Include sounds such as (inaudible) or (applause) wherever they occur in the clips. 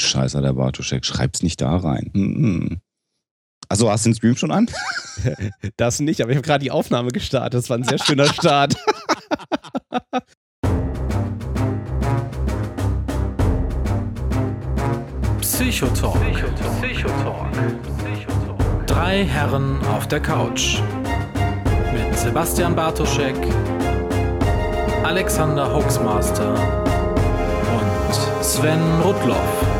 Scheißer, der Bartoschek, schreib's nicht da rein. Hm. Also hast du den Stream schon an? (laughs) das nicht, aber ich habe gerade die Aufnahme gestartet. Das war ein sehr schöner Start. Psychotalk. (laughs) Psychotalk. Drei Herren auf der Couch. Mit Sebastian Bartoschek, Alexander Hoaxmaster und Sven Rudloff.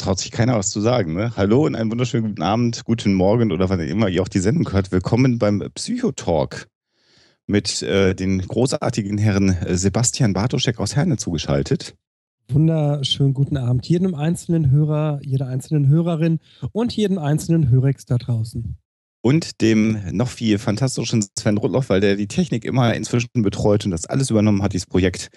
Traut sich keiner was zu sagen. Ne? Hallo und einen wunderschönen guten Abend, guten Morgen oder wann immer ihr auch die Sendung hört. Willkommen beim Psychotalk mit äh, den großartigen Herren Sebastian Bartoschek aus Herne zugeschaltet. Wunderschönen guten Abend jedem einzelnen Hörer, jeder einzelnen Hörerin und jedem einzelnen Hörex da draußen. Und dem noch viel fantastischen Sven Rudloff, weil der die Technik immer inzwischen betreut und das alles übernommen hat, dieses Projekt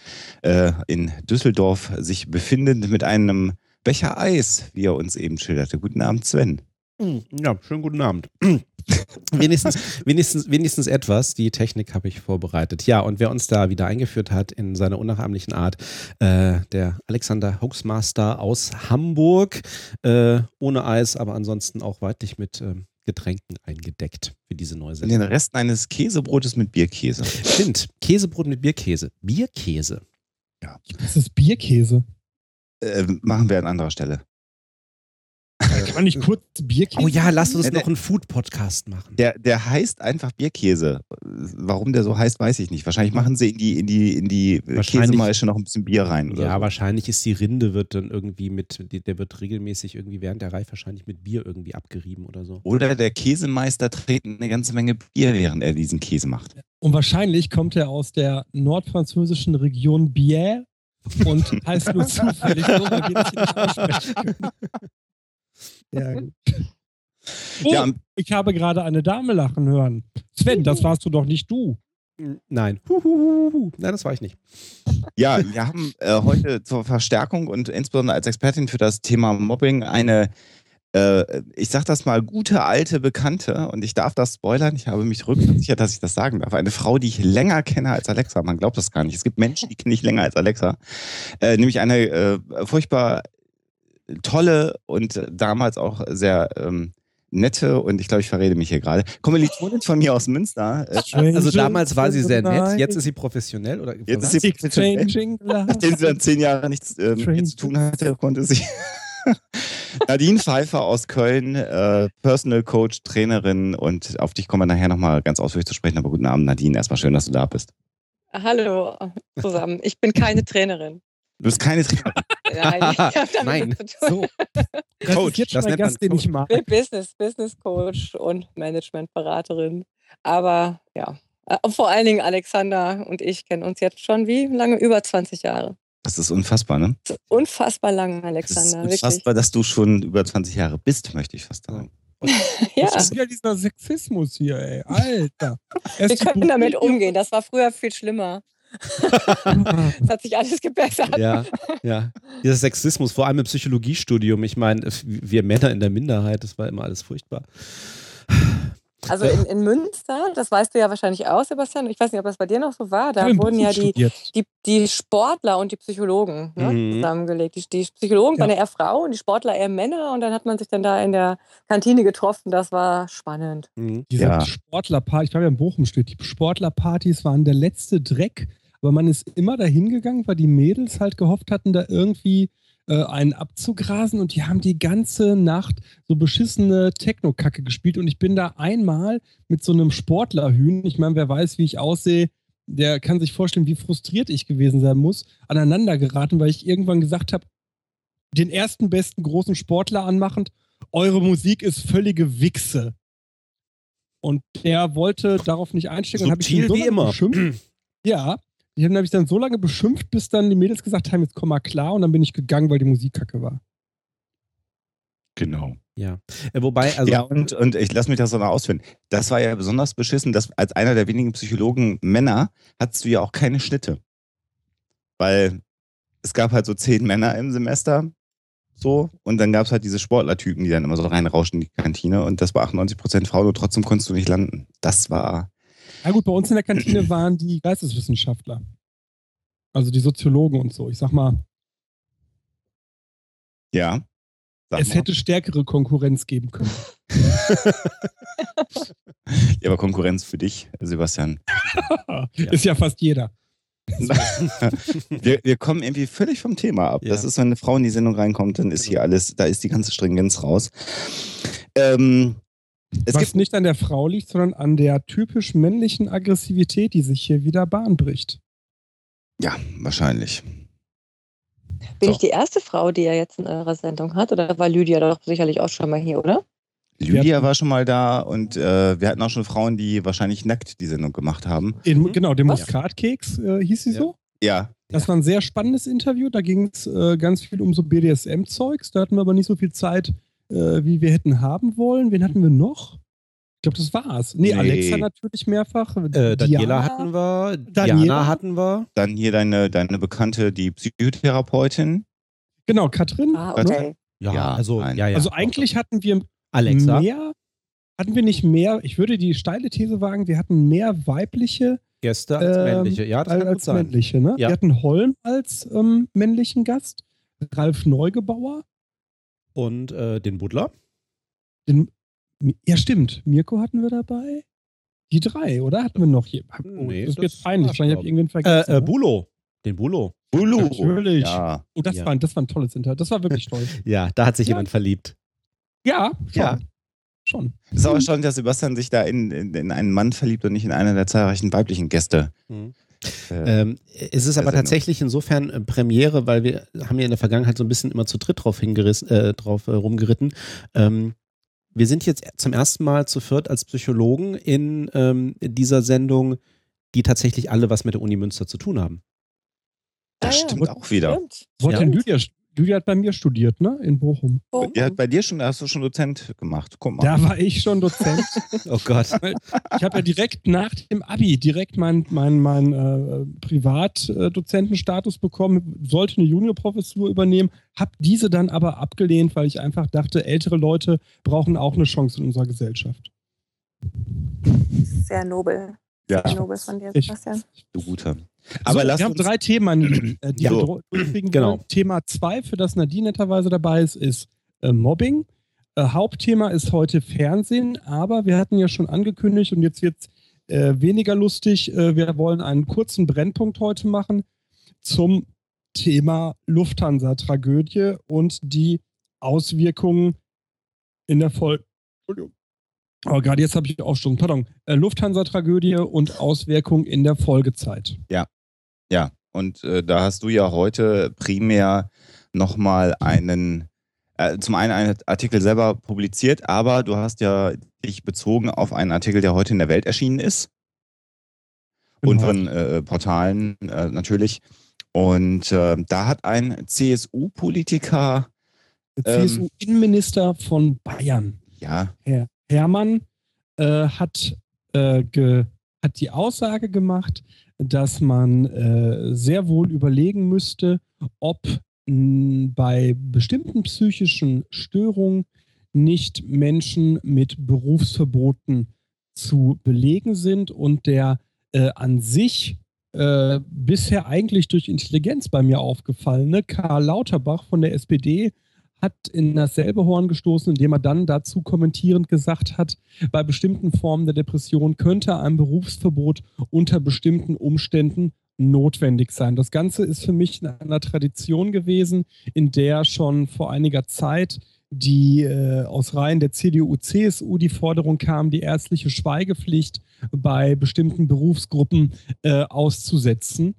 äh, in Düsseldorf sich befindet mit einem Becher Eis, wie er uns eben schilderte. Guten Abend, Sven. Hm, ja, schönen guten Abend. (laughs) wenigstens, wenigstens, wenigstens etwas. Die Technik habe ich vorbereitet. Ja, und wer uns da wieder eingeführt hat in seiner unnachahmlichen Art, äh, der Alexander Hoaxmaster aus Hamburg. Äh, ohne Eis, aber ansonsten auch weitlich mit äh, Getränken eingedeckt für diese neue Sendung. Den Rest eines Käsebrotes mit Bierkäse. Stimmt, Käsebrot mit Bierkäse. Bierkäse. Ja. Das ist Bierkäse. Äh, machen wir an anderer Stelle. Kann man nicht kurz Bierkäse? Oh ja, lass uns noch einen Food-Podcast machen. Der, der heißt einfach Bierkäse. Warum der so heißt, weiß ich nicht. Wahrscheinlich machen sie in die, in die, in die Käsemaische noch ein bisschen Bier rein. ja, so. wahrscheinlich ist die Rinde wird dann irgendwie mit, der wird regelmäßig irgendwie während der Reife wahrscheinlich mit Bier irgendwie abgerieben oder so. Oder der Käsemeister trägt eine ganze Menge Bier, während er diesen Käse macht. Und wahrscheinlich kommt er aus der nordfranzösischen Region Bière und heißt nur zufällig so, weil wir das hier nicht aussprechen können. Ja, gut. Oh, ja, ich habe gerade eine Dame lachen hören. Sven, das warst du doch nicht du. Nein. Huhuhuhu. Nein, das war ich nicht. Ja, wir haben äh, heute zur Verstärkung und insbesondere als Expertin für das Thema Mobbing eine äh, ich sag das mal, gute alte Bekannte, und ich darf das spoilern, ich habe mich rückversichert, dass ich das sagen darf. Eine Frau, die ich länger kenne als Alexa. Man glaubt das gar nicht. Es gibt Menschen, die kenne ich länger als Alexa. Äh, nämlich eine äh, furchtbar tolle und damals auch sehr ähm, nette und ich glaube, ich verrede mich hier gerade. Kommilitonin von mir aus Münster. Äh, also damals war sie sehr nett, jetzt ist sie professionell oder Jetzt ist sie professionell. Nachdem sie dann zehn Jahre nichts äh, mit zu tun hatte, konnte sie (laughs) Nadine Pfeiffer aus Köln, äh, Personal Coach, Trainerin und auf dich kommen wir nachher nochmal ganz ausführlich zu sprechen. Aber guten Abend, Nadine. Erstmal schön, dass du da bist. Hallo zusammen. Ich bin keine Trainerin. Du bist keine Trainerin. (laughs) Nein, ich habe damit Nein. zu tun. So. Coach, jetzt das nennt Gast, den ich mag. Business, Business Coach und Managementberaterin. Aber ja, äh, vor allen Dingen Alexander und ich kennen uns jetzt schon wie lange? Über 20 Jahre. Das ist unfassbar, ne? Das ist unfassbar lang, Alexander. Das ist unfassbar, wirklich. dass du schon über 20 Jahre bist, möchte ich fast sagen. ja. (laughs) Das ist ja dieser Sexismus hier, ey. Alter. Wir können damit umgehen. Das war früher viel schlimmer. (laughs) Es hat sich alles gebessert. Ja, ja. Dieser Sexismus, vor allem im Psychologiestudium. Ich meine, wir Männer in der Minderheit, das war immer alles furchtbar. Also in, in Münster, das weißt du ja wahrscheinlich auch, Sebastian, ich weiß nicht, ob das bei dir noch so war, da Ja, wurden ja die, die, die Sportler und die Psychologen ne, Mhm. zusammengelegt. Die, die Psychologen Ja. waren ja eher Frauen, die Sportler eher Männer und dann hat man sich dann da in der Kantine getroffen. Das war spannend. Mhm. Diese Ja. Sportlerparty, ich war ja in Bochum steht, die Sportlerpartys waren der letzte Dreck, aber man ist immer dahin gegangen, weil die Mädels halt gehofft hatten, da irgendwie äh, einen abzugrasen und die haben die ganze Nacht so beschissene Techno-Kacke gespielt und ich bin da einmal mit so einem Sportlerhühn, ich meine, wer weiß, wie ich aussehe, der kann sich vorstellen, wie frustriert ich gewesen sein muss, aneinander geraten, weil ich irgendwann gesagt habe, den ersten besten großen Sportler anmachend, eure Musik ist völlige Wichse. Und der wollte darauf nicht einsteigen. und hab ich ihn Subtil so wie immer. Beschimpft. Ja, die haben habe ich dann so lange beschimpft, bis dann die Mädels gesagt haben, jetzt komm mal klar. Und dann bin ich gegangen, weil die Musik kacke war. Genau. Ja. Äh, wobei, also. ja, und, und ich lasse mich das auch noch ausführen. Das war ja besonders beschissen, dass als einer der wenigen Psychologen Männer hattest du ja auch keine Schnitte. Weil es gab halt so zehn Männer im Semester, so, und dann gab es halt diese Sportlertypen, die dann immer so reinrauschen in die Kantine und das war 98% Frauen und trotzdem konntest du nicht landen. Das war. Ja gut, bei uns in der Kantine (clears throat) waren die Geisteswissenschaftler. Also die Soziologen und so. Ich sag mal, Ja. Sag es mal. hätte stärkere Konkurrenz geben können. (laughs) (laughs) Ja, aber Konkurrenz für dich, Sebastian. (laughs) Ist ja fast jeder. wir, wir kommen irgendwie völlig vom Thema ab. Ja. Das ist, wenn eine Frau in die Sendung reinkommt, dann ist hier alles, da ist die ganze Stringenz raus. Ähm, es Was gibt nicht an der Frau liegt, sondern an der typisch männlichen Aggressivität, die sich hier wieder Bahn bricht. ja wahrscheinlich. Bin So. ich die erste Frau, die er jetzt in eurer Sendung hat? Oder war Lydia doch sicherlich auch schon mal hier, oder? Lydia war schon mal da und äh, wir hatten auch schon Frauen, die wahrscheinlich nackt die Sendung gemacht haben. In, Mhm. Genau, den Was? Muskatkeks äh, hieß sie Ja. so. Ja, Das war ein sehr spannendes Interview. Da ging es äh, ganz viel um so BDSM-Zeugs. Da hatten wir aber nicht so viel Zeit, äh, wie wir hätten haben wollen. Wen hatten wir noch? Ich glaube, das war's. Nee, Nee. Alexa natürlich mehrfach. Äh, Daniela Diana. hatten wir, Daniela? Diana hatten wir. dann hier deine, deine Bekannte, die Psychotherapeutin. Genau, Katrin. Ah, Was? okay. Ja, Ja, also, ja, ja. Also eigentlich hatten wir Alexa. mehr, hatten wir nicht mehr, ich würde die steile These wagen, wir hatten mehr weibliche Gäste als ähm, männliche. Ja, das als, kann gut als sein. männliche. Ne? Ja. Wir hatten Holm als ähm, männlichen Gast, Ralf Neugebauer, Und äh, den Butler. den, ja stimmt, Mirko hatten wir dabei. Die drei, oder? Hatten wir noch hier? Oh, Nee, das ist das jetzt peinlich, wahrscheinlich habe ich glaub irgendwen Äh, vergessen. äh, ne? Bulo. Den Bulo. Bulu. Natürlich. Ja. oh, das, Ja. war, das war ein tolles Interview. Das war wirklich toll. (laughs) Ja, da hat sich Ja. jemand verliebt. Ja, schon. Ja. Schon. Ist auch erstaunlich, dass Sebastian sich da in, in, in einen Mann verliebt und nicht in einer der zahlreichen weiblichen Gäste. Mhm. Äh, Ähm, es ist aber Sendung. tatsächlich insofern äh, Premiere, weil wir haben ja in der Vergangenheit so ein bisschen immer zu dritt drauf hingerissen, äh, drauf äh, rumgeritten. Ähm, wir sind jetzt zum ersten Mal zu viert als Psychologen in ähm, dieser Sendung, die tatsächlich alle was mit der Uni Münster zu tun haben. das Ah ja, stimmt auch wieder. Stimmt. Wo hat Ja. Lydia, Lydia hat bei mir studiert, ne? In Bochum. Oh, Die hat bei dir schon, da hast du schon Dozent gemacht. Guck mal. Da war ich schon Dozent. (laughs) Oh Gott. Ich habe ja direkt nach dem Abi direkt meinen mein, mein, äh, Privatdozentenstatus bekommen, sollte eine Juniorprofessur übernehmen, habe diese dann aber abgelehnt, weil ich einfach dachte, ältere Leute brauchen auch eine Chance in unserer Gesellschaft. Sehr nobel. ja, Sehr nobel von dir, Ich- Sebastian. du Guter. Aber so, lass wir haben drei Themen, Lieben, äh, die dro- durchkriegen Genau. Thema zwei, für das Nadine netterweise dabei ist, ist äh, Mobbing. Äh, Hauptthema ist heute Fernsehen, aber wir hatten ja schon angekündigt und jetzt wird es äh, weniger lustig. Äh, wir wollen einen kurzen Brennpunkt heute machen zum Thema Lufthansa-Tragödie und die Auswirkungen in der Folge. Entschuldigung. Aber gerade jetzt habe ich aufstoßen. Pardon. Äh, Lufthansa-Tragödie und Auswirkungen in der Folgezeit. ja, und äh, da hast du ja heute primär nochmal einen, äh, zum einen einen Artikel selber publiziert, aber du hast ja dich bezogen auf einen Artikel, der heute in der Welt erschienen ist. Und Genau. von äh, Portalen äh, natürlich. Und äh, da hat ein CSU-Politiker, Ähm, CSU-Innenminister von Bayern, ja, Herr Hermann, äh, hat, äh, ge, hat die Aussage gemacht, dass man äh, sehr wohl überlegen müsste, ob bei bestimmten psychischen Störungen nicht Menschen mit Berufsverboten zu belegen sind und der äh, an sich äh, bisher eigentlich durch Intelligenz bei mir aufgefallene Karl Lauterbach von der SPD hat in dasselbe Horn gestoßen, indem er dann dazu kommentierend gesagt hat, bei bestimmten Formen der Depression könnte ein Berufsverbot unter bestimmten Umständen notwendig sein. Das Ganze ist für mich in einer Tradition gewesen, in der schon vor einiger Zeit die äh, aus Reihen der CDU, CSU die Forderung kam, die ärztliche Schweigepflicht bei bestimmten Berufsgruppen äh, auszusetzen.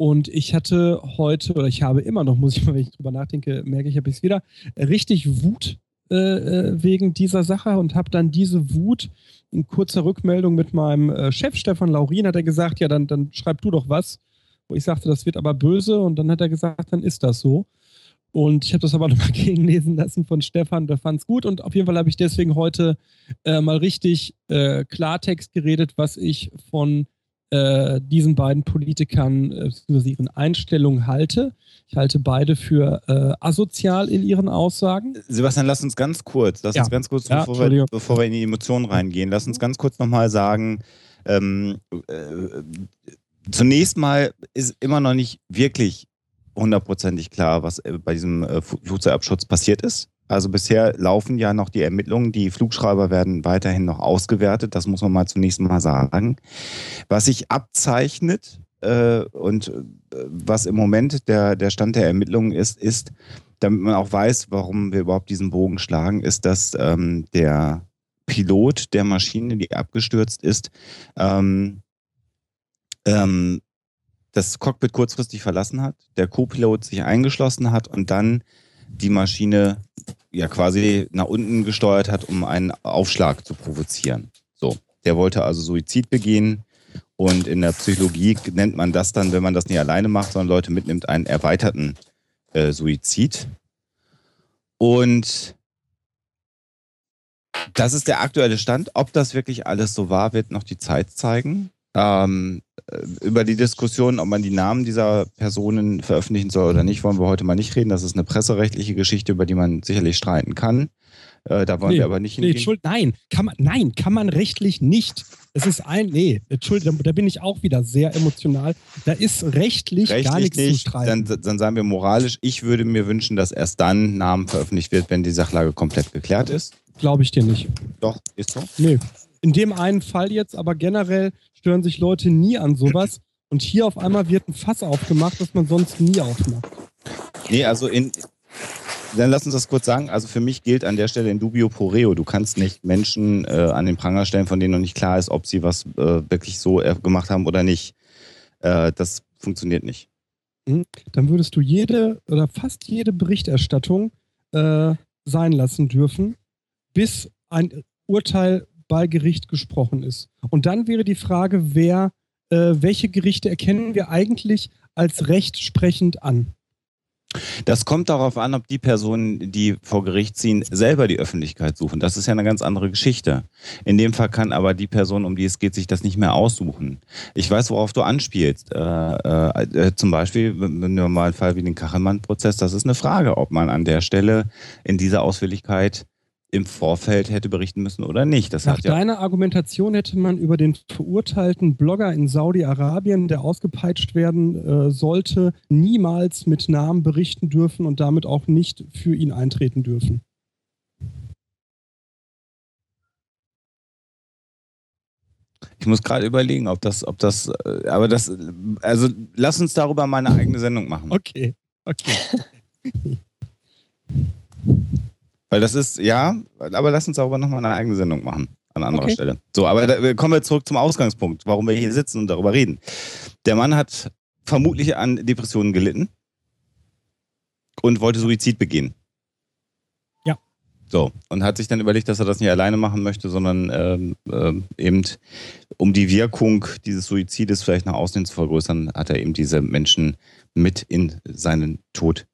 Und ich hatte heute, oder ich habe immer noch, muss ich mal, wenn ich drüber nachdenke, merke ich, habe ich es wieder, richtig Wut äh, äh, wegen dieser Sache und habe dann diese Wut in kurzer Rückmeldung mit meinem äh, Chef Stefan Laurin hat er gesagt, ja, dann, dann schreib du doch was. Wo ich sagte, das wird aber böse und dann hat er gesagt, dann ist das so. Und ich habe das aber (laughs) nochmal gegenlesen lassen von Stefan, der fand es gut. Und auf jeden Fall habe ich deswegen heute äh, mal richtig äh, Klartext geredet, was ich von äh, diesen beiden Politikern äh, ihren Einstellungen halte. Ich halte beide für äh, asozial in ihren Aussagen. Sebastian, lass uns ganz kurz, lass Ja. uns ganz kurz, Ja, bevor, wir, bevor wir in die Emotionen reingehen, lass uns ganz kurz nochmal sagen, ähm, äh, zunächst mal ist immer noch nicht wirklich hundertprozentig klar, was äh, bei diesem Flugzeugabschutz passiert ist. Also bisher laufen ja noch die Ermittlungen, die Flugschreiber werden weiterhin noch ausgewertet, das muss man mal zunächst mal sagen. Was sich abzeichnet äh, und äh, was im Moment der, der Stand der Ermittlungen ist, ist, damit man auch weiß, warum wir überhaupt diesen Bogen schlagen, ist, dass ähm, der Pilot der Maschine, die abgestürzt ist, ähm, ähm, das Cockpit kurzfristig verlassen hat, der Co-Pilot sich eingeschlossen hat und dann die Maschine ja quasi nach unten gesteuert hat, um einen Aufschlag zu provozieren. So, der wollte also Suizid begehen und in der Psychologie nennt man das dann, wenn man das nicht alleine macht, sondern Leute mitnimmt, einen erweiterten äh, Suizid. Und das ist der aktuelle Stand. Ob das wirklich alles so war, wird noch die Zeit zeigen. Ähm, äh, über die Diskussion, ob man die Namen dieser Personen veröffentlichen soll oder nicht, wollen wir heute mal nicht reden. Das ist eine presserechtliche Geschichte, über die man sicherlich streiten kann. Äh, da wollen Nee, wir aber nicht Nee, hingehen. Entschuld, nein, kann man, nein, kann man rechtlich nicht. Es ist ein, nee, Entschuldigung, da, bin ich auch wieder sehr emotional. Da ist rechtlich, gar Rechtlich nichts zu nicht, streiten. dann, dann sagen wir moralisch, ich würde mir wünschen, dass erst dann Namen veröffentlicht wird, wenn die Sachlage komplett geklärt ist. Glaube ich dir nicht. Doch, ist so. Nee. In dem einen Fall jetzt, aber generell stören sich Leute nie an sowas. Und hier auf einmal wird ein Fass aufgemacht, das man sonst nie aufmacht. Nee, also in. Dann lass uns das kurz sagen. Also für mich gilt an der Stelle in dubio pro reo. Du kannst nicht Menschen äh, an den Pranger stellen, von denen noch nicht klar ist, ob sie was äh, wirklich so äh, gemacht haben oder nicht. Äh, das funktioniert nicht. Dann würdest du jede oder fast jede Berichterstattung äh, sein lassen dürfen, bis ein Urteil bei Gericht gesprochen ist. Und dann wäre die Frage, wer, äh, welche Gerichte erkennen wir eigentlich als rechtsprechend an? Das kommt darauf an, ob die Personen, die vor Gericht ziehen, selber die Öffentlichkeit suchen. Das ist ja eine ganz andere Geschichte. In dem Fall kann aber die Person, um die es geht, sich das nicht mehr aussuchen. Ich weiß, worauf du anspielst. Äh, äh, äh, zum Beispiel, wenn wir mal einen Fall wie den Kachelmann-Prozess, das ist eine Frage, ob man an der Stelle in dieser Ausführlichkeit im Vorfeld hätte berichten müssen oder nicht. Das Nach ja deiner Argumentation hätte man über den verurteilten Blogger in Saudi-Arabien, der ausgepeitscht werden äh, sollte, niemals mit Namen berichten dürfen und damit auch nicht für ihn eintreten dürfen. Ich muss gerade überlegen, ob das, ob das, äh, aber das, also lass uns darüber mal eine eigene Sendung machen. Okay, okay. (laughs) Weil das ist, ja, aber lass uns darüber nochmal eine eigene Sendung machen. An anderer Okay. Stelle. So, aber da, kommen wir zurück zum Ausgangspunkt, warum wir hier sitzen und darüber reden. Der Mann hat vermutlich an Depressionen gelitten und wollte Suizid begehen. Ja. So, und hat sich dann überlegt, dass er das nicht alleine machen möchte, sondern ähm, ähm, eben, um die Wirkung dieses Suizides vielleicht nach außen hin zu vergrößern, hat er eben diese Menschen mit in seinen Tod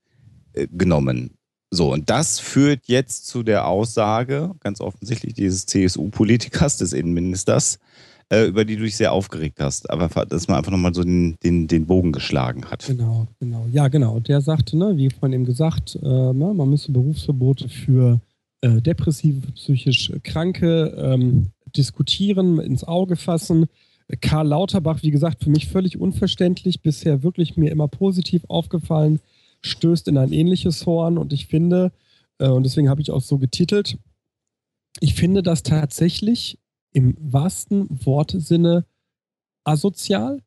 äh, genommen. So, und das führt jetzt zu der Aussage, ganz offensichtlich dieses CSU-Politikers, des Innenministers, äh, über die du dich sehr aufgeregt hast. Aber dass man einfach nochmal so den, den, den Bogen geschlagen hat. Genau, genau. Ja, genau. Der sagte, ne, wie von ihm gesagt, äh, ne, man müsse Berufsverbote für äh, depressive, psychisch Kranke ähm, diskutieren, ins Auge fassen. Karl Lauterbach, wie gesagt, für mich völlig unverständlich, bisher wirklich mir immer positiv aufgefallen, stößt in ein ähnliches Horn und ich finde, äh, und deswegen habe ich auch so getitelt, ich finde das tatsächlich im wahrsten Wortsinne asozial,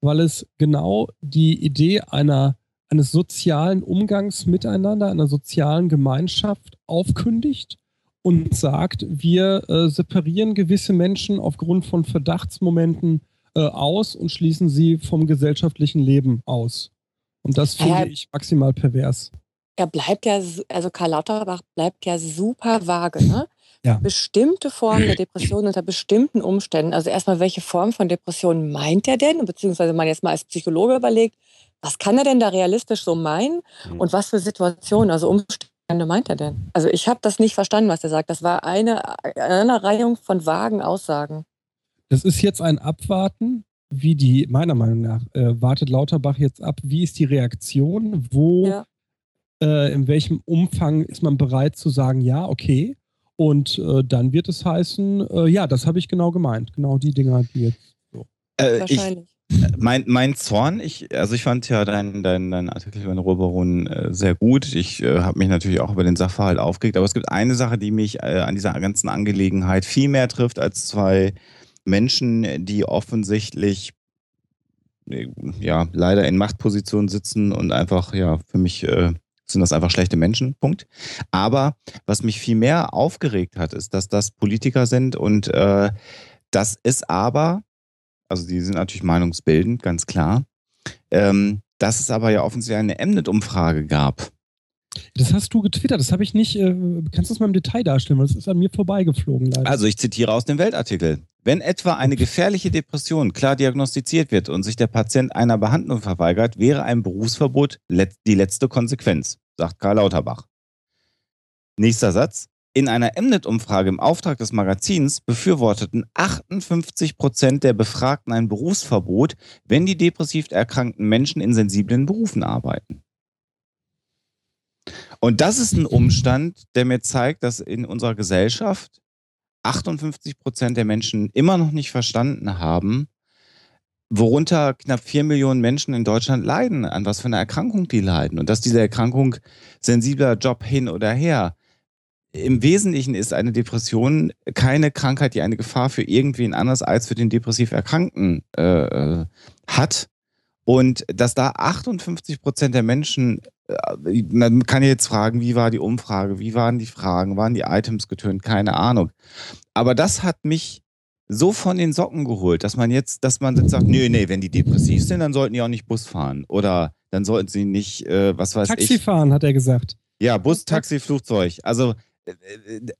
weil es genau die Idee einer, eines sozialen Umgangs miteinander, einer sozialen Gemeinschaft aufkündigt und sagt, wir äh, separieren gewisse Menschen aufgrund von Verdachtsmomenten äh, aus und schließen sie vom gesellschaftlichen Leben aus. Und das finde Ja. ich maximal pervers. Er bleibt ja, also Karl Lauterbach bleibt ja super vage, ne? Ja. Bestimmte Formen der Depression unter bestimmten Umständen. Also erstmal, welche Form von Depression meint er denn? Beziehungsweise man jetzt mal als Psychologe überlegt, was kann er denn da realistisch so meinen Mhm. und was für Situationen, also Umstände meint er denn? Also ich habe das nicht verstanden, was er sagt. Das war eine Aneinanderreihung von vagen Aussagen. Das ist jetzt ein Abwarten, wie die, meiner Meinung nach, äh, wartet Lauterbach jetzt ab, wie ist die Reaktion, wo, Ja. äh, in welchem Umfang ist man bereit zu sagen, ja, okay. Und äh, dann wird es heißen, äh, ja, das habe ich genau gemeint. Genau die Dinger, die jetzt. Äh, ich, Wahrscheinlich. mein, mein Zorn, ich, also ich fand ja deinen dein, dein Artikel über den Ruhrbaron äh, sehr gut. Ich äh, habe mich natürlich auch über den Sachverhalt aufgeregt, aber es gibt eine Sache, die mich äh, an dieser ganzen Angelegenheit viel mehr trifft als zwei Menschen, die offensichtlich ja leider in Machtpositionen sitzen und einfach, ja, für mich äh, sind das einfach schlechte Menschen, Punkt. Aber was mich viel mehr aufgeregt hat, ist, dass das Politiker sind und äh, das ist aber, also die sind natürlich meinungsbildend, ganz klar, ähm, dass es aber ja offensichtlich eine Mnet-Umfrage gab. Das hast du getwittert, das habe ich nicht. Äh, kannst du das mal im Detail darstellen? Weil das ist an mir vorbeigeflogen, leider. Also ich zitiere aus dem Weltartikel. Wenn etwa eine gefährliche Depression klar diagnostiziert wird und sich der Patient einer Behandlung verweigert, wäre ein Berufsverbot die letzte Konsequenz, sagt Karl Lauterbach. Nächster Satz. In einer Mnet-Umfrage im Auftrag des Magazins befürworteten 58 Prozent der Befragten ein Berufsverbot, wenn die depressiv erkrankten Menschen in sensiblen Berufen arbeiten. Und das ist ein Umstand, der mir zeigt, dass in unserer Gesellschaft 58 Prozent der Menschen immer noch nicht verstanden haben, worunter knapp vier Millionen Menschen in Deutschland leiden, an was für einer Erkrankung die leiden. Und dass diese Erkrankung sensibler Job hin oder her. Im Wesentlichen ist eine Depression keine Krankheit, die eine Gefahr für irgendwen anders als für den depressiv Erkrankten äh, äh, hat. Und dass da 58 Prozent der Menschen, äh, man kann jetzt fragen, wie war die Umfrage, wie waren die Fragen, waren die Items getönt, keine Ahnung. Aber das hat mich so von den Socken geholt, dass man jetzt, dass man jetzt sagt, nee, nee, wenn die depressiv sind, dann sollten die auch nicht Bus fahren. Oder dann sollten sie nicht, äh, was weiß Taxi ich. fahren, hat er gesagt. Ja, Bus, Taxi, Flugzeug. Also äh,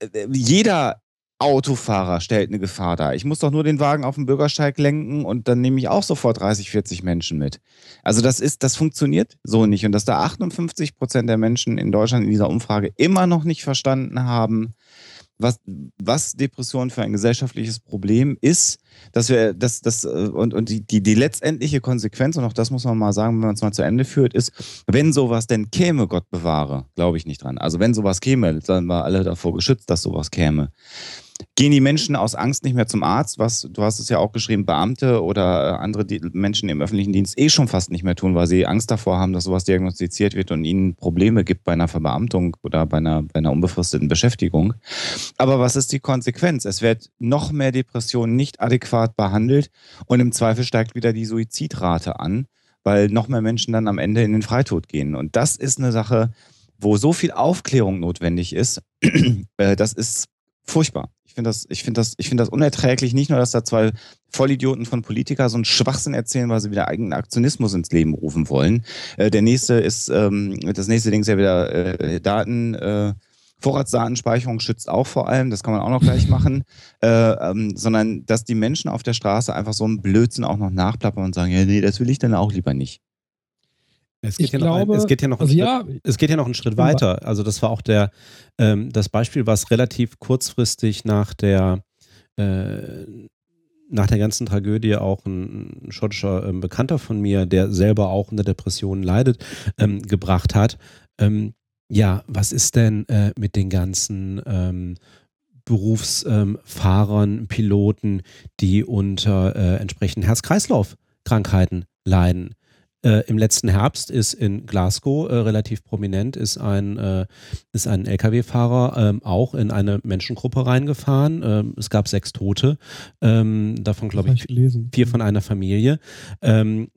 äh, jeder Autofahrer stellt eine Gefahr dar. Ich muss doch nur den Wagen auf den Bürgersteig lenken und dann nehme ich auch sofort 30, 40 Menschen mit. Also das ist, das funktioniert so nicht. Und dass da 58 Prozent der Menschen in Deutschland in dieser Umfrage immer noch nicht verstanden haben, was, was Depression für ein gesellschaftliches Problem ist, dass wir, das, das, äh, und, und die, die, die letztendliche Konsequenz, und auch das muss man mal sagen, wenn man es mal zu Ende führt, ist, wenn sowas denn käme, Gott bewahre, glaube ich nicht dran. Also wenn sowas käme, dann war alle davor geschützt, dass sowas käme. Gehen die Menschen aus Angst nicht mehr zum Arzt, was, du hast es ja auch geschrieben, Beamte oder äh, andere Menschen im öffentlichen Dienst eh schon fast nicht mehr tun, weil sie Angst davor haben, dass sowas diagnostiziert wird und ihnen Probleme gibt bei einer Verbeamtung oder bei einer, bei einer unbefristeten Beschäftigung. Aber was ist die Konsequenz? Es wird noch mehr Depressionen nicht adäquat behandelt und im Zweifel steigt wieder die Suizidrate an, weil noch mehr Menschen dann am Ende in den Freitod gehen. Und das ist eine Sache, wo so viel Aufklärung notwendig ist. (clears throat) Äh, das ist furchtbar. Ich finde das, ich finde das, ich finde das unerträglich. Nicht nur, dass da zwei Vollidioten von Politiker so einen Schwachsinn erzählen, weil sie wieder eigenen Aktionismus ins Leben rufen wollen. Äh, der nächste ist, ähm, das nächste Ding ist ja wieder äh, Daten, äh, Vorratsdatenspeicherung schützt auch vor allem, das kann man auch noch gleich machen, äh, ähm, sondern dass die Menschen auf der Straße einfach so einen Blödsinn auch noch nachplappern und sagen, ja, nee, das will ich dann auch lieber nicht. Es geht, Ich ja noch ein, glaube, es geht ja noch einen also Schritt, ja, es geht ja noch einen Schritt weiter. Also das war auch der ähm, das Beispiel, was relativ kurzfristig nach der äh, nach der ganzen Tragödie auch ein, ein schottischer ähm, Bekannter von mir, der selber auch unter Depressionen leidet, ähm, gebracht hat. Ähm, ja, was ist denn äh, mit den ganzen ähm, Berufsfahrern, Piloten, die unter äh, entsprechenden Herz-Kreislauf-Krankheiten leiden? Äh, Im letzten Herbst ist in Glasgow äh, relativ prominent ist ein, äh, ist ein LKW-Fahrer ähm, auch in eine Menschengruppe reingefahren. Ähm, es gab sechs Tote, ähm, davon glaube ich gelesen. vier von einer Familie. Ähm,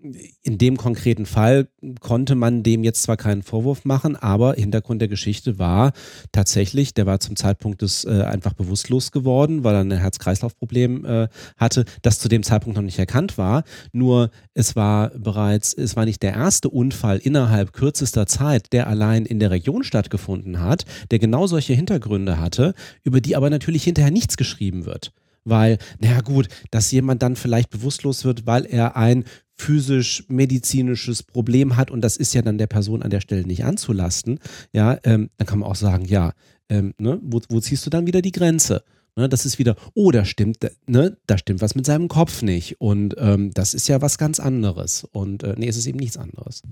in dem konkreten Fall konnte man dem jetzt zwar keinen Vorwurf machen, aber Hintergrund der Geschichte war tatsächlich, der war zum Zeitpunkt des äh, einfach bewusstlos geworden, weil er ein Herz-Kreislauf-Problem äh, hatte, das zu dem Zeitpunkt noch nicht erkannt war. Nur es war bereits, es war nicht der erste Unfall innerhalb kürzester Zeit, der allein in der Region stattgefunden hat, der genau solche Hintergründe hatte, über die aber natürlich hinterher nichts geschrieben wird weil, naja gut, dass jemand dann vielleicht bewusstlos wird, weil er ein physisch-medizinisches Problem hat und das ist ja dann der Person an der Stelle nicht anzulasten, ja, ähm, dann kann man auch sagen, ja, ähm, ne, wo, wo ziehst du dann wieder die Grenze? Ne, das ist wieder, oh, da stimmt, ne, da stimmt was mit seinem Kopf nicht. Und ähm, das ist ja was ganz anderes. Und äh, nee, es ist eben nichts anderes.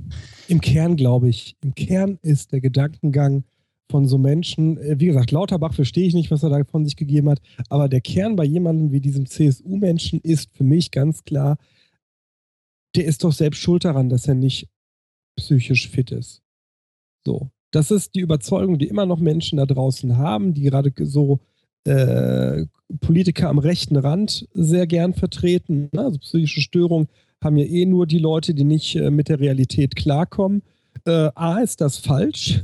Im Kern, glaube ich, im Kern ist der Gedankengang von so Menschen, äh, wie gesagt, Lauterbach verstehe ich nicht, was er da von sich gegeben hat, aber der Kern bei jemandem wie diesem CSU-Menschen ist für mich ganz klar, der ist doch selbst schuld daran, dass er nicht psychisch fit ist. So. Das ist die Überzeugung, die immer noch Menschen da draußen haben, die gerade so äh, Politiker am rechten Rand sehr gern vertreten. Ne? Also psychische Störungen haben ja eh nur die Leute, die nicht äh, mit der Realität klarkommen. Äh, A, ist das falsch?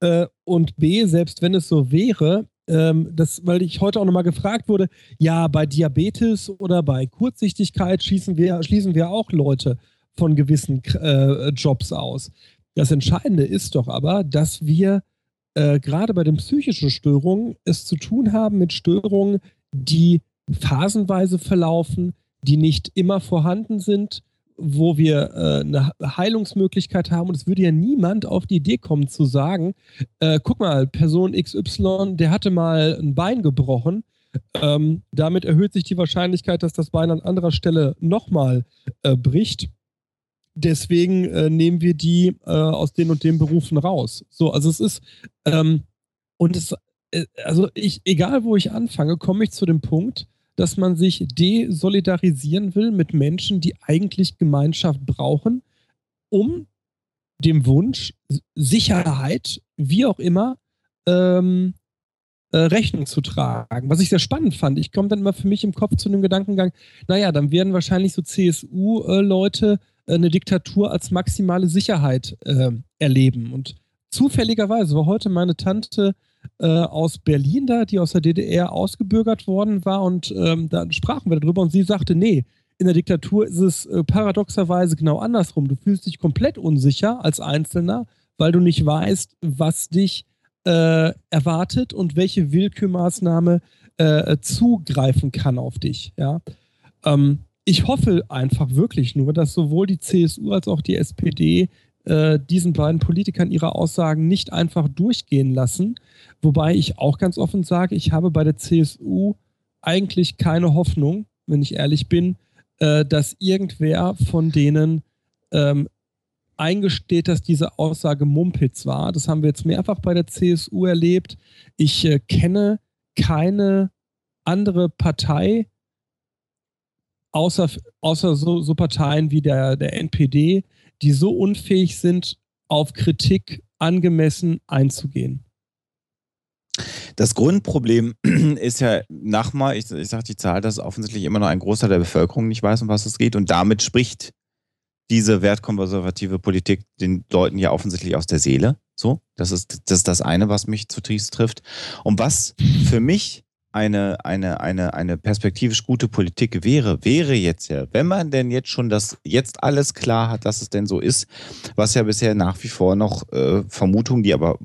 Äh, und B, selbst wenn es so wäre, ähm, das, weil ich heute auch nochmal gefragt wurde, ja, bei Diabetes oder bei Kurzsichtigkeit schließen wir, schließen wir auch Leute von gewissen äh, Jobs aus. Das Entscheidende ist doch aber, dass wir äh, gerade bei den psychischen Störungen es zu tun haben mit Störungen, die phasenweise verlaufen, die nicht immer vorhanden sind, wo wir äh, eine Heilungsmöglichkeit haben. Und es würde ja niemand auf die Idee kommen zu sagen, äh, guck mal, Person XY, der hatte mal ein Bein gebrochen. Ähm, damit erhöht sich die Wahrscheinlichkeit, dass das Bein an anderer Stelle nochmal äh, bricht. Deswegen äh, nehmen wir die äh, aus den und den Berufen raus. So, also es ist, ähm, und es, äh, also ich, egal wo ich anfange, komme ich zu dem Punkt, dass man sich desolidarisieren will mit Menschen, die eigentlich Gemeinschaft brauchen, um dem Wunsch, Sicherheit, wie auch immer, ähm, äh, Rechnung zu tragen. Was ich sehr spannend fand. Ich komme dann immer für mich im Kopf zu dem Gedankengang, naja, dann werden wahrscheinlich so CSU-Leute äh, eine Diktatur als maximale Sicherheit äh, erleben. Und zufälligerweise war heute meine Tante äh, aus Berlin da, die aus der DDR ausgebürgert worden war und ähm, da sprachen wir darüber und sie sagte, nee, in der Diktatur ist es äh, paradoxerweise genau andersrum. Du fühlst dich komplett unsicher als Einzelner, weil du nicht weißt, was dich äh, erwartet und welche Willkürmaßnahme äh, zugreifen kann auf dich. Ja. Ähm, ich hoffe einfach wirklich nur, dass sowohl die CSU als auch die SPD äh, diesen beiden Politikern ihre Aussagen nicht einfach durchgehen lassen. Wobei ich auch ganz offen sage, ich habe bei der CSU eigentlich keine Hoffnung, wenn ich ehrlich bin, äh, dass irgendwer von denen ähm, eingesteht, dass diese Aussage Mumpitz war. Das haben wir jetzt mehrfach bei der CSU erlebt. Ich äh, kenne keine andere Partei, außer, außer so, so Parteien wie der, der NPD, die so unfähig sind, auf Kritik angemessen einzugehen. Das Grundproblem (clears throat) ist ja nochmal, ich, ich sage die Zahl, dass offensichtlich immer noch ein Großteil der Bevölkerung nicht weiß, um was es geht. Und damit spricht diese wertkonservative Politik den Leuten ja offensichtlich aus der Seele. So, das ist, das ist das eine, was mich zutiefst trifft. Und was für mich eine, eine, eine, eine perspektivisch gute Politik wäre, wäre jetzt ja, wenn man denn jetzt schon das jetzt alles klar hat, dass es denn so ist, was ja bisher nach wie vor noch äh, Vermutungen, die aber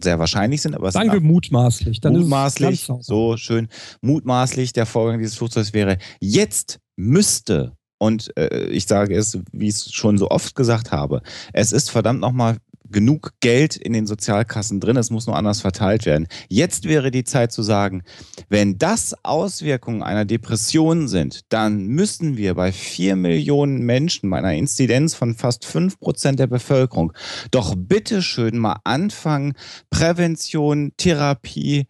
sehr wahrscheinlich sind, aber sagen wir mutmaßlich, dann mutmaßlich, so schön, mutmaßlich der Vorgang dieses Flugzeugs wäre, jetzt müsste und äh, ich sage es, wie ich es schon so oft gesagt habe, es ist verdammt nochmal genug Geld in den Sozialkassen drin, es muss nur anders verteilt werden. Jetzt wäre die Zeit zu sagen, wenn das Auswirkungen einer Depression sind, dann müssen wir bei vier Millionen Menschen, bei einer Inzidenz von fast fünf Prozent der Bevölkerung, doch bitteschön mal anfangen, Prävention, Therapie,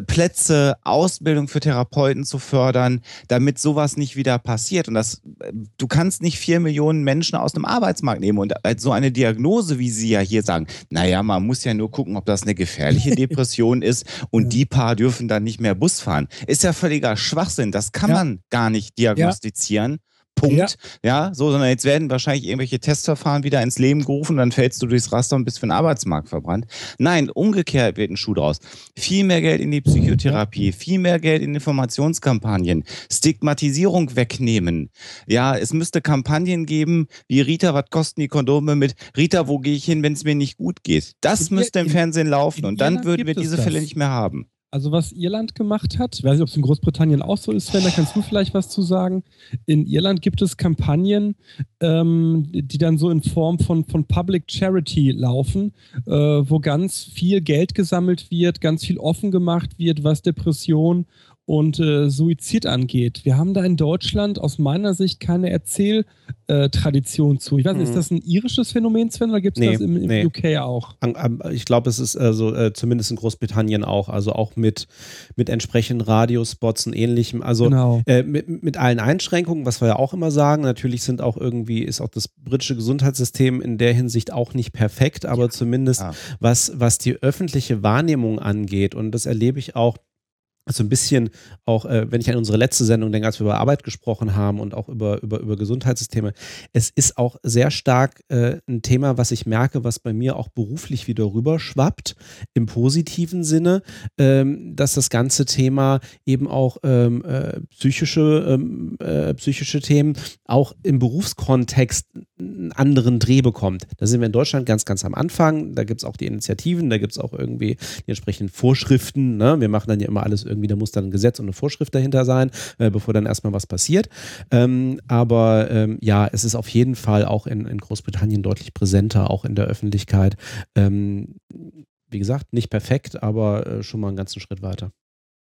Plätze, Ausbildung für Therapeuten zu fördern, damit sowas nicht wieder passiert. Und das, äh, du kannst nicht vier Millionen Menschen aus dem Arbeitsmarkt nehmen und so eine Diagnose, wie Sie ja hier sagen, naja, man muss ja nur gucken, ob das eine gefährliche (laughs) Depression ist und die paar dürfen dann nicht mehr Bus fahren. Ist ja völliger Schwachsinn. Das kann ja. man gar nicht diagnostizieren. Ja. Punkt. Ja. ja. so, sondern jetzt werden wahrscheinlich irgendwelche Testverfahren wieder ins Leben gerufen dann fällst du durchs Raster und bist für den Arbeitsmarkt verbrannt. Nein, umgekehrt wird ein Schuh draus. Viel mehr Geld in die Psychotherapie, viel mehr Geld in Informationskampagnen, Stigmatisierung wegnehmen. Ja, es müsste Kampagnen geben, wie Rita, was kosten die Kondome mit Rita, wo gehe ich hin, wenn es mir nicht gut geht? Das müsste im Fernsehen laufen und dann würden wir diese Fälle nicht mehr haben. Also was Irland gemacht hat, ich weiß nicht, ob es in Großbritannien auch so ist, Sven, da kannst du vielleicht was zu sagen. In Irland gibt es Kampagnen, ähm, die dann so in Form von, von Public Charity laufen, äh, wo ganz viel Geld gesammelt wird, ganz viel offen gemacht wird, was Depression und äh, Suizid angeht. Wir haben da in Deutschland aus meiner Sicht keine Erzähltradition äh, zu. Ich weiß nicht, mhm. ist das ein irisches Phänomen, Sven, oder gibt es nee, das im, im nee. UK auch? Ich glaube, es ist also äh, zumindest in Großbritannien auch, also auch mit, mit entsprechenden Radiospots und ähnlichem. Also genau. Äh, mit, mit allen Einschränkungen, was wir ja auch immer sagen, natürlich sind auch irgendwie, ist auch das britische Gesundheitssystem in der Hinsicht auch nicht perfekt, aber ja. zumindest ah. was, was die öffentliche Wahrnehmung angeht, und das erlebe ich auch so ein bisschen auch, äh, wenn ich an unsere letzte Sendung denke, als wir über Arbeit gesprochen haben und auch über, über, über Gesundheitssysteme, es ist auch sehr stark äh, ein Thema, was ich merke, was bei mir auch beruflich wieder rüberschwappt, im positiven Sinne, ähm, dass das ganze Thema eben auch ähm, äh, psychische, ähm, äh, psychische Themen auch im Berufskontext einen anderen Dreh bekommt. Da sind wir in Deutschland ganz, ganz am Anfang, da gibt es auch die Initiativen, da gibt es auch irgendwie die entsprechenden Vorschriften, ne? wir machen dann ja immer alles irgendwie, da muss dann ein Gesetz und eine Vorschrift dahinter sein, äh, bevor dann erstmal was passiert. Ähm, aber ähm, ja, es ist auf jeden Fall auch in, in Großbritannien deutlich präsenter, auch in der Öffentlichkeit. Ähm, wie gesagt, nicht perfekt, aber äh, schon mal einen ganzen Schritt weiter.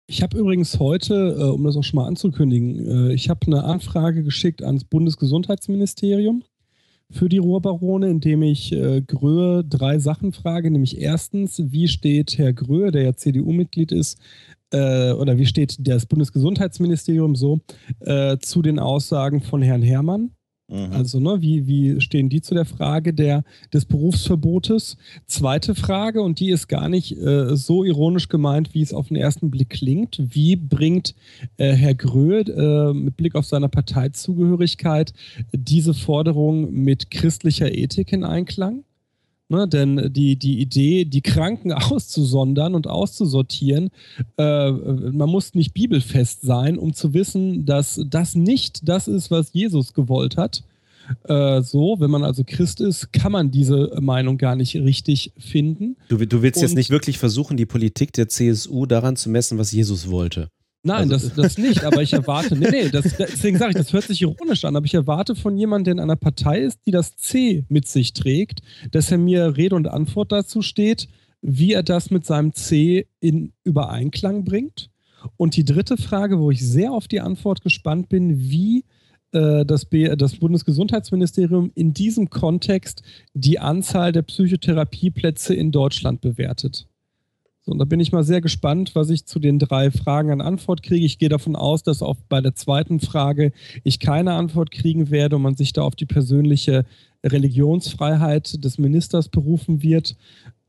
Ich habe übrigens heute, äh, um das auch schon mal anzukündigen, äh, ich habe eine Anfrage geschickt ans Bundesgesundheitsministerium für die Ruhrbarone, indem ich äh, Gröhe drei Sachen frage, nämlich erstens, wie steht Herr Gröhe, der ja CDU-Mitglied ist, äh, oder wie steht das Bundesgesundheitsministerium so äh, zu den Aussagen von Herrn Herrmann? Mhm. Also, ne, wie, wie stehen die zu der Frage der, des Berufsverbotes? Zweite Frage, und die ist gar nicht äh, so ironisch gemeint, wie es auf den ersten Blick klingt. Wie bringt äh, Herr Gröhe äh, mit Blick auf seine Parteizugehörigkeit diese Forderung mit christlicher Ethik in Einklang? Ne, denn die, die Idee, die Kranken (laughs) auszusondern und auszusortieren, äh, man muss nicht bibelfest sein, um zu wissen, dass das nicht das ist, was Jesus gewollt hat. Äh, so, wenn man also Christ ist, kann man diese Meinung gar nicht richtig finden. Du, du willst und, jetzt nicht wirklich versuchen, die Politik der CSU daran zu messen, was Jesus wollte. Nein, also, das, das nicht, aber ich erwarte, nee, nee, das, deswegen sage ich, das hört sich ironisch an, aber ich erwarte von jemandem, der in einer Partei ist, die das C mit sich trägt, dass er mir Rede und Antwort dazu steht, wie er das mit seinem C in Übereinklang bringt. Und die dritte Frage, wo ich sehr auf die Antwort gespannt bin, wie äh, das, B, das Bundesgesundheitsministerium in diesem Kontext die Anzahl der Psychotherapieplätze in Deutschland bewertet. So, und da bin ich mal sehr gespannt, was ich zu den drei Fragen an Antwort kriege. Ich gehe davon aus, dass auch bei der zweiten Frage ich keine Antwort kriegen werde und man sich da auf die persönliche Religionsfreiheit des Ministers berufen wird.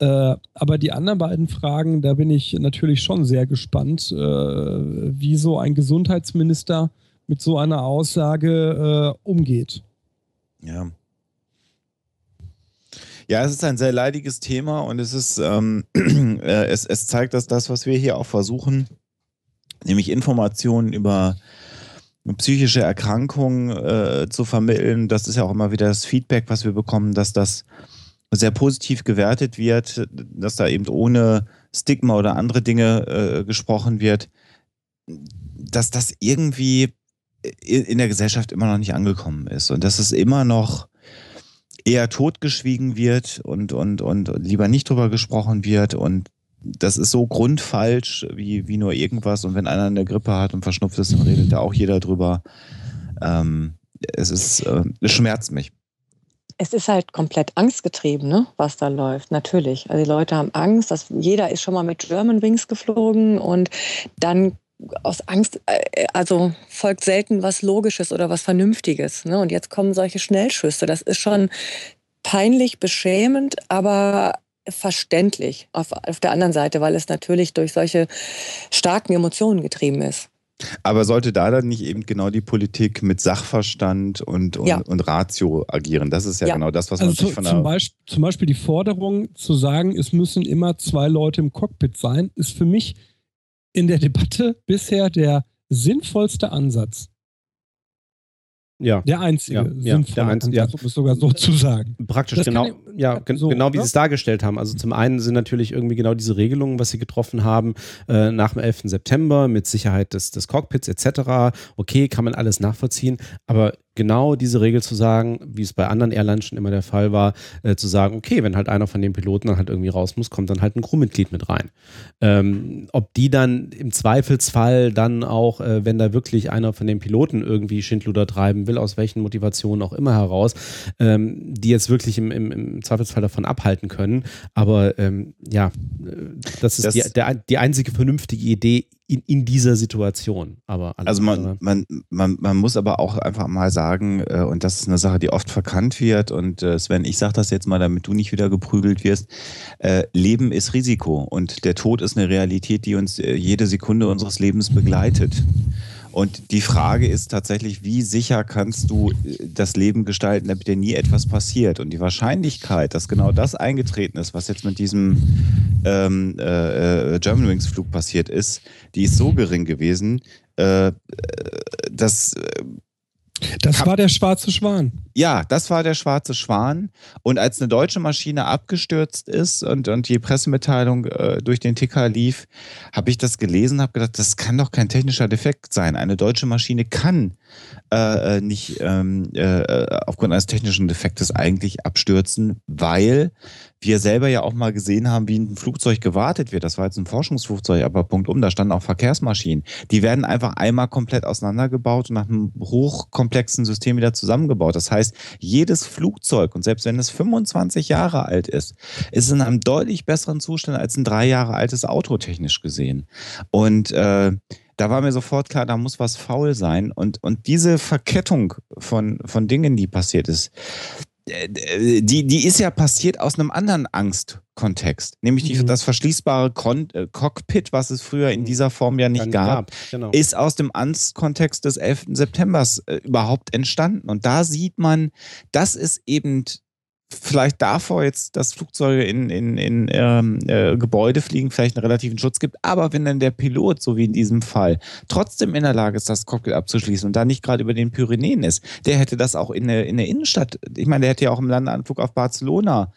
Äh, aber die anderen beiden Fragen, da bin ich natürlich schon sehr gespannt, äh, wie so ein Gesundheitsminister mit so einer Aussage äh, umgeht. Ja, ja, es ist ein sehr leidiges Thema und es ist, ähm, (clears throat) äh, es, es zeigt, dass das, was wir hier auch versuchen, nämlich Informationen über psychische Erkrankungen äh, zu vermitteln, das ist ja auch immer wieder das Feedback, was wir bekommen, dass das sehr positiv gewertet wird, dass da eben ohne Stigma oder andere Dinge äh, gesprochen wird, dass das irgendwie in der Gesellschaft immer noch nicht angekommen ist. Und dass es immer noch eher totgeschwiegen wird und, und, und lieber nicht drüber gesprochen wird. Und das ist so grundfalsch wie, wie nur irgendwas. Und wenn einer eine Grippe hat und verschnupft ist, dann redet da auch jeder drüber. Ähm, es ist, äh, es schmerzt mich. Es ist halt komplett angstgetrieben, ne, was da läuft, natürlich. Also die Leute haben Angst, dass jeder ist schon mal mit German Wings geflogen und dann aus Angst, äh, also folgt selten was Logisches oder was Vernünftiges. Ne? Und jetzt kommen solche Schnellschüsse. Das ist schon peinlich, beschämend, aber verständlich auf, auf der anderen Seite, weil es natürlich durch solche starken Emotionen getrieben ist. Aber sollte da dann nicht eben genau die Politik mit Sachverstand und, und, ja. und Ratio agieren? Das ist ja, ja. genau das, was also man sich von zum Beispiel, zum Beispiel die Forderung zu sagen, es müssen immer zwei Leute im Cockpit sein, ist für mich in der Debatte bisher der sinnvollste Ansatz. Ja. Der einzige ja, sinnvolle ja, der Ansatz, ja. um es sogar so zu sagen. Praktisch, das genau. Kann, ja, gen so, genau wie Sie es dargestellt haben. Also zum einen sind natürlich irgendwie genau diese Regelungen, was Sie getroffen haben, äh, nach dem 11. September mit Sicherheit des, des Cockpits etc. Okay, kann man alles nachvollziehen, aber genau diese Regel zu sagen, wie es bei anderen Airlines schon immer der Fall war, äh, zu sagen, okay, wenn halt einer von den Piloten dann halt irgendwie raus muss, kommt dann halt ein Crewmitglied mit rein. Ähm, ob die dann im Zweifelsfall dann auch, äh, wenn da wirklich einer von den Piloten irgendwie Schindluder treiben will, aus welchen Motivationen auch immer heraus, ähm, die jetzt wirklich im, im, im, Zweifelsfall davon abhalten können. Aber ähm, ja, äh, das ist das die, der, die einzige vernünftige Idee in, in dieser Situation. Aber also man, man, man, man muss aber auch einfach mal sagen, äh, und das ist eine Sache, die oft verkannt wird, und äh, Sven, ich sage das jetzt mal, damit du nicht wieder geprügelt wirst, äh, Leben ist Risiko und der Tod ist eine Realität, die uns äh, jede Sekunde unseres Lebens begleitet. Und die Frage ist tatsächlich, wie sicher kannst du äh, das Leben gestalten, damit dir nie etwas passiert? Und die Wahrscheinlichkeit, dass genau das eingetreten ist, was jetzt mit diesem ähm, äh, äh Germanwings-Flug passiert ist, die ist so gering gewesen, äh, dass äh, das war der schwarze Schwan. Ja, das war der schwarze Schwan. Und als eine deutsche Maschine abgestürzt ist und, und die Pressemitteilung äh, durch den Ticker lief, habe ich das gelesen, habe gedacht, das kann doch kein technischer Defekt sein. Eine deutsche Maschine kann äh, äh nicht ähm, äh, aufgrund eines technischen Defektes eigentlich abstürzen, weil wir selber ja auch mal gesehen haben, wie ein Flugzeug gewartet wird. Das war jetzt ein Forschungsflugzeug, aber Punkt um, da standen auch Verkehrsmaschinen. Die werden einfach einmal komplett auseinandergebaut und nach einem hochkomplexen System wieder zusammengebaut. Das heißt, jedes Flugzeug, und selbst wenn es 25 Jahre alt ist, ist in einem deutlich besseren Zustand als ein drei Jahre altes Auto technisch gesehen. Und äh, da war mir sofort klar, da muss was faul sein. Und, und diese Verkettung von, von Dingen, die passiert ist, die, die ist ja passiert aus einem anderen Angstkontext, nämlich die, mhm. das verschließbare Kon äh, Cockpit, was es früher in mhm. dieser Form ja nicht gab, gab. Genau. ist aus dem Angstkontext des 11. September äh, überhaupt entstanden. Und da sieht man, das ist eben vielleicht davor jetzt, dass Flugzeuge in, in, in ähm, äh, Gebäude fliegen, vielleicht einen relativen Schutz gibt. Aber wenn dann der Pilot, so wie in diesem Fall, trotzdem in der Lage ist, das Cockpit abzuschließen und da nicht gerade über den Pyrenäen ist, der hätte das auch in der, in der Innenstadt, ich meine, der hätte ja auch im Landeanflug auf Barcelona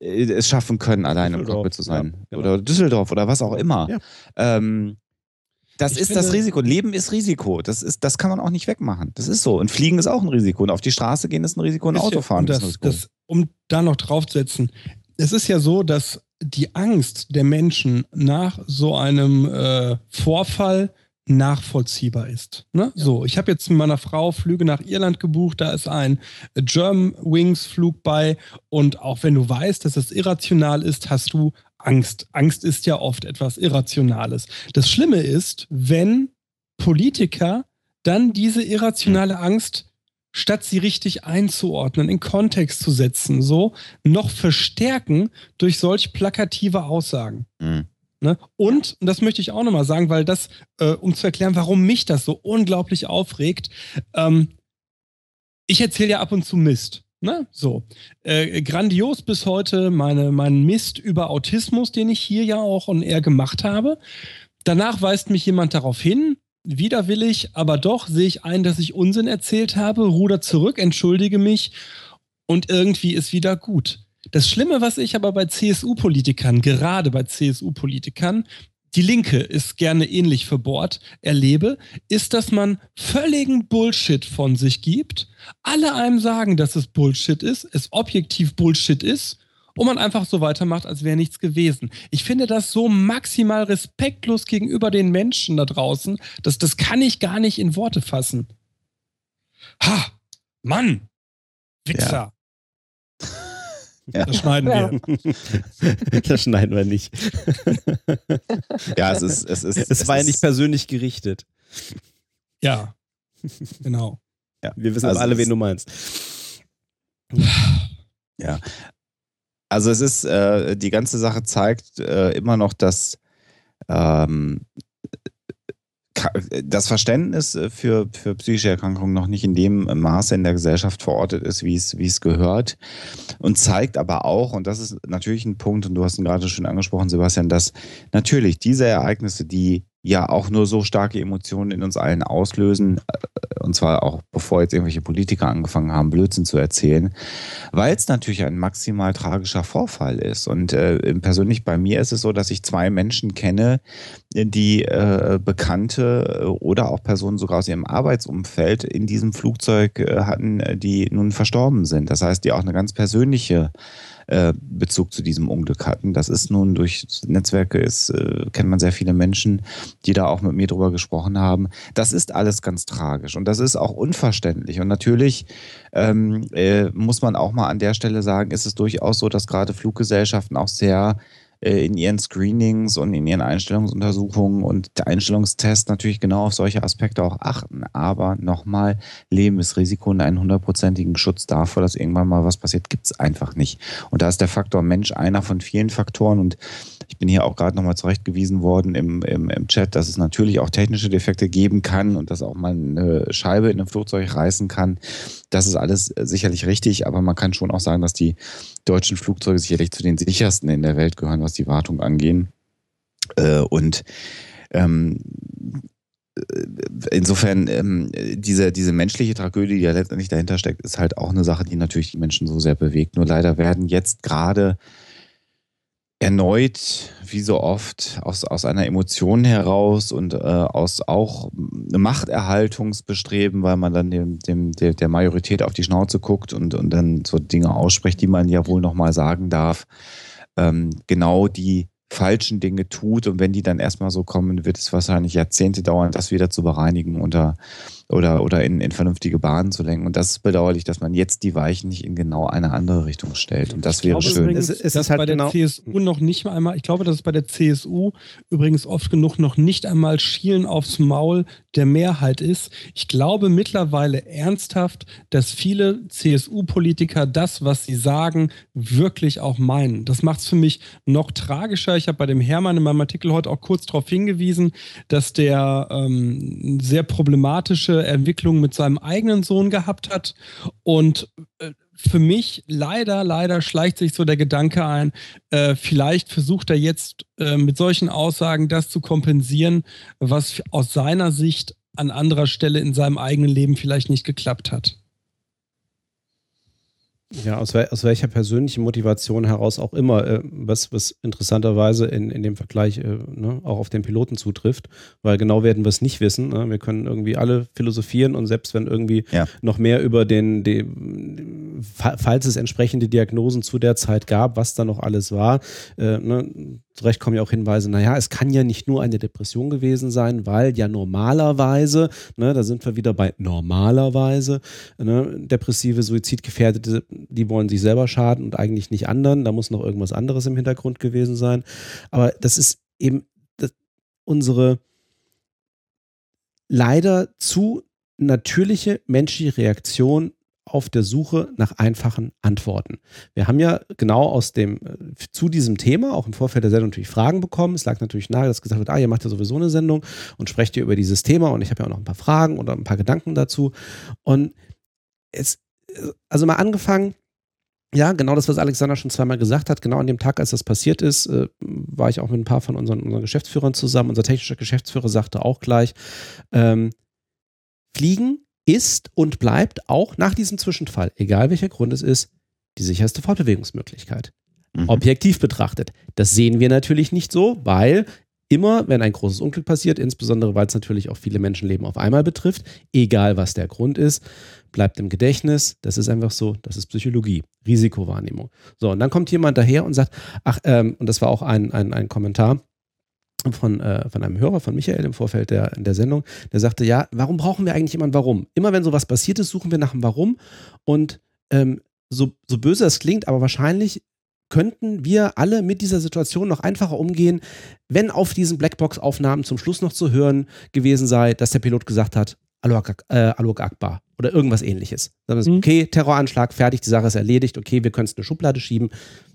äh, es schaffen können, allein im Cockpit zu sein. Ja, genau. Oder Düsseldorf oder was auch immer. Ja. Ähm, das ich ist finde, das Risiko. Leben ist Risiko. Das, ist, das kann man auch nicht wegmachen. Das ist so. Und Fliegen ist auch ein Risiko. Und auf die Straße gehen ist ein Risiko. Und Autofahren das, ist ein Risiko. Das, um da noch draufzusetzen. Es ist ja so, dass die Angst der Menschen nach so einem äh, Vorfall nachvollziehbar ist. Ne? Ja. So, ich habe jetzt mit meiner Frau Flüge nach Irland gebucht, da ist ein German Wings Flug bei und auch wenn du weißt, dass es irrational ist, hast du Angst. Angst ist ja oft etwas Irrationales. Das Schlimme ist, wenn Politiker dann diese irrationale Angst statt sie richtig einzuordnen, in Kontext zu setzen, so noch verstärken durch solch plakative Aussagen. Mhm. Ne? Und, und das möchte ich auch nochmal sagen, weil das, äh, um zu erklären, warum mich das so unglaublich aufregt, ähm, ich erzähle ja ab und zu Mist. Ne? So. Äh, grandios bis heute meine, mein Mist über Autismus, den ich hier ja auch und eher gemacht habe. Danach weist mich jemand darauf hin, widerwillig, aber doch sehe ich ein, dass ich Unsinn erzählt habe, ruder zurück, entschuldige mich und irgendwie ist wieder gut. Das Schlimme, was ich aber bei CSU-Politikern, gerade bei CSU-Politikern, die Linke ist gerne ähnlich verbohrt, erlebe, ist, dass man völligen Bullshit von sich gibt, alle einem sagen, dass es Bullshit ist, es objektiv Bullshit ist und man einfach so weitermacht, als wäre nichts gewesen. Ich finde das so maximal respektlos gegenüber den Menschen da draußen, dass das kann ich gar nicht in Worte fassen. Ha, Mann, Wichser. Ja. Ja. Das schneiden wir. das schneiden wir nicht. ja, es ist. Es, ist, es, es war ja nicht persönlich gerichtet. Ja, genau. Ja. Wir wissen also alle, wen du meinst. Ja, also es ist, äh, die ganze Sache zeigt äh, immer noch, dass ähm, das Verständnis äh, für, für psychische Erkrankungen noch nicht in dem Maße in der Gesellschaft verortet ist, wie es, wie es gehört. Und zeigt aber auch, und das ist natürlich ein Punkt, und du hast ihn gerade schon angesprochen, Sebastian, dass natürlich diese Ereignisse, die ja auch nur so starke Emotionen in uns allen auslösen, äh, und zwar auch bevor jetzt irgendwelche Politiker angefangen haben, Blödsinn zu erzählen, weil es natürlich ein maximal tragischer Vorfall ist. Und äh, persönlich bei mir ist es so, dass ich zwei Menschen kenne, die äh, Bekannte äh, oder auch Personen sogar aus ihrem Arbeitsumfeld in diesem Flugzeug äh, hatten, die nun verstorben sind. Das heißt, die auch eine ganz persönliche äh, Bezug zu diesem Unglück hatten. Das ist nun durch Netzwerke, ist, äh, kennt man sehr viele Menschen, die da auch mit mir drüber gesprochen haben. Das ist alles ganz tragisch und das ist auch unverständlich. Und natürlich ähm, äh, muss man auch mal an der Stelle sagen, ist es durchaus so, dass gerade Fluggesellschaften auch sehr äh, in ihren Screenings und in ihren Einstellungsuntersuchungen und Einstellungstests natürlich genau auf solche Aspekte auch achten. Aber nochmal, Lebensrisiko und einen hundertprozentigen Schutz davor, dass irgendwann mal was passiert, gibt es einfach nicht. Und da ist der Faktor Mensch einer von vielen Faktoren und ich bin hier auch gerade nochmal zurechtgewiesen worden im, im, im Chat, dass es natürlich auch technische Defekte geben kann und dass auch mal eine Scheibe in einem Flugzeug reißen kann. Das ist alles sicherlich richtig, aber man kann schon auch sagen, dass die deutschen Flugzeuge sicherlich zu den sichersten in der Welt gehören, was die Wartung angehen. Äh, und ähm, äh, insofern, ähm, diese, diese menschliche Tragödie, die ja letztendlich dahinter steckt, ist halt auch eine Sache, die natürlich die Menschen so sehr bewegt. Nur leider werden jetzt gerade erneut, wie so oft, aus, aus einer Emotion heraus und äh, aus auch Machterhaltungsbestreben, weil man dann dem, dem, der, der Majorität auf die Schnauze guckt und, und dann so Dinge ausspricht, die man ja wohl nochmal sagen darf, ähm, genau die falschen Dinge tut. Und wenn die dann erstmal so kommen, wird es wahrscheinlich Jahrzehnte dauern, das wieder zu bereinigen unter oder, oder in, in vernünftige Bahnen zu lenken. Und das ist bedauerlich, dass man jetzt die Weichen nicht in genau eine andere Richtung stellt. Und das ich wäre schön. Übrigens, es, es ist halt bei genau der CSU noch nicht einmal, ich glaube, dass es bei der CSU übrigens oft genug noch nicht einmal Schielen aufs Maul der Mehrheit ist. Ich glaube mittlerweile ernsthaft, dass viele CSU-Politiker das, was sie sagen, wirklich auch meinen. Das macht es für mich noch tragischer. Ich habe bei dem Hermann in meinem Artikel heute auch kurz darauf hingewiesen, dass der ähm, sehr problematische Entwicklung mit seinem eigenen Sohn gehabt hat. Und äh, für mich leider, leider schleicht sich so der Gedanke ein, äh, vielleicht versucht er jetzt äh, mit solchen Aussagen das zu kompensieren, was aus seiner Sicht an anderer Stelle in seinem eigenen Leben vielleicht nicht geklappt hat. Ja, aus, aus, welcher persönlichen Motivation heraus auch immer, äh, was, was interessanterweise in, in dem Vergleich äh, ne, auch auf den Piloten zutrifft, weil genau werden wir es nicht wissen. Ne? Wir können irgendwie alle philosophieren und selbst wenn irgendwie ja. noch mehr über den, den, falls es entsprechende Diagnosen zu der Zeit gab, was da noch alles war, äh, ne, Zurecht kommen ja auch Hinweise, naja, es kann ja nicht nur eine Depression gewesen sein, weil ja normalerweise, ne, da sind wir wieder bei normalerweise, ne, depressive, Suizidgefährdete, die wollen sich selber schaden und eigentlich nicht anderen. Da muss noch irgendwas anderes im Hintergrund gewesen sein. Aber das ist eben das, unsere leider zu natürliche menschliche Reaktion auf der Suche nach einfachen Antworten. Wir haben ja genau aus dem, äh, zu diesem Thema auch im Vorfeld der Sendung natürlich Fragen bekommen. Es lag natürlich nahe, dass gesagt wird, ah, ihr macht ja sowieso eine Sendung und sprecht ihr über dieses Thema und ich habe ja auch noch ein paar Fragen oder ein paar Gedanken dazu. Und es, also mal angefangen, ja, genau das, was Alexander schon zweimal gesagt hat. Genau an dem Tag, als das passiert ist, äh, war ich auch mit ein paar von unseren, unseren Geschäftsführern zusammen. Unser technischer Geschäftsführer sagte auch gleich, ähm, Fliegen ist und bleibt auch nach diesem Zwischenfall, egal welcher Grund es ist, die sicherste Fortbewegungsmöglichkeit. Mhm. Objektiv betrachtet. Das sehen wir natürlich nicht so, weil immer, wenn ein großes Unglück passiert, insbesondere weil es natürlich auch viele Menschenleben auf einmal betrifft, egal was der Grund ist, bleibt im Gedächtnis. Das ist einfach so, das ist Psychologie, Risikowahrnehmung. So, und dann kommt jemand daher und sagt, ach, ähm, und das war auch ein, ein, ein Kommentar, von, äh, von einem Hörer, von Michael im Vorfeld der, der Sendung, der sagte, ja, warum brauchen wir eigentlich immer ein Warum? Immer wenn sowas passiert ist, suchen wir nach einem Warum. Und ähm, so, so böse es klingt, aber wahrscheinlich könnten wir alle mit dieser Situation noch einfacher umgehen, wenn auf diesen Blackbox-Aufnahmen zum Schluss noch zu hören gewesen sei, dass der Pilot gesagt hat, Äh, Akbar oder irgendwas ähnliches. Dann ist, mhm. okay, Terroranschlag, fertig, die Sache ist erledigt, okay, wir können es in eine Schublade schieben.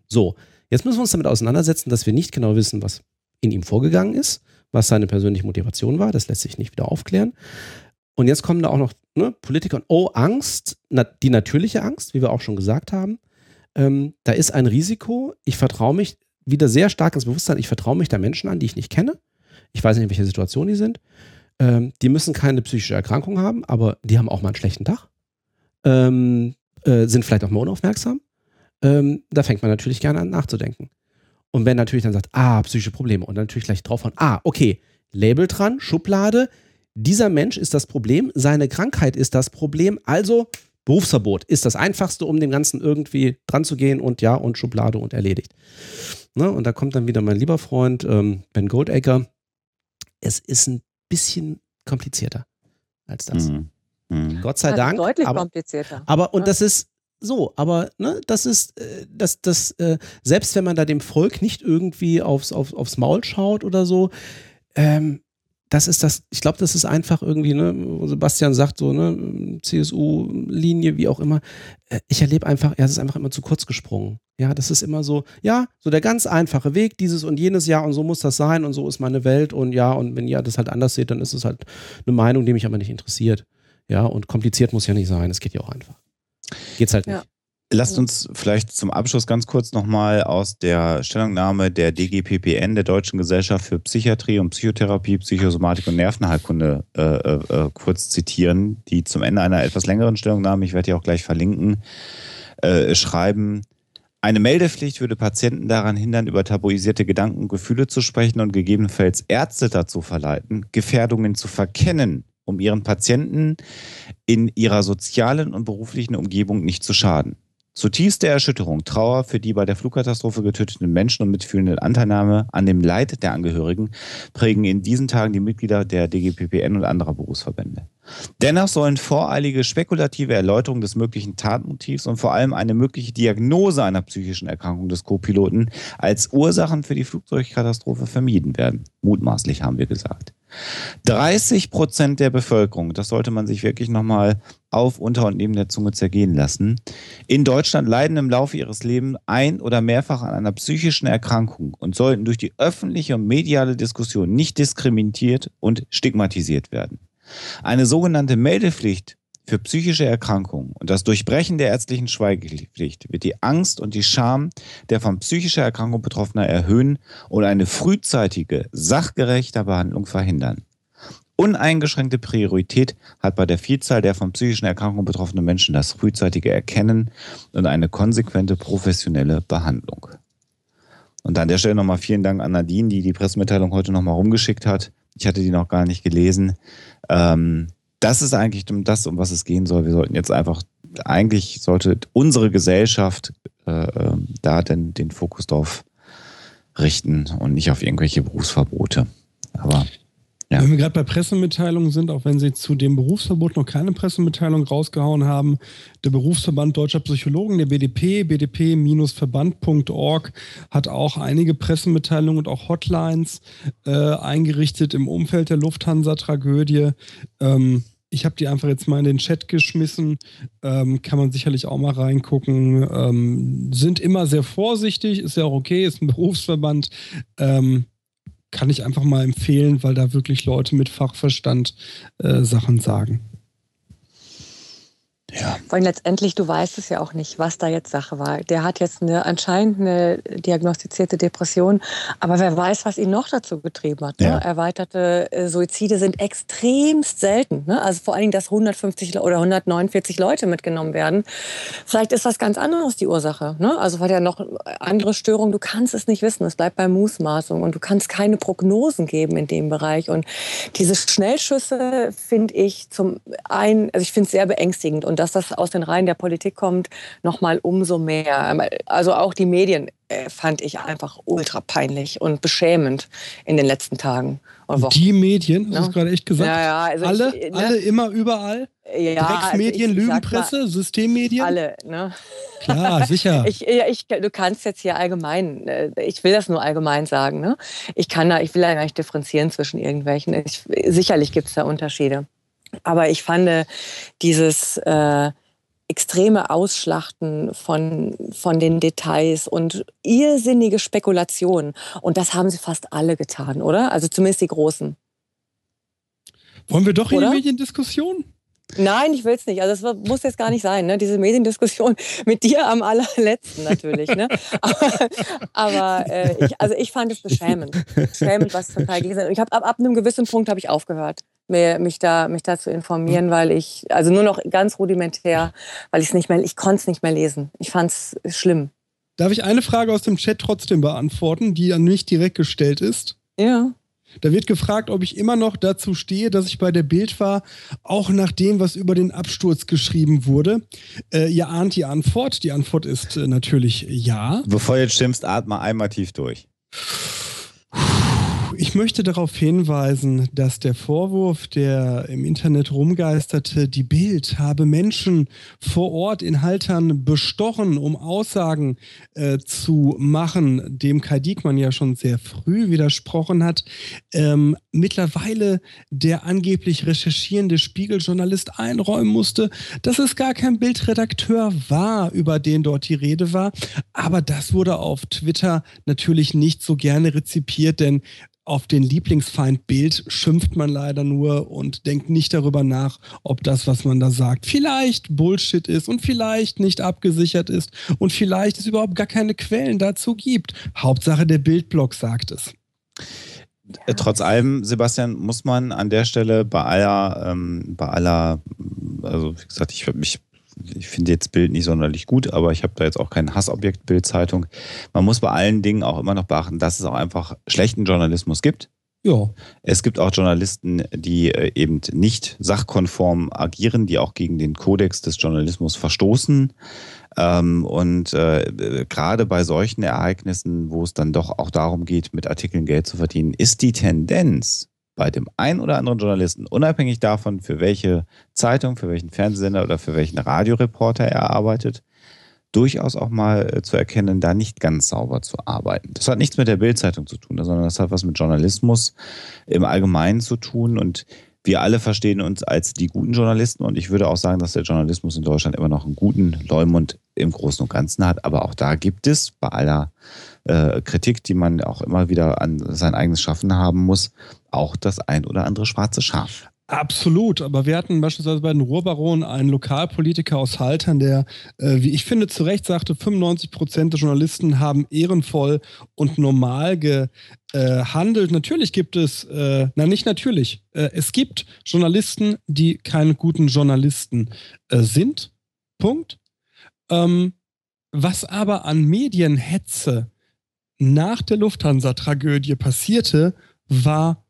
So, jetzt müssen wir uns damit auseinandersetzen, dass wir nicht genau wissen, was in ihm vorgegangen ist, was seine persönliche Motivation war. Das lässt sich nicht wieder aufklären. Und jetzt kommen da auch noch ne, Politiker und oh, Angst, na, die natürliche Angst, wie wir auch schon gesagt haben. Ähm, da ist ein Risiko. Ich vertraue mich wieder sehr stark ins Bewusstsein, ich vertraue mich da Menschen an, die ich nicht kenne. ich weiß nicht, in welcher Situation die sind. Ähm, die müssen keine psychische Erkrankung haben, aber die haben auch mal einen schlechten Tag. Ähm, äh, sind vielleicht auch mal unaufmerksam. Ähm, da fängt man natürlich gerne an nachzudenken. Und wenn natürlich dann sagt, ah, psychische Probleme und dann natürlich gleich draufhauen, ah, okay, Label dran, Schublade, dieser Mensch ist das Problem, seine Krankheit ist das Problem, also Berufsverbot ist das Einfachste, um dem Ganzen irgendwie dran zu gehen und ja, und Schublade und erledigt. Ne? Und da kommt dann wieder mein lieber Freund ähm, Ben Goldacre. Es ist ein bisschen komplizierter als das. Mhm. Mhm. Gott sei also Dank. Deutlich aber, komplizierter. Aber, und ja. das ist so, aber ne, das ist, äh, das, das, äh, selbst wenn man da dem Volk nicht irgendwie aufs, auf, aufs Maul schaut oder so, ähm, das ist das, ich glaube, das ist einfach irgendwie, ne, Sebastian sagt so, ne, CSU-Linie, wie auch immer. Äh, ich erlebe einfach, ja, es ist einfach immer zu kurz gesprungen. Ja, das ist immer so, ja, so der ganz einfache Weg, dieses und jenes Jahr und so muss das sein und so ist meine Welt und ja, und wenn ihr das halt anders seht, dann ist es halt eine Meinung, die mich aber nicht interessiert. Ja, und kompliziert muss ja nicht sein, es geht ja auch einfach. Geht's halt nicht. Ja. Lasst uns vielleicht zum Abschluss ganz kurz nochmal aus der Stellungnahme der DGPPN, der Deutschen Gesellschaft für Psychiatrie und Psychotherapie, Psychosomatik und Nervenheilkunde, äh, äh, äh, kurz zitieren, die zum Ende einer etwas längeren Stellungnahme, ich werde die auch gleich verlinken, äh, schreiben, eine Meldepflicht würde Patienten daran hindern, über tabuisierte Gedanken und Gefühle zu sprechen und gegebenenfalls Ärzte dazu verleiten, Gefährdungen zu verkennen, um ihren Patienten in ihrer sozialen und beruflichen Umgebung nicht zu schaden. Zutiefste Erschütterung, Trauer für die bei der Flugkatastrophe getöteten Menschen und mitfühlende Anteilnahme an dem Leid der Angehörigen prägen in diesen Tagen die Mitglieder der DGPPN und anderer Berufsverbände. Dennoch sollen voreilige spekulative Erläuterungen des möglichen Tatmotivs und vor allem eine mögliche Diagnose einer psychischen Erkrankung des Co-Piloten als Ursachen für die Flugzeugkatastrophe vermieden werden. Mutmaßlich haben wir gesagt. 30 Prozent der Bevölkerung, das sollte man sich wirklich nochmal auf, unter und neben der Zunge zergehen lassen, in Deutschland leiden im Laufe ihres Lebens ein- oder mehrfach an einer psychischen Erkrankung und sollten durch die öffentliche und mediale Diskussion nicht diskriminiert und stigmatisiert werden. Eine sogenannte Meldepflicht für psychische Erkrankungen und das Durchbrechen der ärztlichen Schweigepflicht wird die Angst und die Scham der von psychischer Erkrankung Betroffener erhöhen und eine frühzeitige, sachgerechte Behandlung verhindern. Uneingeschränkte Priorität hat bei der Vielzahl der von psychischen Erkrankungen betroffenen Menschen das frühzeitige Erkennen und eine konsequente professionelle Behandlung. Und an der Stelle nochmal vielen Dank an Nadine, die die Pressemitteilung heute nochmal rumgeschickt hat. Ich hatte die noch gar nicht gelesen. Ähm, das ist eigentlich das, um was es gehen soll. Wir sollten jetzt einfach, eigentlich sollte unsere Gesellschaft äh, ähm, da denn den Fokus drauf richten und nicht auf irgendwelche Berufsverbote. Aber ja. Wenn wir gerade bei Pressemitteilungen sind, auch wenn Sie zu dem Berufsverbot noch keine Pressemitteilung rausgehauen haben, der Berufsverband Deutscher Psychologen, der BDP, bdp-verband.org, hat auch einige Pressemitteilungen und auch Hotlines äh, eingerichtet im Umfeld der Lufthansa-Tragödie. Ähm, ich habe die einfach jetzt mal in den Chat geschmissen. Ähm, kann man sicherlich auch mal reingucken. Ähm, sind immer sehr vorsichtig, ist ja auch okay, ist ein Berufsverband. Ähm, kann ich einfach mal empfehlen, weil da wirklich Leute mit Fachverstand äh, Sachen sagen. Ja. Vor allem letztendlich, du weißt es ja auch nicht, was da jetzt Sache war. Der hat jetzt eine anscheinend eine diagnostizierte Depression, aber wer weiß, was ihn noch dazu getrieben hat. Ne? Ja. Erweiterte äh, Suizide sind extremst selten. Ne? Also vor allen Dingen, dass 150 oder 149 Leute mitgenommen werden. Vielleicht ist was ganz anderes die Ursache. Ne? Also weil ja noch andere Störungen, du kannst es nicht wissen. Es bleibt bei Mußmaßung und du kannst keine Prognosen geben in dem Bereich. Und diese Schnellschüsse finde ich zum einen, also ich finde es sehr beängstigend und dass das aus den Reihen der Politik kommt, noch mal umso mehr. Also auch die Medien äh, fand ich einfach ultra peinlich und beschämend in den letzten Tagen. Die Medien, hast ja. du gerade echt gesagt? Ja, ja, also alle, ich, ne? alle immer überall? Ja, Drecksmedien, also Lügenpresse, mal, Systemmedien? Alle, ne? Klar, sicher. (laughs) ich, ich, du kannst jetzt hier allgemein, äh, ich will das nur allgemein sagen, ne? Ich kann da, ich will da gar nicht differenzieren zwischen irgendwelchen. Ich, sicherlich gibt es da Unterschiede. Aber ich fand dieses äh, extreme Ausschlachten von, von den Details und irrsinnige Spekulationen. Und das haben sie fast alle getan, oder? Also zumindest die Großen. Wollen wir doch in die Mediendiskussion? Nein, ich will es nicht. Also das muss jetzt gar nicht sein, ne? diese Mediendiskussion (laughs) mit dir am allerletzten natürlich. Ne? (laughs) Aber, aber äh, ich, also ich fand es beschämend. Beschämend, was Teil (laughs) gelesen Ich habe ab, ab einem gewissen Punkt habe ich aufgehört, mir, mich, da, mich da zu informieren, weil ich, also nur noch ganz rudimentär, weil ich es nicht mehr, ich konnte es nicht mehr lesen. Ich fand es schlimm. Darf ich eine Frage aus dem Chat trotzdem beantworten, die an mich direkt gestellt ist? Ja. Da wird gefragt, ob ich immer noch dazu stehe, dass ich bei der Bild war, auch nach dem, was über den Absturz geschrieben wurde. Äh, ihr ahnt die Antwort. Die Antwort ist äh, natürlich ja. Bevor du jetzt stimmst, atme einmal tief durch. Ich möchte darauf hinweisen, dass der Vorwurf, der im Internet rumgeisterte, die Bild habe Menschen vor Ort in Haltern bestochen, um Aussagen äh, zu machen, dem Kai Diekmann ja schon sehr früh widersprochen hat, ähm, mittlerweile der angeblich recherchierende Spiegeljournalist einräumen musste, dass es gar kein Bildredakteur war, über den dort die Rede war. Aber das wurde auf Twitter natürlich nicht so gerne rezipiert, denn auf den Lieblingsfeind Bild schimpft man leider nur und denkt nicht darüber nach, ob das, was man da sagt, vielleicht Bullshit ist und vielleicht nicht abgesichert ist und vielleicht es überhaupt gar keine Quellen dazu gibt. Hauptsache der Bildblog sagt es. Äh, trotz allem, Sebastian, muss man an der Stelle bei aller, ähm, bei aller, also wie gesagt, ich, ich ich finde jetzt Bild nicht sonderlich gut, aber ich habe da jetzt auch kein Hassobjekt Bild-Zeitung. Man muss bei allen Dingen auch immer noch beachten, dass es auch einfach schlechten Journalismus gibt. Ja. Es gibt auch Journalisten, die äh, eben nicht sachkonform agieren, die auch gegen den Kodex des Journalismus verstoßen. Ähm, und äh, gerade bei solchen Ereignissen, wo es dann doch auch darum geht, mit Artikeln Geld zu verdienen, ist die Tendenz bei dem einen oder anderen Journalisten, unabhängig davon, für welche Zeitung, für welchen Fernsehsender oder für welchen Radioreporter er arbeitet, durchaus auch mal äh, zu erkennen, da nicht ganz sauber zu arbeiten. Das hat nichts mit der Bildzeitung zu tun, sondern das hat was mit Journalismus im Allgemeinen zu tun und wir alle verstehen uns als die guten Journalisten und ich würde auch sagen, dass der Journalismus in Deutschland immer noch einen guten Leumund im Großen und Ganzen hat. Aber auch da gibt es bei aller äh, Kritik, die man auch immer wieder an sein eigenes Schaffen haben muss, auch das ein oder andere schwarze Schaf. Absolut, aber wir hatten beispielsweise bei den Ruhrbaronen einen Lokalpolitiker aus Haltern, der, äh, wie ich finde, zu Recht sagte, 95 Prozent der Journalisten haben ehrenvoll und normal gehandelt. Natürlich gibt es, äh, na nicht natürlich, äh, es gibt Journalisten, die keine guten Journalisten äh, sind. Punkt. Ähm, was aber an Medienhetze nach der Lufthansa-Tragödie passierte, war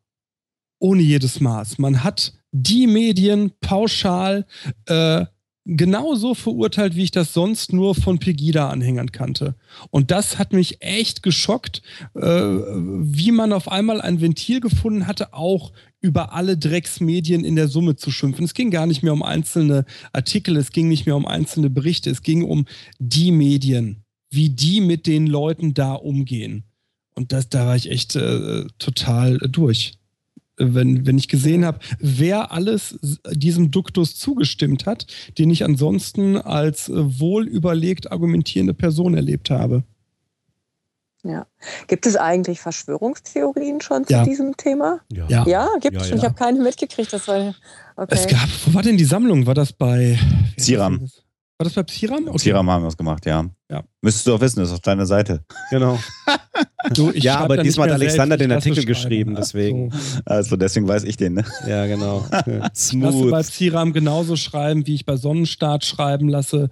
ohne jedes Maß. Man hat die Medien pauschal äh, genauso verurteilt, wie ich das sonst nur von Pegida-Anhängern kannte. Und das hat mich echt geschockt, äh, wie man auf einmal ein Ventil gefunden hatte, auch über alle Drecksmedien in der Summe zu schimpfen. Es ging gar nicht mehr um einzelne Artikel, es ging nicht mehr um einzelne Berichte, es ging um die Medien, wie die mit den Leuten da umgehen. Und das, da war ich echt äh, total durch wenn, wenn ich gesehen habe, wer alles diesem Duktus zugestimmt hat, den ich ansonsten als äh, wohl überlegt argumentierende Person erlebt habe. Ja. Gibt es eigentlich Verschwörungstheorien schon zu ja. diesem Thema? Ja. Ja, gibt es ja, schon. Ich habe keine mitgekriegt. Das war, okay. Es gab, wo war denn die Sammlung? War das bei Siram? War das bei Psiram? Okay. Psiram haben wir es gemacht, ja. ja. Müsstest du auch wissen, das ist auf deiner Seite. Genau. (laughs) du, ja, aber diesmal hat Alexander den Artikel geschrieben, deswegen. Also deswegen weiß ich den, ne? Ja, genau. Smooth. (laughs) Lass du bei Psiram genauso schreiben, wie ich bei Sonnenstaat schreiben lasse,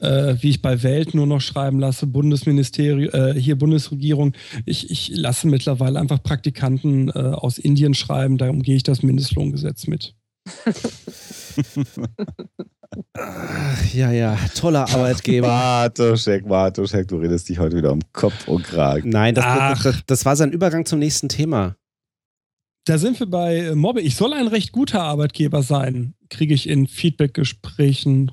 äh, wie ich bei Welt nur noch schreiben lasse, Bundesministerium, äh, hier Bundesregierung. Ich, ich lasse mittlerweile einfach Praktikanten äh, aus Indien schreiben, darum gehe ich das Mindestlohngesetz mit. (laughs) Ach, ja, ja, toller Arbeitgeber. Bartoschek, Bartoschek, du redest dich heute wieder um Kopf und Kragen. Nein, das, das, das, das, war sein Übergang zum nächsten Thema. Da sind wir bei Mobbe. Ich soll ein recht guter Arbeitgeber sein, kriege ich in Feedbackgesprächen.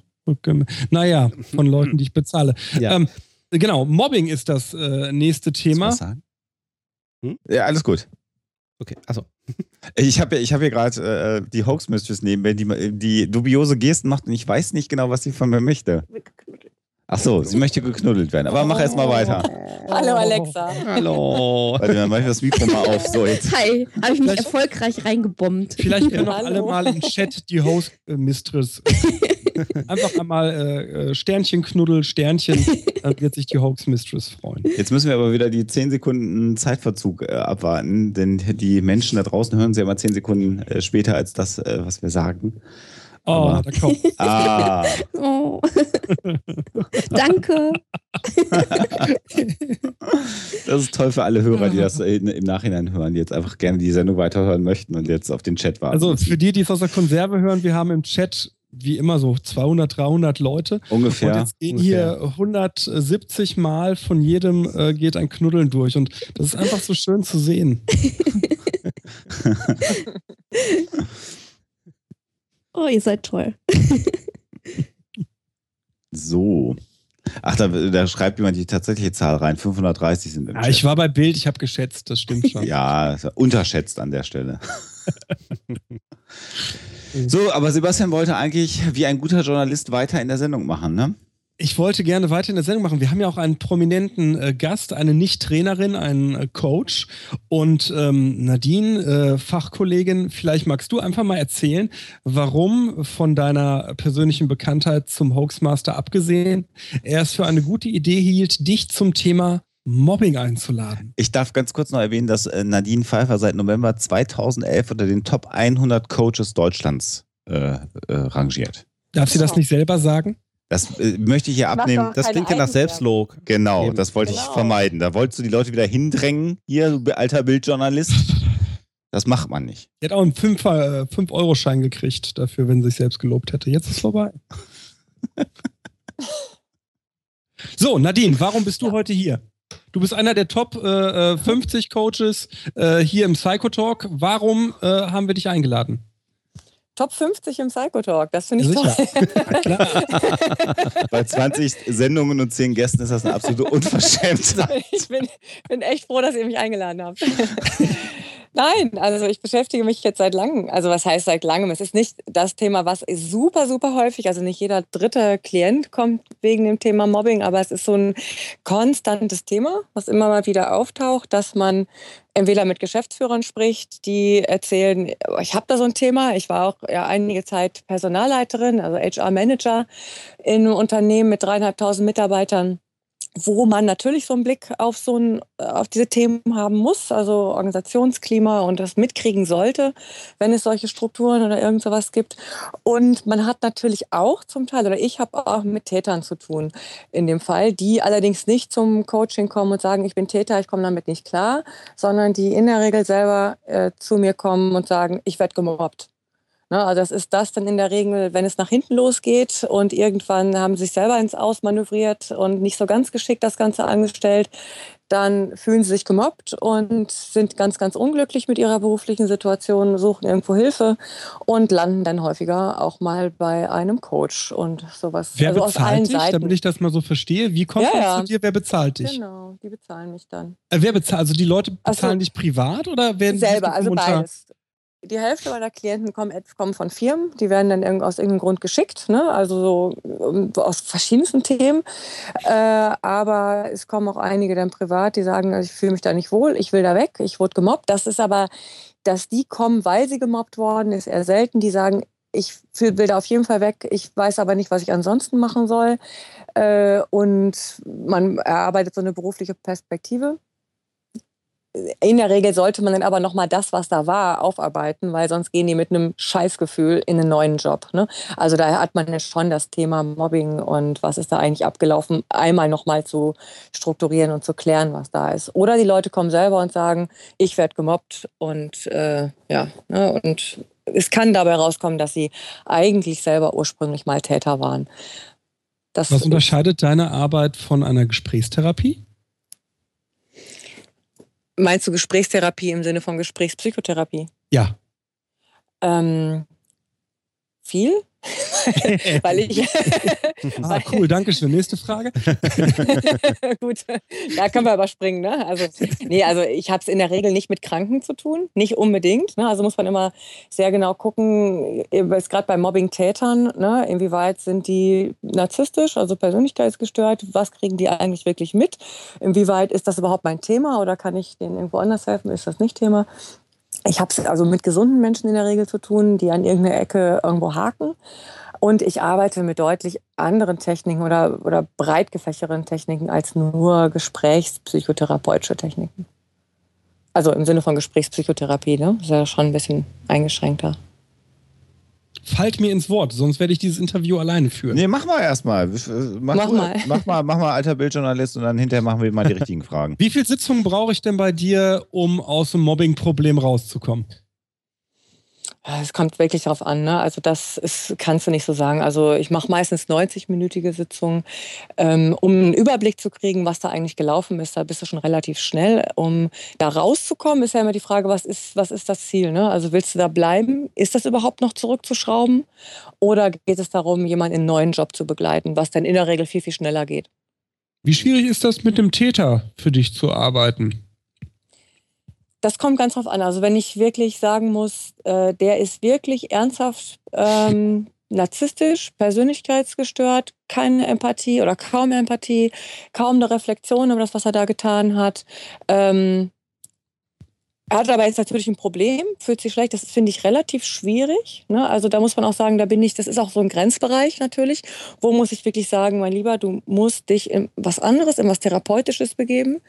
Naja, von Leuten, die ich bezahle. Ja. Ähm, genau, Mobbing ist das äh, nächste Thema. Was sagen? Hm? Ja, alles gut. Okay, also. Ich habe ich hab hier gerade äh, die Hoax Mistress neben mir, die, die dubiose Gesten macht und ich weiß nicht genau, was sie von mir möchte. Ach so, sie möchte geknuddelt werden. Aber mach erst mal weiter. Hallo Alexa. Hallo. Warte, dann mach ich das Mikro mal auf. So, jetzt. Hi, habe ich mich Vielleicht- erfolgreich reingebombt. Vielleicht können noch Hallo. alle mal im Chat die Host-Mistress. (laughs) (laughs) Einfach einmal äh, äh, Sternchen, Knuddel, Sternchen. (laughs) Dann wird sich die Hoax-Mistress freuen. Jetzt müssen wir aber wieder die 10 Sekunden Zeitverzug äh, abwarten, denn die Menschen da draußen hören sie ja immer 10 Sekunden äh, später als das, äh, was wir sagen. Oh, Aber- da kommt. (laughs) Ah, Oh. Danke. das ist toll für alle Hörer, die das im Nachhinein hören, die jetzt einfach gerne die Sendung weiterhören möchten und jetzt auf den Chat warten. Also für die, die es aus der Konserve hören, wir haben im Chat wie immer so 200, 300 Leute. ungefähr. Und jetzt gehen ungefähr. hier 170 Mal von jedem äh, geht ein Knuddeln durch. Und das ist einfach so schön zu sehen. (laughs) Oh, ihr seid toll. (laughs) So. Ach, da, da schreibt jemand die tatsächliche Zahl rein. 530 sind im Ja, Chat. ich war bei Bild, ich habe geschätzt, das stimmt schon. Ja, unterschätzt an der Stelle. (laughs) so, aber Sebastian wollte eigentlich wie ein guter Journalist weiter in der Sendung machen, ne? Ich wollte gerne weiter in der Sendung machen. Wir haben ja auch einen prominenten äh, Gast, eine Nicht-Trainerin, einen äh, Coach. Und ähm, Nadine, äh, Fachkollegin, vielleicht magst du einfach mal erzählen, warum von deiner persönlichen Bekanntheit zum Hoaxmaster abgesehen er es für eine gute Idee hielt, dich zum Thema Mobbing einzuladen. Ich darf ganz kurz noch erwähnen, dass äh, Nadine Pfeiffer seit November 2011 unter den Top 100 Coaches Deutschlands äh, äh, rangiert. Darf sie das nicht selber sagen? Das äh, möchte ich hier abnehmen. Das klingt ja nach. Selbstlob. Genau, Eben. das wollte ich Genau. vermeiden. Da wolltest du die Leute wieder hindrängen. Hier, du alter Bildjournalist. Das macht man nicht. Sie hat auch einen 5-Euro-Schein gekriegt dafür, wenn sie sich selbst gelobt hätte. Jetzt ist vorbei. (laughs) so, Nadine, warum bist du heute hier? Du bist einer der Top äh, äh, 50 Coaches äh, hier im Psychotalk. Warum äh, haben wir dich eingeladen? Top 50 im Psychotalk, das finde ich Sicher. toll. (laughs) (laughs) Bei 20 Sendungen und 10 Gästen ist das eine absolute Unverschämtheit. (laughs) ich bin, bin echt froh, dass ihr mich eingeladen habt. Nein, also ich beschäftige mich jetzt seit langem. Also was heißt seit langem? Es ist nicht das Thema, was super, super häufig, also nicht jeder dritte Klient kommt wegen dem Thema Mobbing, aber es ist so ein konstantes Thema, was immer mal wieder auftaucht, dass man entweder mit Geschäftsführern spricht, die erzählen, "Oh, ich habe da so ein Thema. Ich war auch ja, einige Zeit Personalleiterin, also HR-Manager in einem Unternehmen mit dreieinhalbtausend Mitarbeitern wo man natürlich so einen Blick auf so ein, auf diese Themen haben muss, also Organisationsklima und das mitkriegen sollte, wenn es solche Strukturen oder irgend sowas gibt. Und man hat natürlich auch zum Teil, oder ich habe auch mit Tätern zu tun in dem Fall, die allerdings nicht zum Coaching kommen und sagen, ich bin Täter, ich komme damit nicht klar, sondern die in der Regel selber äh, zu mir kommen und sagen, ich werde gemobbt. Ne, also das ist das dann in der Regel, wenn es nach hinten losgeht und irgendwann haben sie sich selber ins Aus manövriert und nicht so ganz geschickt das Ganze angestellt, dann fühlen sie sich gemobbt und sind ganz, ganz unglücklich mit ihrer beruflichen Situation, suchen irgendwo Hilfe und landen dann häufiger auch mal bei einem Coach und sowas. Wer also bezahlt dich, Seiten. damit ich das mal so verstehe? Wie kommst Ja, du ja. zu dir? Wer bezahlt dich? Genau, die bezahlen mich dann. Äh, wer bezahlt? Also die Leute Ach so. bezahlen dich privat oder werden Selber, also beides. Die Hälfte meiner Klienten kommen, kommen von Firmen, die werden dann aus irgendeinem Grund geschickt, ne? also so ähm, aus verschiedensten Themen. Äh, aber es kommen auch einige dann privat, die sagen, ich fühle mich da nicht wohl, ich will da weg, ich wurde gemobbt. Das ist aber, dass die kommen, weil sie gemobbt worden, ist eher selten. Die sagen, ich will da auf jeden Fall weg, ich weiß aber nicht, was ich ansonsten machen soll. Äh, und man erarbeitet so eine berufliche Perspektive in der Regel sollte man dann aber nochmal das, was da war, aufarbeiten, weil sonst gehen die mit einem Scheißgefühl in einen neuen Job. Ne? Also da hat man ja schon das Thema Mobbing und was ist da eigentlich abgelaufen, einmal nochmal zu strukturieren und zu klären, was da ist. Oder die Leute kommen selber und sagen, ich werde gemobbt und äh, ja, ne? und es kann dabei rauskommen, dass sie eigentlich selber ursprünglich mal Täter waren. Das Was unterscheidet deine Arbeit von einer Gesprächstherapie? Meinst du Gesprächstherapie im Sinne von Gesprächspsychotherapie? Ja. Ähm, viel, weil ich. (laughs) Ah, cool, danke schön. Nächste Frage. (laughs) Gut, da können wir überspringen. Ne? Also, nee, also ich habe es in der Regel nicht mit Kranken zu tun, nicht unbedingt. Ne? Also muss man immer sehr genau gucken, gerade bei Mobbing-Tätern, ne? inwieweit sind die narzisstisch, also persönlichkeitsgestört, was kriegen die eigentlich wirklich mit? Inwieweit ist das überhaupt mein Thema oder kann ich denen irgendwo anders helfen? Ist das nicht Thema? Ich habe es also mit gesunden Menschen in der Regel zu tun, die an irgendeiner Ecke irgendwo haken. Und ich arbeite mit deutlich anderen Techniken oder, oder breit gefächerten Techniken als nur gesprächspsychotherapeutische Techniken. Also im Sinne von Gesprächspsychotherapie, ne? Ist ja schon ein bisschen eingeschränkter. Fallt mir ins Wort, sonst werde ich dieses Interview alleine führen. Nee, mach mal erstmal. Mach, Mach mal. (laughs) Mach mal, mach mal alter Bildjournalist und dann hinterher machen wir mal die richtigen Fragen. Wie viele Sitzungen brauche ich denn bei dir, um aus dem Mobbing-Problem rauszukommen? Ja, Es kommt wirklich darauf an. Ne? Also das ist, kannst du nicht so sagen. Also ich mache meistens 90-minütige Sitzungen, ähm, um einen Überblick zu kriegen, was da eigentlich gelaufen ist. Da bist du schon relativ schnell. Um da rauszukommen, ist ja immer die Frage, was ist, was ist das Ziel? Ne? Also willst du da bleiben? Ist das überhaupt noch zurückzuschrauben? Oder geht es darum, jemanden in einen neuen Job zu begleiten, was dann in der Regel viel, viel schneller geht? Wie schwierig ist das mit dem Täter für dich zu arbeiten? Das kommt ganz drauf an. Also wenn ich wirklich sagen muss, äh, der ist wirklich ernsthaft ähm, (laughs) narzisstisch, persönlichkeitsgestört, keine Empathie oder kaum Empathie, kaum eine Reflexion über das, was er da getan hat. Ähm, er hat aber jetzt natürlich ein Problem, fühlt sich schlecht. Das finde ich relativ schwierig. Ne? Also da muss man auch sagen, da bin ich, das ist auch so ein Grenzbereich natürlich. Wo muss ich wirklich sagen, mein Lieber, du musst dich in was anderes, in was Therapeutisches begeben.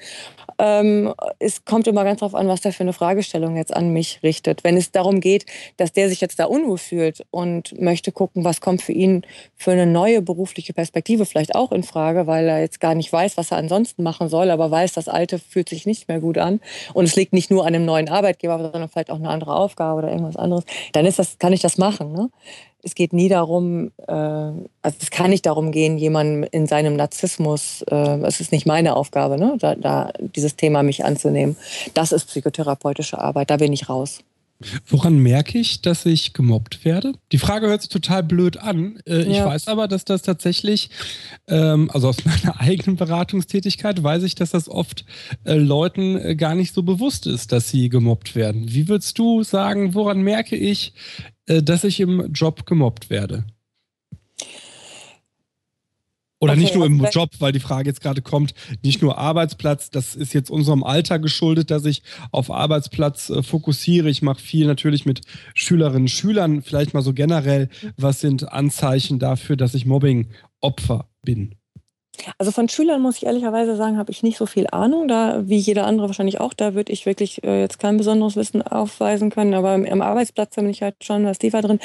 Ähm, es kommt immer ganz darauf an, was der für eine Fragestellung jetzt an mich richtet. Wenn es darum geht, dass der sich jetzt da unwohl fühlt und möchte gucken, was kommt für ihn für eine neue berufliche Perspektive vielleicht auch in Frage, weil er jetzt gar nicht weiß, was er ansonsten machen soll, aber weiß, das Alte fühlt sich nicht mehr gut an und es liegt nicht nur an einem neuen Arbeitgeber, sondern vielleicht auch eine andere Aufgabe oder irgendwas anderes, dann ist das, kann ich das machen. Ne? Es geht nie darum, äh, also es kann nicht darum gehen, jemanden in seinem Narzissmus, äh, es ist nicht meine Aufgabe, ne? da, da dieses Thema mich anzunehmen. Das ist psychotherapeutische Arbeit, da bin ich raus. Woran merke ich, dass ich gemobbt werde? Die Frage hört sich total blöd an. Äh, Ich Ja. weiß aber, dass das tatsächlich, ähm, also aus (laughs) meiner eigenen Beratungstätigkeit, weiß ich, dass das oft äh, Leuten äh, gar nicht so bewusst ist, dass sie gemobbt werden. Wie würdest du sagen, woran merke ich, äh, dass ich im Job gemobbt werde? Oder Okay, nicht nur im also wenn- Job, weil die Frage jetzt gerade kommt, nicht nur Arbeitsplatz, das ist jetzt unserem Alter geschuldet, dass ich auf Arbeitsplatz äh, fokussiere. Ich mache viel natürlich mit Schülerinnen und Schülern, vielleicht mal so generell, was sind Anzeichen dafür, dass ich Mobbing-Opfer bin? Also von Schülern muss ich ehrlicherweise sagen, habe ich nicht so viel Ahnung. Da, wie jeder andere wahrscheinlich auch, da würde ich wirklich äh, jetzt kein besonderes Wissen aufweisen können. Aber im, im Arbeitsplatz bin ich halt schon was tiefer drin.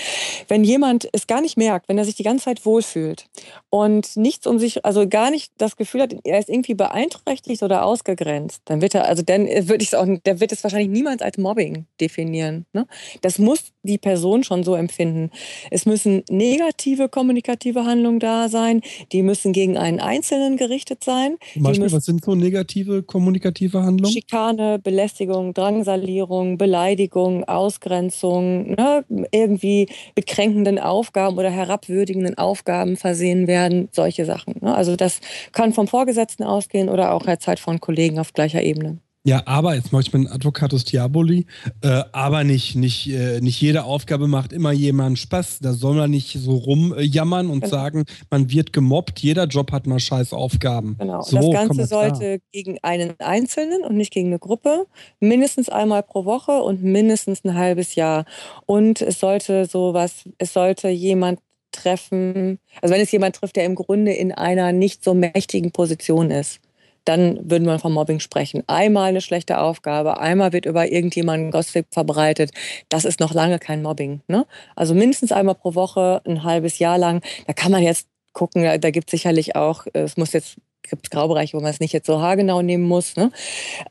Wenn jemand es gar nicht merkt, wenn er sich die ganze Zeit wohlfühlt und nichts um sich, also gar nicht das Gefühl hat, er ist irgendwie beeinträchtigt oder ausgegrenzt, dann wird er, also dann würde ich es auch, der wird es wahrscheinlich niemals als Mobbing definieren. Ne? Das muss die Person schon so empfinden. Es müssen negative kommunikative Handlungen da sein, die müssen gegen einen Einzelnen gerichtet sein. Beispiel, was sind so negative kommunikative Handlungen? Schikane, Belästigung, Drangsalierung, Beleidigung, Ausgrenzung, ne, irgendwie bekränkenden Aufgaben oder herabwürdigenden Aufgaben versehen werden, solche Sachen. Ne? Also das kann vom Vorgesetzten ausgehen oder auch halt von Kollegen auf gleicher Ebene. Ja, aber, jetzt mache ich meinen Advocatus Diaboli, äh, aber nicht, nicht, äh, nicht jede Aufgabe macht immer jemand Spaß. Da soll man nicht so rumjammern und Genau. sagen, man wird gemobbt, jeder Job hat mal scheiß Aufgaben. Genau. So, das Ganze mal sollte gegen einen Einzelnen und nicht gegen eine Gruppe, mindestens einmal pro Woche und mindestens ein halbes Jahr. Und es sollte sowas, es sollte jemand treffen, also wenn es jemand trifft, der im Grunde in einer nicht so mächtigen Position ist, dann würden wir von Mobbing sprechen. Einmal eine schlechte Aufgabe, einmal wird über irgendjemanden Gossip verbreitet. Das ist noch lange kein Mobbing. Ne? Also mindestens einmal pro Woche, ein halbes Jahr lang. Da kann man jetzt gucken, da, gibt es sicherlich auch, es muss jetzt, gibt Graubereiche, wo man es nicht jetzt so haargenau nehmen muss. Ne?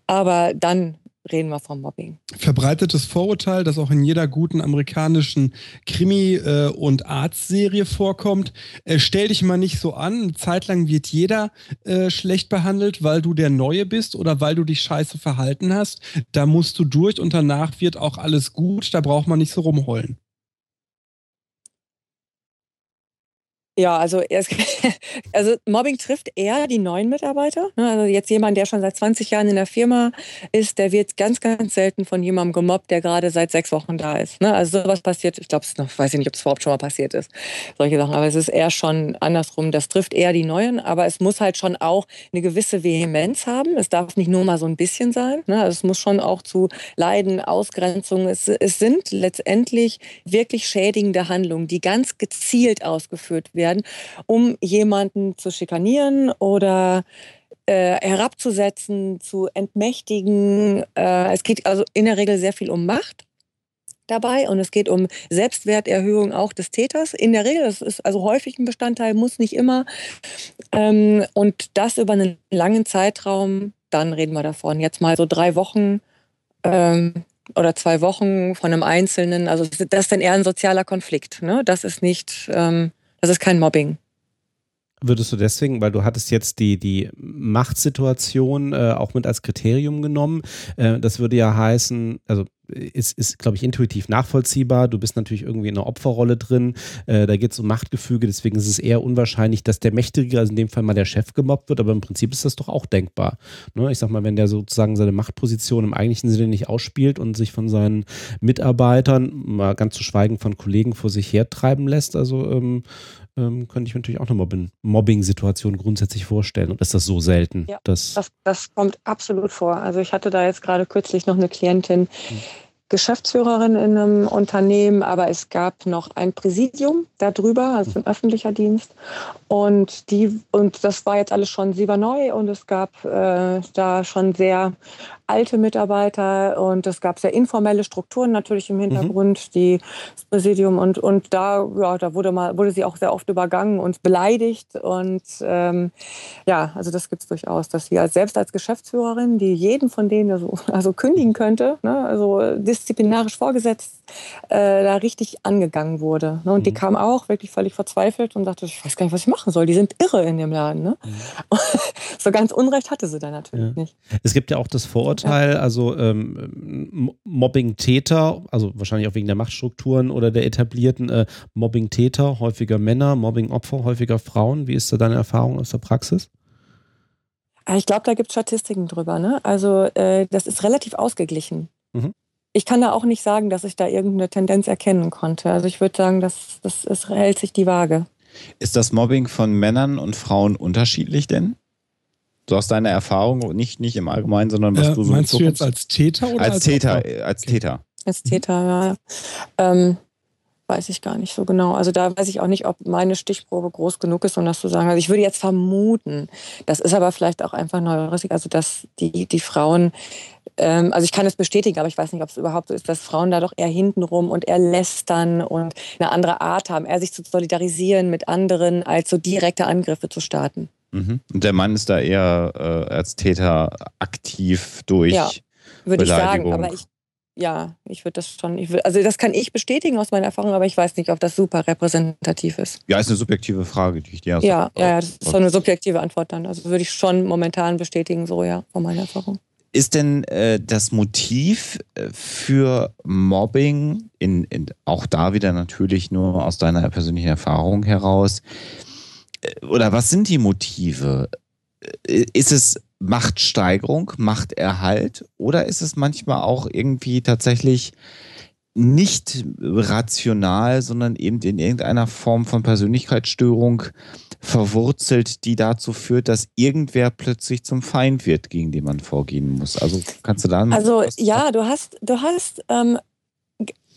Aber dann reden wir vom Mobbing. Verbreitetes Vorurteil, das auch in jeder guten amerikanischen Krimi- äh, und Arztserie vorkommt. Äh, stell dich mal nicht so an. Eine Zeit lang wird jeder äh, schlecht behandelt, weil du der Neue bist oder weil du dich scheiße verhalten hast. Da musst du durch und danach wird auch alles gut. Da braucht man nicht so rumheulen. Ja, also, es, (laughs) also Mobbing trifft eher die neuen Mitarbeiter. ne? Also jetzt jemand, der schon seit 20 Jahren in der Firma ist, der wird ganz, ganz selten von jemandem gemobbt, der gerade seit sechs Wochen da ist. ne? Also sowas passiert, ich glaube, noch, weiß ich nicht, ob es überhaupt schon mal passiert ist, solche Sachen. Aber es ist eher schon andersrum. Das trifft eher die Neuen, aber es muss halt schon auch eine gewisse Vehemenz haben. Es darf nicht nur mal so ein bisschen sein. Ne? Also es muss schon auch zu Leiden, Ausgrenzung. Es, es sind letztendlich wirklich schädigende Handlungen, die ganz gezielt ausgeführt werden, um jemanden zu schikanieren oder äh, herabzusetzen, zu entmächtigen. Äh, es geht also in der Regel sehr viel um Macht dabei und es geht um Selbstwerterhöhung auch des Täters. In der Regel, das ist also häufig ein Bestandteil, muss nicht immer. Ähm, und das über einen langen Zeitraum, dann reden wir davon. Jetzt mal so drei Wochen ähm, oder zwei Wochen von einem Einzelnen. Also das ist dann eher ein sozialer Konflikt. Ne? Das ist nicht, ähm, das ist kein Mobbing. Würdest du deswegen, weil du hattest jetzt die, die Machtsituation äh, auch mit als Kriterium genommen, äh, das würde ja heißen, also ist, ist glaube ich, intuitiv nachvollziehbar. Du bist natürlich irgendwie in einer Opferrolle drin. Äh, da geht es um Machtgefüge, deswegen ist es eher unwahrscheinlich, dass der Mächtige, also in dem Fall mal der Chef, gemobbt wird, aber im Prinzip ist das doch auch denkbar. Ne? Ich sag mal, wenn der sozusagen seine Machtposition im eigentlichen Sinne nicht ausspielt und sich von seinen Mitarbeitern, mal ganz zu schweigen von Kollegen, vor sich hertreiben lässt, also ähm, ähm, könnte ich mir natürlich auch eine Mobbing- Mobbing-Situation grundsätzlich vorstellen. Und ist das so selten? Ja, dass, Das, das kommt absolut vor. Also ich hatte da jetzt gerade kürzlich noch eine Klientin, Geschäftsführerin in einem Unternehmen, aber es gab noch ein Präsidium darüber, also ein öffentlicher Dienst. Und die, und das war jetzt alles schon, sie war neu und es gab äh, da schon sehr alte Mitarbeiter und es gab sehr informelle Strukturen natürlich im Hintergrund, die das Präsidium und, und da, ja, da wurde mal, wurde sie auch sehr oft übergangen und beleidigt. Und ähm, ja, also das gibt es durchaus, dass sie als, selbst als Geschäftsführerin, die jeden von denen also, (laughs) also kündigen könnte, ne, also disziplinarisch vorgesetzt, äh, da richtig angegangen wurde. Ne? Und die Mhm. kam auch wirklich völlig verzweifelt und sagte, ich weiß gar nicht, was ich machen soll. Die sind irre in dem Laden. Ne? (laughs) so ganz Unrecht hatte sie da natürlich Ja. nicht. Es gibt ja auch das Vorurteil, also ähm, Mobbing-Täter, also wahrscheinlich auch wegen der Machtstrukturen oder der etablierten äh, Mobbing-Täter, häufiger Männer, Mobbing-Opfer, häufiger Frauen. Wie ist da deine Erfahrung aus der Praxis? Ah, Ich glaube, da gibt es Statistiken drüber. Ne? Also äh, das ist relativ ausgeglichen. Mhm. Ich kann da auch nicht sagen, dass ich da irgendeine Tendenz erkennen konnte. Also ich würde sagen, das, das, es hält sich die Waage. Ist das Mobbing von Männern und Frauen unterschiedlich denn? So aus deiner Erfahrung, nicht, nicht im Allgemeinen, sondern was Äh, du so meinst du jetzt als Täter oder als, als Täter, Opfer? äh, als Okay. Täter. Als Täter, ja. Ähm, weiß ich gar nicht so genau. Also da weiß ich auch nicht, ob meine Stichprobe groß genug ist, um das zu sagen. Also ich würde jetzt vermuten, das ist aber vielleicht auch einfach Neurotik, also dass die, die Frauen, ähm, also ich kann es bestätigen, aber ich weiß nicht, ob es überhaupt so ist, dass Frauen da doch eher hintenrum und eher lästern und eine andere Art haben, eher sich zu solidarisieren mit anderen, als so direkte Angriffe zu starten. Mhm. Und der Mann ist da eher äh, als Täter aktiv durch. Ja. Würde ich sagen, aber ich, ja, ich würde das schon, ich würd, also das kann ich bestätigen aus meiner Erfahrung, aber ich weiß nicht, ob das super repräsentativ ist. Ja, ist eine subjektive Frage, die ich dir Ja, ja, ja, das ist so eine subjektive Antwort dann. Also würde ich schon momentan bestätigen, so ja, von meiner Erfahrung. Ist denn äh, das Motiv äh, für Mobbing, in, in, auch da wieder natürlich nur aus deiner persönlichen Erfahrung heraus, oder was sind die Motive? Äh, Ist es Machtsteigerung, Machterhalt oder ist es manchmal auch irgendwie tatsächlich nicht rational, sondern eben in irgendeiner Form von Persönlichkeitsstörung verwurzelt, die dazu führt, dass irgendwer plötzlich zum Feind wird, gegen den man vorgehen muss. Also kannst du da Also ja, du hast, du hast ähm,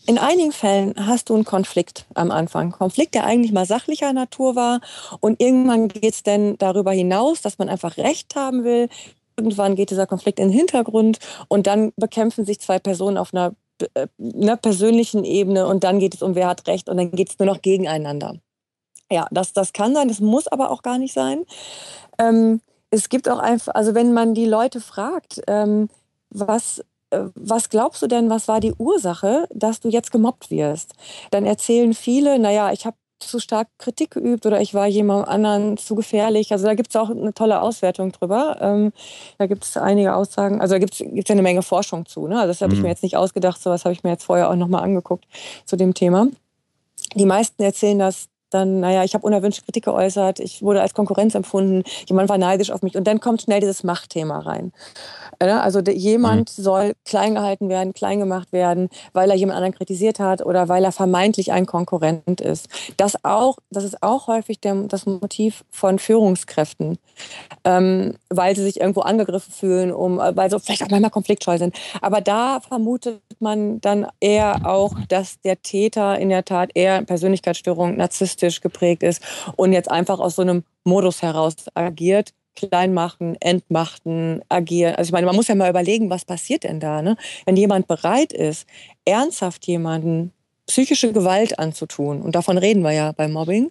in einigen Fällen hast du einen Konflikt am Anfang. Konflikt, der eigentlich mal sachlicher Natur war. Und irgendwann geht es dann darüber hinaus, dass man einfach Recht haben will. Irgendwann geht dieser Konflikt in den Hintergrund und dann bekämpfen sich zwei Personen auf einer, äh, einer persönlichen Ebene und dann geht es um, wer hat Recht und dann geht es nur noch gegeneinander. Ja, das, das kann sein, das muss aber auch gar nicht sein. Ähm, es gibt auch einfach, also wenn man die Leute fragt, ähm, was, was glaubst du denn, was war die Ursache, dass du jetzt gemobbt wirst? Dann erzählen viele, naja, ich habe zu stark Kritik geübt oder ich war jemand anderen zu gefährlich. Also da gibt es auch eine tolle Auswertung drüber. Ähm, da gibt es einige Aussagen, also da gibt es ja eine Menge Forschung zu. Ne? Also das habe ich Mhm. mir jetzt nicht ausgedacht, sowas habe ich mir jetzt vorher auch nochmal angeguckt zu dem Thema. Die meisten erzählen das dann, naja, ich habe unerwünschte Kritik geäußert, ich wurde als Konkurrenz empfunden, jemand war neidisch auf mich und dann kommt schnell dieses Machtthema rein. Äh, Also de- jemand Mhm. soll klein gehalten werden, klein gemacht werden, weil er jemand anderen kritisiert hat oder weil er vermeintlich ein Konkurrent ist. Das auch, das ist auch häufig der, das Motiv von Führungskräften, ähm, weil sie sich irgendwo angegriffen fühlen, um, äh, weil sie vielleicht auch manchmal konfliktscheu sind. Aber da vermutet man dann eher auch, dass der Täter in der Tat eher Persönlichkeitsstörung, narzisstisch geprägt ist und jetzt einfach aus so einem Modus heraus agiert. Klein machen, entmachten, agieren. Also ich meine, man muss ja mal überlegen, was passiert denn da, ne? Wenn jemand bereit ist, ernsthaft jemanden psychische Gewalt anzutun, und davon reden wir ja beim Mobbing,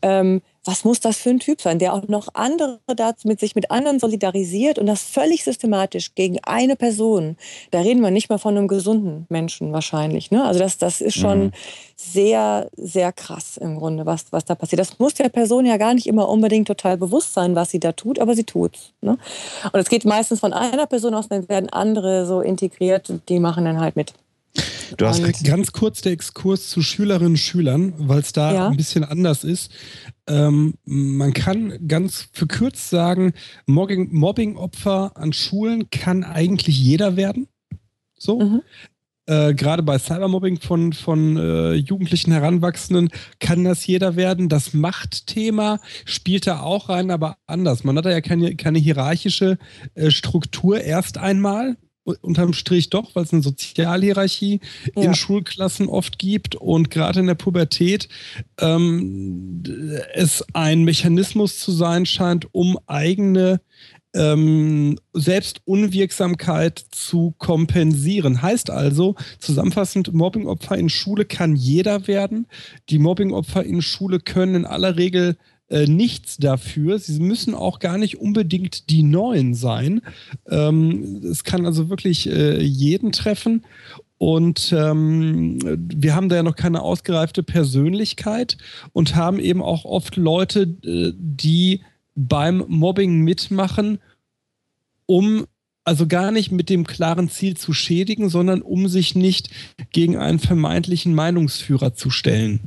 ähm, was muss das für ein Typ sein, der auch noch andere dazu mit sich mit anderen solidarisiert und das völlig systematisch gegen eine Person. Da reden wir nicht mal von einem gesunden Menschen wahrscheinlich. Ne? Also das, das ist schon Mhm. sehr, sehr krass im Grunde, was, was da passiert. Das muss der Person ja gar nicht immer unbedingt total bewusst sein, was sie da tut, aber sie tut's. Ne? Und es geht meistens von einer Person aus, dann werden andere so integriert, die machen dann halt mit. Du hast Und- Ganz kurz der Exkurs zu Schülerinnen und Schülern, weil es da Ja. ein bisschen anders ist. Ähm, man kann ganz verkürzt sagen, Mobbing- Mobbing-Opfer an Schulen kann eigentlich jeder werden. So. Mhm. Äh, Gerade bei Cybermobbing von, von äh, jugendlichen Heranwachsenden kann das jeder werden. Das Machtthema spielt da auch rein, aber anders. Man hat da ja keine, keine hierarchische äh, Struktur erst einmal. Unterm Strich doch, weil es eine Sozialhierarchie Ja. in Schulklassen oft gibt und gerade in der Pubertät ähm, es ein Mechanismus zu sein scheint, um eigene ähm, Selbstunwirksamkeit zu kompensieren. Heißt also, zusammenfassend, Mobbingopfer in Schule kann jeder werden. Die Mobbingopfer in Schule können in aller Regel äh, nichts dafür. Sie müssen auch gar nicht unbedingt die Neuen sein. Ähm, es kann also wirklich äh, jeden treffen. Und ähm, wir haben da ja noch keine ausgereifte Persönlichkeit und haben eben auch oft Leute, äh, die beim Mobbing mitmachen, um also gar nicht mit dem klaren Ziel zu schädigen, sondern um sich nicht gegen einen vermeintlichen Meinungsführer zu stellen.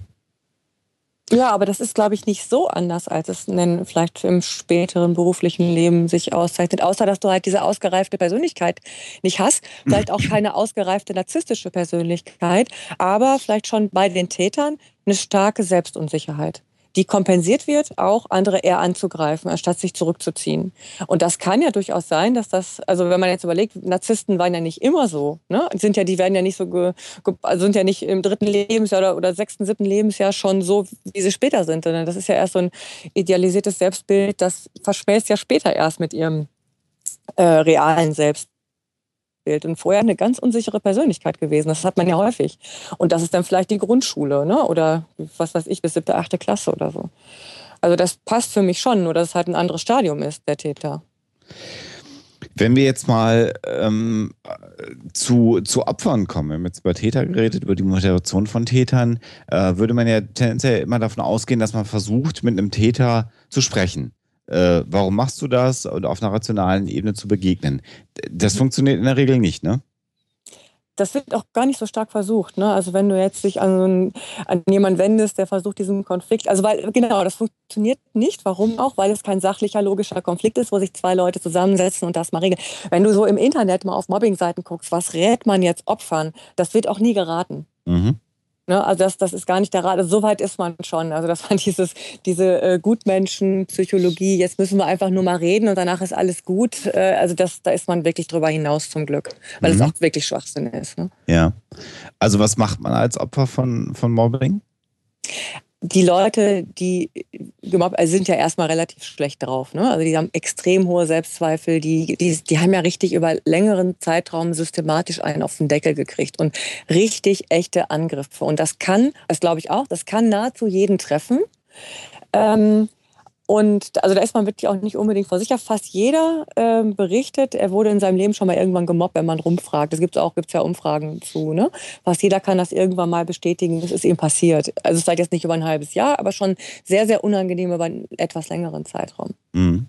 Ja, aber das ist, glaube ich, nicht so anders, als es nennen, vielleicht im späteren beruflichen Leben sich auszeichnet. Außer, dass du halt diese ausgereifte Persönlichkeit nicht hast. Vielleicht auch keine ausgereifte narzisstische Persönlichkeit, aber vielleicht schon bei den Tätern eine starke Selbstunsicherheit, die kompensiert wird, auch andere eher anzugreifen, anstatt sich zurückzuziehen. Und das kann ja durchaus sein, dass das, also wenn man jetzt überlegt, Narzissten waren ja nicht immer so, ne? Sind ja, die werden ja nicht so, ge, ge, also sind ja nicht im dritten Lebensjahr oder, oder sechsten, siebten Lebensjahr schon so, wie sie später sind, sondern das ist ja erst so ein idealisiertes Selbstbild, das verschmilzt ja später erst mit ihrem äh, realen Selbstbild. Und vorher eine ganz unsichere Persönlichkeit gewesen. Das hat man ja häufig. Und das ist dann vielleicht die Grundschule, ne? Oder was weiß ich, bis siebte, achte Klasse oder so. Also das passt für mich schon, nur dass es halt ein anderes Stadium ist, der Täter. Wenn wir jetzt mal ähm, zu, zu Opfern kommen, wir haben jetzt über Täter geredet, über die Motivation von Tätern, äh, würde man ja tendenziell immer davon ausgehen, dass man versucht, mit einem Täter zu sprechen. Äh, warum machst du das? Oder auf einer rationalen Ebene zu begegnen. Das funktioniert in der Regel nicht, ne? das wird auch gar nicht so stark versucht. Ne? Also wenn du jetzt dich an, so einen, an jemanden wendest, der versucht, diesen Konflikt, also weil, genau, das funktioniert nicht. Warum auch? Weil es kein sachlicher, logischer Konflikt ist, wo sich zwei Leute zusammensetzen und das mal regeln. Wenn du so im Internet mal auf Mobbing-Seiten guckst, was rät man jetzt Opfern? Das wird auch nie geraten. Mhm. Ne, also das, das ist gar nicht der Rat. Also so weit ist man schon. Also das war (laughs) dieses, diese äh, Gutmenschen-Psychologie. Jetzt müssen wir einfach nur mal reden und danach ist alles gut. Äh, also das, da ist man wirklich drüber hinaus zum Glück, weil Mhm. es auch wirklich Schwachsinn ist. Ne? Ja. Also was macht man als Opfer von, von Mobbing? Die Leute, die gemobbt also sind ja erstmal relativ schlecht drauf. Ne? Also die haben extrem hohe Selbstzweifel, die, die, die haben ja richtig über längeren Zeitraum systematisch einen auf den Deckel gekriegt und richtig echte Angriffe. Und das kann, das glaube ich auch, das kann nahezu jeden treffen. Ähm, und also da ist man wirklich auch nicht unbedingt vor sicher. Fast jeder ähm, berichtet, er wurde in seinem Leben schon mal irgendwann gemobbt, wenn man rumfragt. Das gibt es auch, gibt's ja Umfragen zu. Ne? Fast jeder kann das irgendwann mal bestätigen, das ist ihm passiert. Also es sei jetzt nicht über ein halbes Jahr, aber schon sehr, sehr unangenehm über einen etwas längeren Zeitraum. Mhm.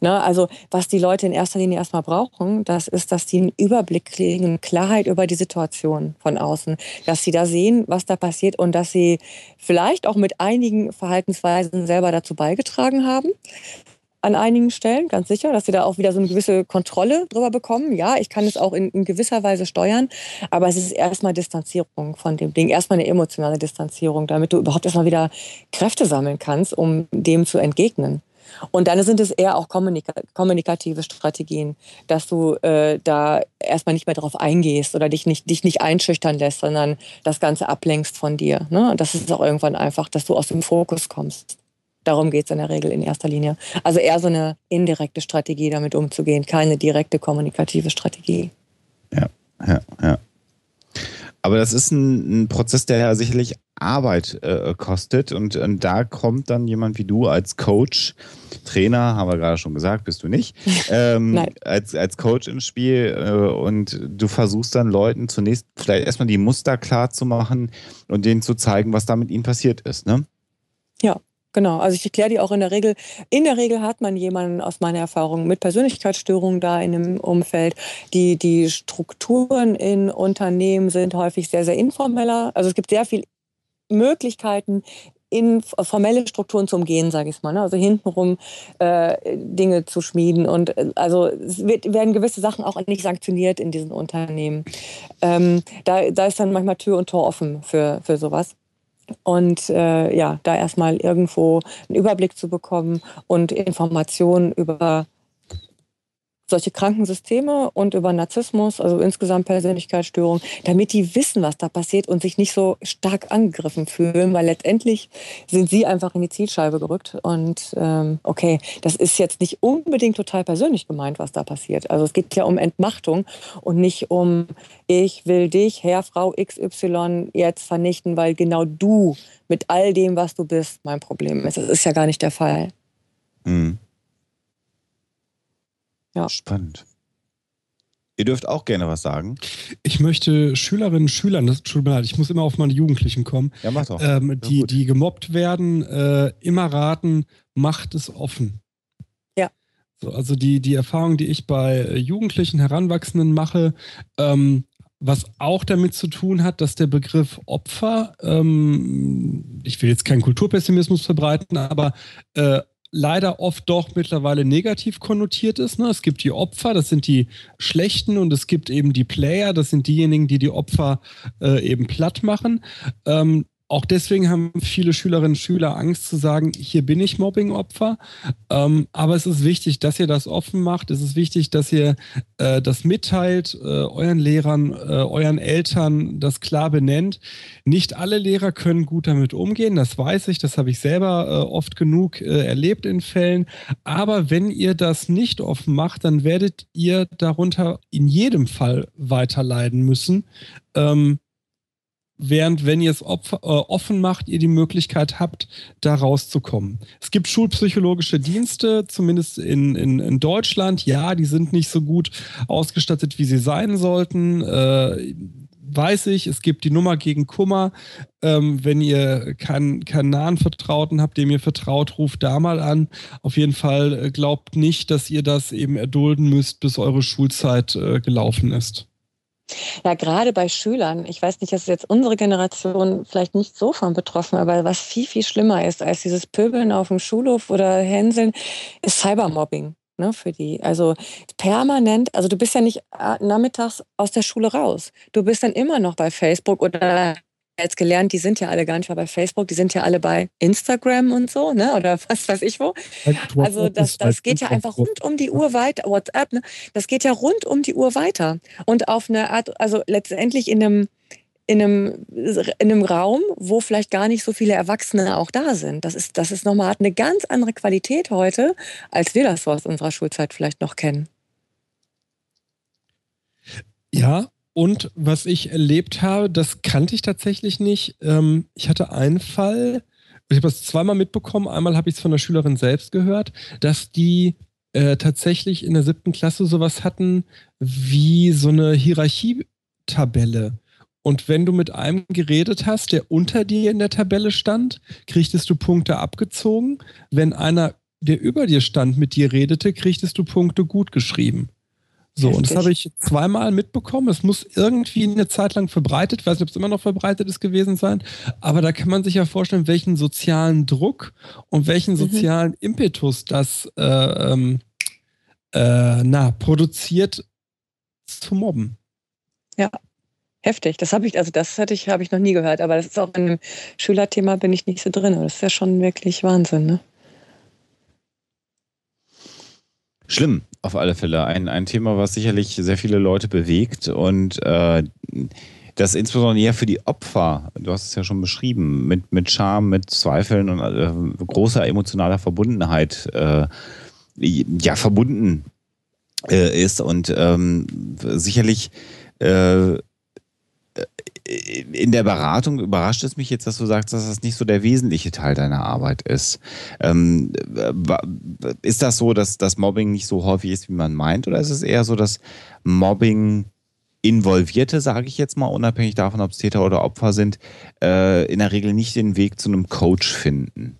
Ne, also was die Leute in erster Linie erstmal brauchen, das ist, dass die einen Überblick kriegen, Klarheit über die Situation von außen, dass sie da sehen, was da passiert und dass sie vielleicht auch mit einigen Verhaltensweisen selber dazu beigetragen haben. An einigen Stellen, ganz sicher, dass sie da auch wieder so eine gewisse Kontrolle drüber bekommen. Ja, ich kann es auch in, in gewisser Weise steuern, aber es ist erstmal Distanzierung von dem Ding, erstmal eine emotionale Distanzierung, damit du überhaupt erstmal wieder Kräfte sammeln kannst, um dem zu entgegnen. Und dann sind es eher auch kommunika kommunikative Strategien, dass du äh, da erstmal nicht mehr darauf eingehst oder dich nicht, dich nicht einschüchtern lässt, sondern das Ganze ablenkst von dir. Ne? Und das ist auch irgendwann einfach, dass du aus dem Fokus kommst. Darum geht es in der Regel in erster Linie. Also eher so eine indirekte Strategie, damit umzugehen, keine direkte kommunikative Strategie. Ja, ja, ja. Aber das ist ein, ein Prozess, der ja sicherlich Arbeit äh, kostet. Und, und, da kommt dann jemand wie du als Coach, Trainer, haben wir gerade schon gesagt, bist du nicht, (laughs) ähm, als, als Coach ins Spiel. Äh, und du versuchst dann Leuten zunächst vielleicht erstmal die Muster klar zu machen und denen zu zeigen, was da mit ihnen passiert ist. Ne? Ja, Genau, also ich erkläre die auch in der Regel. In der Regel hat man jemanden aus meiner Erfahrung mit Persönlichkeitsstörungen da in dem Umfeld. Die, die Strukturen in Unternehmen sind häufig sehr, sehr informeller. Also es gibt sehr viele Möglichkeiten, in formelle Strukturen zu umgehen, sage ich mal. Ne? Also hintenrum äh, Dinge zu schmieden. Und äh, also es wird, werden gewisse Sachen auch nicht sanktioniert in diesen Unternehmen. Ähm, da, da ist dann manchmal Tür und Tor offen für, für sowas. Und äh, ja, da erstmal irgendwo einen Überblick zu bekommen und Informationen über solche Krankensysteme und über Narzissmus, also insgesamt Persönlichkeitsstörung, damit die wissen, was da passiert und sich nicht so stark angegriffen fühlen, weil letztendlich sind sie einfach in die Zielscheibe gerückt. Und ähm, okay, das ist jetzt nicht unbedingt total persönlich gemeint, was da passiert. Also es geht ja um Entmachtung und nicht um, ich will dich, Herr, Frau XY, jetzt vernichten, weil genau du mit all dem, was du bist, mein Problem ist. Das ist ja gar nicht der Fall. Mhm. Ja. Spannend. Ihr dürft auch gerne was sagen. Ich möchte Schülerinnen und Schülern, das tut mir leid, ich muss immer auf meine Jugendlichen kommen, ja, mach doch. Ähm, die, die gemobbt werden, äh, immer raten, macht es offen. Ja. So, also die, die Erfahrung, die ich bei Jugendlichen, Heranwachsenden mache, ähm, was auch damit zu tun hat, dass der Begriff Opfer, ähm, ich will jetzt keinen Kulturpessimismus verbreiten, aber äh, leider oft doch mittlerweile negativ konnotiert ist. Ne? Es gibt die Opfer, das sind die Schlechten, und es gibt eben die Player, das sind diejenigen, die die Opfer äh, eben platt machen. Ähm, auch deswegen haben viele Schülerinnen und Schüler Angst zu sagen, hier bin ich Mobbing-Opfer. Ähm, aber es ist wichtig, dass ihr das offen macht. Es ist wichtig, dass ihr äh, das mitteilt, äh, euren Lehrern, äh, euren Eltern das klar benennt. Nicht alle Lehrer können gut damit umgehen, das weiß ich, das habe ich selber äh, oft genug äh, erlebt in Fällen. Aber wenn ihr das nicht offen macht, dann werdet ihr darunter in jedem Fall weiter leiden müssen. Ähm, während wenn ihr es äh, offen macht, ihr die Möglichkeit habt, da rauszukommen. Es gibt schulpsychologische Dienste, zumindest in, in, in Deutschland. Ja, die sind nicht so gut ausgestattet, wie sie sein sollten. Äh, weiß ich, es gibt die Nummer gegen Kummer. Ähm, wenn ihr keinen, keinen nahen Vertrauten habt, dem ihr vertraut, ruft da mal an. Auf jeden Fall äh, glaubt nicht, dass ihr das eben erdulden müsst, bis eure Schulzeit äh, gelaufen ist. Ja, gerade bei Schülern, ich weiß nicht, das ist jetzt unsere Generation vielleicht nicht so von betroffen, aber was viel, viel schlimmer ist als dieses Pöbeln auf dem Schulhof oder Hänseln, ist Cybermobbing. Ne, für die. Also permanent, also du bist ja nicht äh, nachmittags aus der Schule raus. Du bist dann immer noch bei Facebook oder jetzt gelernt, die sind ja alle gar nicht mehr bei Facebook, die sind ja alle bei Instagram und so, ne? Oder (laughs) was weiß ich wo. Also das, das geht ja einfach rund um die Uhr weiter, WhatsApp, ne? Das geht ja rund um die Uhr weiter. Und auf eine Art, also letztendlich in einem in einem, in einem Raum, wo vielleicht gar nicht so viele Erwachsene auch da sind. Das ist, das ist nochmal, hat eine ganz andere Qualität heute, als wir das aus unserer Schulzeit vielleicht noch kennen. Ja, und was ich erlebt habe, das kannte ich tatsächlich nicht. Ähm, ich hatte einen Fall, ich habe es zweimal mitbekommen. Einmal habe ich es von der Schülerin selbst gehört, dass die äh, tatsächlich in der siebten Klasse sowas hatten wie so eine Hierarchietabelle. Und wenn du mit einem geredet hast, der unter dir in der Tabelle stand, kriegtest du Punkte abgezogen. Wenn einer der über dir stand, mit dir redete, kriegtest du Punkte gut geschrieben. So, und das Heftig. habe ich zweimal mitbekommen. Es muss irgendwie eine Zeit lang verbreitet, ich weiß nicht, ob es immer noch verbreitet ist gewesen sein, aber da kann man sich ja vorstellen, welchen sozialen Druck und welchen Mhm. sozialen Impetus das äh, ähm, äh, na, produziert zu mobben. Heftig. Das habe ich, also das hatte ich, habe ich noch nie gehört, aber das ist auch in dem Schülerthema bin ich nicht so drin. Aber das ist ja schon wirklich Wahnsinn, ne? Schlimm, auf alle Fälle. Ein, ein Thema, was sicherlich sehr viele Leute bewegt und äh, das insbesondere ja für die Opfer, du hast es ja schon beschrieben, mit, mit Scham, mit Zweifeln und äh, großer emotionaler Verbundenheit äh, ja verbunden äh, ist und ähm, sicherlich äh, in der Beratung überrascht es mich jetzt, dass du sagst, dass das nicht so der wesentliche Teil deiner Arbeit ist. Ähm, ist das so, dass das Mobbing nicht so häufig ist, wie man meint? Oder ist es eher so, dass Mobbing Involvierte, sage ich jetzt mal, unabhängig davon, ob es Täter oder Opfer sind, äh, in der Regel nicht den Weg zu einem Coach finden?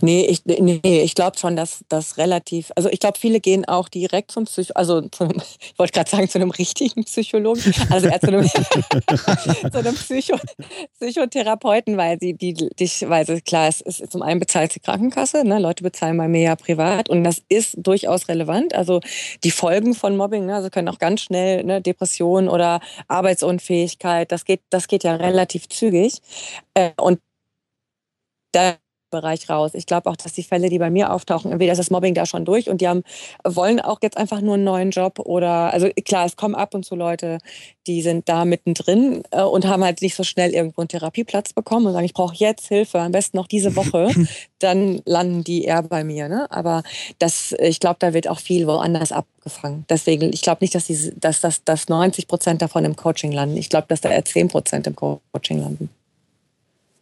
Nee, ich, nee, ich glaube schon, dass das relativ, also ich glaube, viele gehen auch direkt zum Psycho, also zum, ich (laughs) wollte gerade sagen, zu einem richtigen Psychologen, also eher zu einem, (laughs) zu einem Psycho, Psychotherapeuten, weil sie, die, dich, weil sie, klar, es ist zum einen bezahlt die Krankenkasse, ne, Leute bezahlen bei mir ja privat und das ist durchaus relevant, also die Folgen von Mobbing, ne, also können auch ganz schnell, ne, Depression oder Arbeitsunfähigkeit, das geht, das geht ja relativ zügig. Äh, und da Bereich raus. Ich glaube auch, dass die Fälle, die bei mir auftauchen, entweder ist das Mobbing da schon durch und die haben, wollen auch jetzt einfach nur einen neuen Job oder, also klar, es kommen ab und zu Leute, die sind da mittendrin äh, und haben halt nicht so schnell irgendwo einen Therapieplatz bekommen und sagen, ich brauche jetzt Hilfe, am besten noch diese (laughs) Woche, dann landen die eher bei mir. Ne? Aber das, ich glaube, da wird auch viel woanders abgefangen. Deswegen, ich glaube nicht, dass, diese, dass, das, dass 90 Prozent davon im Coaching landen. Ich glaube, dass da eher 10 Prozent im Coaching landen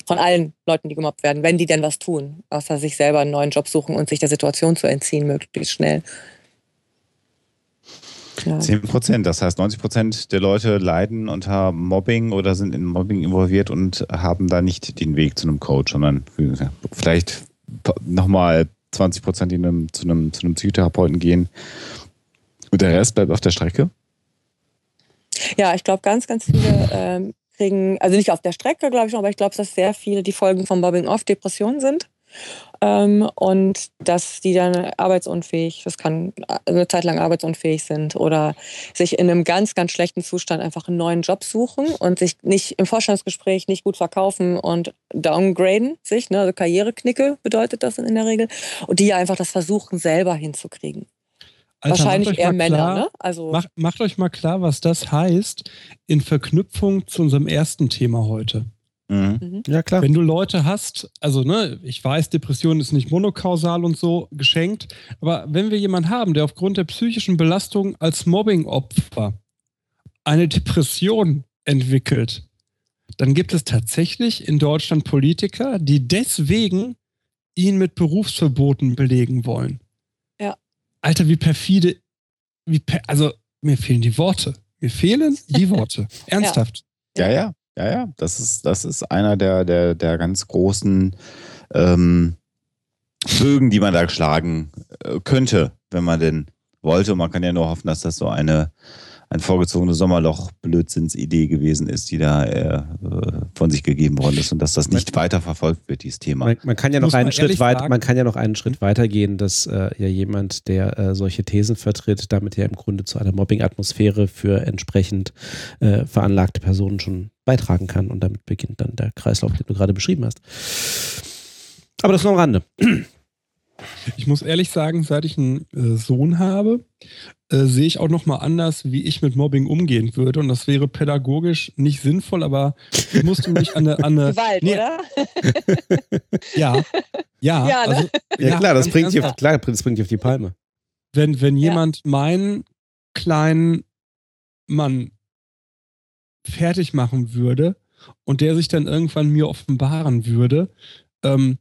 von allen Leuten, die gemobbt werden, wenn die denn was tun, außer sich selber einen neuen Job suchen und sich der Situation zu entziehen, möglichst schnell. Ja. 10 Prozent, das heißt 90 Prozent der Leute leiden unter Mobbing oder sind in Mobbing involviert und haben da nicht den Weg zu einem Coach, sondern vielleicht nochmal 20 Prozent, die einem, zu, einem, zu einem Psychotherapeuten gehen und der Rest bleibt auf der Strecke. Ja, ich glaube, ganz, ganz viele ähm, kriegen, also nicht auf der Strecke, glaube ich aber ich glaube, dass sehr viele die Folgen von Mobbing oft Depressionen sind. Ähm, und dass die dann arbeitsunfähig, das kann eine Zeit lang arbeitsunfähig sind oder sich in einem ganz, ganz schlechten Zustand einfach einen neuen Job suchen und sich nicht im Vorstandsgespräch nicht gut verkaufen und downgraden sich, ne, also Karriereknicke bedeutet das in der Regel und die ja einfach das versuchen selber hinzukriegen. Alter, macht Wahrscheinlich euch eher mal Männer, klar, ne? Also Macht, macht euch mal klar, was das heißt in Verknüpfung zu unserem ersten Thema heute. Mhm. Ja, klar. Wenn du Leute hast, also ne, ich weiß, Depression ist nicht monokausal und so geschenkt, aber wenn wir jemanden haben, der aufgrund der psychischen Belastung als Mobbing-Opfer eine Depression entwickelt, dann gibt es tatsächlich in Deutschland Politiker, die deswegen ihn mit Berufsverboten belegen wollen. Alter, wie perfide, wie per, also mir fehlen die Worte. Mir fehlen die (laughs) Worte. Ernsthaft. Ja, ja, ja, ja. Das ist, das ist einer der, der, der ganz großen ähm, Bögen, die man da schlagen äh, könnte, wenn man denn wollte. Und man kann ja nur hoffen, dass das so eine ein vorgezogene Sommerloch-Blödsinnsidee gewesen ist, die da äh, von sich gegeben worden ist und dass das nicht weiter verfolgt wird, dieses Thema. Man, man kann ja noch Muss einen Schritt weit, man kann ja noch einen Schritt weiter gehen, dass äh, ja jemand, der äh, solche Thesen vertritt, damit ja im Grunde zu einer Mobbing-Atmosphäre für entsprechend äh, veranlagte Personen schon beitragen kann und damit beginnt dann der Kreislauf, den du gerade beschrieben hast. Aber das nur am Rande. Ich muss ehrlich sagen, seit ich einen äh, Sohn habe, äh, sehe ich auch noch mal anders, wie ich mit Mobbing umgehen würde. Und das wäre pädagogisch nicht sinnvoll, aber ich musste mich an eine... An eine (laughs) Gewalt, nee, oder? (laughs) Ja, ja. Ja, ne? also, Ja, klar, das bringt, dich auf, klar, das bringt dich auf die Palme. Wenn, wenn Ja. jemand meinen kleinen Mann fertig machen würde und der sich dann irgendwann mir offenbaren würde, ähm,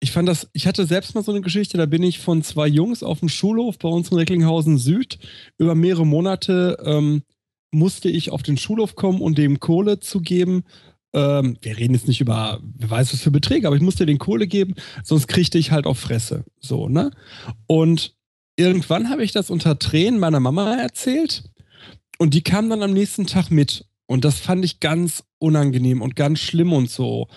ich fand das, ich hatte selbst mal so eine Geschichte, da bin ich von zwei Jungs auf dem Schulhof bei uns in Recklinghausen Süd über mehrere Monate ähm, musste ich auf den Schulhof kommen und dem Kohle zu geben, ähm, wir reden jetzt nicht über, wer weiß was für Beträge, aber ich muss dir den Kohle geben, sonst kriegte ich halt auf Fresse. So, ne? Und irgendwann habe ich das unter Tränen meiner Mama erzählt und die kam dann am nächsten Tag mit. Und das fand ich ganz unangenehm und ganz schlimm und so.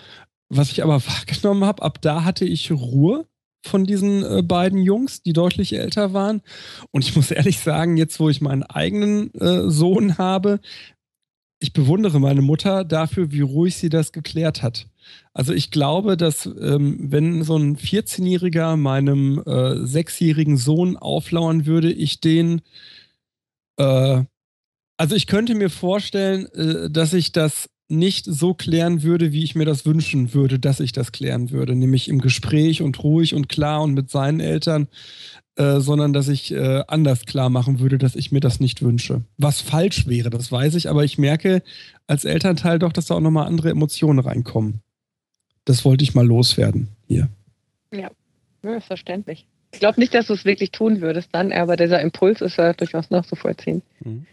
Was ich aber (laughs) wahrgenommen habe, ab da hatte ich Ruhe von diesen äh, beiden Jungs, die deutlich älter waren. Und ich muss ehrlich sagen, jetzt wo ich meinen eigenen äh, Sohn habe, ich bewundere meine Mutter dafür, wie ruhig sie das geklärt hat. Also ich glaube, dass ähm, wenn so ein 14-Jähriger meinem äh, sechsjährigen Sohn auflauern würde, ich den, äh, also ich könnte mir vorstellen, äh, dass ich das nicht so klären würde, wie ich mir das wünschen würde, dass ich das klären würde, nämlich im Gespräch und ruhig und klar und mit seinen Eltern, äh, sondern dass ich äh, anders klar machen würde, dass ich mir das nicht wünsche. Was falsch wäre, das weiß ich, aber ich merke als Elternteil doch, dass da auch nochmal andere Emotionen reinkommen. Das wollte ich mal loswerden hier. Ja, ja verständlich. Ich glaube nicht, dass du es wirklich tun würdest dann, aber dieser Impuls ist ja durchaus nachzuvollziehen. Mhm.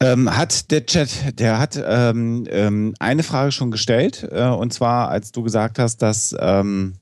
Ähm, hat der Chat, der hat ähm, ähm, eine Frage schon gestellt, äh, und zwar, als du gesagt hast, dass ähm,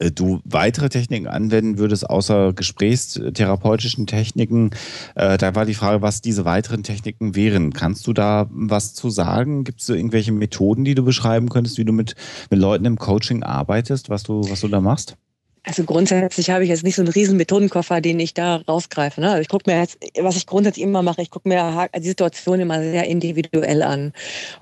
äh, du weitere Techniken anwenden würdest, außer gesprächstherapeutischen Techniken. Äh, da war die Frage, was diese weiteren Techniken wären. Kannst du da was zu sagen? Gibt es irgendwelche Methoden, die du beschreiben könntest, wie du mit, mit Leuten im Coaching arbeitest, was du, was du da machst? Also grundsätzlich habe ich jetzt nicht so einen riesen Methodenkoffer, den ich da rausgreife. Ne? Also ich gucke mir jetzt, was ich grundsätzlich immer mache, ich gucke mir die Situation immer sehr individuell an.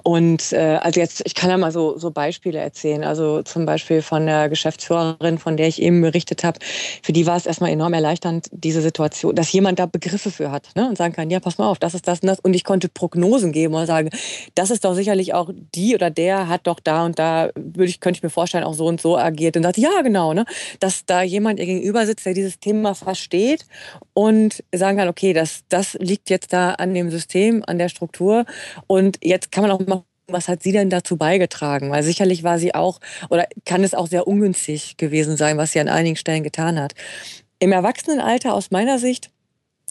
Und äh, also jetzt, ich kann ja mal so, so Beispiele erzählen. Also zum Beispiel von der Geschäftsführerin, von der ich eben berichtet habe, für die war es erstmal enorm erleichternd, diese Situation, dass jemand da Begriffe für hat ne? und sagen kann, ja, pass mal auf, das ist das und das. Und ich konnte Prognosen geben und sagen, das ist doch sicherlich auch die oder der hat doch da und da, würde ich, könnte ich mir vorstellen, auch so und so agiert. Und sagt, ja, genau, ne? Das dass da jemand ihr gegenüber sitzt, der dieses Thema versteht und sagen kann, okay, das, das liegt jetzt da an dem System, an der Struktur und jetzt kann man auch mal was hat sie denn dazu beigetragen? Weil sicherlich war sie auch, oder kann es auch sehr ungünstig gewesen sein, was sie an einigen Stellen getan hat. Im Erwachsenenalter aus meiner Sicht,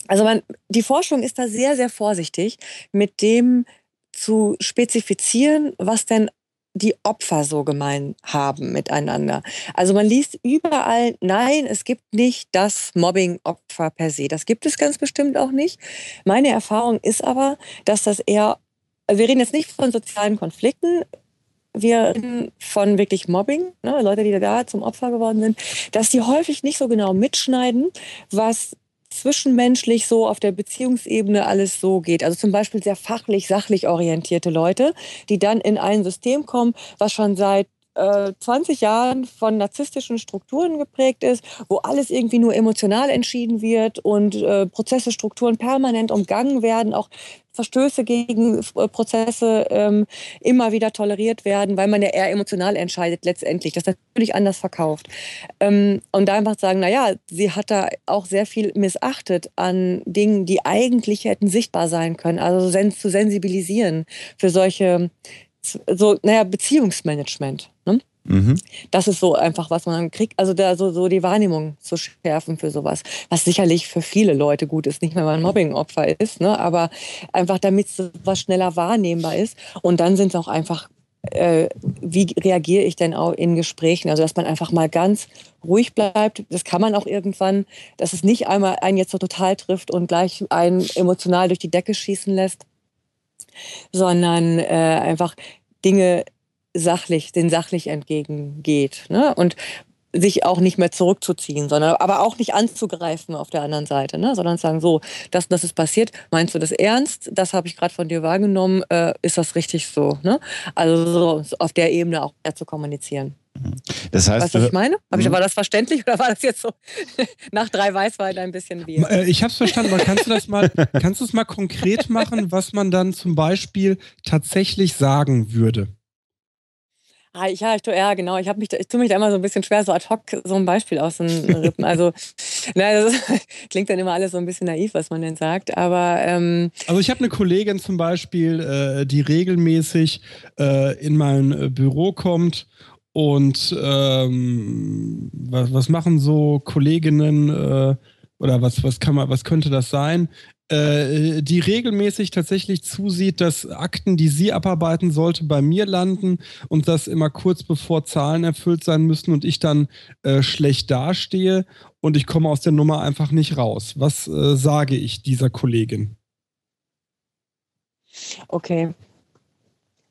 also man, die Forschung ist da sehr, sehr vorsichtig mit dem zu spezifizieren, was denn die Opfer so gemein haben miteinander. Also man liest überall, nein, es gibt nicht das Mobbing-Opfer per se. Das gibt es ganz bestimmt auch nicht. Meine Erfahrung ist aber, dass das eher, wir reden jetzt nicht von sozialen Konflikten, wir reden von wirklich Mobbing, ne, Leute, die da zum Opfer geworden sind, dass die häufig nicht so genau mitschneiden, was zwischenmenschlich so auf der Beziehungsebene alles so geht. Also zum Beispiel sehr fachlich, sachlich orientierte Leute, die dann in ein System kommen, was schon seit 20 äh, Jahren von narzisstischen Strukturen geprägt ist, wo alles irgendwie nur emotional entschieden wird und äh, Prozesse, Strukturen permanent umgangen werden, auch Verstöße gegen äh, Prozesse ähm, immer wieder toleriert werden, weil man ja eher emotional entscheidet letztendlich. Das natürlich anders verkauft. Ähm, und da einfach sagen, naja, sie hat da auch sehr viel missachtet an Dingen, die eigentlich hätten sichtbar sein können. Also zu sensibilisieren für solche so, naja, Beziehungsmanagement. Ne? Mhm. Das ist so einfach, was man kriegt. Also da so, so die Wahrnehmung zu schärfen für sowas. Was sicherlich für viele Leute gut ist, nicht wenn man Mobbing-Opfer ist, ne? aber einfach damit was schneller wahrnehmbar ist. Und dann sind es auch einfach, äh, wie reagiere ich denn auch in Gesprächen? Also dass man einfach mal ganz ruhig bleibt. Das kann man auch irgendwann, dass es nicht einmal einen jetzt so total trifft und gleich einen emotional durch die Decke schießen lässt sondern äh, einfach Dinge sachlich, den sachlich entgegengeht. Ne? Und sich auch nicht mehr zurückzuziehen, sondern aber auch nicht anzugreifen auf der anderen Seite, ne? sondern sagen, so, das, das ist passiert, meinst du das ernst? Das habe ich gerade von dir wahrgenommen, äh, ist das richtig so? Ne? Also so auf der Ebene auch mehr zu kommunizieren. Das heißt, weißt du, was ich meine? Hab ich, war das verständlich oder war das jetzt so (laughs) nach drei Weißwein ein bisschen wie? Äh, ich habe es verstanden, aber kannst du das mal, (laughs) kannst du es mal konkret machen, was man dann zum Beispiel tatsächlich sagen würde? Ah, ja, ich, ja, genau. Ich, mich, ich tue mich da immer so ein bisschen schwer, so ad hoc so ein Beispiel aus den (laughs) Rippen. Also, na, das (laughs) klingt dann immer alles so ein bisschen naiv, was man denn sagt. Aber ähm, also ich habe eine Kollegin zum Beispiel, äh, die regelmäßig äh, in mein äh, Büro kommt und ähm, was, was machen so Kolleginnen äh, oder was, was kann man, was könnte das sein? Äh, die regelmäßig tatsächlich zusieht, dass Akten, die sie abarbeiten sollte, bei mir landen und das immer kurz bevor Zahlen erfüllt sein müssen und ich dann äh, schlecht dastehe und ich komme aus der Nummer einfach nicht raus. Was äh, sage ich dieser Kollegin? Okay.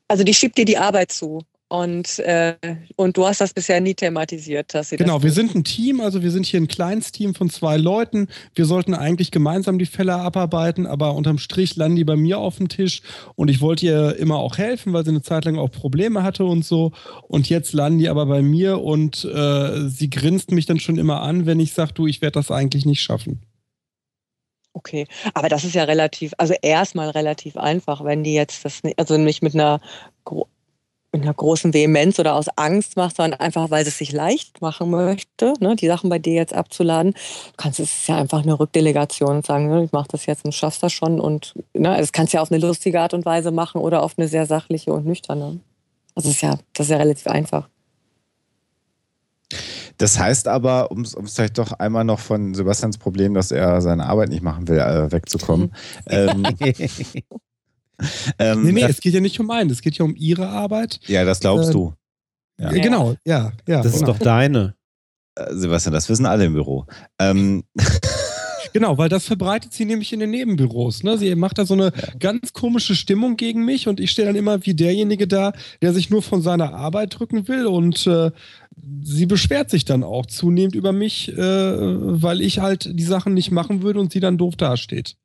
Also die schiebt dir die Arbeit zu. Und, äh, und du hast das bisher nie thematisiert, dass sie Genau, wir sind ein Team, also wir sind hier ein kleines Team von zwei Leuten. Wir sollten eigentlich gemeinsam die Fälle abarbeiten, aber unterm Strich landen die bei mir auf dem Tisch und ich wollte ihr immer auch helfen, weil sie eine Zeit lang auch Probleme hatte und so. Und jetzt landen die aber bei mir und äh, sie grinst mich dann schon immer an, wenn ich sage, du, ich werde das eigentlich nicht schaffen. Okay, aber das ist ja relativ, also erstmal relativ einfach, wenn die jetzt das nicht, also nicht mit einer, mit einer großen Vehemenz oder aus Angst macht, sondern einfach, weil sie es sich leicht machen möchte, ne, die Sachen bei dir jetzt abzuladen, kannst du es ist ja einfach eine Rückdelegation und sagen, ne, ich mache das jetzt und schaffst das schon und ne, das kannst du ja auf eine lustige Art und Weise machen oder auf eine sehr sachliche und nüchterne. Also ist ja, das ist ja relativ einfach. Das heißt aber, um es vielleicht doch einmal noch von Sebastians Problem, dass er seine Arbeit nicht machen will, äh, wegzukommen. ähm, (laughs) (laughs) ähm, Nee, nee, es geht ja nicht um einen, es geht ja um ihre Arbeit. Ja, das glaubst äh, du. Ja. Ja. Genau, ja, ja. Das ist genau. doch deine. Äh, Sebastian, das wissen alle im Büro. Ähm, (laughs) Genau, weil das verbreitet sie nämlich in den Nebenbüros. Ne? Sie macht da so eine ganz komische Stimmung gegen mich und ich stehe dann immer wie derjenige da, der sich nur von seiner Arbeit drücken will und äh, sie beschwert sich dann auch zunehmend über mich, äh, weil ich halt die Sachen nicht machen würde und sie dann doof dasteht.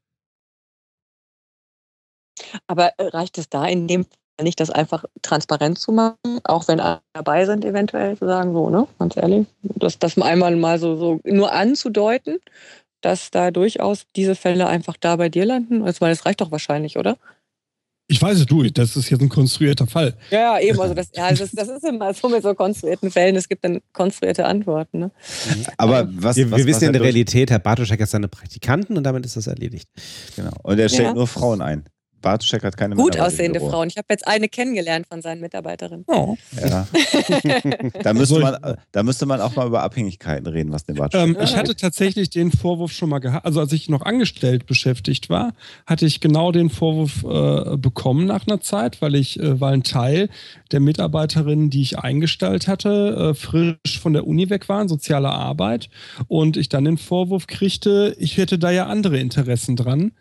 Aber äh, reicht es da in dem Fall nicht, das einfach transparent zu machen, auch wenn alle dabei sind, eventuell zu sagen, so, ne, ganz ehrlich, das, das mal einmal mal so, so nur anzudeuten, dass da durchaus diese Fälle einfach da bei dir landen? Also, weil das reicht doch wahrscheinlich, oder? Ich weiß es, du, das ist jetzt ein konstruierter Fall. Ja, eben, also (laughs) das, ja, das, das ist immer so mit so konstruierten Fällen, es gibt dann konstruierte Antworten. Ne? aber was, Wir, was, wir wissen was ja in er der Realität, Herr Bartoschek hat seine Praktikanten und damit ist das erledigt. Genau. Und er stellt Ja. nur Frauen ein. Bartoschek hat keine Gut aussehende. Frauen. Ich habe jetzt eine kennengelernt von seinen Mitarbeiterinnen. Oh. Ja. Da, (laughs) müsste man, da müsste man auch mal über Abhängigkeiten reden, was den Bartoschek Ähm, ich hatte tatsächlich den Vorwurf schon mal gehabt, also als ich noch angestellt beschäftigt war, hatte ich genau den Vorwurf äh, bekommen nach einer Zeit, weil ich, äh, weil ein Teil der Mitarbeiterinnen, die ich eingestellt hatte, äh, frisch von der Uni weg waren, soziale Arbeit, und ich dann den Vorwurf kriegte, ich hätte da ja andere Interessen dran.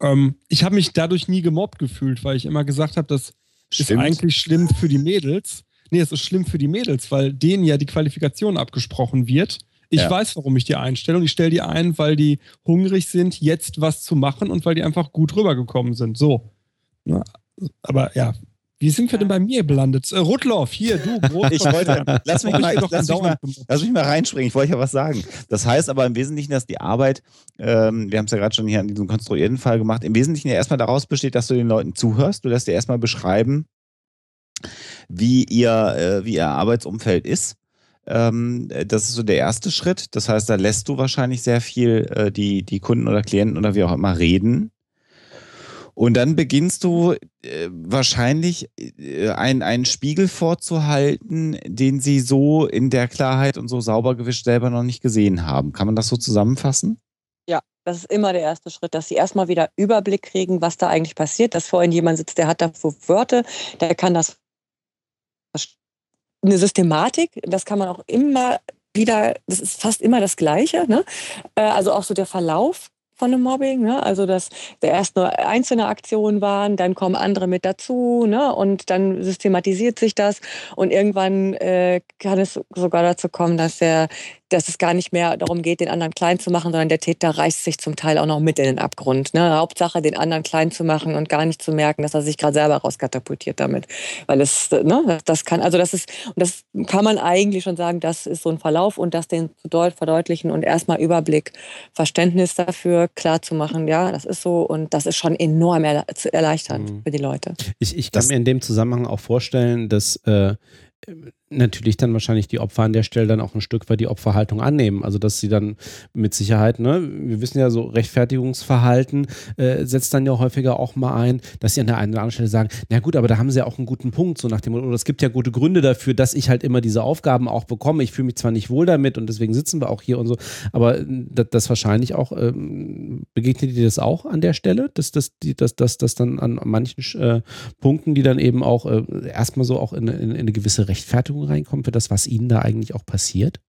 Ähm, ich habe mich dadurch nie gemobbt gefühlt, weil ich immer gesagt habe, das ist Stimmt. eigentlich schlimm für die Mädels. Nee, es ist schlimm für die Mädels, weil denen ja die Qualifikation abgesprochen wird. Ich Ja. weiß, warum ich die einstelle und ich stelle die ein, weil die hungrig sind, jetzt was zu machen und weil die einfach gut rübergekommen sind. So. Ne? Aber ja, wie sind wir denn bei mir gelandet? Äh, Rudloff, hier, du, (laughs) Groß. Ich wollte, lass mich, mal, lass, mich mal, lass mich mal reinspringen, ich wollte ja was sagen. Das heißt aber im Wesentlichen, dass die Arbeit, ähm, wir haben es ja gerade schon hier an diesem konstruierten Fall gemacht, im Wesentlichen ja erstmal daraus besteht, dass du den Leuten zuhörst, du lässt dir erstmal beschreiben, wie ihr, äh, wie ihr Arbeitsumfeld ist. Ähm, das ist so der erste Schritt. Das heißt, da lässt du wahrscheinlich sehr viel äh, die, die Kunden oder Klienten oder wie auch immer reden. Und dann beginnst du äh, wahrscheinlich äh, ein, einen Spiegel vorzuhalten, den sie so in der Klarheit und so sauber gewischt selber noch nicht gesehen haben. Kann man das so zusammenfassen? Ja, das ist immer der erste Schritt, dass sie erstmal wieder Überblick kriegen, was da eigentlich passiert, dass vorhin jemand sitzt, der hat dafür Wörter, der kann das eine Systematik, das kann man auch immer wieder, das ist fast immer das Gleiche, ne? Äh, Also auch so der Verlauf von einem Mobbing, ne? Also dass da erst nur einzelne Aktionen waren, dann kommen andere mit dazu, ne? Und dann systematisiert sich das und irgendwann äh, kann es sogar dazu kommen, dass der dass es gar nicht mehr darum geht, den anderen klein zu machen, sondern der Täter reißt sich zum Teil auch noch mit in den Abgrund. Ne? Hauptsache, den anderen klein zu machen und gar nicht zu merken, dass er sich gerade selber rauskatapultiert damit. Weil es, ne, das kann, also das ist, und das kann man eigentlich schon sagen, das ist so ein Verlauf und das den zu deut verdeutlichen und erstmal Überblick, Verständnis dafür klar zu machen, ja, das ist so und das ist schon enorm erle erleichternd Mhm. für die Leute. Ich, ich kann Das- mir in dem Zusammenhang auch vorstellen, dass äh, natürlich dann wahrscheinlich die Opfer an der Stelle dann auch ein Stück weit die Opferhaltung annehmen. Also dass sie dann mit Sicherheit, ne, wir wissen ja so, Rechtfertigungsverhalten äh, setzt dann ja häufiger auch mal ein, dass sie an der einen oder anderen Stelle sagen, na gut, aber da haben sie ja auch einen guten Punkt, so nach dem Motto, oder es gibt ja gute Gründe dafür, dass ich halt immer diese Aufgaben auch bekomme. Ich fühle mich zwar nicht wohl damit und deswegen sitzen wir auch hier und so, aber das, das wahrscheinlich auch, ähm, begegnet dir das auch an der Stelle, dass das dass, dass, dass dann an manchen äh, Punkten, die dann eben auch äh, erstmal so auch in, in, in eine gewisse Rechtfertigung reinkommen für das, was ihnen da eigentlich auch passiert?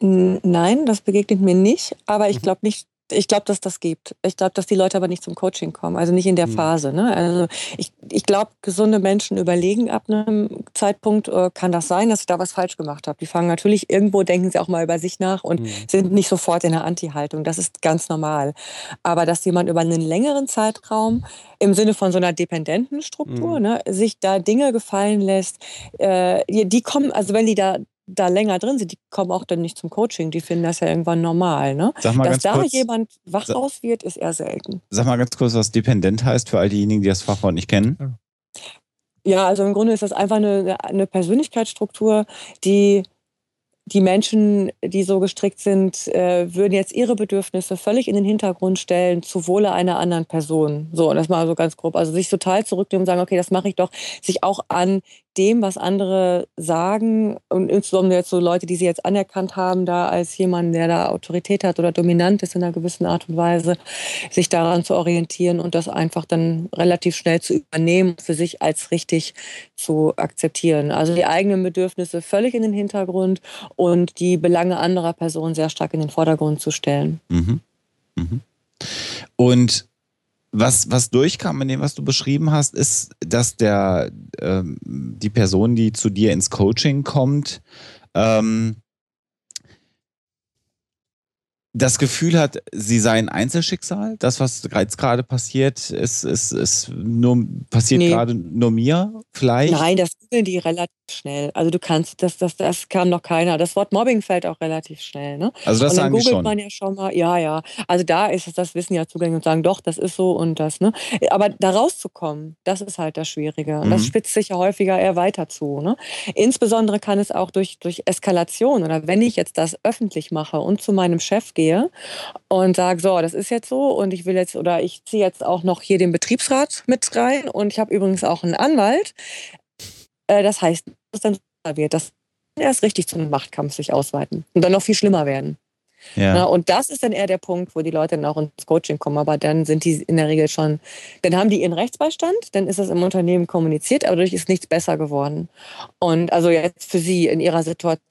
Nein, das begegnet mir nicht, aber ich Mhm. glaube nicht, ich glaube, dass das gibt. Ich glaube, dass die Leute aber nicht zum Coaching kommen, also nicht in der Mhm. Phase. Ne? Also ich, ich glaube, gesunde Menschen überlegen ab einem Zeitpunkt, äh, kann das sein, dass ich da was falsch gemacht habe. Die fangen natürlich irgendwo, denken sie auch mal über sich nach und Mhm. sind nicht sofort in der Anti-Haltung. Das ist ganz normal. Aber dass jemand über einen längeren Zeitraum im Sinne von so einer dependenten Struktur Mhm. ne, sich da Dinge gefallen lässt, äh, die die kommen, also wenn die da da länger drin sind, die kommen auch dann nicht zum Coaching, die finden das ja irgendwann normal. Ne? Sag mal Dass ganz da kurz, jemand wach aus wird, ist eher selten. sag mal ganz kurz, was dependent heißt für all diejenigen, die das Fachwort nicht kennen. Ja, also im Grunde ist das einfach eine, eine Persönlichkeitsstruktur, die die Menschen, die so gestrickt sind, äh, würden jetzt ihre Bedürfnisse völlig in den Hintergrund stellen, zu Wohle einer anderen Person. So, und das mal so ganz grob. Also sich total zurücknehmen und sagen, okay, das mache ich doch, sich auch an dem, was andere sagen und insbesondere jetzt so Leute, die sie jetzt anerkannt haben, da als jemand, der da Autorität hat oder dominant ist in einer gewissen Art und Weise, sich daran zu orientieren und das einfach dann relativ schnell zu übernehmen, für sich als richtig zu akzeptieren. Also die eigenen Bedürfnisse völlig in den Hintergrund und die Belange anderer Personen sehr stark in den Vordergrund zu stellen. Mhm. Mhm. Und was, was durchkam in dem, was du beschrieben hast, ist, dass der, ähm, die Person, die zu dir ins Coaching kommt, ähm, das Gefühl hat, sie sei ein Einzelschicksal. Das, was jetzt gerade passiert, ist, ist, ist nur, passiert Nee. gerade nur mir vielleicht. Nein, das googeln die relativ schnell. Also du kannst, das, das, das kam noch keiner. Das Wort Mobbing fällt auch relativ schnell. Ne? Also das und dann sagen googelt man ja schon mal, ja, ja. Also da ist es das Wissen ja zugänglich und sagen, doch, das ist so und das. Ne? Aber da rauszukommen, das ist halt das Schwierige. Und das Mhm. spitzt sich ja häufiger eher weiter zu. Ne? Insbesondere kann es auch durch, durch Eskalation oder wenn ich jetzt das öffentlich mache und zu meinem Chef gehe und sage, so, das ist jetzt so und ich will jetzt oder ich ziehe jetzt auch noch hier den Betriebsrat mit rein und ich habe übrigens auch einen Anwalt. Äh, das heißt, dass es dann so wird, dass erst richtig zu einem Machtkampf sich ausweiten und dann noch viel schlimmer werden. Ja. Ja, und das ist dann eher der Punkt, wo die Leute dann auch ins Coaching kommen. Aber dann sind die in der Regel schon, dann haben die ihren Rechtsbeistand, dann ist das im Unternehmen kommuniziert, aber dadurch ist nichts besser geworden. Und also jetzt für sie in ihrer Situation.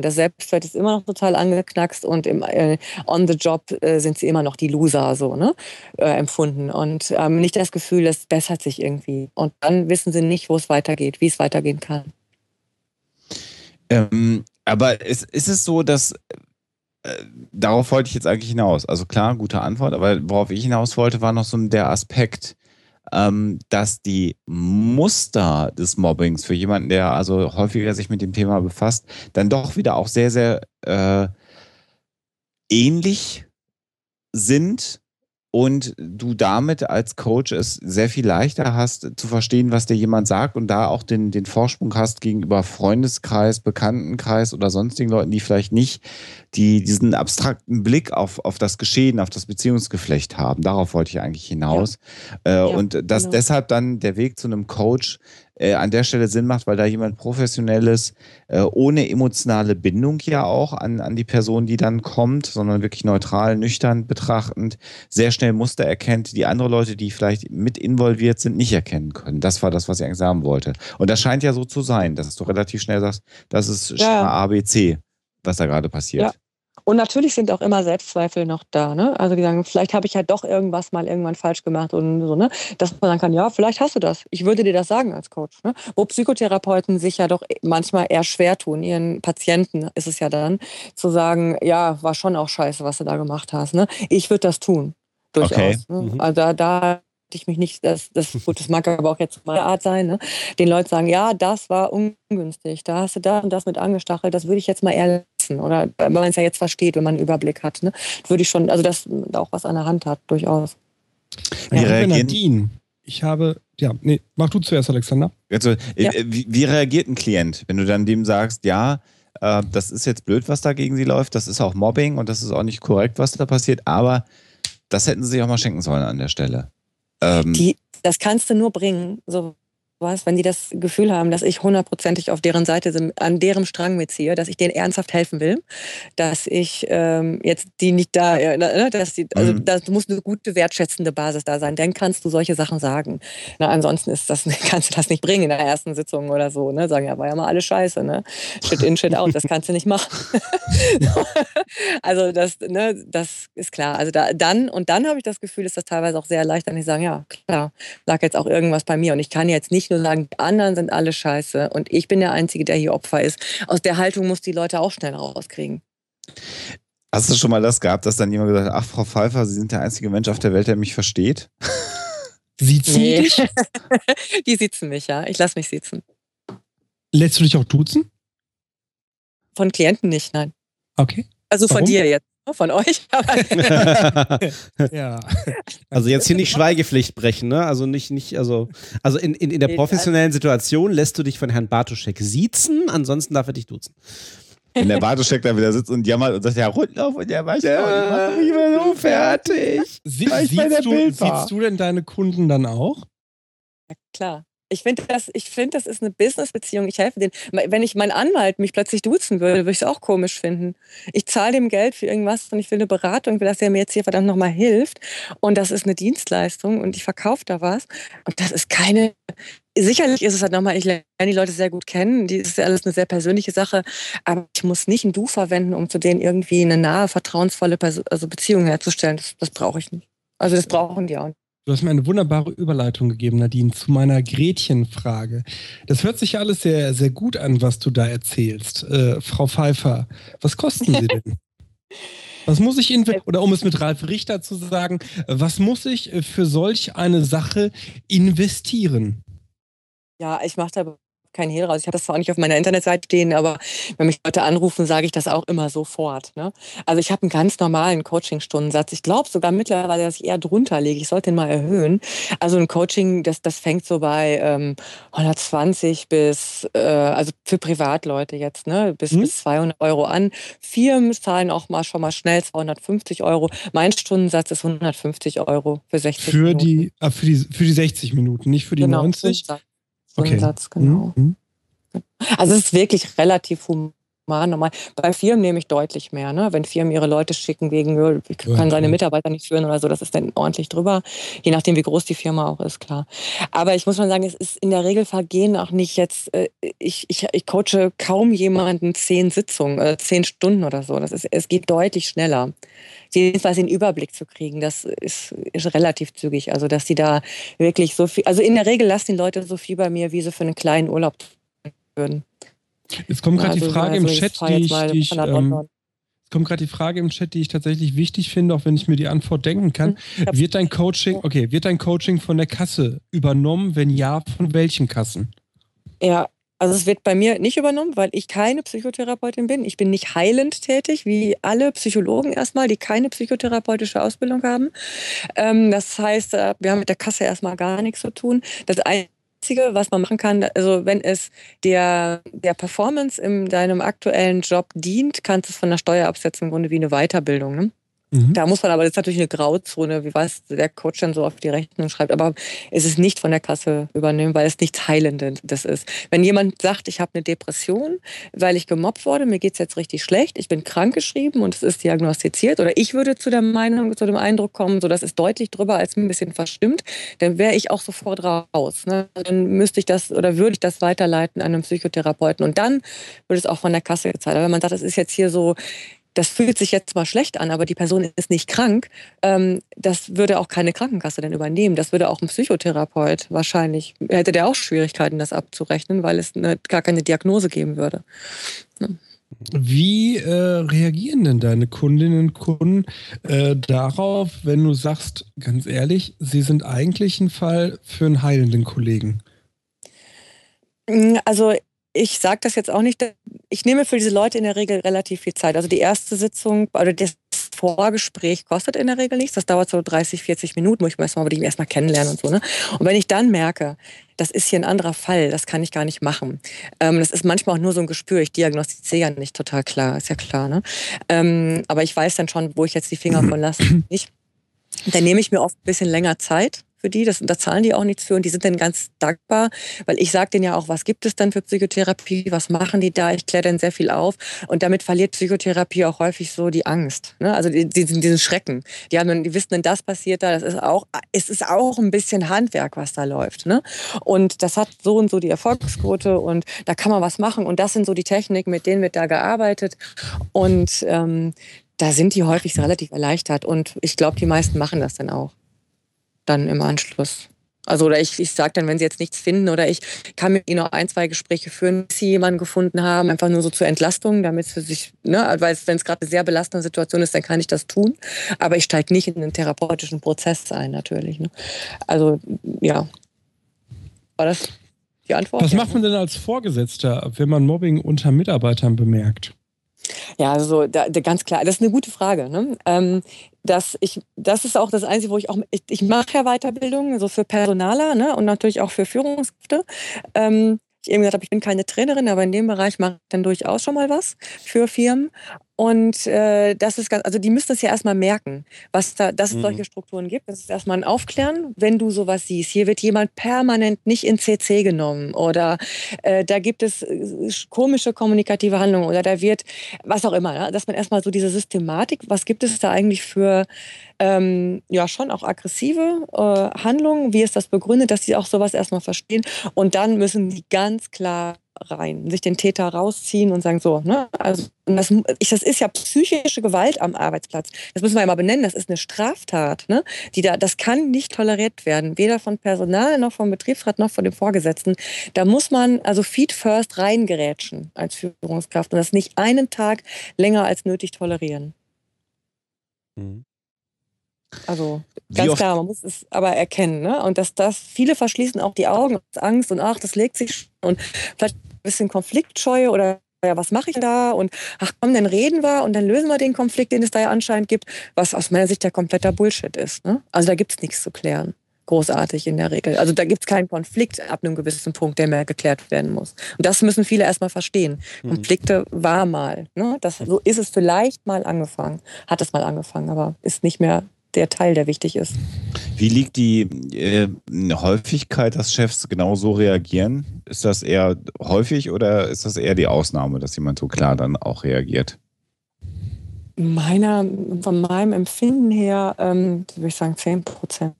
Das Selbstwert ist immer noch total angeknackst und im, äh, on the job äh, sind sie immer noch die Loser so ne, äh, empfunden und ähm, nicht das Gefühl, es bessert sich irgendwie. Und dann wissen sie nicht, wo es weitergeht, wie es weitergehen kann. Ähm, aber ist, ist es so, dass äh, darauf wollte ich jetzt eigentlich hinaus. Also klar, gute Antwort, aber worauf ich hinaus wollte, war noch so der Aspekt, ähm, dass die Muster des Mobbings für jemanden, der also häufiger sich mit dem Thema befasst, dann doch wieder auch sehr, sehr äh, ähnlich sind und du damit als Coach es sehr viel leichter hast zu verstehen, was dir jemand sagt und da auch den, den Vorsprung hast gegenüber Freundeskreis, Bekanntenkreis oder sonstigen Leuten, die vielleicht nicht die, diesen abstrakten Blick auf, auf das Geschehen, auf das Beziehungsgeflecht haben. Darauf wollte ich eigentlich hinaus. Äh, und dass genau. deshalb dann der Weg zu einem Coach äh, an der Stelle Sinn macht, weil da jemand Professionelles, äh, ohne emotionale Bindung ja auch an, an die Person, die dann kommt, sondern wirklich neutral, nüchtern betrachtend, sehr schnell Muster erkennt, die andere Leute, die vielleicht mit involviert sind, nicht erkennen können. Das war das, was ich eigentlich sagen wollte. Und das scheint ja so zu sein, dass du relativ schnell sagst, das ist Ja. ABC, was da gerade passiert. Ja. Und natürlich sind auch immer Selbstzweifel noch da. Ne? Also die sagen, vielleicht habe ich ja doch irgendwas mal irgendwann falsch gemacht und so, ne? Dass man dann kann, ja, vielleicht hast du das. Ich würde dir das sagen als Coach. Ne? Wo Psychotherapeuten sich ja doch manchmal eher schwer tun, ihren Patienten ist es ja dann, zu sagen, ja, war schon auch scheiße, was du da gemacht hast. Ne? Ich würde das tun. Durchaus. Okay. Ne? Mhm. Also da, da ich mich nicht, das, das, gut, das mag aber auch jetzt meine Art sein, ne? den Leuten sagen, ja, das war ungünstig, da hast du da und das mit angestachelt, das würde ich jetzt mal eher lassen. Oder wenn man es ja jetzt versteht, wenn man einen Überblick hat, ne? würde ich schon, also das da auch was an der Hand hat, durchaus. Wie Ja, reagieren- Nadine, ich habe ja, nee, mach du zuerst, Alexander. Also, Ja. wie, wie reagiert ein Klient, wenn du dann dem sagst, ja, äh, das ist jetzt blöd, was da gegen sie läuft, das ist auch Mobbing und das ist auch nicht korrekt, was da passiert, aber das hätten sie sich auch mal schenken sollen an der Stelle. Ähm, Die, das kannst du nur bringen, so was, wenn die das Gefühl haben, dass ich hundertprozentig auf deren Seite sind, an deren Strang mitziehe, dass ich denen ernsthaft helfen will, dass ich ähm, jetzt die nicht da, äh, ne, dass die, also Mhm. das muss eine gute wertschätzende Basis da sein. Dann kannst du solche Sachen sagen. Na, ansonsten ist das, (laughs) kannst du das nicht bringen in der ersten Sitzung oder so. Ne? Sagen ja, war ja mal alles scheiße, ne? Shit in, shit out, das kannst du nicht machen. (laughs) also das, ne, das ist klar. Also da, dann und dann habe ich das Gefühl, ist das teilweise auch sehr leicht, dann ich sagen, ja klar, lag jetzt auch irgendwas bei mir und ich kann jetzt nicht nur sagen, die anderen sind alle scheiße und ich bin der Einzige, der hier Opfer ist. Aus der Haltung muss die Leute auch schnell rauskriegen. hast du schon mal das gehabt, dass dann jemand gesagt hat, ach Frau Pfeiffer, Sie sind der einzige Mensch auf der Welt, der mich versteht? Sieht (laughs) sie Nee. dich? (laughs) die sitzen mich, ja. Ich lasse mich sitzen. Lässt du dich auch duzen? Von Klienten nicht, nein. Okay. Also von Warum? dir jetzt? Von euch. (laughs) Aber (laughs) Ja. Also jetzt hier nicht Schweigepflicht brechen, ne? Also nicht, nicht, also, also in, in, in der professionellen Situation lässt du dich von Herrn Bartoschek siezen, ansonsten darf er dich duzen. Wenn der Bartoschek da wieder sitzt und jammert und sagt, ja, Rundlauf und der weiß ja, mich immer so fertig. Sie, ich siehst, du, war. siehst du denn deine Kunden dann auch? klar. Ich finde das, ich finde, das ist eine Business-Beziehung. Ich helfe denen. Wenn ich meinen Anwalt mich plötzlich duzen würde, würde ich es auch komisch finden. Ich zahle dem Geld für irgendwas und ich will eine Beratung, will, dass er mir jetzt hier verdammt nochmal hilft. Und das ist eine Dienstleistung und ich verkaufe da was. Und das ist keine. Sicherlich ist es halt nochmal, ich lerne die Leute sehr gut kennen. Die ist ja alles eine sehr persönliche Sache. Aber ich muss nicht ein Du verwenden, um zu denen irgendwie eine nahe, vertrauensvolle Perso also Beziehung herzustellen. Das, das brauche ich nicht. Also das brauchen die auch nicht. Du hast mir eine wunderbare Überleitung gegeben, Nadine, zu meiner Gretchenfrage. Das hört sich ja alles sehr, sehr gut an, was du da erzählst. Äh, Frau Pfeiffer, was kosten sie denn? (laughs) Was muss ich inve- oder um es mit Ralf Richter zu sagen, was muss ich für solch eine Sache investieren? Ja, ich mache da keinen Hehl raus. Ich habe das zwar auch nicht auf meiner Internetseite stehen, aber wenn mich Leute anrufen, sage ich das auch immer sofort. Ne? Also ich habe einen ganz normalen Coaching-Stundensatz. Ich glaube sogar mittlerweile, dass ich eher drunter liege. Ich sollte den mal erhöhen. Also ein Coaching, das, das fängt so bei ähm, 120 bis, äh, also für Privatleute jetzt, ne, bis, Mhm. bis 200 Euro an. Firmen zahlen auch mal schon mal schnell 250 Euro. Mein Stundensatz ist 150 Euro für 60 Für Minuten. die, ah, für, die, für die 60 Minuten, nicht für die genau, 90? Stundensatz. Okay. Stundensatz, genau. Mhm. Also es ist wirklich relativ human. Normal. Bei Firmen nehme ich deutlich mehr. Ne? Wenn Firmen ihre Leute schicken wegen, ich kann seine. Mitarbeiter nicht führen oder so, das ist dann ordentlich drüber. Je nachdem, wie groß die Firma auch ist, klar. Aber ich muss mal sagen, es ist in der Regel vergehen auch nicht jetzt, äh, ich, ich, ich coache kaum jemanden zehn Sitzungen, äh, zehn Stunden oder so. Das ist, es geht deutlich schneller. Jedenfalls den Überblick zu kriegen, das ist, ist relativ zügig. Also, dass die da wirklich so viel, also in der Regel lassen die Leute so viel bei mir, wie sie für einen kleinen Urlaub tun würden. Jetzt kommt gerade die Also, Frage also im Chat, die ich, die ich ähm, es kommt gerade die Frage im Chat, die ich tatsächlich wichtig finde, auch wenn ich mir die Antwort denken kann. Hab's- Wird dein Coaching, okay, wird dein Coaching von der Kasse übernommen? Wenn ja, von welchen Kassen? Ja, also es wird bei mir nicht übernommen, weil ich keine Psychotherapeutin bin. Ich bin nicht heilend tätig, wie alle Psychologen erstmal, die keine psychotherapeutische Ausbildung haben. Ähm, das heißt, äh, wir haben mit der Kasse erstmal gar nichts zu tun. Das Einzige, was man machen kann, also wenn es der, der Performance in deinem aktuellen Job dient, kannst du es von der Steuer absetzen, im Grunde wie eine Weiterbildung. Ne? Mhm. Da muss man aber, das ist natürlich eine Grauzone, wie was der Coach dann so auf die Rechnung schreibt. Aber es ist nicht von der Kasse übernehmen, weil es nichts Heilendes ist. Wenn jemand sagt, ich habe eine Depression, weil ich gemobbt wurde, mir geht's jetzt richtig schlecht, ich bin krankgeschrieben und es ist diagnostiziert, oder ich würde zu der Meinung, zu dem Eindruck kommen, so das ist deutlich drüber als ein bisschen verstimmt, dann wäre ich auch sofort raus. Ne? Dann müsste ich das oder würde ich das weiterleiten an einen Psychotherapeuten. Und dann würde es auch von der Kasse gezahlt. Aber wenn man sagt, das ist jetzt hier so das fühlt sich jetzt mal schlecht an, aber die Person ist nicht krank, ähm, das würde auch keine Krankenkasse dann übernehmen. Das würde auch ein Psychotherapeut wahrscheinlich, hätte der auch Schwierigkeiten, das abzurechnen, weil es eine, gar keine Diagnose geben würde. Wie äh, reagieren denn deine Kundinnen und Kunden äh, darauf, wenn du sagst, ganz ehrlich, sie sind eigentlich ein Fall für einen heilenden Kollegen? Also ich sage das jetzt auch nicht. Ich nehme für diese Leute in der Regel relativ viel Zeit. Also die erste Sitzung oder das Vorgespräch kostet in der Regel nichts. Das dauert so 30, 40 Minuten, wo ich erstmal die erstmal kennenlernen und so. Ne? Und wenn ich dann merke, das ist hier ein anderer Fall, das kann ich gar nicht machen. Ähm, das ist manchmal auch nur so ein Gespür. Ich diagnostiziere ja nicht total klar, ist ja klar. Ne? Ähm, aber ich weiß dann schon, wo ich jetzt die Finger (clears throat) von lasse. Nicht. Dann nehme ich mir oft ein bisschen länger Zeit für die, das, da zahlen die auch nichts für. Und die sind dann ganz dankbar, weil ich sage denen ja auch, was gibt es denn für Psychotherapie, was machen die da, ich kläre dann sehr viel auf. Und damit verliert Psychotherapie auch häufig so die Angst, ne? also diesen, diesen Schrecken. Die, haben, die wissen, wenn das passiert da, das ist auch, es ist auch ein bisschen Handwerk, was da läuft. Ne? Und das hat so und so die Erfolgsquote. Und da kann man was machen. Und das sind so die Techniken, mit denen wird da gearbeitet. Und ähm, da sind die häufig relativ erleichtert. Und ich glaube, die meisten machen das dann auch dann im Anschluss. Also oder ich, ich sage dann, wenn sie jetzt nichts finden oder ich kann mit ihnen noch ein, zwei Gespräche führen, bis sie jemanden gefunden haben, einfach nur so zur Entlastung, damit sie sich, ne, weil wenn es gerade eine sehr belastende Situation ist, dann kann ich das tun. Aber ich steige nicht in den therapeutischen Prozess ein, natürlich. Ne? Also ja. War das die Antwort? Was macht man denn als Vorgesetzter, wenn man Mobbing unter Mitarbeitern bemerkt? Ja, also da, da ganz klar, das ist eine gute Frage. Ne? Ähm, dass ich, das ist auch das Einzige, wo ich auch, ich, ich mache ja Weiterbildung, so für Personaler ne? und natürlich auch für Führungskräfte. Ähm, ich eben gesagt habe, ich bin keine Trainerin, aber in dem Bereich mache ich dann durchaus schon mal was für Firmen. Und äh, das ist ganz, also die müssen das ja erstmal merken, was da, dass es mhm. solche Strukturen gibt. Das ist erstmal ein Aufklären, wenn du sowas siehst. Hier wird jemand permanent nicht in CC genommen oder äh, da gibt es äh, komische kommunikative Handlungen oder da wird, was auch immer, ne? dass man erstmal so diese Systematik, was gibt es da eigentlich für ähm, ja schon auch aggressive äh, Handlungen, wie ist das begründet, dass sie auch sowas erstmal verstehen und dann müssen die ganz klar rein, sich den Täter rausziehen und sagen so, ne, also das, ich, das ist ja psychische Gewalt am Arbeitsplatz. Das müssen wir ja mal benennen. Das ist eine Straftat, ne, die da, das kann nicht toleriert werden, weder von Personal noch vom Betriebsrat noch von dem Vorgesetzten. Da muss man also feed first reingerätschen als Führungskraft und das nicht einen Tag länger als nötig tolerieren. Mhm. Also ganz klar, man muss es aber erkennen. Ne? Und dass das, viele verschließen auch die Augen aus Angst und ach, das legt sich und vielleicht bisschen Konfliktscheue oder ja, was mache ich da? Und ach komm, dann reden wir und dann lösen wir den Konflikt, den es da ja anscheinend gibt, was aus meiner Sicht ja kompletter Bullshit ist. Ne? Also da gibt es nichts zu klären. Großartig in der Regel. Also da gibt es keinen Konflikt ab einem gewissen Punkt, der mehr geklärt werden muss. Und das müssen viele erstmal verstehen. Mhm. Konflikte war mal. Ne? Das, so ist es vielleicht mal angefangen. Hat es mal angefangen, aber ist nicht mehr der Teil, der wichtig ist. Wie liegt die äh, Häufigkeit, dass Chefs genau so reagieren? Ist das eher häufig oder ist das eher die Ausnahme, dass jemand so klar dann auch reagiert? Meiner, von meinem Empfinden her, ähm, würde ich sagen 10 Prozent.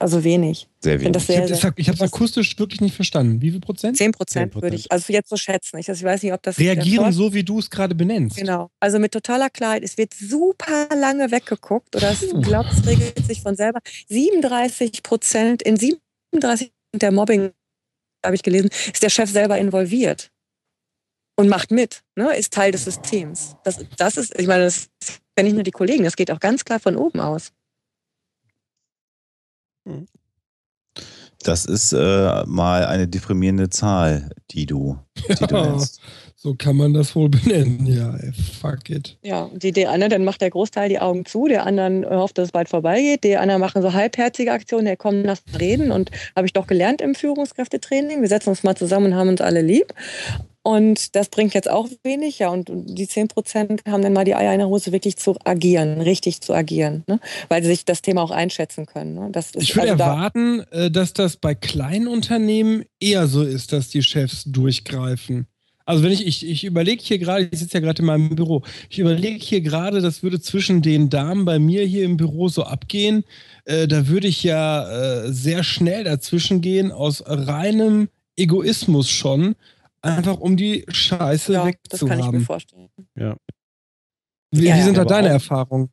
Also wenig. Sehr wenig. Sehr, ich habe es akustisch wirklich nicht verstanden. Wie viel Prozent? 10 Prozent würde ich, also jetzt so schätzen. Ich, ich weiß nicht, ob das. Reagieren so, wie du es gerade benennst. Genau. Also mit totaler Klarheit. Es wird super lange weggeguckt oder es glaubt, es regelt sich von selber. 37 Prozent, in 37% der Mobbing, habe ich gelesen, ist der Chef selber involviert und macht mit, ne, ist Teil des Systems. Das, das ist, ich meine, das ist ja nicht nur die Kollegen, das geht auch ganz klar von oben aus. Hm. Das ist äh, mal eine deprimierende Zahl, die du, (laughs) die du nennst. So kann man das wohl benennen, ja. Ey, fuck it. Ja, die, der eine, dann macht der Großteil die Augen zu, der anderen hofft, dass es bald vorbeigeht. Die anderen machen so halbherzige Aktionen, der kommt lass reden und habe ich doch gelernt im Führungskräftetraining. Wir setzen uns mal zusammen und haben uns alle lieb. Und das bringt jetzt auch wenig, ja. Und die 10 Prozent haben dann mal die Eier in der Hose, wirklich zu agieren, richtig zu agieren, ne? weil sie sich das Thema auch einschätzen können. Ne? Ich würde also erwarten, da äh, dass das bei kleinen Unternehmen eher so ist, dass die Chefs durchgreifen. Also wenn ich, ich, ich überlege hier gerade, ich sitze ja gerade in meinem Büro, ich überlege hier gerade, das würde zwischen den Damen bei mir hier im Büro so abgehen. Äh, da würde ich ja äh, sehr schnell dazwischen gehen, aus reinem Egoismus schon Einfach um die Scheiße ja, wegzuhaben. Das kann ich mir vorstellen. Ja. Wie, ja, wie sind da deine Erfahrungen?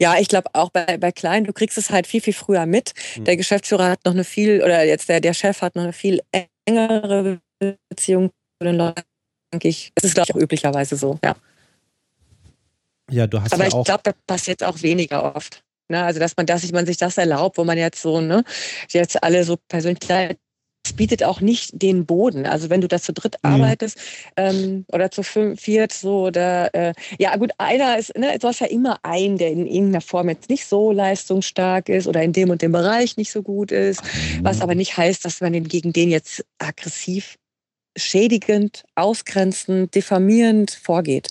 Ja, ich glaube auch bei, bei Kleinen, du kriegst es halt viel, viel früher mit. Mhm. Der Geschäftsführer hat noch eine viel, oder jetzt der, der Chef hat noch eine viel engere Beziehung zu den Leuten, denke ich. Das ist, glaube ich, auch üblicherweise so, ja. Ja, du hast Aber ja ich glaube, das passiert auch weniger oft. Ne? Also, dass man, dass man sich das erlaubt, wo man jetzt so, ne, jetzt alle so persönlich bietet auch nicht den Boden. Also wenn du da zu dritt Mhm. arbeitest ähm, oder zu fünf, viert, so oder äh, ja gut, einer ist, ne, du hast ja immer einen, der in irgendeiner Form jetzt nicht so leistungsstark ist oder in dem und dem Bereich nicht so gut ist, was aber nicht heißt, dass man den, gegen den jetzt aggressiv schädigend, ausgrenzend, diffamierend vorgeht.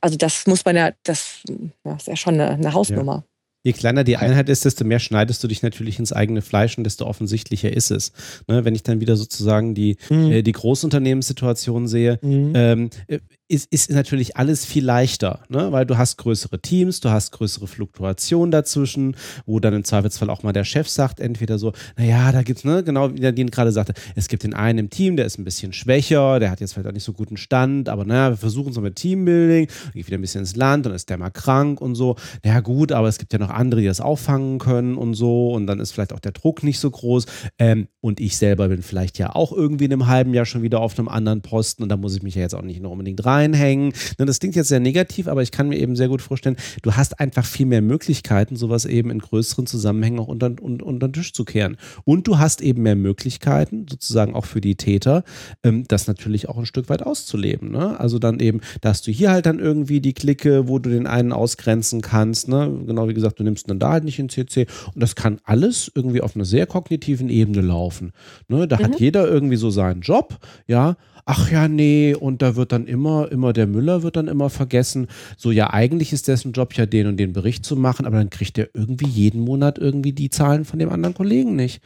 Also das muss man ja, das, ja, ist ja schon eine, eine Hausnummer. Je kleiner die Einheit ist, desto mehr schneidest du dich natürlich ins eigene Fleisch und desto offensichtlicher ist es. Ne, wenn ich dann wieder sozusagen die, Mhm. äh, die Großunternehmenssituation sehe, Mhm. ähm, äh, ist, ist natürlich alles viel leichter, ne? weil du hast größere Teams, du hast größere Fluktuationen dazwischen, wo dann im Zweifelsfall auch mal der Chef sagt, entweder so, naja, da gibt's, ne, genau wie Nadine gerade sagte, es gibt den einen im Team, der ist ein bisschen schwächer, der hat jetzt vielleicht auch nicht so guten Stand, aber naja, wir versuchen es mit Teambuilding, geht wieder ein bisschen ins Land, dann ist der mal krank und so. Ja gut, aber es gibt ja noch andere, die das auffangen können und so und dann ist vielleicht auch der Druck nicht so groß ähm, und ich selber bin vielleicht ja auch irgendwie in einem halben Jahr schon wieder auf einem anderen Posten und da muss ich mich ja jetzt auch nicht noch unbedingt reinhängen. Ne, Das klingt jetzt sehr negativ, aber ich kann mir eben sehr gut vorstellen, du hast einfach viel mehr Möglichkeiten, sowas eben in größeren Zusammenhängen auch unter, un, unter den Tisch zu kehren. Und du hast eben mehr Möglichkeiten, sozusagen auch für die Täter, ähm, das natürlich auch ein Stück weit auszuleben. Ne? Also dann eben, da hast du hier halt dann irgendwie die Clique, wo du den einen ausgrenzen kannst. Ne? Genau wie gesagt, du nimmst dann da halt nicht in CC. Und das kann alles irgendwie auf einer sehr kognitiven Ebene laufen. Ne? Da hat jeder irgendwie so seinen Job, ja. Ach ja, nee, und da wird dann immer, immer der Müller wird dann immer vergessen. So, ja, eigentlich ist dessen Job ja den und den Bericht zu machen, aber dann kriegt er irgendwie jeden Monat irgendwie die Zahlen von dem anderen Kollegen nicht.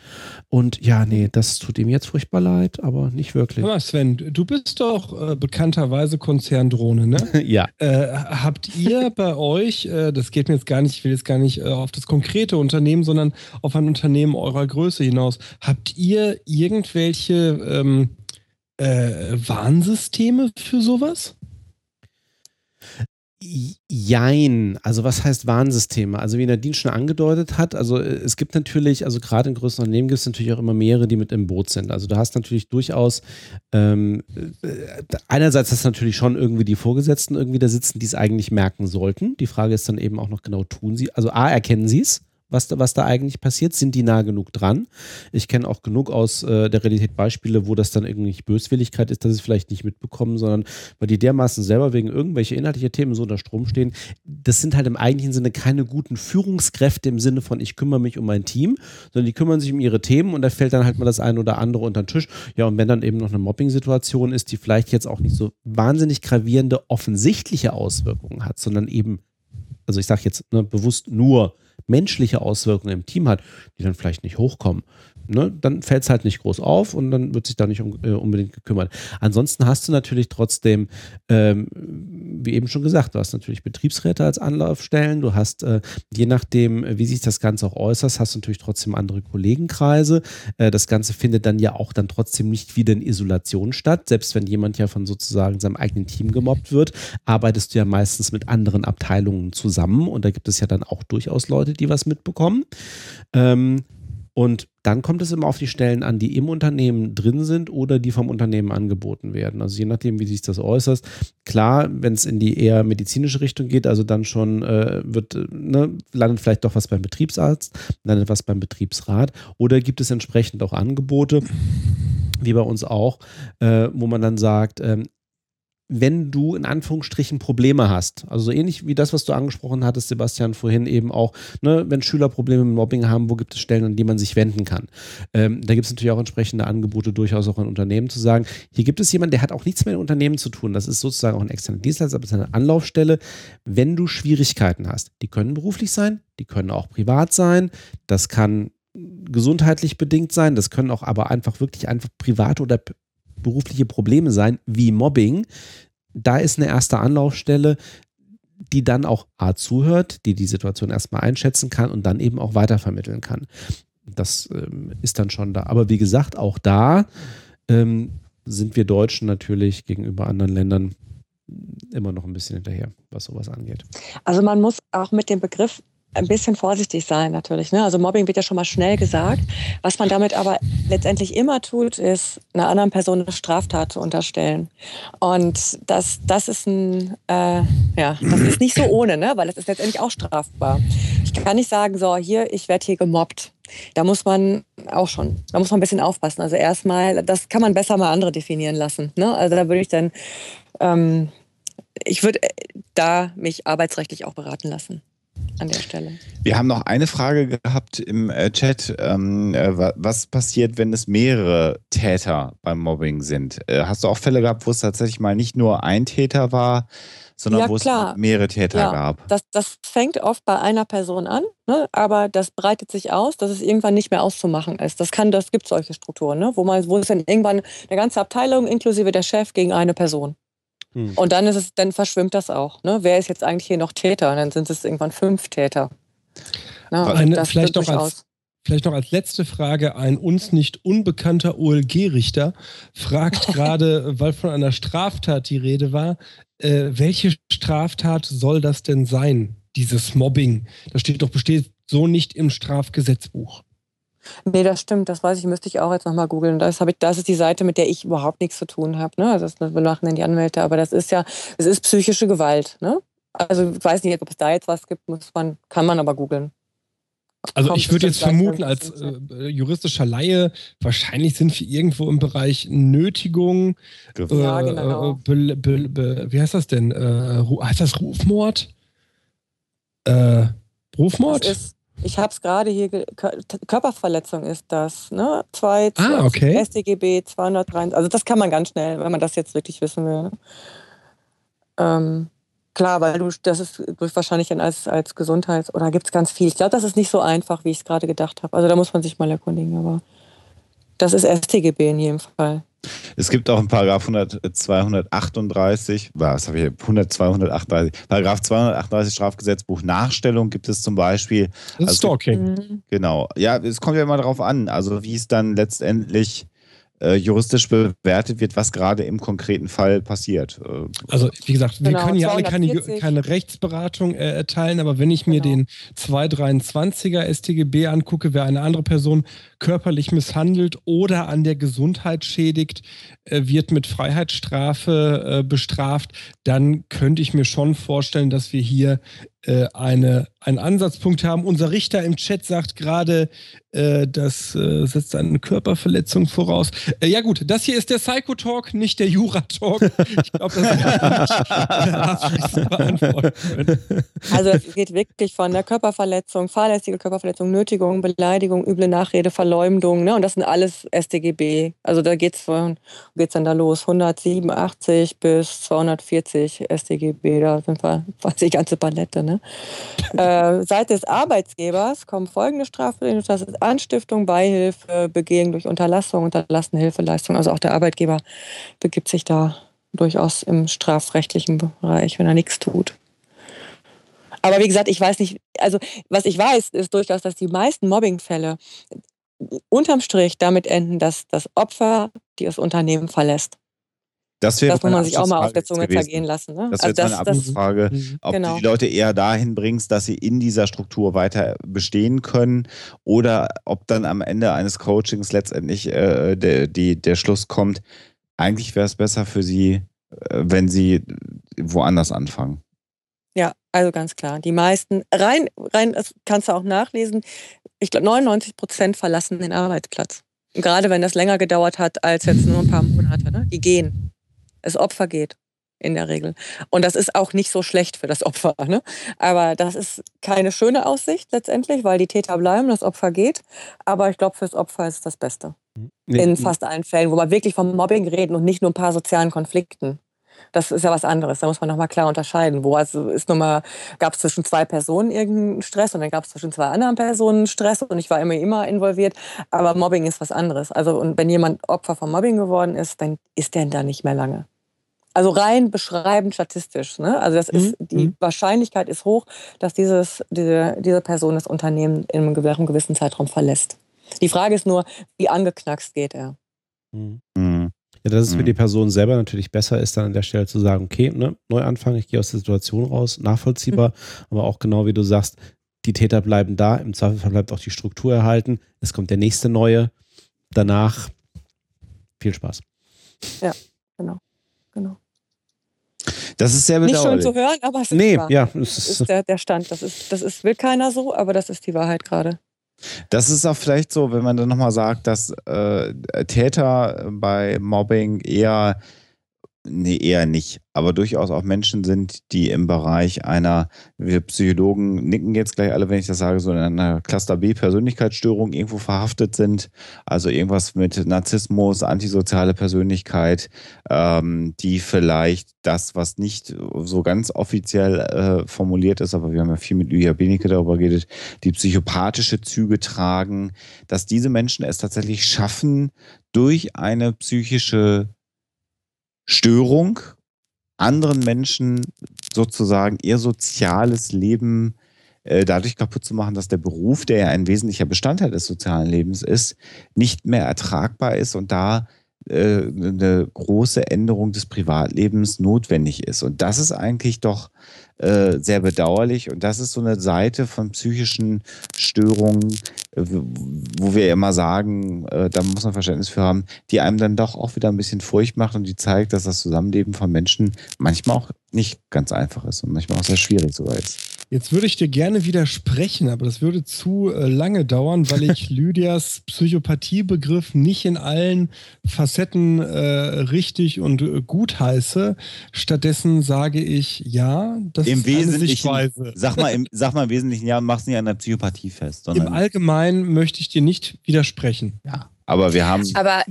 Und ja, nee, das tut ihm jetzt furchtbar leid, aber nicht wirklich. Mal, Sven, du bist doch äh, bekannterweise Konzerndrohne, ne? (laughs) Ja. Äh, habt ihr bei euch, äh, das geht mir jetzt gar nicht, ich will jetzt gar nicht äh, auf das konkrete Unternehmen, sondern auf ein Unternehmen eurer Größe hinaus, habt ihr irgendwelche ähm, äh, Warnsysteme für sowas? Jein. Also was heißt Warnsysteme? Also wie Nadine schon angedeutet hat, also äh, es gibt natürlich, also gerade in größeren Unternehmen gibt es natürlich auch immer mehrere, die mit im Boot sind. Also du hast natürlich durchaus, ähm, äh, einerseits hast du natürlich schon irgendwie die Vorgesetzten irgendwie da sitzen, die es eigentlich merken sollten. Die Frage ist dann eben auch noch genau, tun sie, also A, erkennen sie es? Was da, was da eigentlich passiert, sind die nah genug dran? Ich kenne auch genug aus äh, der Realität Beispiele, wo das dann irgendwie Böswilligkeit ist, dass sie es vielleicht nicht mitbekommen, sondern weil die dermaßen selber wegen irgendwelcher inhaltlicher Themen so unter Strom stehen. Das sind halt im eigentlichen Sinne keine guten Führungskräfte im Sinne von, ich kümmere mich um mein Team, sondern die kümmern sich um ihre Themen und da fällt dann halt mal das eine oder andere unter den Tisch. Ja, und wenn dann eben noch eine Mobbing-Situation ist, die vielleicht jetzt auch nicht so wahnsinnig gravierende, offensichtliche Auswirkungen hat, sondern eben, also ich sage jetzt ne, bewusst nur menschliche Auswirkungen im Team hat, die dann vielleicht nicht hochkommen, ne, dann fällt es halt nicht groß auf und dann wird sich da nicht um, äh, unbedingt gekümmert. Ansonsten hast du natürlich trotzdem, ähm, wie eben schon gesagt, du hast natürlich Betriebsräte als Anlaufstellen, du hast, äh, je nachdem, wie sich das Ganze auch äußert, hast du natürlich trotzdem andere Kollegenkreise. Äh, das Ganze findet dann ja auch dann trotzdem nicht wieder in Isolation statt. Selbst wenn jemand ja von sozusagen seinem eigenen Team gemobbt wird, arbeitest du ja meistens mit anderen Abteilungen zusammen und da gibt es ja dann auch durchaus Leute, die was mitbekommen. Ähm, und dann kommt es immer auf die Stellen an, die im Unternehmen drin sind oder die vom Unternehmen angeboten werden. Also je nachdem, wie sich das äußert. Klar, wenn es in die eher medizinische Richtung geht, also dann schon äh, wird, äh, ne, landet vielleicht doch was beim Betriebsarzt, landet was beim Betriebsrat oder gibt es entsprechend auch Angebote, wie bei uns auch, äh, wo man dann sagt, ähm, wenn du in Anführungsstrichen Probleme hast, also so ähnlich wie das, was du angesprochen hattest, Sebastian, vorhin eben auch, ne, wenn Schüler Probleme mit Mobbing haben, wo gibt es Stellen, an die man sich wenden kann? Ähm, da gibt es natürlich auch entsprechende Angebote, durchaus auch an Unternehmen zu sagen, hier gibt es jemanden, der hat auch nichts mit Unternehmen zu tun. Das ist sozusagen auch ein externer Dienstleister, aber es ist eine Anlaufstelle, wenn du Schwierigkeiten hast. Die können beruflich sein, die können auch privat sein, das kann gesundheitlich bedingt sein, das können auch aber einfach wirklich einfach private oder berufliche Probleme sein, wie Mobbing, da ist eine erste Anlaufstelle, die dann auch A zuhört, die die Situation erstmal einschätzen kann und dann eben auch weitervermitteln kann. Das ähm, ist dann schon da. Aber wie gesagt, auch da ähm, sind wir Deutschen natürlich gegenüber anderen Ländern immer noch ein bisschen hinterher, was sowas angeht. Also man muss auch mit dem Begriff ein bisschen vorsichtig sein natürlich. Ne? Also Mobbing wird ja schon mal schnell gesagt. Was man damit aber letztendlich immer tut, ist einer anderen Person eine Straftat zu unterstellen. Und das, das ist ein, äh, ja, das ist nicht so ohne, ne? weil das ist letztendlich auch strafbar. Ich kann nicht sagen, so hier, ich werde hier gemobbt. Da muss man auch schon, da muss man ein bisschen aufpassen. Also erstmal, das kann man besser mal andere definieren lassen. Ne? Also da würde ich dann, ähm, ich würde da mich arbeitsrechtlich auch beraten lassen an der Stelle. Wir haben noch eine Frage gehabt im äh, Chat. Ähm, äh, was passiert, wenn es mehrere Täter beim Mobbing sind? Äh, hast du auch Fälle gehabt, wo es tatsächlich mal nicht nur ein Täter war, sondern Ja, wo klar. es mehrere Täter Ja, gab? Das, das fängt oft bei einer Person an, ne? aber das breitet sich aus, dass es irgendwann nicht mehr auszumachen ist. Das kann, das gibt solche Strukturen, ne? wo man, wo es dann irgendwann eine ganze Abteilung inklusive der Chef gegen eine Person. Hm. Und dann ist es, dann verschwimmt das auch. Ne? Wer ist jetzt eigentlich hier noch Täter? Und dann sind es irgendwann fünf Täter. Und Eine- vielleicht noch als-. Vielleicht noch als letzte Frage, ein uns nicht unbekannter OLG-Richter fragt (laughs) gerade, weil von einer Straftat die Rede war, äh, welche Straftat soll das denn sein, dieses Mobbing? Das steht doch besteht so nicht im Strafgesetzbuch. Nee, das stimmt, das weiß ich, müsste ich auch jetzt nochmal googeln. Das, ich, das ist die Seite, mit der ich überhaupt nichts zu tun habe. Ne? Das das machen dann die Anwälte, aber das ist ja, es ist psychische Gewalt. Ne? Also ich weiß nicht, ob es da jetzt was gibt, muss man, kann man aber googeln. Also Kommt ich würde jetzt vermuten, als äh, juristischer Laie, wahrscheinlich sind wir irgendwo im Bereich Nötigung, äh, Ja, genau. äh, be, be, be, wie heißt das denn? Äh, heißt das Rufmord? Äh, Rufmord? Das ist, ich habe es gerade hier, Körperverletzung ist das, ne? Zwei, Ah, okay. StGB 203, also das kann man ganz schnell, wenn man das jetzt wirklich wissen will. ne? Ähm, klar, weil du, das ist wahrscheinlich dann als, als Gesundheits- oder gibt es ganz viel. Ich glaube, das ist nicht so einfach, wie ich es gerade gedacht habe. Also da muss man sich mal erkundigen, aber das ist StGB in jedem Fall. Es gibt auch in Paragraph 100, äh, 238, was habe ich, 100, 238, Paragraph 238 Strafgesetzbuch Nachstellung gibt es zum Beispiel, das also- Stalking. Mhm. genau. Ja, es kommt ja immer darauf an, also wie es dann letztendlich äh, juristisch bewertet wird, was gerade im konkreten Fall passiert. Äh, Also, wie gesagt, wir Genau, können ja alle keine, 240. keine Rechtsberatung äh, erteilen, aber wenn ich mir Genau. den 223er StGB angucke, wer eine andere Person körperlich misshandelt oder an der Gesundheit schädigt, äh, wird mit Freiheitsstrafe äh, bestraft, dann könnte ich mir schon vorstellen, dass wir hier eine, einen Ansatzpunkt haben. Unser Richter im Chat sagt gerade, äh, das äh, setzt eine Körperverletzung voraus. Äh, ja gut, das hier ist der Psycho-Talk, nicht der Jura-Talk. Ich glaube, das ist nicht beantworten können. Also es geht wirklich von der Körperverletzung, fahrlässige Körperverletzung, Nötigung, Beleidigung, üble Nachrede, Verleumdung, ne? Und das sind alles StGB. Also da von geht's dann da los, 187 bis 240 StGB. Da sind wir fast die ganze Palette, ne? Äh, Seite des Arbeitgebers kommen folgende Strafregeln. Das ist Anstiftung, Beihilfe, Begehung durch Unterlassung, unterlassene Hilfeleistung. Also auch der Arbeitgeber begibt sich da durchaus im strafrechtlichen Bereich, wenn er nichts tut. Aber wie gesagt, ich weiß nicht, also was ich weiß, ist durchaus, dass die meisten Mobbingfälle unterm Strich damit enden, dass das Opfer das Unternehmen verlässt. Das wäre Das muss meine man sich auch mal auf der Zunge gewesen. zergehen lassen. Ne? Das Also wäre jetzt meine das, das, Abschlussfrage. Ob Genau. du die Leute eher dahin bringst, dass sie in dieser Struktur weiter bestehen können oder ob dann am Ende eines Coachings letztendlich äh, der, die, der Schluss kommt, eigentlich wäre es besser für sie, äh, wenn sie woanders anfangen. ja, also ganz klar. Die meisten, rein, rein, das kannst du auch nachlesen, ich glaube 99 Prozent verlassen den Arbeitsplatz. Gerade wenn das länger gedauert hat als jetzt nur ein paar Monate. Ne? Die gehen. Das Opfer geht in der Regel. Und das ist auch nicht so schlecht für das Opfer. Ne? Aber das ist keine schöne Aussicht letztendlich, weil die Täter bleiben, das Opfer geht. Aber ich glaube, fürs Opfer ist es das Beste. Nee, In fast allen Fällen, wo wir wirklich vom Mobbing reden und nicht nur ein paar sozialen Konflikten. Das ist ja was anderes. Da muss man nochmal klar unterscheiden. Wo also ist nun mal, gab es zwischen zwei Personen irgendeinen Stress und dann gab es zwischen zwei anderen Personen Stress und ich war immer, immer involviert. Aber Mobbing ist was anderes. Also, und wenn jemand Opfer von Mobbing geworden ist, dann ist der da nicht mehr lange. Also rein beschreibend statistisch. Ne? Also das ist, Mhm. die Mhm. Wahrscheinlichkeit ist hoch, dass dieses, diese, diese Person das Unternehmen in einem gew- gewissen Zeitraum verlässt. Die Frage ist nur, wie angeknackst geht er? Mhm. Mhm. Ja, dass es für Mhm. die Person selber natürlich besser ist, dann an der Stelle zu sagen, okay, ne, Neuanfang, ich gehe aus der Situation raus, nachvollziehbar, aber auch genau wie du sagst, die Täter bleiben da, im Zweifelsfall bleibt auch die Struktur erhalten, es kommt der nächste neue, danach viel Spaß. Genau. Das ist sehr Nicht schön bedauerlich. zu hören, aber es ist Nee, wahr. ja, es Das ist, ist der, der Stand. Das ist, das ist, will keiner so, aber das ist die Wahrheit gerade. Das ist auch vielleicht so, wenn man dann nochmal sagt, dass äh, Täter bei Mobbing eher, nee, eher nicht, aber durchaus auch Menschen sind, die im Bereich einer, wir Psychologen nicken jetzt gleich alle, wenn ich das sage, so in einer Cluster B Persönlichkeitsstörung irgendwo verhaftet sind. Also irgendwas mit Narzissmus, antisoziale Persönlichkeit, ähm, die vielleicht das, was nicht so ganz offiziell äh, formuliert ist, aber wir haben ja viel mit Lydia Benecke darüber geredet, die psychopathische Züge tragen, dass diese Menschen es tatsächlich schaffen, durch eine psychische Störung anderen Menschen sozusagen ihr soziales Leben äh, dadurch kaputt zu machen, dass der Beruf, der ja ein wesentlicher Bestandteil des sozialen Lebens ist, nicht mehr ertragbar ist und da äh, eine große Änderung des Privatlebens notwendig ist. Und das ist eigentlich doch äh, sehr bedauerlich. Und das ist so eine Seite von psychischen Störungen, äh, wo wir immer sagen, äh, da muss man Verständnis für haben, die einem dann doch auch wieder ein bisschen Furcht macht und die zeigt, dass das Zusammenleben von Menschen manchmal auch nicht ganz einfach ist und manchmal auch sehr schwierig sogar ist. Jetzt würde ich dir gerne widersprechen, aber das würde zu äh, lange dauern, weil ich (laughs) Lydias Psychopathiebegriff nicht in allen Facetten äh, richtig und äh, gut heiße. Stattdessen sage ich, ja, das Im ist eine Wesentlichen, Sichtweise. sag mal, im, sag mal im Wesentlichen, ja, mach's nicht an der Psychopathie fest, Im Allgemeinen möchte ich dir nicht widersprechen. ja. Aber wir haben, Aber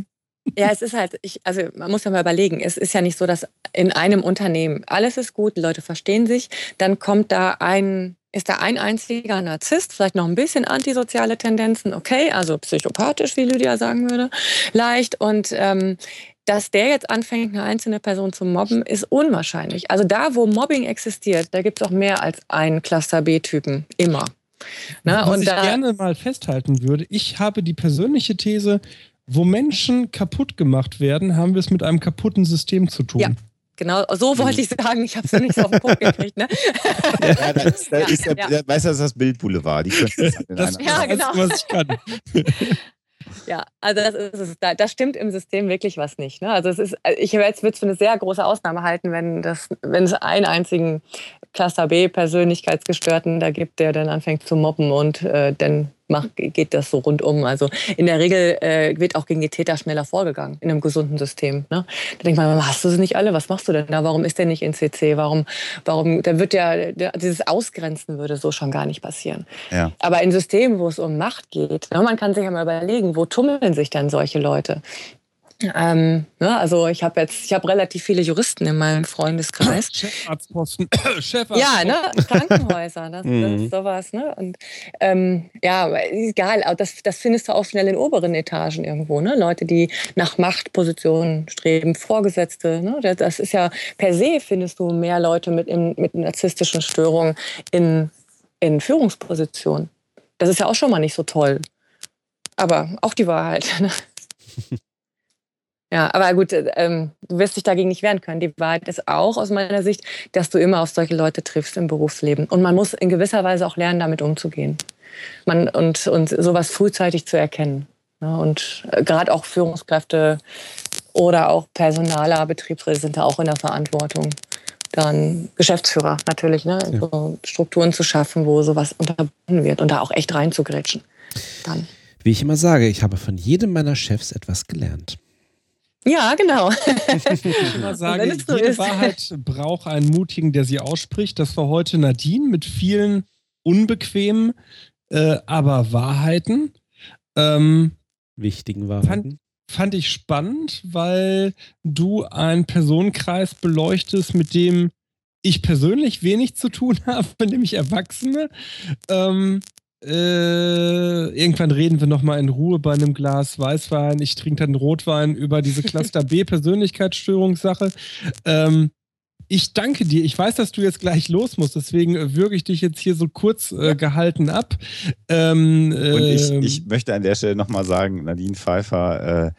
ja, es ist halt, ich, also man muss ja mal überlegen, es ist ja nicht so, dass in einem Unternehmen alles ist gut, die Leute verstehen sich, dann kommt da ein, ist da ein einziger Narzisst, vielleicht noch ein bisschen antisoziale Tendenzen, okay, also psychopathisch, wie Lydia sagen würde, leicht und ähm, dass der jetzt anfängt, eine einzelne Person zu mobben, ist unwahrscheinlich. Also da, wo Mobbing existiert, da gibt es auch mehr als einen Cluster B-Typen. Immer. Na, Was und ich gerne mal festhalten würde, ich habe die persönliche These, wo Menschen kaputt gemacht werden, haben wir es mit einem kaputten System zu tun. Ja. Genau, so wollte ich sagen. Ich habe es nicht so auf den Punkt gekriegt. Ne? ja, da ist, da Ja, ist der, ja. der, weißt du, das ist das Bildboulevard. Die das halt Das Ja, ist das, genau. was ich kann. Ja, also das ist es. Da, da stimmt im System wirklich was nicht. Ne? Also es ist, ich jetzt würde es für eine sehr große Ausnahme halten, wenn das, wenn es einen einzigen Cluster B Persönlichkeitsgestörten da gibt, der dann anfängt zu mobben und äh, dann macht, geht das so rundum. Also in der Regel äh, wird auch gegen die Täter schneller vorgegangen in einem gesunden System. Ne? Da denkt man, hast du sie nicht alle? Was machst du denn da? Warum ist der nicht in CC? Warum, warum, da wird ja, der, dieses Ausgrenzen würde so schon gar nicht passieren. Ja. Aber in Systemen, wo es um Macht geht, ne, man kann sich ja mal überlegen, wo tummeln sich denn solche Leute? Ähm, ne, also ich habe jetzt, ich habe relativ viele Juristen in meinem Freundeskreis. (coughs) Chefarztposten. (coughs) (coughs) Chefarzt Ja, ne, Krankenhäuser, das, das Mhm. ist sowas, ne? Und ähm, ja, egal, das, das findest du auch schnell in oberen Etagen irgendwo, ne? Leute, die nach Machtpositionen streben, Vorgesetzte, ne? Das- Das ist ja per se findest du mehr Leute mit, in, mit narzisstischen Störungen in, in Führungspositionen. Das ist ja auch schon mal nicht so toll. Aber auch die Wahrheit. Ne? (laughs) Ja, aber gut, äh, ähm, du wirst dich dagegen nicht wehren können. Die Wahrheit ist auch aus meiner Sicht, dass du immer auf solche Leute triffst im Berufsleben. Und man muss in gewisser Weise auch lernen, damit umzugehen. Man, und, und sowas frühzeitig zu erkennen. Ne? Und äh, gerade auch Führungskräfte oder auch Personaler, Betriebsräte sind da auch in der Verantwortung. Dann Geschäftsführer natürlich, ne? Ja. so Strukturen zu schaffen, wo sowas unterbunden wird und da auch echt reinzugrätschen. Dann. Wie ich immer sage, ich habe von jedem meiner Chefs etwas gelernt. Ja, genau. ich immer Und sage, wenn es so jede ist. Wahrheit braucht einen Mutigen, der sie ausspricht. Das war heute Nadine mit vielen unbequemen, äh, aber Wahrheiten. Ähm, Wichtigen Wahrheiten. fand ich spannend, weil du einen Personenkreis beleuchtest, mit dem ich persönlich wenig zu tun (laughs) habe, nämlich Erwachsene. Ähm, äh, irgendwann reden wir nochmal in Ruhe bei einem Glas Weißwein. Ich trinke dann Rotwein über diese Cluster B Persönlichkeitsstörungssache. Ähm, Ich danke dir. Ich weiß, dass du jetzt gleich los musst, deswegen äh, würge ich dich jetzt hier so kurz äh, gehalten ab. Ähm, Und ich, ähm, ich möchte an der Stelle nochmal sagen, Nadine Pfeiffer, äh,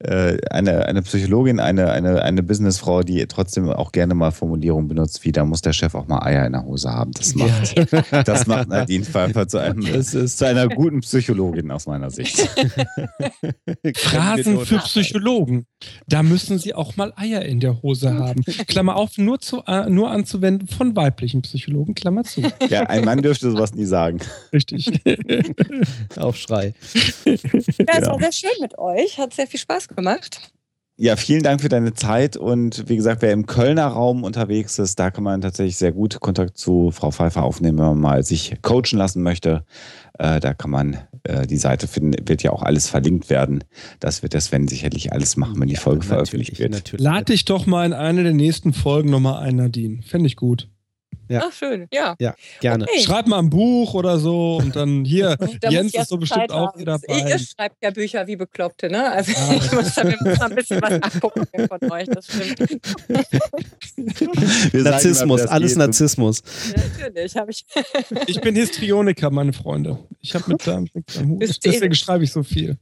äh, eine, eine Psychologin, eine, eine, eine Businessfrau, die trotzdem auch gerne mal Formulierungen benutzt, wie da muss der Chef auch mal Eier in der Hose haben. Das macht, das macht Nadine Pfeiffer zu, einem, (laughs) zu einer guten Psychologin aus meiner Sicht. (laughs) Phrasen für Psychologen. Da müssen sie auch mal Eier in der Hose haben. (laughs) Klammer auf, nur, zu, äh, nur anzuwenden von weiblichen Psychologen, Klammer zu. (laughs) Ja, ein Mann dürfte sowas nie sagen. Richtig. (laughs) Aufschrei. Ja, es Genau. war sehr schön mit euch. Hat sehr viel Spaß gemacht. Ja, vielen Dank für deine Zeit und wie gesagt, wer im Kölner Raum unterwegs ist, da kann man tatsächlich sehr gut Kontakt zu Frau Pfeiffer aufnehmen, wenn man mal sich coachen lassen möchte. Äh, da kann man äh, die Seite finden, wird ja auch alles verlinkt werden. Das wird der Sven sicherlich alles machen, wenn die Folge veröffentlicht wird. Natürlich. Lad dich doch mal in eine der nächsten Folgen nochmal ein, Nadine. Fände ich gut. Ja. Ach, schön. Ja. Ja, gerne. Okay. Schreib mal ein Buch oder so und dann hier, (laughs) Da Jens ich ist so bestimmt Zeit auch haben. wieder Ihr dabei. schreibt ja Bücher wie Bekloppte, ne? Also Ah. (laughs) ich muss da mal ein bisschen was abgucken von euch, das stimmt. (laughs) Narzissmus, das alles geht. Narzissmus. Ja, natürlich, habe ich. Ich bin Histrioniker, meine Freunde. Ich habe mit Hut. Hysterisch. Deswegen schreibe ich so viel.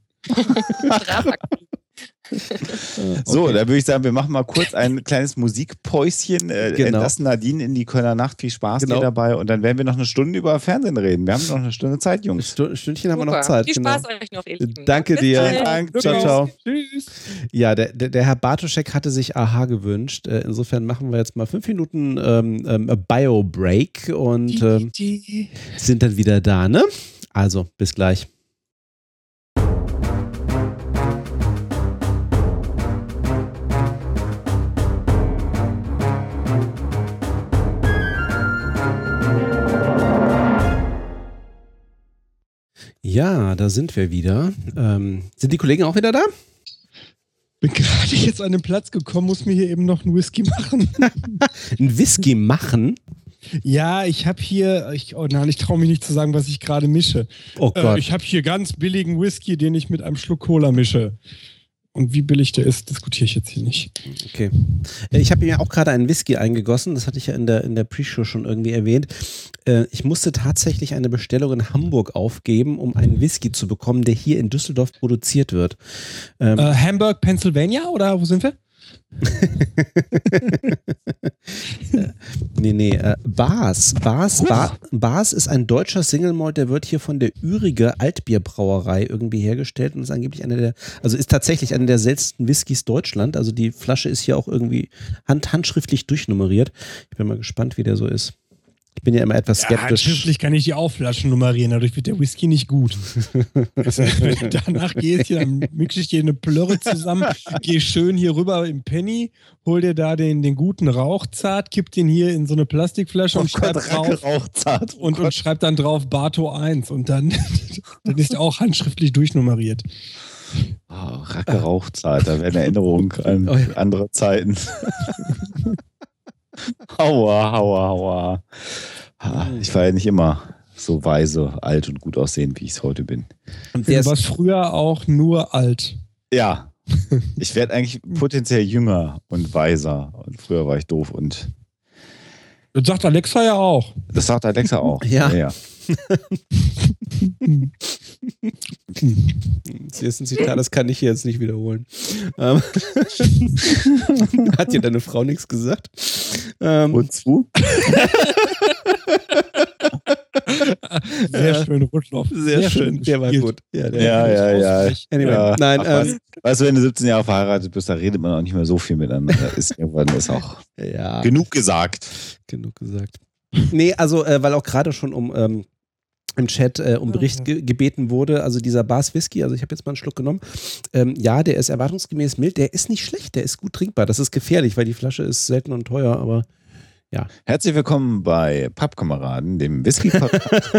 (laughs) So, Okay. da würde ich sagen, wir machen mal kurz ein kleines Musikpäuschen, äh, Genau. entlassen Nadine in die Kölner Nacht. Viel Spaß Genau. dir dabei und dann werden wir noch eine Stunde über Fernsehen reden. Wir haben noch eine Stunde Zeit, Jungs. Stu- Stündchen haben wir noch Super. Zeit. Viel Genau. Spaß euch noch, ihr Lieben. Danke Bis dir. Vielen Dank. Ciao, ciao. Tschüss. Ja, der, der, der Herr Bartoschek hatte sich Aha gewünscht. Äh, Insofern machen wir jetzt mal fünf Minuten ähm, ähm, Bio-Break und ähm, sind dann wieder da, ne? Also, bis gleich. Ja, da sind wir wieder. Ähm, sind die Kollegen auch wieder da? Bin gerade jetzt an den Platz gekommen, muss mir hier eben noch einen Whisky machen. (laughs) Ein Whisky machen? ja, ich habe hier, ich, oh nein, ich traue mich nicht zu sagen, was ich gerade mische. Oh Äh, Gott. ich habe hier ganz billigen Whisky, den ich mit einem Schluck Cola mische. Und wie billig der ist, diskutiere ich jetzt hier nicht. Okay. Äh, Ich habe mir auch gerade einen Whisky eingegossen, das hatte ich ja in der, in der Pre-Show schon irgendwie erwähnt. Äh, Ich musste tatsächlich eine Bestellung in Hamburg aufgeben, um einen Whisky zu bekommen, der hier in Düsseldorf produziert wird. Ähm, Äh, Hamburg, Pennsylvania oder wo sind wir? (laughs) Nee, nee, äh, Bas. Bas, ba Bas ist ein deutscher Single Malt, der wird hier von der Ürige Altbierbrauerei irgendwie hergestellt und ist angeblich einer der, also ist tatsächlich einer der seltensten Whiskys Deutschland. Also die Flasche ist hier auch irgendwie hand, handschriftlich durchnummeriert. Ich bin mal gespannt, wie der so ist. Ich bin ja immer etwas Ja, skeptisch. schriftlich kann ich die Aufflaschen nummerieren, dadurch wird der Whisky nicht gut. Also, wenn du danach gehst, hier, dann mixe ich dir eine Plörre zusammen, geh schön hier rüber im Penny, hol dir da den, den guten Rauchzart, kipp den hier in so eine Plastikflasche und schreib drauf. rauchzart. Und, und schreib dann drauf Bato 1 und dann, dann ist er auch handschriftlich durchnummeriert. Oh, Racke rauchzart, da werden Erinnerungen an Oh ja. andere Zeiten. Aua, aua, aua. Ich war ja nicht immer so weise, alt und gut aussehend, wie ich es heute bin. Und der Du warst früher auch nur alt. Ja, (laughs) ich werde eigentlich potenziell jünger und weiser. Und früher war ich doof und Das sagt Alexa ja auch. das sagt Alexa auch. Ja. ja. (laughs) (laughs) das ist ein Zitat, das kann ich hier jetzt nicht wiederholen. Ähm, (laughs) Hat dir deine Frau nichts gesagt? Ähm, Wozu? Sehr schön, Rutschloff. sehr, schön, der war gut. Ja, der Ja, ja, ja. Anyway, Ja, nein, ach, ähm, weißt, weißt du, wenn du 17 Jahre verheiratet bist, da redet man auch nicht mehr so viel miteinander. Da ist irgendwann ist auch ja. genug gesagt. genug gesagt. Nee, also, äh, weil auch gerade schon um ähm, im Chat äh, um Bericht ge gebeten wurde, also dieser Bars Whisky, also ich habe jetzt mal einen Schluck genommen. Ähm, ja, der ist erwartungsgemäß mild, der ist nicht schlecht, der ist gut trinkbar. Das ist gefährlich, weil die Flasche ist selten und teuer, aber Herzlich willkommen bei Pappkameraden, dem Whisky-Podcast.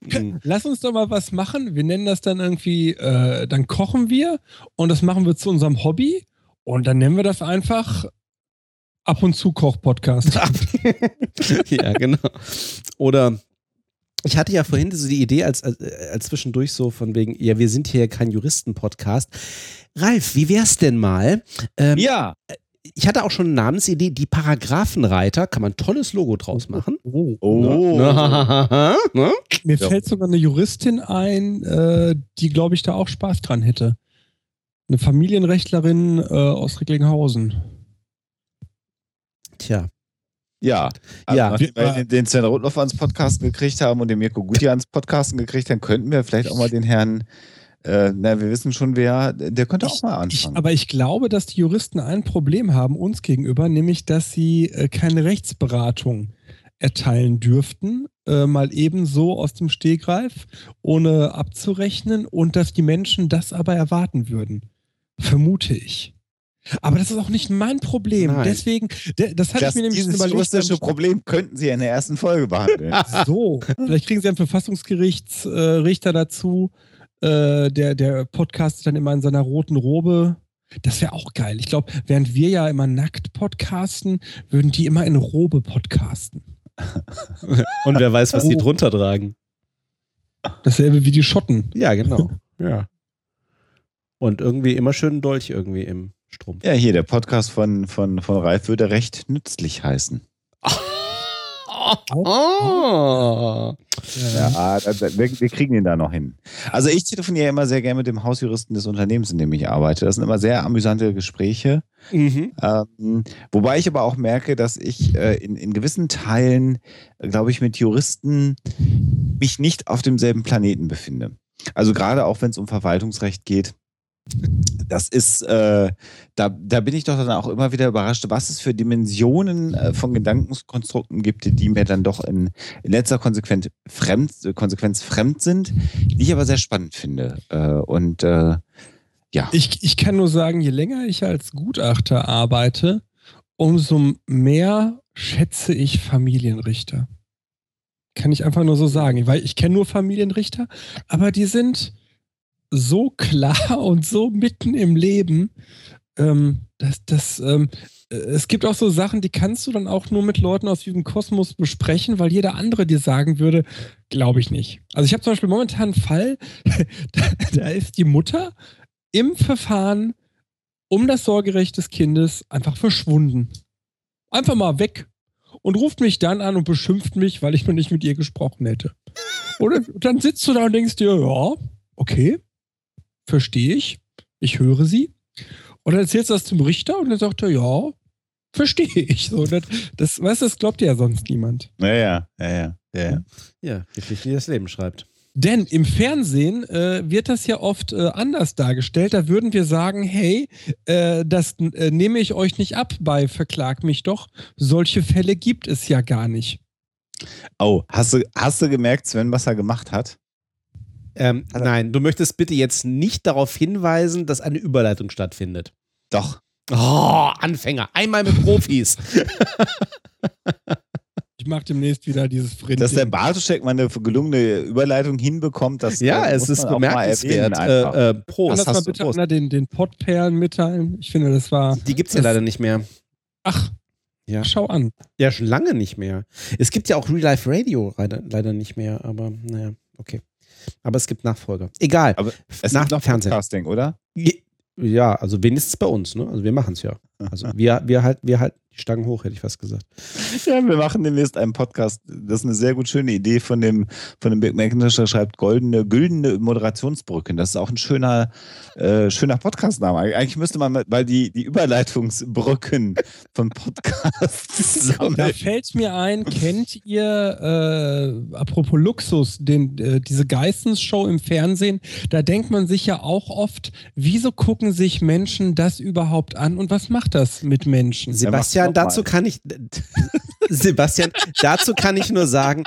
(laughs) mm, (laughs) Lass uns doch mal was machen. Wir nennen das dann irgendwie, äh, dann kochen wir und das machen wir zu unserem Hobby und dann nennen wir das einfach ab und zu Koch-Podcast. (laughs) ja, genau. Oder ich hatte ja vorhin so die Idee als, als, als zwischendurch so von wegen, ja, wir sind hier kein Juristen-Podcast. Ralf, wie wär's denn mal? Ähm, ja, ich hatte auch schon eine Namensidee, die Paragraphenreiter, kann man ein tolles Logo draus machen. Oh. Oh. Ne? (laughs) Ne? Mir Ja. fällt sogar eine Juristin ein, äh, die, glaube ich, da auch Spaß dran hätte. Eine Familienrechtlerin äh, aus Recklinghausen. Tja. Ja, also Ja. nachdem wir den, Sven Rotloff ans Podcasten gekriegt haben und den Mirko Guti ans Podcasten gekriegt haben, könnten wir vielleicht auch mal den Herrn, äh, na, wir wissen schon wer, der könnte auch mal Ich, anfangen. aber ich glaube, dass die Juristen ein Problem haben uns gegenüber, nämlich, dass sie äh, keine Rechtsberatung erteilen dürften, äh, mal eben so aus dem Stegreif, ohne abzurechnen und dass die Menschen das aber erwarten würden. Vermute ich. Aber das ist auch nicht mein Problem. Nein. Deswegen, de, das hatte das, ich mir nämlich dieses überlegt. juristische beim- Problem könnten Sie in der ersten Folge behandeln. (laughs) So, vielleicht kriegen sie einen Verfassungsgerichtsrichter äh, dazu. Äh, der, der podcastet dann immer in seiner roten Robe. Das wäre auch geil. Ich glaube, während wir ja immer nackt podcasten, würden die immer in Robe podcasten. (laughs) Und wer weiß, was die Oh. drunter tragen. Dasselbe wie die Schotten. Ja, genau. (laughs) Ja. Und irgendwie immer schön einen Dolch irgendwie im Strumpf. ja, hier, der Podcast von, von, von Ralf würde recht nützlich heißen. Oh. (laughs) Ja, da, wir, wir kriegen ihn da noch hin. Also ich telefoniere immer sehr gerne mit dem Hausjuristen des Unternehmens, in dem ich arbeite. Das sind immer sehr amüsante Gespräche. Mhm. Ähm, wobei ich aber auch merke, dass ich äh, in, in gewissen Teilen, glaube ich, mit Juristen mich nicht auf demselben Planeten befinde. Also gerade auch wenn es um Verwaltungsrecht geht. Das ist, äh, da, da bin ich doch dann auch immer wieder überrascht, was es für Dimensionen äh, von Gedankenkonstrukten gibt, die mir dann doch in, in letzter Konsequenz fremd, Konsequenz fremd sind, die ich aber sehr spannend finde. Äh, und äh, ja. Ich, ich kann nur sagen, je länger ich als Gutachter arbeite, umso mehr schätze ich Familienrichter. Kann ich einfach nur so sagen. Weil ich kenne nur Familienrichter, aber die sind so klar (laughs) und so mitten im Leben. Ähm, dass, dass, ähm, äh, es gibt auch so Sachen, die kannst du dann auch nur mit Leuten aus diesem Kosmos besprechen, weil jeder andere dir sagen würde, glaube ich nicht. Also ich habe zum Beispiel momentan einen Fall, (laughs) da, da ist die Mutter im Verfahren um das Sorgerecht des Kindes einfach verschwunden. Einfach mal weg. Und ruft mich dann an und beschimpft mich, weil ich noch nicht mit ihr gesprochen hätte. Oder dann sitzt du da und denkst dir, ja, okay, verstehe ich. Ich höre sie. Und dann erzählst du das zum Richter und dann sagt er, ja, verstehe ich. So, das, das, weißt du, das glaubt ja sonst niemand. Ja, ja, ja, ja. ja, ja. Ja, Geschichte, die das Leben schreibt. Denn im Fernsehen äh, wird das ja oft äh, anders dargestellt. Da würden wir sagen, hey, äh, das äh, nehme ich euch nicht ab bei Verklag mich doch. Solche Fälle gibt es ja gar nicht. Oh, hast du, hast du gemerkt, Sven, was er gemacht hat? Ähm, er- nein, du möchtest bitte jetzt nicht darauf hinweisen, dass eine Überleitung stattfindet. Doch. Oh, Anfänger. Einmal mit Profis. (laughs) Ich mache demnächst wieder dieses Frind. Dass der Bartoschek mal eine gelungene Überleitung hinbekommt, das ja, äh, es ist bemerkenswert. Äh, äh, Kann Prost. das mal bitte Prost. einer den, den Pottperlen mitteilen? Ich finde, das war. Die gibt es ja leider nicht mehr. Ach, Ja. schau an. Ja, schon lange nicht mehr. Es gibt ja auch Real Life Radio leider, leider nicht mehr, aber naja, okay. Aber es gibt Nachfolger. Egal. Aber es nach gibt noch Fernsehen. Podcasting, oder? Ja, also wenigstens bei uns, ne? Also wir machen es ja. Also wir, wir halt, wir halten die Stangen hoch, hätte ich fast gesagt. Ja, wir machen demnächst einen Podcast. Das ist eine sehr gut schöne Idee von dem, von dem Big McIntosh, der schreibt goldene, güldene Moderationsbrücken. Das ist auch ein schöner, äh, schöner Podcast-Name. Eigentlich müsste man, mal- weil die, die Überleitungsbrücken von Podcasts (laughs) Da fällt mir ein, kennt ihr, äh, apropos Luxus, den, äh, diese Geistens-Show im Fernsehen, da denkt man sich ja auch oft, wieso gucken sich Menschen das überhaupt an und was macht das mit Menschen? Sebastian, dazu kann ich (laughs) Sebastian, dazu kann ich nur sagen,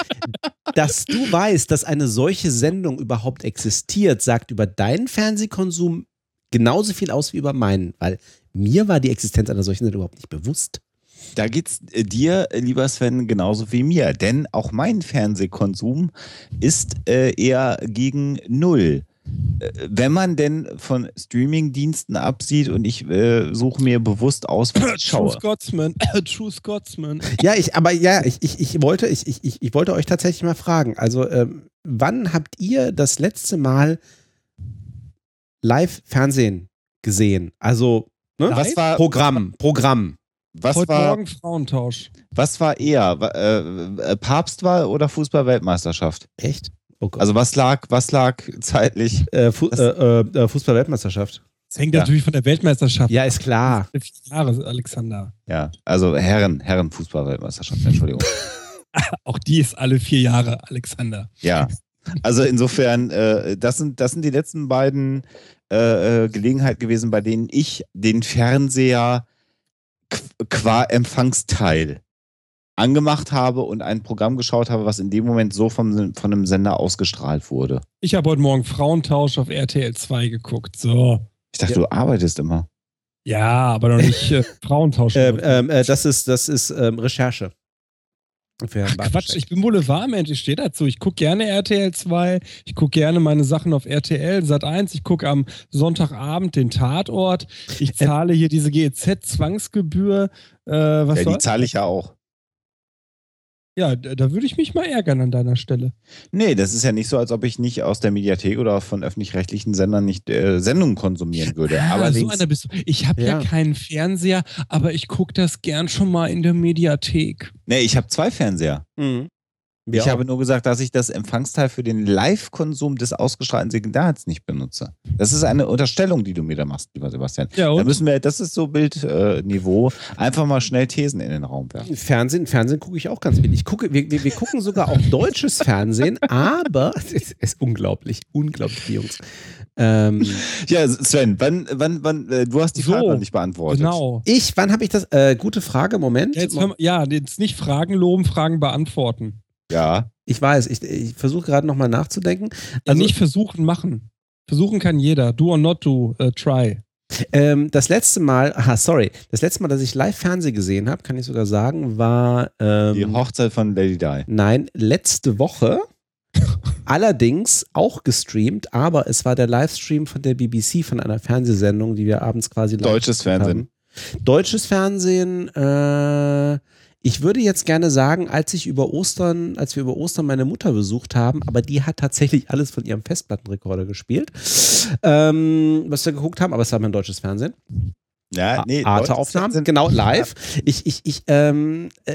dass du weißt, dass eine solche Sendung überhaupt existiert, sagt über deinen Fernsehkonsum genauso viel aus wie über meinen, weil mir war die Existenz einer solchen Sendung überhaupt nicht bewusst. Da geht's äh, dir, äh, lieber Sven, genauso wie mir. Denn auch mein Fernsehkonsum ist äh, eher gegen null. Wenn man denn von Streamingdiensten absieht und ich äh, suche mir bewusst aus, was ich True schaue. Scotsman, (coughs) True Scotsman. Ja, ich, aber ja, ich, ich, ich wollte, ich, ich, ich- wollte euch tatsächlich mal fragen. Also, ähm, wann habt ihr das letzte Mal Live-Fernsehen gesehen? Also Ne? Was war, Programm, Programm. was Heute war, Morgen Frauentausch. was war eher? Äh, äh, Papstwahl oder Fußball-Weltmeisterschaft? Echt? Oh. Also was lag, was lag zeitlich? äh, Fu äh, äh, Fußball-Weltmeisterschaft. Das hängt Ja. natürlich von der Weltmeisterschaft. Ja, ist klar. Jahre, Alexander. Ja, also Herren, Herren Fußball-Weltmeisterschaft, Entschuldigung. (laughs) (laughs) Auch die ist alle vier Jahre, Alexander. Ja. Also insofern, äh, das, sind, das sind die letzten beiden äh, äh, Gelegenheiten gewesen, bei denen ich den Fernseher qu- qua Empfangsteil angemacht habe und ein Programm geschaut habe, was in dem Moment so vom, von einem Sender ausgestrahlt wurde. Ich habe heute Morgen Frauentausch auf RTL 2 geguckt. So. Ich dachte, Ja. du arbeitest immer. Ja, aber noch nicht äh, (laughs) Frauentausch. Ähm, ähm, äh, das ist, das ist ähm, Recherche. Ach Quatsch, ich bin Boulevardmensch, ich stehe dazu. Ich gucke gerne RTL 2, ich gucke gerne meine Sachen auf RTL, Sat 1, ich gucke am Sonntagabend den Tatort, ich zahle hier diese GEZ-Zwangsgebühr. Äh, was ja, soll? die zahle ich ja auch. Ja, da, würde ich mich mal ärgern an deiner Stelle. Nee, das ist ja nicht so, als ob ich nicht aus der Mediathek oder von öffentlich-rechtlichen Sendern nicht äh, Sendungen konsumieren würde. Ah, Allerdings, so einer bist du. Ich habe ja. Ja. keinen Fernseher, aber ich gucke das gern schon mal in der Mediathek. nee, ich habe zwei Fernseher. Mhm. Ich Ja, habe nur gesagt, dass ich das Empfangsteil für den Live-Konsum des ausgestrahlten Signals nicht benutze. Das ist eine Unterstellung, die du mir da machst, lieber Sebastian. Ja, Da müssen wir, das ist so Bildniveau, einfach mal schnell Thesen in den Raum werfen. Fernsehen, Fernsehen gucke ich auch ganz viel. Ich gucke, wir, wir, wir gucken sogar auch deutsches Fernsehen, (laughs) aber es ist unglaublich, unglaublich, die Jungs. Ähm, Ja, Sven, wann, wann, wann, äh, du hast die So, Frage noch nicht beantwortet. Genau. ich, wann habe ich das? Äh, gute Frage, Moment. Jetzt, hör mal- ja, jetzt nicht Fragen loben, Fragen beantworten. Ja. Ich weiß, ich, ich versuche gerade nochmal nachzudenken. Also nicht versuchen, machen. Versuchen kann jeder. Do or not do, uh, try. ähm, das letzte Mal, aha, sorry, das letzte Mal, dass ich live Fernsehen gesehen habe, kann ich sogar sagen, war ähm, Die Hochzeit von Lady Di. Nein, letzte Woche. (laughs) Allerdings auch gestreamt, aber es war der Livestream von der BBC von einer Fernsehsendung, die wir abends quasi live Deutsches Fernsehen. haben. Deutsches Fernsehen, äh, ich würde jetzt gerne sagen, als ich über Ostern, als wir über Ostern meine Mutter besucht haben, aber die hat tatsächlich alles von ihrem Festplattenrekorder gespielt, ähm, was wir geguckt haben, aber es war mein deutsches Fernsehen. Ja, nee, Arte-Aufnahmen, genau, live. Ich, ich, ich, ähm, äh,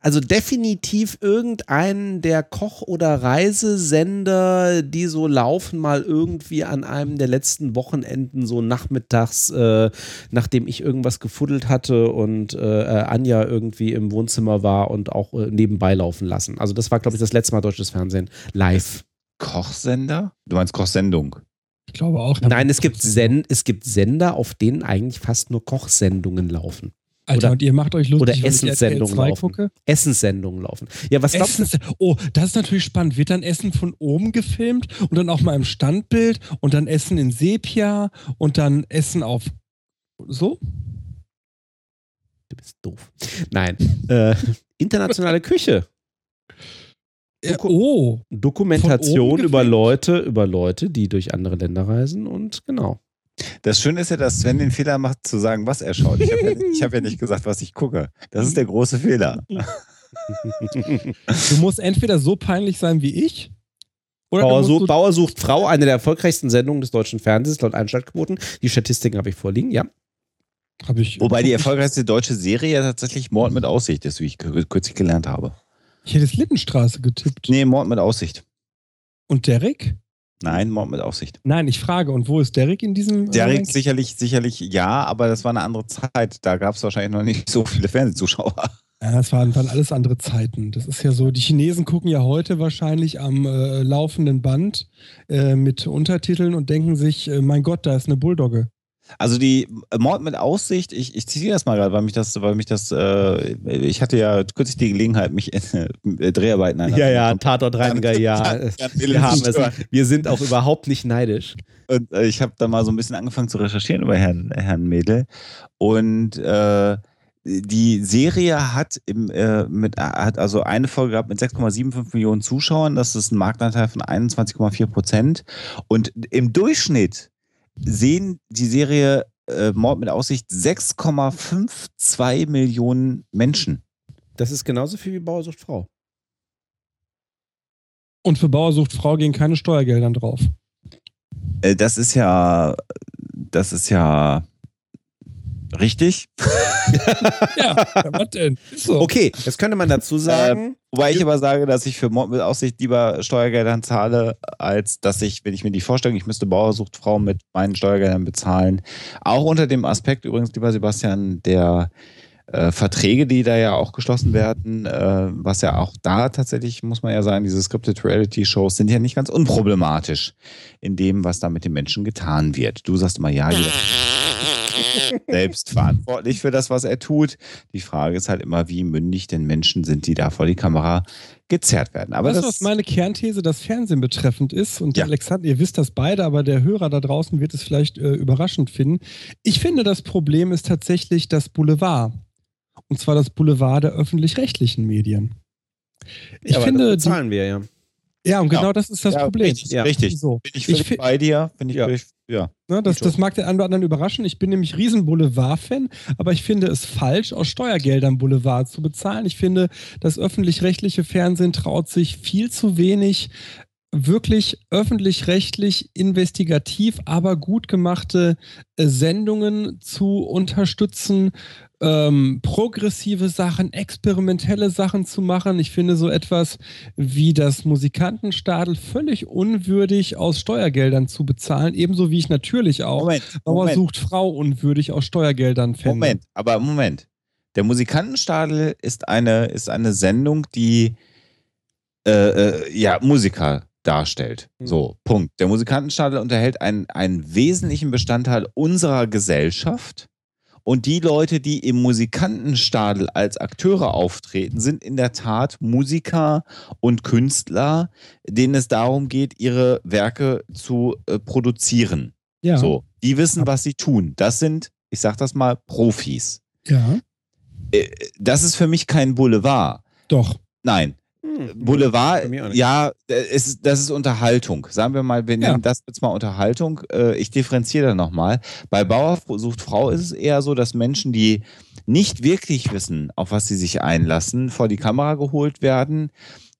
also definitiv irgendeinen der Koch- oder Reisesender, die so laufen, mal irgendwie an einem der letzten Wochenenden, so nachmittags, äh, nachdem ich irgendwas gefuddelt hatte und äh, äh, Anja irgendwie im Wohnzimmer war und auch äh, nebenbei laufen lassen. Also das war, glaube ich, das letzte Mal deutsches Fernsehen live. Kochsender? Du meinst Kochsendung? Ich glaube auch. Nein, es gibt, Sen es gibt Sender, auf denen eigentlich fast nur Kochsendungen laufen. Alter, oder- und ihr macht euch lustig, oder Essenssendungen 2 laufen. gucke. Essenssendungen laufen. Ja, was glaubst du? Essens oh, das ist natürlich spannend. Wird dann Essen von oben gefilmt und dann auch mal im Standbild und dann Essen in Sepia und dann Essen auf so? Du bist doof. Nein. Äh, (laughs) internationale Küche. Äh, Doku- oh, Dokumentation über? Leute, über Leute, die durch andere Länder reisen und genau. Das Schöne ist ja, dass Sven den Fehler macht, zu sagen, was er schaut. Ich habe ja, ich hab ja nicht (laughs) gesagt, was ich gucke. Das ist der große Fehler. (laughs) du musst entweder so peinlich sein wie ich oder Bauer, so, Bauer sucht Frau, eine der erfolgreichsten Sendungen des deutschen Fernsehens laut Einschaltquoten. Die Statistiken habe ich vorliegen, ja. hab ich, Wobei die (laughs) erfolgreichste deutsche Serie ja tatsächlich Mord mit Aussicht ist, wie ich kür- kürzlich gelernt habe. Ich hätte es Lindenstraße getippt. Nee, Mord mit Aussicht. Und Derek? Nein, Mord mit Aussicht. Nein, ich frage, und wo ist Derek in diesem? Derek Ranking? sicherlich, sicherlich ja, aber das war eine andere Zeit. Da gab es wahrscheinlich noch nicht so viele Fernsehzuschauer. Ja, das waren, waren alles andere Zeiten. Das ist ja so, die Chinesen gucken ja heute wahrscheinlich am äh, laufenden Band äh, mit Untertiteln und denken sich, äh, mein Gott, da ist eine Bulldogge. Also die Mord mit Aussicht, ich, ich zitiere das mal gerade, weil mich das, weil mich das, äh, ich hatte ja kürzlich die Gelegenheit, mich in äh, Dreharbeiten einer Ja, ja, Tatortreiniger, (laughs) ja. (laughs) Wir, haben (laughs) es. wir sind auch überhaupt nicht neidisch. Und äh, ich habe da mal so ein bisschen angefangen zu recherchieren über Herrn, Herrn Mädel. Und äh, die Serie hat, im, äh, mit, hat also eine Folge gehabt mit 6,75 Millionen Zuschauern. Das ist ein Marktanteil von 21,4 Prozent. Und im Durchschnitt sehen die Serie äh, Mord mit Aussicht 6,52 Millionen Menschen. Das ist genauso viel wie Bauer sucht Frau. Und für Bauer sucht Frau gehen keine Steuergeldern drauf. Äh, das ist ja, das ist ja Richtig. (laughs) Ja, ja, was denn? Ist so. Okay, jetzt könnte man dazu sagen, Wobei ich aber sage, dass ich für Mord mit Aussicht lieber Steuergeldern zahle, als dass ich, wenn ich mir die Vorstellung, ich müsste Bauersucht Frau mit meinen Steuergeldern bezahlen. Auch unter dem Aspekt übrigens, lieber Sebastian, der äh, Verträge, die da ja auch geschlossen werden, äh, was ja auch da tatsächlich, muss man ja sagen, diese Scripted Reality Shows sind ja nicht ganz unproblematisch in dem, was da mit den Menschen getan wird. Du sagst immer, ja, jeder (laughs) selbst verantwortlich für das, was er tut. Die Frage ist halt immer, wie mündig denn Menschen sind, die da vor die Kamera gezerrt werden. Aber weißt das was meine Kernthese das Fernsehen betreffend ist? Und Ja. Alexander, ihr wisst das beide, aber der Hörer da draußen wird es vielleicht äh, überraschend finden. Ich finde, das Problem ist tatsächlich das Boulevard. Und zwar das Boulevard der öffentlich-rechtlichen Medien. Ich ja, finde, das die, wir ja. Ja, und Ja. genau das ist das Ja, Problem. richtig, Ja. richtig. So. Bin ich Ich bei dir. Bin ich Ja. völlig, ja. Ne, das, das mag den einen oder anderen überraschen. Ich bin nämlich riesen Boulevard-Fan, aber ich finde es falsch, aus Steuergeldern Boulevard zu bezahlen. Ich finde, das öffentlich-rechtliche Fernsehen traut sich viel zu wenig wirklich öffentlich-rechtlich investigativ, aber gut gemachte äh, Sendungen zu unterstützen, ähm, progressive Sachen, experimentelle Sachen zu machen. Ich finde so etwas wie das Musikantenstadel völlig unwürdig aus Steuergeldern zu bezahlen, ebenso wie ich natürlich auch Moment, Bauer sucht Frau unwürdig aus Steuergeldern fände. Moment, aber Moment. Der Musikantenstadel ist eine, ist eine Sendung, die äh, äh, ja, Musiker darstellt. Mhm. So, Punkt. Der Musikantenstadel unterhält einen, einen wesentlichen Bestandteil unserer Gesellschaft. Und die Leute, die im Musikantenstadel als Akteure auftreten, sind in der Tat Musiker und Künstler, denen es darum geht, ihre Werke zu äh, produzieren. Ja, So, die wissen, was sie tun. Das sind, ich sag das mal, Profis. ja, Äh, Das ist für mich kein Boulevard. doch. Nein, Hm. Boulevard, ja, äh, es das ist Unterhaltung. Sagen wir mal, wir Ja. nennen das jetzt mal Unterhaltung. Äh, Ich differenziere da nochmal. Bei Bauer sucht Frau ist es eher so, dass Menschen, die nicht wirklich wissen, auf was sie sich einlassen, vor die Kamera geholt werden,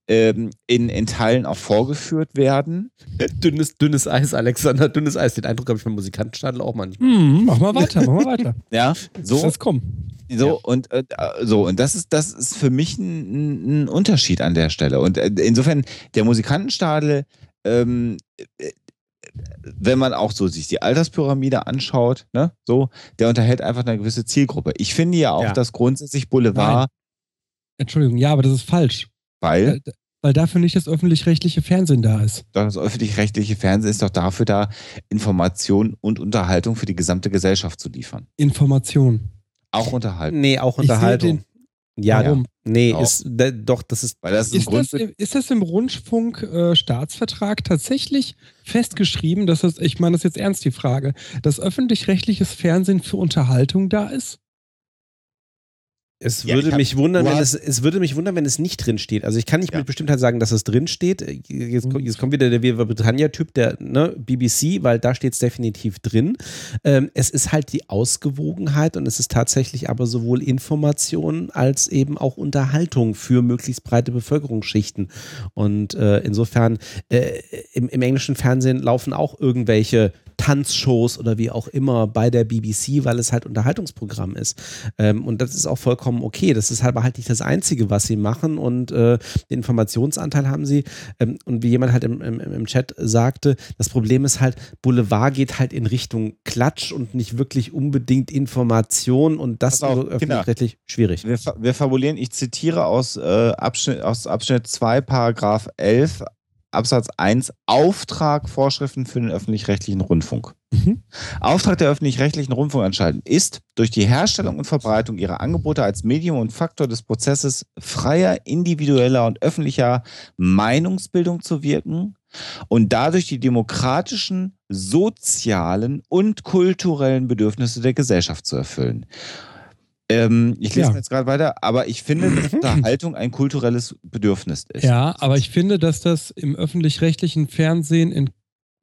ähm, in, in Teilen auch vorgeführt werden. Dünnes, dünnes Eis, Alexander, dünnes Eis. Den Eindruck habe ich beim Musikantenstadel auch manchmal. Hm, mach mal weiter, mach mal weiter. (laughs) Ja, so. Lass kommen. So, Ja. und äh, so, und das ist, das ist für mich ein, ein Unterschied an der Stelle. Und äh, insofern, der Musikantenstadel, ähm, äh, wenn man auch so sich die Alterspyramide anschaut, ne, so, der unterhält einfach eine gewisse Zielgruppe. Ich finde ja auch, Ja. dass grundsätzlich Boulevard, Entschuldigung, ja, aber das ist falsch. Weil Weil, weil dafür nicht das öffentlich-rechtliche Fernsehen da ist. das öffentlich-rechtliche Fernsehen ist doch dafür da, Information und Unterhaltung für die gesamte Gesellschaft zu liefern. Information. Auch Unterhaltung. Nee, auch Unterhaltung. Ja, Warum? nee, Auch. ist, da, doch, das ist, Weil das ist, das, ist das im Rundfunk-Staatsvertrag tatsächlich festgeschrieben, dass das, ich meine das ist jetzt ernst die Frage, dass öffentlich-rechtliches Fernsehen für Unterhaltung da ist? Es würde mich wundern, wenn es, es würde mich wundern, wenn es nicht drin steht. Also ich kann nicht Ja. mit Bestimmtheit sagen, dass es drin steht. Jetzt, kommt- jetzt kommt wieder der Viva Britannia-Typ, der ne, BBC, weil da steht es definitiv drin. Ähm, es ist halt die Ausgewogenheit und es ist tatsächlich aber sowohl Information als eben auch Unterhaltung für möglichst breite Bevölkerungsschichten. Und äh, insofern äh, im, im englischen Fernsehen laufen auch irgendwelche Tanzshows oder wie auch immer bei der BBC, weil es halt Unterhaltungsprogramm ist. Ähm, und das ist auch vollkommen okay. Das ist aber halt nicht das Einzige, was sie machen. Und äh, den Informationsanteil haben sie. Ähm, und wie jemand halt im, im, im Chat sagte, das Problem ist halt, Boulevard geht halt in Richtung Klatsch und nicht wirklich unbedingt Information. Und das ist Kinder. öffentlich schwierig. Wir, wir fabulieren, ich zitiere aus, äh, Abschnitt, aus Abschnitt 2, Paragraph 11, Absatz 1, Auftrag, Vorschriften für den öffentlich-rechtlichen Rundfunk. Mhm. Auftrag der öffentlich-rechtlichen Rundfunkanstalten ist, durch die Herstellung und Verbreitung ihrer Angebote als Medium und Faktor des Prozesses freier, individueller und öffentlicher Meinungsbildung zu wirken und dadurch die demokratischen, sozialen und kulturellen Bedürfnisse der Gesellschaft zu erfüllen. Ähm, ich lese Ja. jetzt gerade weiter, aber ich finde, dass Unterhaltung (clears throat) ein kulturelles Bedürfnis ist. Ja, aber ich finde, dass das im öffentlich-rechtlichen Fernsehen in,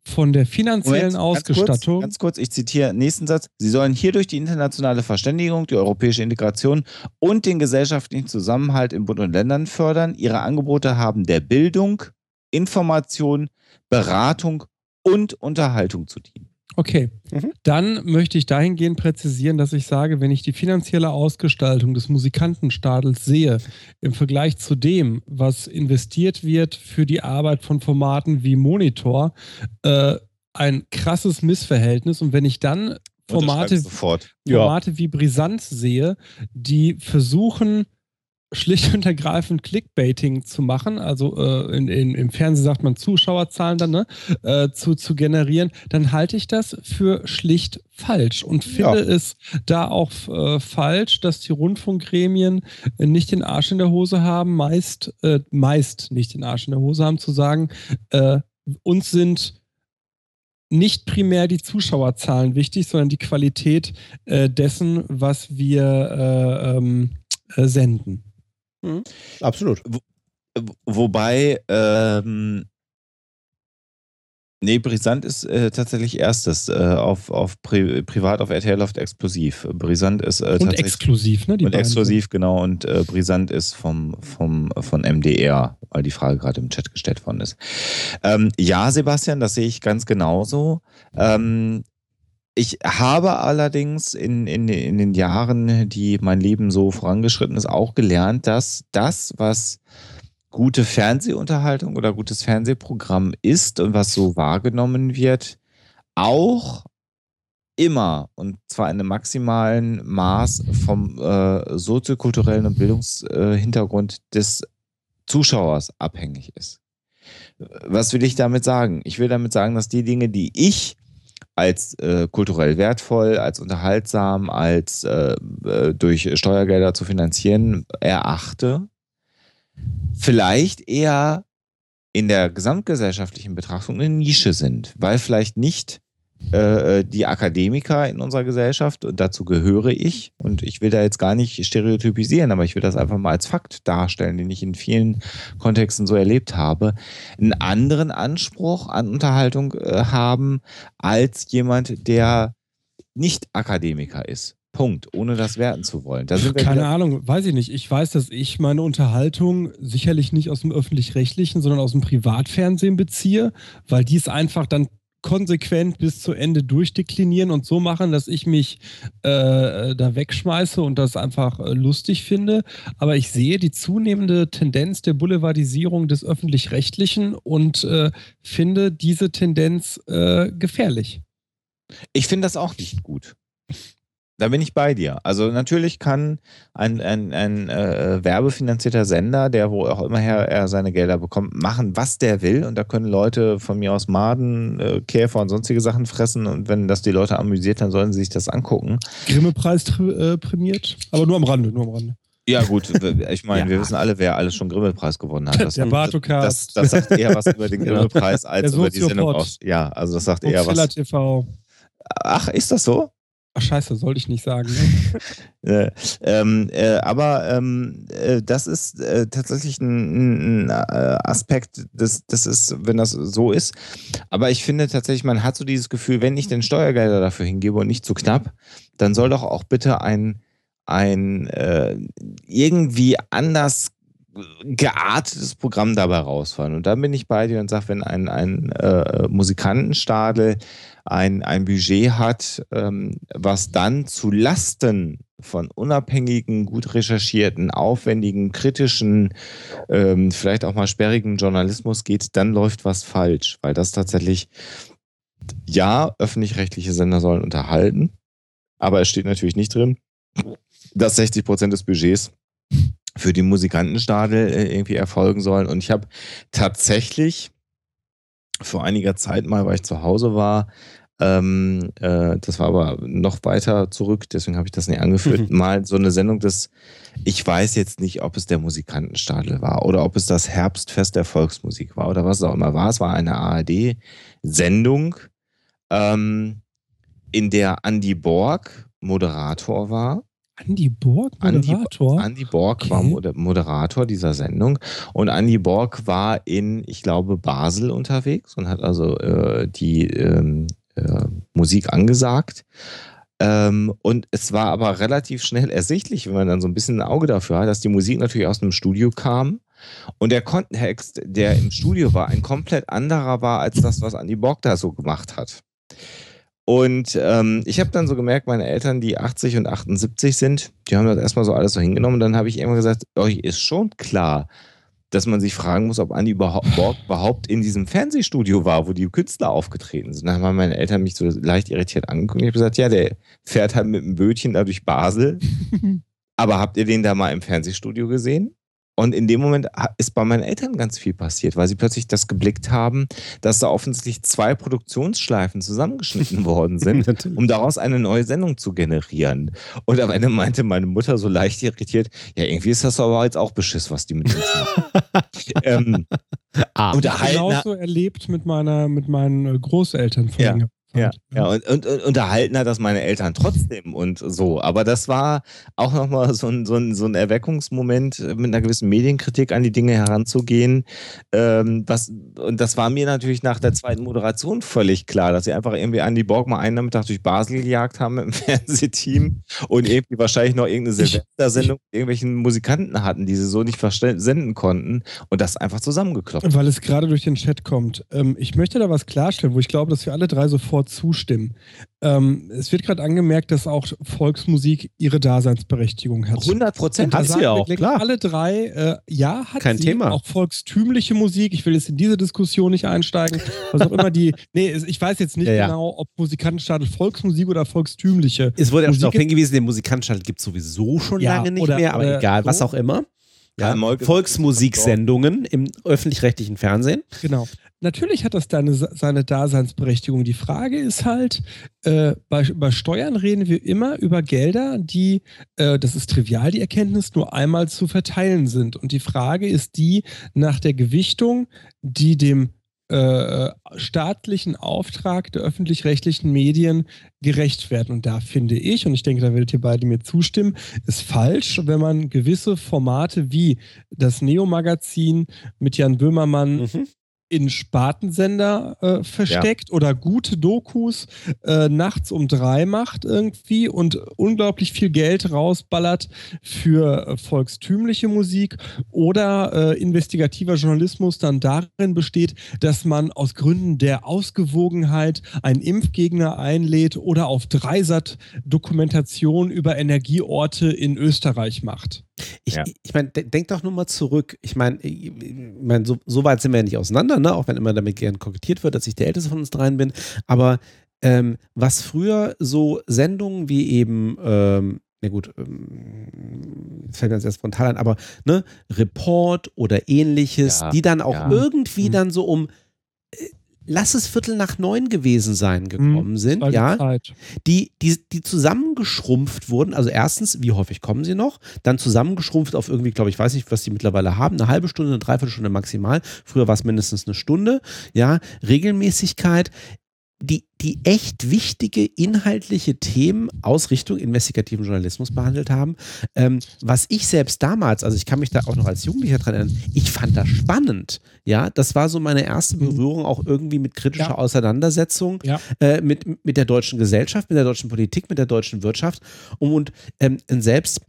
von der finanziellen Moment, Ausgestattung. Ganz kurz, ganz kurz, ich zitiere nächsten Satz. Sie sollen hierdurch die internationale Verständigung, die europäische Integration und den gesellschaftlichen Zusammenhalt in Bund und Ländern fördern. Ihre Angebote haben der Bildung, Information, Beratung und Unterhaltung zu dienen. Okay, Mhm. dann möchte ich dahingehend präzisieren, dass ich sage, wenn ich die finanzielle Ausgestaltung des Musikantenstadels sehe, im Vergleich zu dem, was investiert wird für die Arbeit von Formaten wie Monitor, äh, ein krasses Missverhältnis. Und wenn ich dann Formate, sofort. Ja. Formate wie Brisant sehe, die versuchen, schlicht und ergreifend Clickbaiting zu machen, also äh, in, in, im Fernsehen sagt man Zuschauerzahlen dann, ne, äh, zu, zu generieren, dann halte ich das für schlicht falsch und finde es da auch äh, falsch, dass die Rundfunkgremien nicht den Arsch in der Hose haben, meist, äh, meist nicht den Arsch in der Hose haben, zu sagen, äh, uns sind nicht primär die Zuschauerzahlen wichtig, sondern die Qualität äh, dessen, was wir äh, ähm, äh, senden. Absolut. W- Wobei, ähm, nee, Brisant ist äh, tatsächlich erstes äh, auf, auf Pri privat auf RTL läuft exklusiv. Brisant ist äh, Und tatsächlich exklusiv, ne? Die und beiden exklusiv, genau. Und äh, Brisant ist vom, vom, von MDR, weil die Frage gerade im Chat gestellt worden ist. Ähm, ja, Sebastian, das sehe ich ganz genauso. Ähm, ich habe allerdings in, in, in den Jahren, die mein Leben so vorangeschritten ist, auch gelernt, dass das, was gute Fernsehunterhaltung oder gutes Fernsehprogramm ist und was so wahrgenommen wird, auch immer und zwar in einem maximalen Maß vom äh, soziokulturellen und Bildungshintergrund des Zuschauers abhängig ist. Was will ich damit sagen? Ich will damit sagen, dass die Dinge, die ich als äh, kulturell wertvoll, als unterhaltsam, als äh, äh, durch Steuergelder zu finanzieren erachte, vielleicht eher in der gesamtgesellschaftlichen Betrachtung eine Nische sind, weil vielleicht nicht äh, die Akademiker in unserer Gesellschaft, und dazu gehöre ich, und ich will da jetzt gar nicht stereotypisieren, aber ich will das einfach mal als Fakt darstellen, den ich in vielen Kontexten so erlebt habe, einen anderen Anspruch an Unterhaltung äh, haben als jemand, der nicht Akademiker ist. Punkt, ohne das werten zu wollen. Da Keine Ahnung, weiß ich nicht. Ich weiß, dass ich meine Unterhaltung sicherlich nicht aus dem öffentlich-rechtlichen, sondern aus dem Privatfernsehen beziehe, weil die es einfach dann konsequent bis zu Ende durchdeklinieren und so machen, dass ich mich äh, da wegschmeiße und das einfach äh, lustig finde. Aber ich sehe die zunehmende Tendenz der Boulevardisierung des öffentlich-rechtlichen und äh, finde diese Tendenz äh, gefährlich. Ich finde das auch nicht gut. Da bin ich bei dir. Also natürlich kann ein, ein, ein äh, werbefinanzierter Sender, der wo auch immer her er seine Gelder bekommt, machen, was der will. Und da können Leute von mir aus Maden, äh, Käfer und sonstige Sachen fressen. Und wenn das die Leute amüsiert, dann sollen sie sich das angucken. Grimme-Preis äh, prämiert, aber nur am Rande, nur am Rande. Ja, gut, ich meine, (laughs) Ja. wir wissen alle, wer alles schon Grimme-Preis gewonnen hat. Das, Der das, Bartokast. das sagt eher was über den (laughs) Grimme-Preis als über die Sendung aus. Ja, also das sagt eher Mozilla was. TV. Ach, ist das so? Ach scheiße, sollte ich nicht sagen. Äh, Ne? (laughs) ähm, äh, aber ähm, äh, das ist äh, tatsächlich ein, ein äh, Aspekt, das, das ist, wenn das so ist. Aber ich finde tatsächlich, man hat so dieses Gefühl, wenn ich den Steuergelder dafür hingebe und nicht zu knapp, dann soll doch auch bitte ein, ein äh, irgendwie anders geartetes Programm dabei rausfallen. Und dann bin ich bei dir und sage, wenn ein, ein äh, Musikantenstadel ein, ein Budget hat, ähm, was dann zu Lasten von unabhängigen, gut recherchierten, aufwendigen, kritischen, ähm, vielleicht auch mal sperrigen Journalismus geht, dann läuft was falsch, weil das tatsächlich, ja, öffentlich-rechtliche Sender sollen unterhalten, aber es steht natürlich nicht drin, dass 60 Prozent des Budgets für die Musikantenstadel äh, irgendwie erfolgen sollen. Und ich habe tatsächlich vor einiger Zeit mal, weil ich zu Hause war, ähm, äh, das war aber noch weiter zurück, deswegen habe ich das nicht angeführt, (laughs) mal so eine Sendung des, ich weiß jetzt nicht, ob es der Musikantenstadel war oder ob es das Herbstfest der Volksmusik war oder was es auch immer war. Es war eine ARD-Sendung, ähm, in der Andy Borg Moderator war. Andy Borg, Andy- Moderator. Andy Borg war Okay. Moder- Moderator dieser Sendung und Andy Borg war in, ich glaube, Basel unterwegs und hat also äh, die ähm, äh, Musik angesagt. Ähm, und es war aber relativ schnell ersichtlich, wenn man dann so ein bisschen ein Auge dafür hat, dass die Musik natürlich aus einem Studio kam und der Kontext, der im Studio war, ein komplett anderer war als das, was Andy Borg da so gemacht hat. Und ähm, ich habe dann so gemerkt, meine Eltern, die 80 und 78 sind, die haben das erstmal so alles so hingenommen. Und dann habe ich irgendwann gesagt, euch ist schon klar, dass man sich fragen muss, ob Andy überhaupt, Borg überhaupt in diesem Fernsehstudio war, wo die Künstler aufgetreten sind. Dann haben meine Eltern mich so leicht irritiert angeguckt. Ich habe gesagt, ja, der fährt halt mit einem Bötchen da durch Basel. (laughs) Aber habt ihr den da mal im Fernsehstudio gesehen? Und in dem Moment ist bei meinen Eltern ganz viel passiert, weil sie plötzlich das geblickt haben, dass da offensichtlich zwei Produktionsschleifen zusammengeschnitten (laughs) worden sind, um daraus eine neue Sendung zu generieren. Und am Ende meinte meine Mutter so leicht irritiert, ja, irgendwie ist das aber jetzt auch Beschiss, was die mit uns machen. (laughs) ähm, Ah, unterhalten, Genauso erlebt mit meiner, mit meinen äh, Großeltern von Ja. Ja, ja und, und, und unterhalten hat das meine Eltern trotzdem und so. Aber das war auch nochmal so ein, so, ein, so ein Erweckungsmoment, äh, mit einer gewissen Medienkritik an die Dinge heranzugehen. Ähm, was, und das war mir natürlich nach der zweiten Moderation völlig klar, dass sie einfach irgendwie Andy Borg mal einen Nachmittag durch Basel gejagt haben mit dem (laughs) Fernsehteam und irgendwie wahrscheinlich noch irgendeine Silvestersendung mit irgendwelchen Musikanten hatten, die sie so nicht senden konnten und das einfach zusammengeklopft. Weil es gerade durch den Chat kommt. Ähm, ich möchte da was klarstellen, wo ich glaube, dass wir alle drei sofort zustimmen. Ähm, es wird gerade angemerkt, dass auch Volksmusik ihre Daseinsberechtigung hat. 100 Prozent. Hat sie auch, klar. Alle drei, äh, ja, hat Kein sie. Thema. Auch volkstümliche Musik. Ich will jetzt in diese Diskussion nicht einsteigen. Was auch immer die. (laughs) Nee, ich weiß jetzt nicht Ja, ja. genau, ob Musikantenstadel Volksmusik oder volkstümliche. Es wurde auch darauf hingewiesen, den Musikantenstadel gibt es sowieso schon Ja, lange nicht oder- mehr, aber oder egal, was so. auch immer. Ja, Volksmusiksendungen im öffentlich-rechtlichen Fernsehen. Genau. Natürlich hat das deine, seine Daseinsberechtigung. Die Frage ist halt, äh, bei, bei Steuern reden wir immer über Gelder, die, äh, das ist trivial, die Erkenntnis, nur einmal zu verteilen sind. Und die Frage ist die nach der Gewichtung, die dem äh, staatlichen Auftrag der öffentlich-rechtlichen Medien gerecht werden. Und da finde ich, und ich denke, da werdet ihr beide mir zustimmen, ist falsch, wenn man gewisse Formate wie das Neo-Magazin mit Jan Böhmermann Mhm. In Spartensender äh, versteckt oder gute Dokus äh, nachts um drei macht irgendwie und unglaublich viel Geld rausballert für äh, volkstümliche Musik oder äh, investigativer Journalismus dann darin besteht, dass man aus Gründen der Ausgewogenheit einen Impfgegner einlädt oder auf Dreisat Dokumentation über Energieorte in Österreich macht. Ich, Ja. ich meine, de denk doch nur mal zurück. Ich meine, ich, ich mein, so, so weit sind wir ja nicht auseinander, ne? auch wenn immer damit gern kokettiert wird, dass ich der Älteste von uns dreien bin. Aber ähm, was früher so Sendungen wie eben, ähm, na gut, ähm, fällt mir jetzt erst spontan ein, aber ne, Report oder ähnliches, Ja, die dann auch ja. irgendwie Mhm. dann so um, äh, lass es Viertel nach neun gewesen sein, gekommen sind, war die ja Zeit. die, die, die zusammengeschrumpft wurden. Also erstens, wie häufig kommen sie noch? Dann zusammengeschrumpft auf irgendwie, glaube ich, weiß nicht, was die mittlerweile haben, eine halbe Stunde, eine Dreiviertelstunde maximal. Früher war es mindestens eine Stunde. Ja, Regelmäßigkeit. Die, die echt wichtige inhaltliche Themen aus Richtung investigativen Journalismus behandelt haben. Ähm, was ich selbst damals, also ich kann mich da auch noch als Jugendlicher dran erinnern, ich fand das spannend. Ja, das war so meine erste Mhm. Berührung auch irgendwie mit kritischer Ja. Auseinandersetzung Ja. äh, mit, mit der deutschen Gesellschaft, mit der deutschen Politik, mit der deutschen Wirtschaft. Und, und ähm, selbst,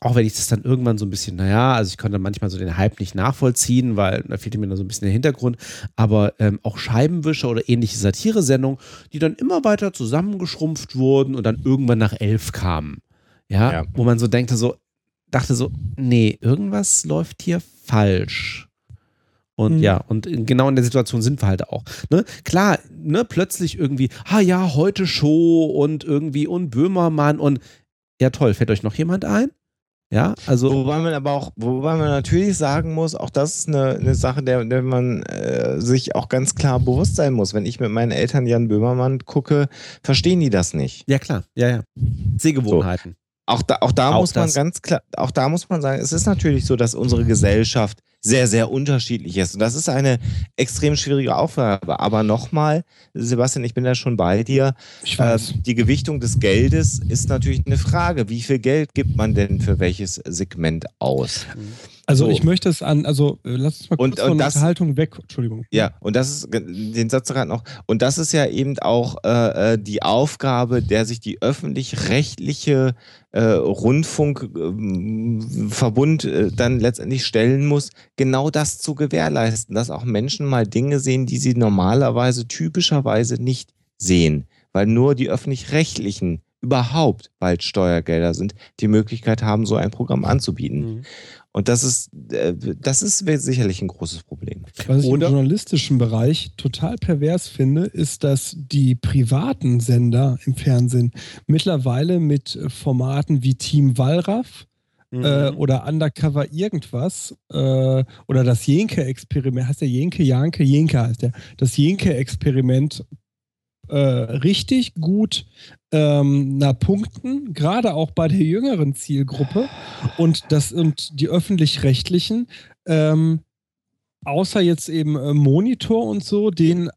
auch wenn ich das dann irgendwann so ein bisschen, naja, also ich konnte manchmal so den Hype nicht nachvollziehen, weil da fehlte mir dann so ein bisschen der Hintergrund, aber ähm, auch Scheibenwischer oder ähnliche Satiresendungen, die dann immer weiter zusammengeschrumpft wurden und dann irgendwann nach elf kamen. Ja, Ja. wo man so denkte, so, dachte so, nee, irgendwas läuft hier falsch. Und Mhm. ja, und genau in der Situation sind wir halt auch. Ne? Klar, ne, plötzlich irgendwie, ah ja, heute Show und irgendwie und Böhmermann und ja toll, fällt euch noch jemand ein? Ja, also Wobei man aber auch, wobei man natürlich sagen muss, auch das ist eine, eine Sache, der, der man äh, sich auch ganz klar bewusst sein muss. Wenn ich mit meinen Eltern Jan Böhmermann gucke, verstehen die das nicht. ja klar, ja, ja. Sehgewohnheiten. Auch da, auch da Auch muss man das. ganz klar, auch da muss man sagen, es ist natürlich so, dass unsere Gesellschaft sehr, sehr unterschiedlich ist. Und das ist eine extrem schwierige Aufgabe. Aber nochmal, Sebastian, ich bin da schon bei dir. Ich weiß. die Gewichtung des Geldes ist natürlich eine Frage. Wie viel Geld gibt man denn für welches Segment aus? Also So. ich möchte es an, also äh, lass uns mal kurz Und- und von das- Unterhaltung weg. Entschuldigung. Ja, und das ist den Satz gerade noch. Und das ist ja eben auch äh, äh, die Aufgabe, der sich die öffentlich-rechtliche äh, Rundfunkverbund äh, dann letztendlich stellen muss, genau das zu gewährleisten, dass auch Menschen mal Dinge sehen, die sie normalerweise typischerweise nicht sehen. weil nur die öffentlich-rechtlichen überhaupt bald Steuergelder sind, die Möglichkeit haben, so ein Programm anzubieten. Mhm. Und das ist, äh, das ist sicherlich ein großes Problem. Was ich Oder- im journalistischen Bereich total pervers finde, ist, dass die privaten Sender im Fernsehen mittlerweile mit äh, Formaten wie Team Wallraff Mhm. äh, oder Undercover irgendwas äh, oder das Jenke-Experiment, heißt der Jenke, Janke, Jenke heißt der, das Jenke-Experiment äh, richtig gut ähm, na, punkten, gerade auch bei der jüngeren Zielgruppe. Und das und die öffentlich-rechtlichen, ähm, außer jetzt eben äh, Monitor und so, denen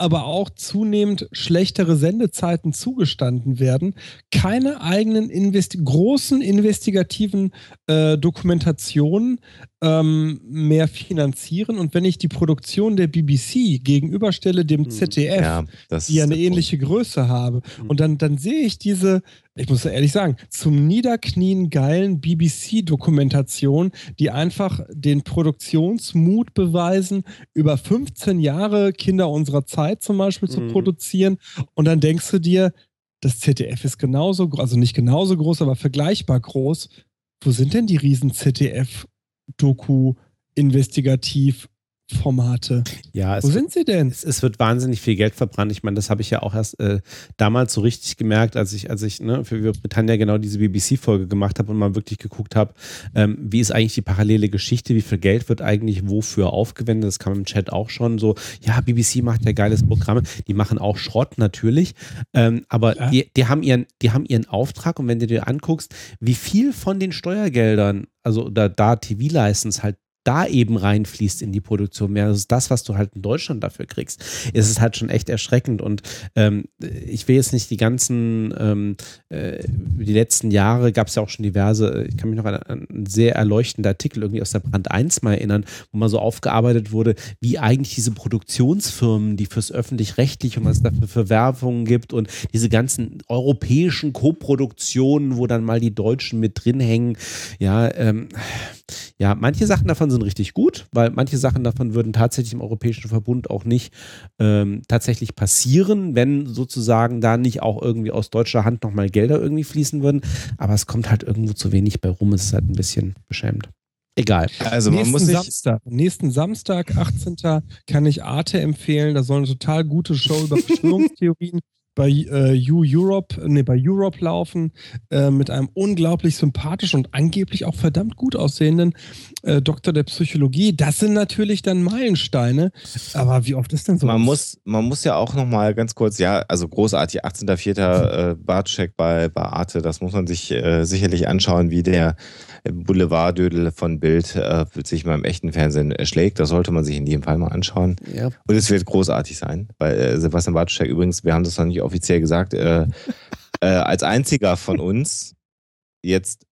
aber auch zunehmend schlechtere Sendezeiten zugestanden werden, keine eigenen investi großen investigativen äh, Dokumentationen ähm, mehr finanzieren. Und wenn ich die Produktion der BBC gegenüberstelle dem Hm, ZDF, Ja, die ja eine ähnliche Größe habe. Mhm. Und dann, dann sehe ich diese, ich muss ehrlich sagen, zum Niederknien geilen BBC-Dokumentation, die einfach den Produktionsmut beweisen, über 15 Jahre Kinder unserer Zeit zum Beispiel zu Mhm. produzieren. Und dann denkst du dir, das ZDF ist genauso groß, also nicht genauso groß, aber vergleichbar groß. Wo sind denn die riesen ZDF-Doku-Investigativ-Formate? Ja, es Wo sind sie denn? es, es wird wahnsinnig viel Geld verbrannt. Ich meine, das habe ich ja auch erst äh, damals so richtig gemerkt, als ich, als ich ne, für Britannia genau diese BBC-Folge gemacht habe und mal wirklich geguckt habe, ähm, wie ist eigentlich die parallele Geschichte, wie viel Geld wird eigentlich wofür aufgewendet. Das kam im Chat auch schon so, ja, BBC macht ja geiles Programme. Die machen auch Schrott natürlich, ähm, aber Ja. die, die, haben ihren, die haben ihren Auftrag und wenn du dir anguckst, wie viel von den Steuergeldern, also da, da TV-License halt da eben reinfließt in die Produktion, versus das, was du halt in Deutschland dafür kriegst, ist es halt schon echt erschreckend. Und ähm, ich will jetzt nicht die ganzen, ähm, äh, die letzten Jahre gab es ja auch schon diverse, ich kann mich noch an einen sehr erleuchtenden Artikel irgendwie aus der Brand 1 mal erinnern, wo mal so aufgearbeitet wurde, wie eigentlich diese Produktionsfirmen, die fürs öffentlich-rechtliche und was es dafür für Werbungen gibt und diese ganzen europäischen Koproduktionen, wo dann mal die Deutschen mit drin hängen, ja, ähm, ja, manche Sachen davon sind richtig gut, weil manche Sachen davon würden tatsächlich im Europäischen Verbund auch nicht ähm, tatsächlich passieren, wenn sozusagen da nicht auch irgendwie aus deutscher Hand nochmal Gelder irgendwie fließen würden. Aber es kommt halt irgendwo zu wenig bei rum. Es ist halt ein bisschen beschämt. Egal. Also man nächsten muss sich, Samstag, nächsten Samstag, 18. kann ich Arte empfehlen. Da soll eine total gute Show über (laughs) Verschwörungstheorien bei äh, U Europe, nee, bei Europe laufen, äh, mit einem unglaublich sympathischen und angeblich auch verdammt gut aussehenden äh, Doktor der Psychologie. Das sind natürlich dann Meilensteine. Aber wie oft ist denn so? man muss, man muss ja auch noch mal ganz kurz, ja, also großartig, 18.04. Äh, Bartscheck bei, bei Arte, das muss man sich äh, sicherlich anschauen, wie der Boulevarddödel von Bild äh, sich mal im echten Fernsehen äh, schlägt. Das sollte man sich in jedem Fall mal anschauen. Ja. Und es wird großartig sein, weil äh, Sebastian Bartoschek übrigens, wir haben das noch nicht offiziell gesagt, äh, (laughs) äh, als einziger von uns jetzt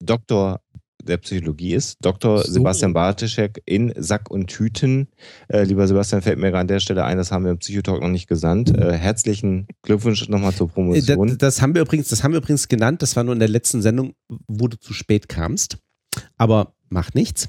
Doktor der Psychologie ist. Dr. So. Sebastian Bartoschek in Sack und Tüten. Äh, lieber Sebastian, fällt mir gerade an der Stelle ein, das haben wir im Psychotalk noch nicht gesandt. Äh, herzlichen Glückwunsch nochmal zur Das, Promotion. das, haben wir übrigens, das haben wir übrigens genannt. Das war nur in der letzten Sendung, wo du zu spät kamst. Aber macht nichts.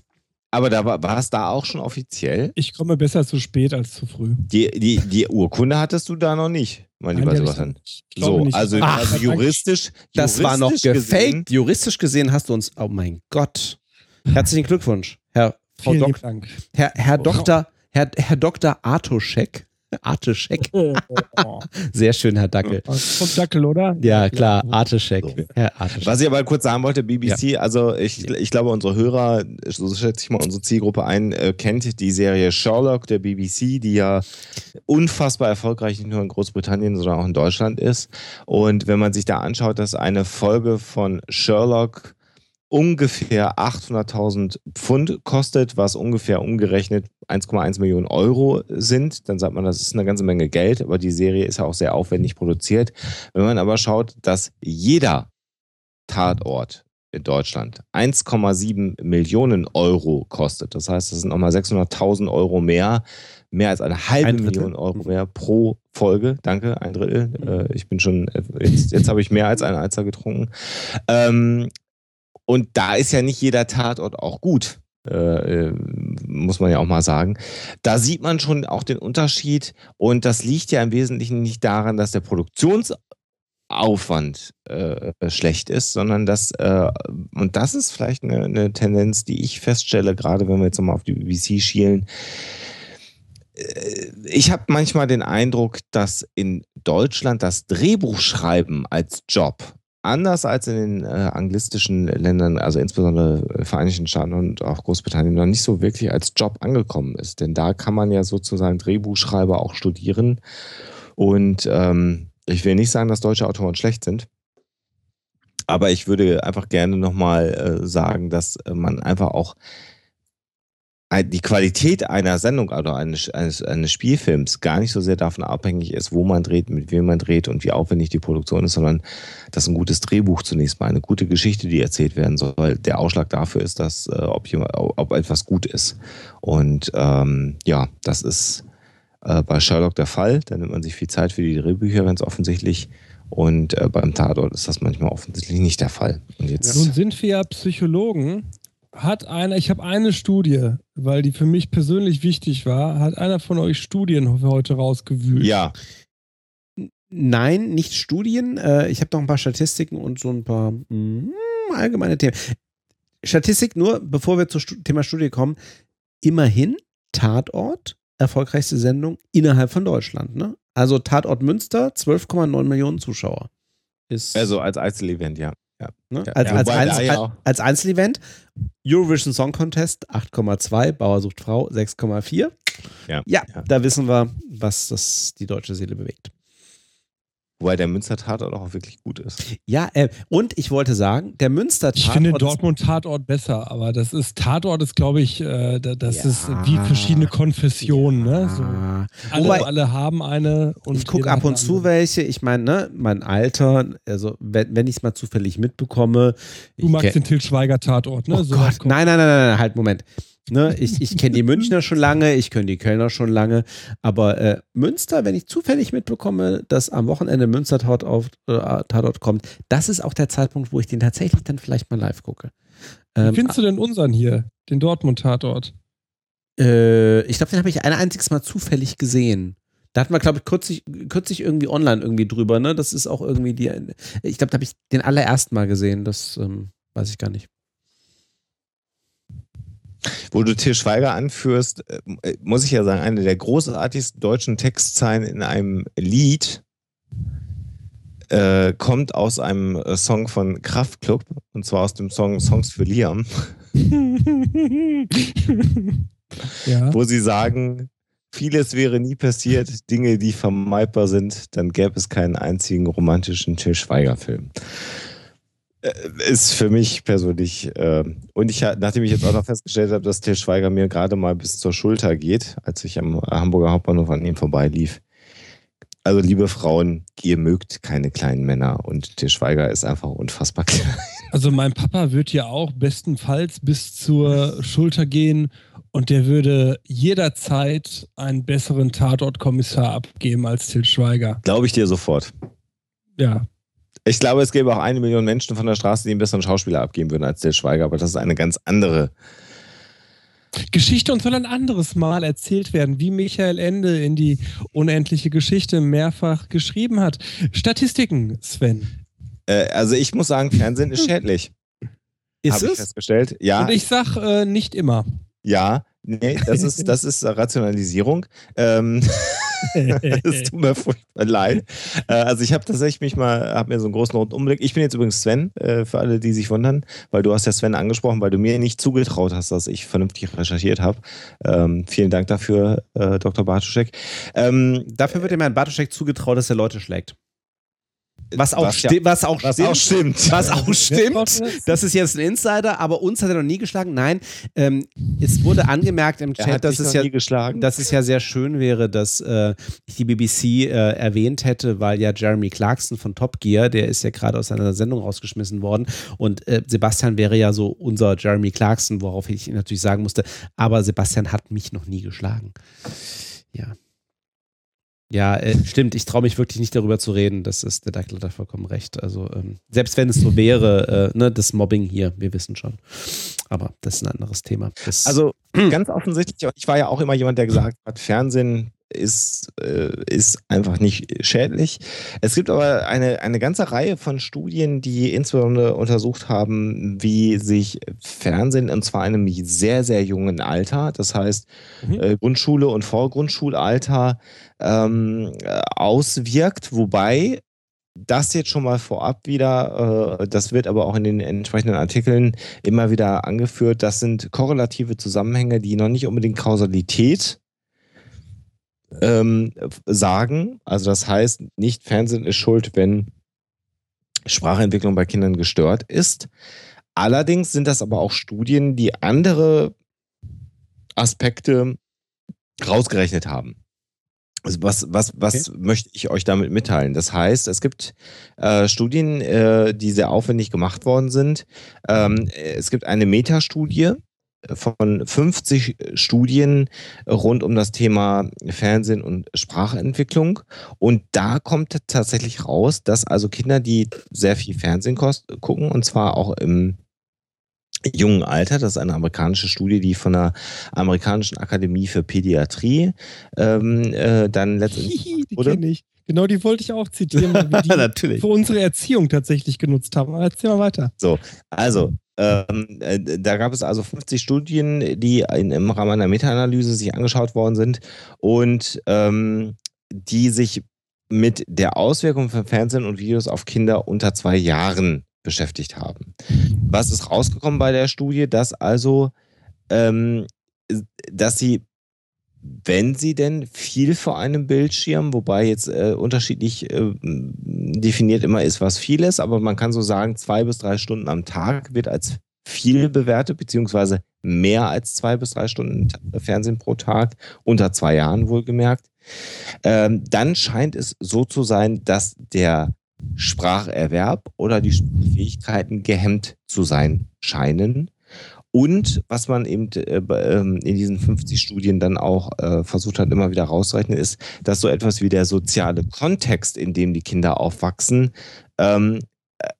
Aber da war, war es da auch schon offiziell? Ich komme besser zu spät als zu früh. Die, die, die Urkunde hattest du da noch nicht, mein lieber Nein, hab Sebastian. ich Ich glaube So, also, Ach, also juristisch. Das war noch juristisch gesehen- gefaked. Juristisch gesehen hast du uns, oh mein Gott. Herzlichen Glückwunsch, Herr, Frau Vielen Dok Dank. Herr, Herr Oh. Dr. Herr, Herr Dr. Artoschek. Arteschek. (laughs) Oh, oh, oh. Sehr schön, Herr Dackel. Vom Dackel, oder? Ja, klar, Arteschek. So. Herr. Was ich aber kurz sagen wollte, BBC, also ich, ich glaube, unsere Hörer, so schätze ich mal unsere Zielgruppe ein, äh, kennt die Serie Sherlock der BBC, die ja unfassbar erfolgreich nicht nur in Großbritannien, sondern auch in Deutschland ist. Und wenn man sich da anschaut, dass eine Folge von Sherlock ungefähr 800.000 Pfund kostet, was ungefähr umgerechnet 1,1 Millionen Euro sind, dann sagt man, das ist eine ganze Menge Geld, aber die Serie ist ja auch sehr aufwendig produziert. Wenn man aber schaut, dass jeder Tatort in Deutschland 1,7 Millionen Euro kostet. Das heißt, das sind nochmal 600.000 Euro mehr, mehr als eine halbe Ein. Million Euro mehr pro Folge. Danke, ein Drittel. Äh, ich bin schon, äh, jetzt, jetzt habe ich mehr als einen Alzer getrunken. Ähm, und da ist ja nicht jeder Tatort auch gut. Äh, äh, muss man ja auch mal sagen. Da sieht man schon auch den Unterschied und das liegt ja im Wesentlichen nicht daran, dass der Produktionsaufwand äh, schlecht ist, sondern dass, äh, und das ist vielleicht eine, eine Tendenz, die ich feststelle, gerade wenn wir jetzt nochmal auf die BBC schielen, äh, ich habe manchmal den Eindruck, dass in Deutschland das Drehbuchschreiben als Job anders als in den äh, anglistischen Ländern, also insbesondere Vereinigten Staaten und auch Großbritannien, noch nicht so wirklich als Job angekommen ist. Denn da kann man ja sozusagen Drehbuchschreiber auch studieren. Und ähm, ich will nicht sagen, dass deutsche Autoren schlecht sind. Aber ich würde einfach gerne nochmal äh, sagen, dass man einfach auch die Qualität einer Sendung oder eines, eines, eines Spielfilms gar nicht so sehr davon abhängig ist, wo man dreht, mit wem man dreht und wie aufwendig die Produktion ist, sondern dass ein gutes Drehbuch zunächst mal, eine gute Geschichte, die erzählt werden soll, der Ausschlag dafür ist, dass, äh, ob, jemand, ob etwas gut ist. Und ähm, ja, das ist äh, bei Sherlock der Fall. Da nimmt man sich viel Zeit für die Drehbücher ganz offensichtlich. Und äh, beim Tatort ist das manchmal offensichtlich nicht der Fall. Und jetzt Nun sind wir ja Psychologen hat einer, ich habe eine Studie, weil die für mich persönlich wichtig war, hat einer von euch Studien heute rausgewühlt? Ja. Nein, nicht Studien. Äh, ich habe noch ein paar Statistiken und so ein paar mm, allgemeine Themen. Statistik nur, bevor wir zum Thema Studie kommen. Immerhin Tatort, erfolgreichste Sendung innerhalb von Deutschland. Ne? Also Tatort Münster, 12,9 Millionen Zuschauer. Ist also als Einzelevent, ja. Ja. Ne? Ja, als, als, Einzel, als, als, Einzelevent. Eurovision Song Contest 8,2, Bauer sucht Frau 6,4. Ja, ja, da wissen wir, was das die deutsche Seele bewegt. Wobei der Münster-Tatort auch wirklich gut ist. Ja, äh, und ich wollte sagen, der Münster-Tatort. Ich finde Dortmund-Tatort besser, aber das ist, Tatort ist, glaube ich, äh, das ja. ist wie verschiedene Konfessionen. Ja. Ne? So. Alle, Wobei, alle haben eine. Und ich gucke ab und zu welche. Ich meine, ne, mein Alter, also wenn, wenn ich es mal zufällig mitbekomme. Du magst den Til Schweiger-Tatort, ne? Oh so Gott, nein, nein, nein, nein, halt, Moment. Ne, ich ich kenne die Münchner schon lange, ich kenne die Kölner schon lange, aber äh, Münster, wenn ich zufällig mitbekomme, dass am Wochenende Münster Tatort, äh, Tatort kommt, das ist auch der Zeitpunkt, wo ich den tatsächlich dann vielleicht mal live gucke. Ähm, Wie findest du denn unseren hier, den Dortmund-Tatort? Äh, ich glaube, den habe ich ein einziges Mal zufällig gesehen. Da hatten wir, glaube ich, kürzlich, kürzlich irgendwie online irgendwie drüber, ne? Das ist auch irgendwie die. Ich glaube, da habe ich den allerersten Mal gesehen. Das ähm, weiß ich gar nicht. Wo du Til Schweiger anführst, äh, muss ich ja sagen, eine der großartigsten deutschen Textzeilen in einem Lied äh, kommt aus einem äh, Song von Kraftklub und zwar aus dem Song Songs für Liam. (laughs) ja. Wo sie sagen, vieles wäre nie passiert, Dinge, die vermeidbar sind, dann gäbe es keinen einzigen romantischen Til Schweiger-Film. Äh, ist für mich persönlich, äh, und ich, nachdem ich jetzt auch noch festgestellt habe, dass Til Schweiger mir gerade mal bis zur Schulter geht, als ich am Hamburger Hauptbahnhof an ihm vorbeilief. Also, liebe Frauen, ihr mögt keine kleinen Männer und Til Schweiger ist einfach unfassbar (laughs) klein. Also, mein Papa wird ja auch bestenfalls bis zur Schulter gehen und der würde jederzeit einen besseren Tatortkommissar abgeben als Til Schweiger. Glaube ich dir sofort. Ja, ich glaube, es gäbe auch eine Million Menschen von der Straße, die einen besseren Schauspieler abgeben würden als der Schweiger, aber das ist eine ganz andere Geschichte und soll ein anderes Mal erzählt werden, wie Michael Ende in die unendliche Geschichte mehrfach geschrieben hat. Statistiken, Sven. Äh, also ich muss sagen, Fernsehen ist schädlich. Ist Hab es? Ich festgestellt. Ja. Und ich sag äh, nicht immer. Ja, nee, das ist, das ist Rationalisierung. Ähm. (laughs) (laughs) Es tut mir furchtbar leid. Äh, also ich habe tatsächlich mich mal, habe mir so einen großen Rundumblick. Ich bin jetzt übrigens Sven, äh, für alle, die sich wundern, weil du hast ja Sven angesprochen, weil du mir nicht zugetraut hast, dass ich vernünftig recherchiert habe. Ähm, vielen Dank dafür, äh, Dr. Bartoschek. Ähm, dafür wird dem Herrn Bartoschek zugetraut, dass er Leute schlägt. Was auch, was, ja, was auch was stimmt. Auch stimmt. Was auch (laughs) stimmt. Das ist jetzt ein Insider, aber uns hat er noch nie geschlagen. Nein, ähm, es wurde angemerkt im Chat, dass es, ja, dass es ja sehr schön wäre, dass äh, ich die BBC äh, erwähnt hätte, weil ja Jeremy Clarkson von Top Gear, der ist ja gerade aus seiner Sendung rausgeschmissen worden und äh, Sebastian wäre ja so unser Jeremy Clarkson, worauf ich natürlich sagen musste, aber Sebastian hat mich noch nie geschlagen. Ja. Ja, äh, stimmt. Ich traue mich wirklich nicht darüber zu reden. Das ist der Dackel hat vollkommen recht. Also ähm, selbst wenn es so wäre, äh, ne, das Mobbing hier, wir wissen schon. Aber das ist ein anderes Thema. Das, Also ganz offensichtlich, ich war ja auch immer jemand, der gesagt hat, Fernsehen ist, äh, ist einfach nicht schädlich. Es gibt aber eine, eine ganze Reihe von Studien, die insbesondere untersucht haben, wie sich Fernsehen, und zwar in einem sehr, sehr jungen Alter, das heißt Mhm. äh, Grundschule und Vorgrundschulalter, ähm, äh, auswirkt, wobei das jetzt schon mal vorab wieder, äh, das wird aber auch in den entsprechenden Artikeln immer wieder angeführt, das sind korrelative Zusammenhänge, die noch nicht unbedingt Kausalität ähm, sagen. Also das heißt, nicht Fernsehen ist schuld, wenn Sprachentwicklung bei Kindern gestört ist. Allerdings sind das aber auch Studien, die andere Aspekte rausgerechnet haben. Also was, was, was möchte ich euch damit mitteilen? Das heißt, es gibt äh, Studien, äh, die sehr aufwendig gemacht worden sind. Ähm, es gibt eine Metastudie von 50 Studien rund um das Thema Fernsehen und Sprachentwicklung. Und da kommt tatsächlich raus, dass also Kinder, die sehr viel Fernsehen gucken, und zwar auch im jungen Alter, das ist eine amerikanische Studie, die von der amerikanischen Akademie für Pädiatrie ähm, äh, dann letztendlich die wurde. ich. Genau, die wollte ich auch zitieren, weil wir (laughs) die Natürlich. für unsere Erziehung tatsächlich genutzt haben. Aber erzähl mal weiter. Also, ähm, äh, da gab es also 50 Studien, die in, im Rahmen einer Meta-Analyse sich angeschaut worden sind und ähm, die sich mit der Auswirkung von Fernsehen und Videos auf Kinder unter zwei Jahren beschäftigt haben. Was ist rausgekommen bei der Studie? Dass also, ähm, dass sie wenn sie denn viel vor einem Bildschirm, wobei jetzt äh, unterschiedlich äh, definiert immer ist, was viel ist, aber man kann so sagen, zwei bis drei Stunden am Tag wird als viel bewertet, beziehungsweise mehr als zwei bis drei Stunden Fernsehen pro Tag, unter zwei Jahren wohlgemerkt. Ähm, dann scheint es so zu sein, dass der Spracherwerb oder die Fähigkeiten gehemmt zu sein scheinen. Und was man eben äh, in diesen 50 Studien dann auch äh, versucht hat, immer wieder rauszurechnen, ist, dass so etwas wie der soziale Kontext, in dem die Kinder aufwachsen, ähm,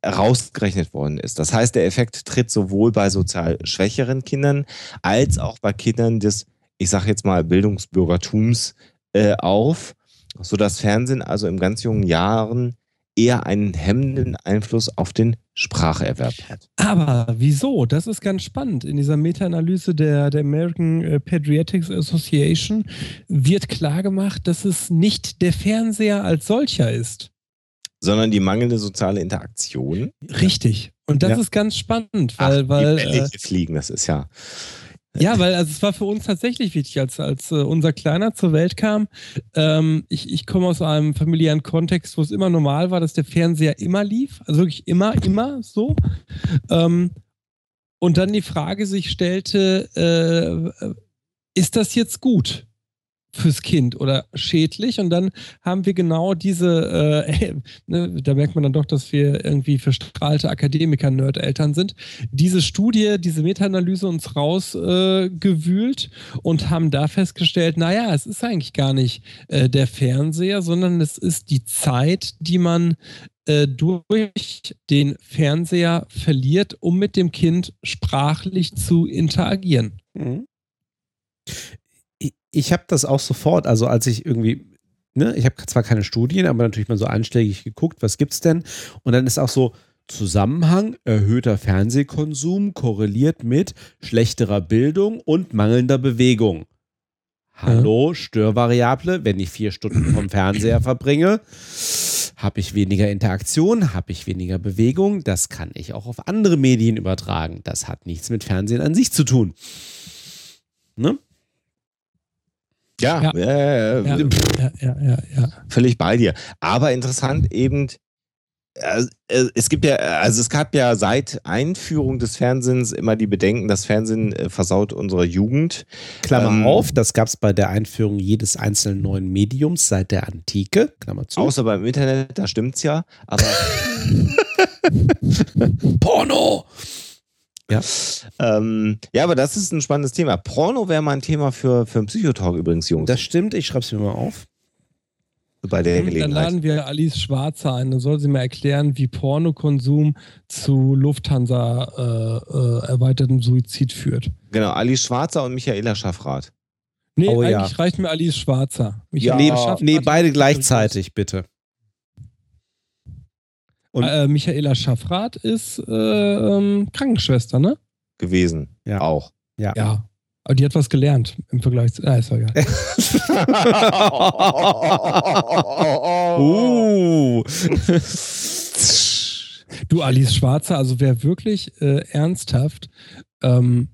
rausgerechnet worden ist. Das heißt, der Effekt tritt sowohl bei sozial schwächeren Kindern als auch bei Kindern des, ich sage jetzt mal, Bildungsbürgertums äh, auf, sodass Fernsehen also in ganz jungen Jahren eher einen hemmenden Einfluss auf den Spracherwerb hat. Aber wieso? Das ist ganz spannend. In dieser Meta-Analyse der, der American äh, Pediatrics Association wird klargemacht, dass es nicht der Fernseher als solcher ist. Sondern die mangelnde soziale Interaktion. Richtig. Und das Ja. ist ganz spannend, weil, Ach, weil die äh, fliegen, das ist ja. Ja, weil also es war für uns tatsächlich wichtig, als, als äh, unser Kleiner zur Welt kam. Ähm, ich ich komme aus einem familiären Kontext, wo es immer normal war, dass der Fernseher immer lief. Also wirklich immer, immer so. Ähm, und dann die Frage sich stellte, äh, ist das jetzt gut fürs Kind oder schädlich? Und dann haben wir genau diese, (laughs) äh, ne, da merkt man dann doch, dass wir irgendwie verstrahlte Akademiker-Nerd-Eltern sind, diese Studie, diese Meta-Analyse uns rausgewühlt äh, und haben da festgestellt, naja, es ist eigentlich gar nicht äh, der Fernseher, sondern es ist die Zeit, die man äh, durch den Fernseher verliert, um mit dem Kind sprachlich zu interagieren. Mhm. Ich, habe das auch sofort, also als ich irgendwie, ne, ich habe zwar keine Studien, aber natürlich mal so einschlägig geguckt, was gibt's denn? Und dann ist auch so Zusammenhang erhöhter Fernsehkonsum korreliert mit schlechterer Bildung und mangelnder Bewegung. Hallo, Störvariable, wenn ich vier Stunden vom Fernseher verbringe, habe ich weniger Interaktion, habe ich weniger Bewegung. Das kann ich auch auf andere Medien übertragen. Das hat nichts mit Fernsehen an sich zu tun. Ne? Ja, Ja. äh, Ja, ja, ja, ja. ja. völlig bei dir. Aber interessant eben, äh, äh, es gibt ja, also es gab ja seit Einführung des Fernsehens immer die Bedenken, das Fernsehen äh, versaut unsere Jugend. Klammer Ähm, auf, das gab es bei der Einführung jedes einzelnen neuen Mediums seit der Antike. Klammer zu. Außer beim Internet, da stimmt's ja. Aber (laughs) Porno! Ähm, ja, aber das ist ein spannendes Thema. Porno wäre mal ein Thema für, für einen Psychotalk übrigens, Jungs. Das stimmt, ich schreibe es mir mal auf. bei der Dann Gelegenheit. laden wir Alice Schwarzer ein. Dann soll sie mir erklären, wie Pornokonsum zu Lufthansa äh, äh, erweitertem Suizid führt. Genau, Ali Schwarzer und Michaela Schaffrath. Nee, Oh ja. eigentlich reicht mir Alice Schwarzer. Ja, Nee, Schaffrath- nee, beide gleichzeitig, bitte. Und- Äh, Michaela Schaffrath ist äh, ähm, Krankenschwester, ne? gewesen. Ja. Auch. Ja. Aber die hat was gelernt im Vergleich zu. Ah, ist doch egal. (laughs) Uh. Du, Alice Schwarzer, also wer wirklich äh, ernsthaft. Ähm,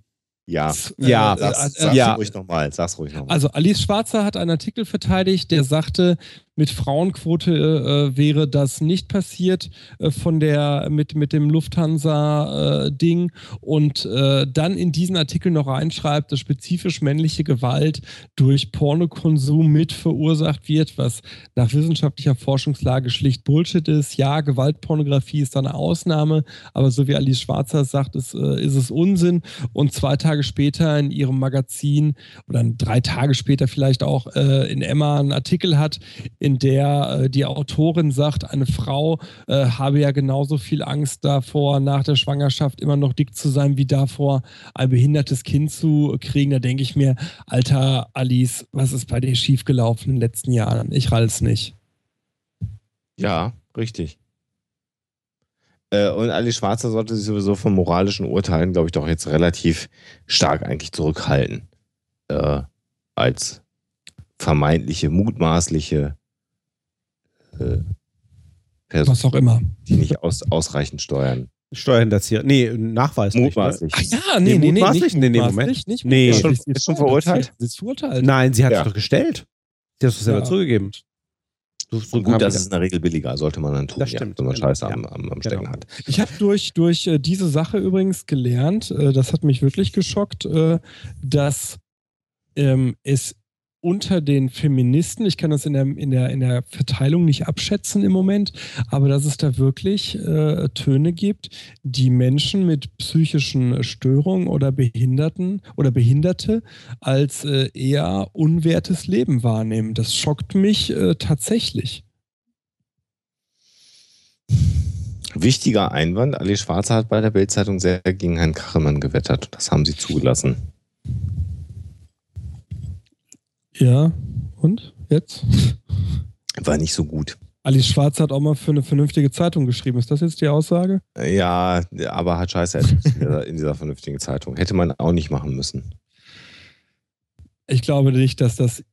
ja, z- Ja, äh, sag's, äh, sag's ja. ruhig nochmal. Sag's ruhig nochmal. Also Alice Schwarzer hat einen Artikel verteidigt, der sagte, mit Frauenquote äh, wäre das nicht passiert äh, von der mit, mit dem Lufthansa-Ding und äh, dann in diesen Artikel noch reinschreibt, dass spezifisch männliche Gewalt durch Pornokonsum mit verursacht wird, was nach wissenschaftlicher Forschungslage schlicht Bullshit ist. Ja, Gewaltpornografie ist eine Ausnahme, aber so wie Alice Schwarzer sagt, ist, äh, ist es Unsinn. Und zwei Tage später in ihrem Magazin oder drei Tage später vielleicht auch äh, in Emma einen Artikel hat, in der äh, die Autorin sagt, eine Frau äh, habe ja genauso viel Angst davor, nach der Schwangerschaft immer noch dick zu sein, wie davor, ein behindertes Kind zu kriegen. Da denke ich mir, alter Alice, was ist bei dir schiefgelaufen in den letzten Jahren? Ich rall's nicht. Ja, richtig. Äh, und Ali Schwarzer sollte sich sowieso von moralischen Urteilen, glaube ich, doch jetzt relativ stark eigentlich zurückhalten. Äh, als vermeintliche, mutmaßliche äh, Person, Was auch immer. die nicht aus, ausreichend steuern. Steuerhinterzieher. Nee, nachweislich. Mutmaßlich. Ach ja, Nee, nee, nee, nee, mutmaßlich? nicht Nee, nee, mutmaßlich, Moment. Nicht Nee. mutmaßlich. Ist schon- ist schon verurteilt? Sie ist verurteilt. Ne? Nein, sie hat Ja. es doch gestellt. Sie hat es selber Ja. zugegeben. So, Gut, das ist in der Regel billiger, sollte man dann tun, Das ja, stimmt, wenn man genau. Scheiße am, am, am Stecken Genau. hat. Ich habe durch, durch äh, diese Sache übrigens gelernt, äh, das hat mich wirklich geschockt, äh, dass ähm, es unter den Feministen, ich kann das in der, in der, in der Verteilung nicht abschätzen im Moment, aber dass es da wirklich äh, Töne gibt, die Menschen mit psychischen Störungen oder Behinderten oder Behinderte als äh, eher unwertes Leben wahrnehmen. Das schockt mich äh, tatsächlich. Wichtiger Einwand, Ali Schwarzer hat bei der Bildzeitung sehr gegen Herrn Kachelmann gewettert. Das haben sie zugelassen. Ja, und jetzt? War nicht so gut. Alice Schwarz hat auch mal für eine vernünftige Zeitung geschrieben. Ist das jetzt die Aussage? Ja, aber hat Scheiße in dieser, vernünftigen Zeitung. Hätte man auch nicht machen müssen. Ich glaube nicht, dass das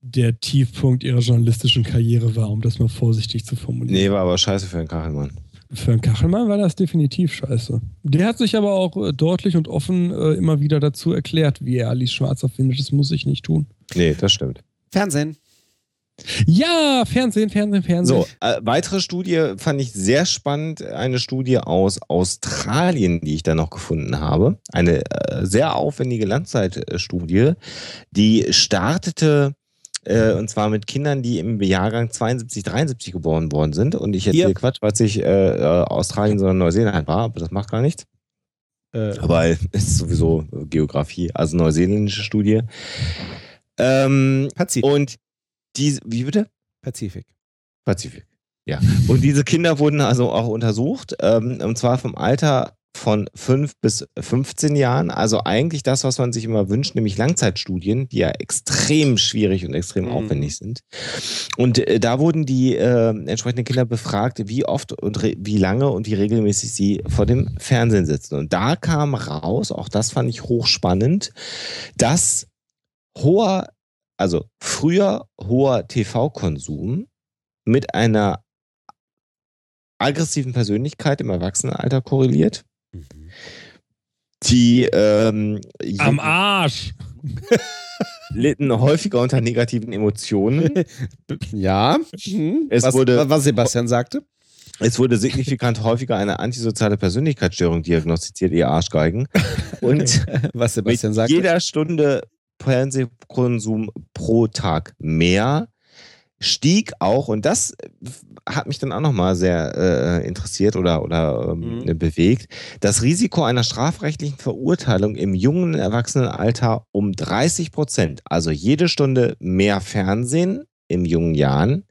der Tiefpunkt ihrer journalistischen Karriere war, um das mal vorsichtig zu formulieren. Nee, war aber scheiße für Herrn Kachelmann. Für einen Kachelmann war das definitiv scheiße. Der hat sich aber auch äh, deutlich und offen äh, immer wieder dazu erklärt, wie er Alice Schwarzer findet. Das muss ich nicht tun. Nee, das stimmt. Fernsehen. Ja, Fernsehen, Fernsehen, Fernsehen. So, äh, weitere Studie fand ich sehr spannend. Eine Studie aus Australien, die ich da noch gefunden habe. Eine äh, sehr aufwendige Langzeitstudie, die startete äh, und zwar mit Kindern, die im Jahrgang 72, 73 geboren worden sind. Und ich erzähle Hier. Quatsch, was ich äh, äh, Australien, sondern Neuseeland war, aber das macht gar nichts. Äh, Weil es ist sowieso Geografie, also neuseeländische Studie. Ähm, Pazifik. und die, wie bitte? Pazifik. Pazifik. Ja. Und diese Kinder wurden also auch untersucht, ähm, und zwar vom Alter von 5 bis 15 Jahren. Also eigentlich das, was man sich immer wünscht, nämlich Langzeitstudien, die ja extrem schwierig und extrem Mhm. aufwendig sind. Und äh, da wurden die äh, entsprechenden Kinder befragt, wie oft und wie lange und wie regelmäßig sie vor dem Fernsehen sitzen. Und da kam raus, auch das fand ich hochspannend, dass hoher, also früher hoher TV-Konsum mit einer aggressiven Persönlichkeit im Erwachsenenalter korreliert. Mhm. Die ähm, Am Arsch. litten häufiger unter negativen Emotionen. (laughs) Ja. Mhm. Es was, wurde- was Sebastian sagte. Es wurde signifikant häufiger eine antisoziale Persönlichkeitsstörung diagnostiziert, ihr Arschgeigen. (laughs) Und Was mit Sebastian sagte. jeder Stunde Fernsehkonsum pro Tag mehr stieg auch, und das hat mich dann auch nochmal sehr äh, interessiert oder, oder ähm, Mhm. bewegt, das Risiko einer strafrechtlichen Verurteilung im jungen Erwachsenenalter um 30 Prozent. Also jede Stunde mehr Fernsehen in jungen Jahren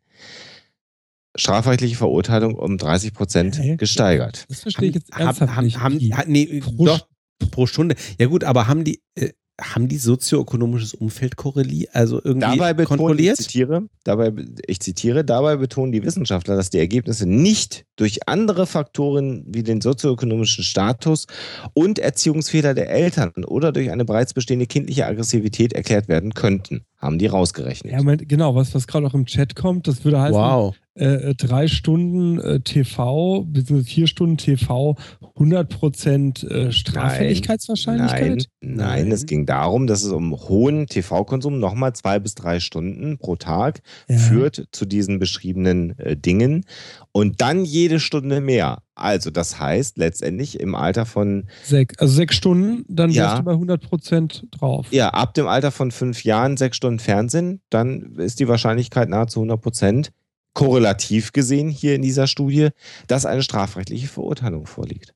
strafrechtliche Verurteilung um 30 Prozent gesteigert. Das verstehe ich jetzt haben, ernsthaft haben, nicht. haben, ha- nee, Pro doch, pro Stunde. Ja gut, aber haben die, äh, haben die sozioökonomisches Umfeld korreliert, also irgendwie Dabei betonen, ich kontrolliert? zitiere, dabei, ich zitiere, dabei betonen die Wissenschaftler, dass die Ergebnisse nicht durch andere Faktoren wie den sozioökonomischen Status und Erziehungsfehler der Eltern oder durch eine bereits bestehende kindliche Aggressivität erklärt werden könnten, haben die rausgerechnet. Ja, genau, was, was gerade auch im Chat kommt, das würde heißen, Wow. Äh, drei Stunden äh, TV, beziehungsweise vier Stunden TV, 100% äh, Straffälligkeitswahrscheinlichkeit? Nein, nein, Nein. es ging darum, dass es um hohen TV-Konsum, nochmal zwei bis drei Stunden pro Tag, Ja. führt zu diesen beschriebenen äh, Dingen und dann jede Stunde mehr. Also das heißt letztendlich im Alter von, Sech, also sechs Stunden, dann wärst Ja. du bei 100% drauf. ja, ab dem Alter von fünf Jahren sechs Stunden Fernsehen, dann ist die Wahrscheinlichkeit nahezu 100 Prozent korrelativ gesehen hier in dieser Studie, dass eine strafrechtliche Verurteilung vorliegt.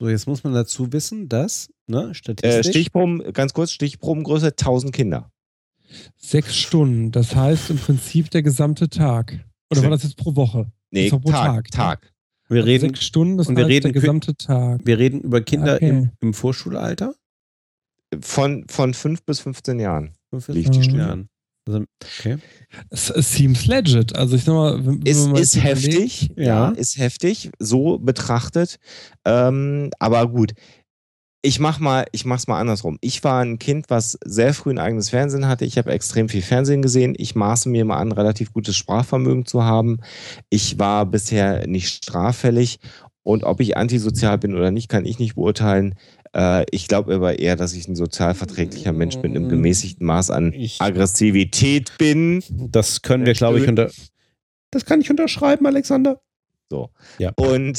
So, jetzt muss man dazu wissen, dass, ne, Äh, Statistik. Stichproben, ganz kurz, Stichprobengröße 1000 Kinder. Sechs Stunden, das heißt im Prinzip der gesamte Tag. Oder war das jetzt pro Woche? Nee, Tag, Tag, Tag. ne? wir, Also reden, Sechs Stunden, das und wir heißt reden der gesamte Tag. wir reden über Kinder Okay. im, im Vorschulalter? Von, von 5 bis 15 Jahren. Liegt die die Studie. an. Also, okay. Es, es seems legit. Also ich sag mal, wenn, wenn Ist, ist heftig, Ja. ja. ist heftig, so betrachtet. Ähm, aber gut, ich mach mal, ich mach's mal andersrum. Ich war ein Kind, was sehr früh ein eigenes Fernsehen hatte. Ich habe extrem viel Fernsehen gesehen. Ich maße mir mal an, relativ gutes Sprachvermögen zu haben. Ich war bisher nicht straffällig. Und ob ich antisozial bin oder nicht, kann ich nicht beurteilen. Äh, ich glaube aber eher, dass ich ein sozialverträglicher Mensch mit einem gemäßigten Maß an Ich- Aggressivität bin. Das können wir, glaube ich, unter. Das kann ich unterschreiben, Alexander. So. Ja. Und (laughs)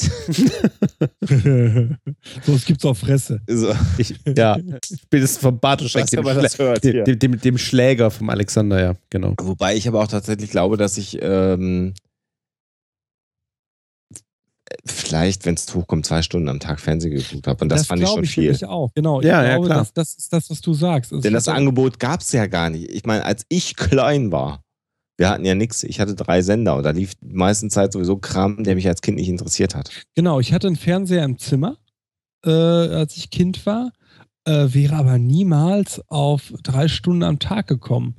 so, es gibt's auf Fresse. so. Ich, ja, spätestens vom Bartoschek, dem, hört, dem, dem, dem Schläger vom Alexander, ja, genau. Wobei ich aber auch tatsächlich glaube, dass ich ähm, vielleicht, wenn es hochkommt, zwei Stunden am Tag Fernsehen geguckt habe. Und das, fand ich schon ich viel. nämlich auch. Genau. Ja, ich ja, glaube, klar. Das, das ist das, was du sagst. Es Denn das Angebot gab es ja gar nicht. Ich meine, als ich klein war, wir hatten ja nichts. Ich hatte drei Sender und da lief die meiste Zeit sowieso Kram, der mich als Kind nicht interessiert hat. Genau, ich hatte einen Fernseher im Zimmer, äh, als ich Kind war, äh, wäre aber niemals auf drei Stunden am Tag gekommen.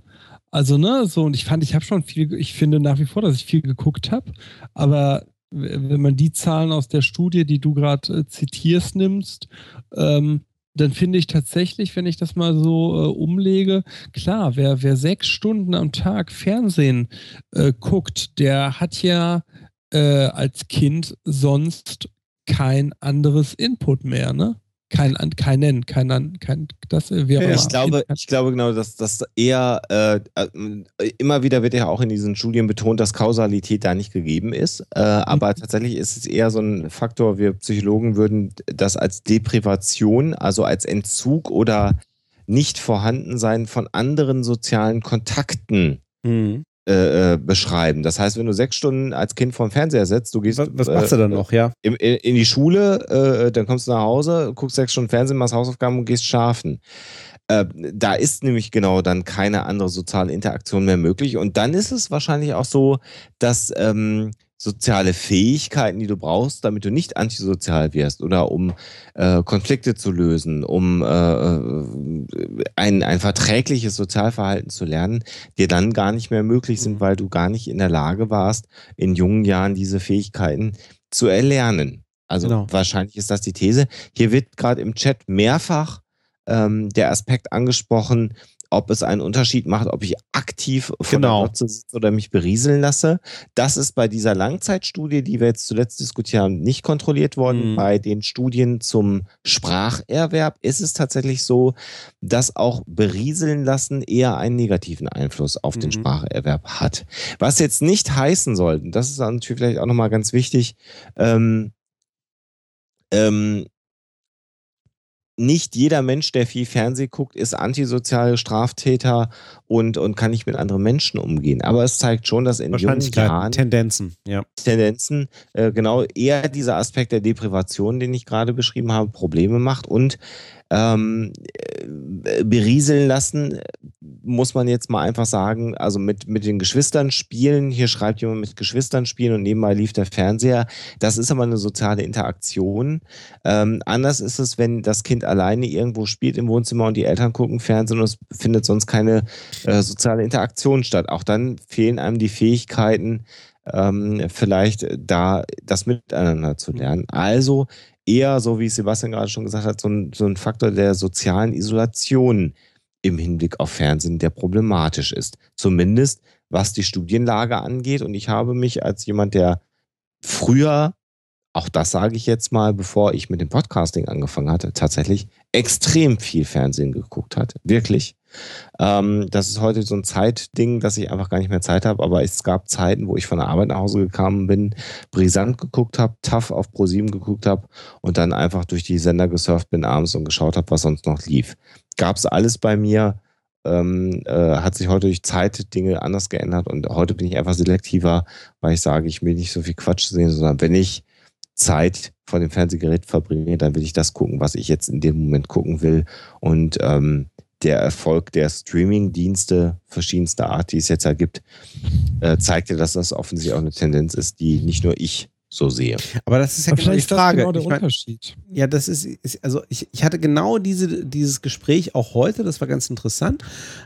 Also, ne, so, und ich fand, ich habe schon viel, ich finde nach wie vor, dass ich viel geguckt habe, aber wenn man die Zahlen aus der Studie, die du gerade äh, zitierst, nimmst, ähm, dann finde ich tatsächlich, wenn ich das mal so äh, umlege, klar, wer, wer sechs Stunden am Tag Fernsehen äh, guckt, der hat ja äh, als Kind sonst kein anderes Input mehr, ne? Kein, an- keinen, kein, kein, das äh, wäre Ja, Ich glaube, ich glaube genau, dass das eher äh, äh, immer wieder wird ja auch in diesen Studien betont, dass Kausalität da nicht gegeben ist. Äh, aber tatsächlich ist es eher so ein Faktor, wir Psychologen würden das als Deprivation, also als Entzug oder nicht Vorhandensein von anderen sozialen Kontakten Mhm. Äh, äh, beschreiben. Das heißt, wenn du sechs Stunden als Kind vorm Fernseher sitzt, du gehst Was, was machst äh, du dann noch, ja? in, in in die Schule, äh, dann kommst du nach Hause, guckst sechs Stunden Fernsehen, machst Hausaufgaben und gehst schlafen. Äh, da ist nämlich genau dann keine andere soziale Interaktion mehr möglich. Und dann ist es wahrscheinlich auch so, dass ähm, soziale Fähigkeiten, die du brauchst, damit du nicht antisozial wirst oder um äh, Konflikte zu lösen, um äh, äh, ein, ein verträgliches Sozialverhalten zu lernen, dir dann gar nicht mehr möglich sind, Mhm. weil du gar nicht in der Lage warst, in jungen Jahren diese Fähigkeiten zu erlernen. Also Genau. wahrscheinlich ist das die These. Hier wird gerade im Chat mehrfach ähm, der Aspekt angesprochen, ob es einen Unterschied macht, ob ich aktiv vor Genau. der Glotze sitze oder mich berieseln lasse. Das ist bei dieser Langzeitstudie, die wir jetzt zuletzt diskutiert haben, nicht kontrolliert worden. Mhm. Bei den Studien zum Spracherwerb ist es tatsächlich so, dass auch berieseln lassen eher einen negativen Einfluss auf den Mhm. Spracherwerb hat. Was jetzt nicht heißen soll, und das ist natürlich vielleicht auch nochmal ganz wichtig, ähm, ähm, nicht jeder Mensch, der viel Fernsehen guckt, ist antisoziale Straftäter und, und kann nicht mit anderen Menschen umgehen. Aber es zeigt schon, dass in jungen Jahren Tendenzen, ja. Tendenzen äh, genau eher dieser Aspekt der Deprivation, den ich gerade beschrieben habe, Probleme macht und ähm, äh, berieseln lassen, muss man jetzt mal einfach sagen, also mit, mit den Geschwistern spielen, hier schreibt jemand mit Geschwistern spielen und nebenbei lief der Fernseher, das ist aber eine soziale Interaktion. Ähm, anders ist es, wenn das Kind alleine irgendwo spielt im Wohnzimmer und die Eltern gucken Fernsehen und es findet sonst keine äh, soziale Interaktion statt. Auch dann fehlen einem die Fähigkeiten, ähm, vielleicht da das miteinander zu lernen. Also eher, so wie Sebastian gerade schon gesagt hat, so ein, so ein Faktor der sozialen Isolation im Hinblick auf Fernsehen, der problematisch ist. Zumindest was die Studienlage angeht. Und ich habe mich als jemand, der früher, auch das sage ich jetzt mal, bevor ich mit dem Podcasting angefangen hatte, tatsächlich extrem viel Fernsehen geguckt hat. Wirklich. Ähm, das ist heute so ein Zeitding, dass ich einfach gar nicht mehr Zeit habe, aber es gab Zeiten, wo ich von der Arbeit nach Hause gekommen bin, brisant geguckt habe, tough auf ProSieben geguckt habe und dann einfach durch die Sender gesurft bin abends und geschaut habe, was sonst noch lief. Gab es alles bei mir, ähm, äh, hat sich heute durch Zeit Dinge anders geändert und heute bin ich einfach selektiver, weil ich sage, ich will nicht so viel Quatsch sehen, sondern wenn ich Zeit vor dem Fernsehgerät verbringe, dann will ich das gucken, was ich jetzt in dem Moment gucken will. Und ähm, der Erfolg der Streaming-Dienste verschiedenster Art, die es jetzt ergibt, äh, zeigt ja, dass das offensichtlich auch eine Tendenz ist, die nicht nur ich so sehe. Aber das ist ja Aber genau die Frage. genau der Ich mein, Unterschied. Ja, das ist, ist also ich, ich hatte genau diese, dieses Gespräch auch heute, das war ganz interessant.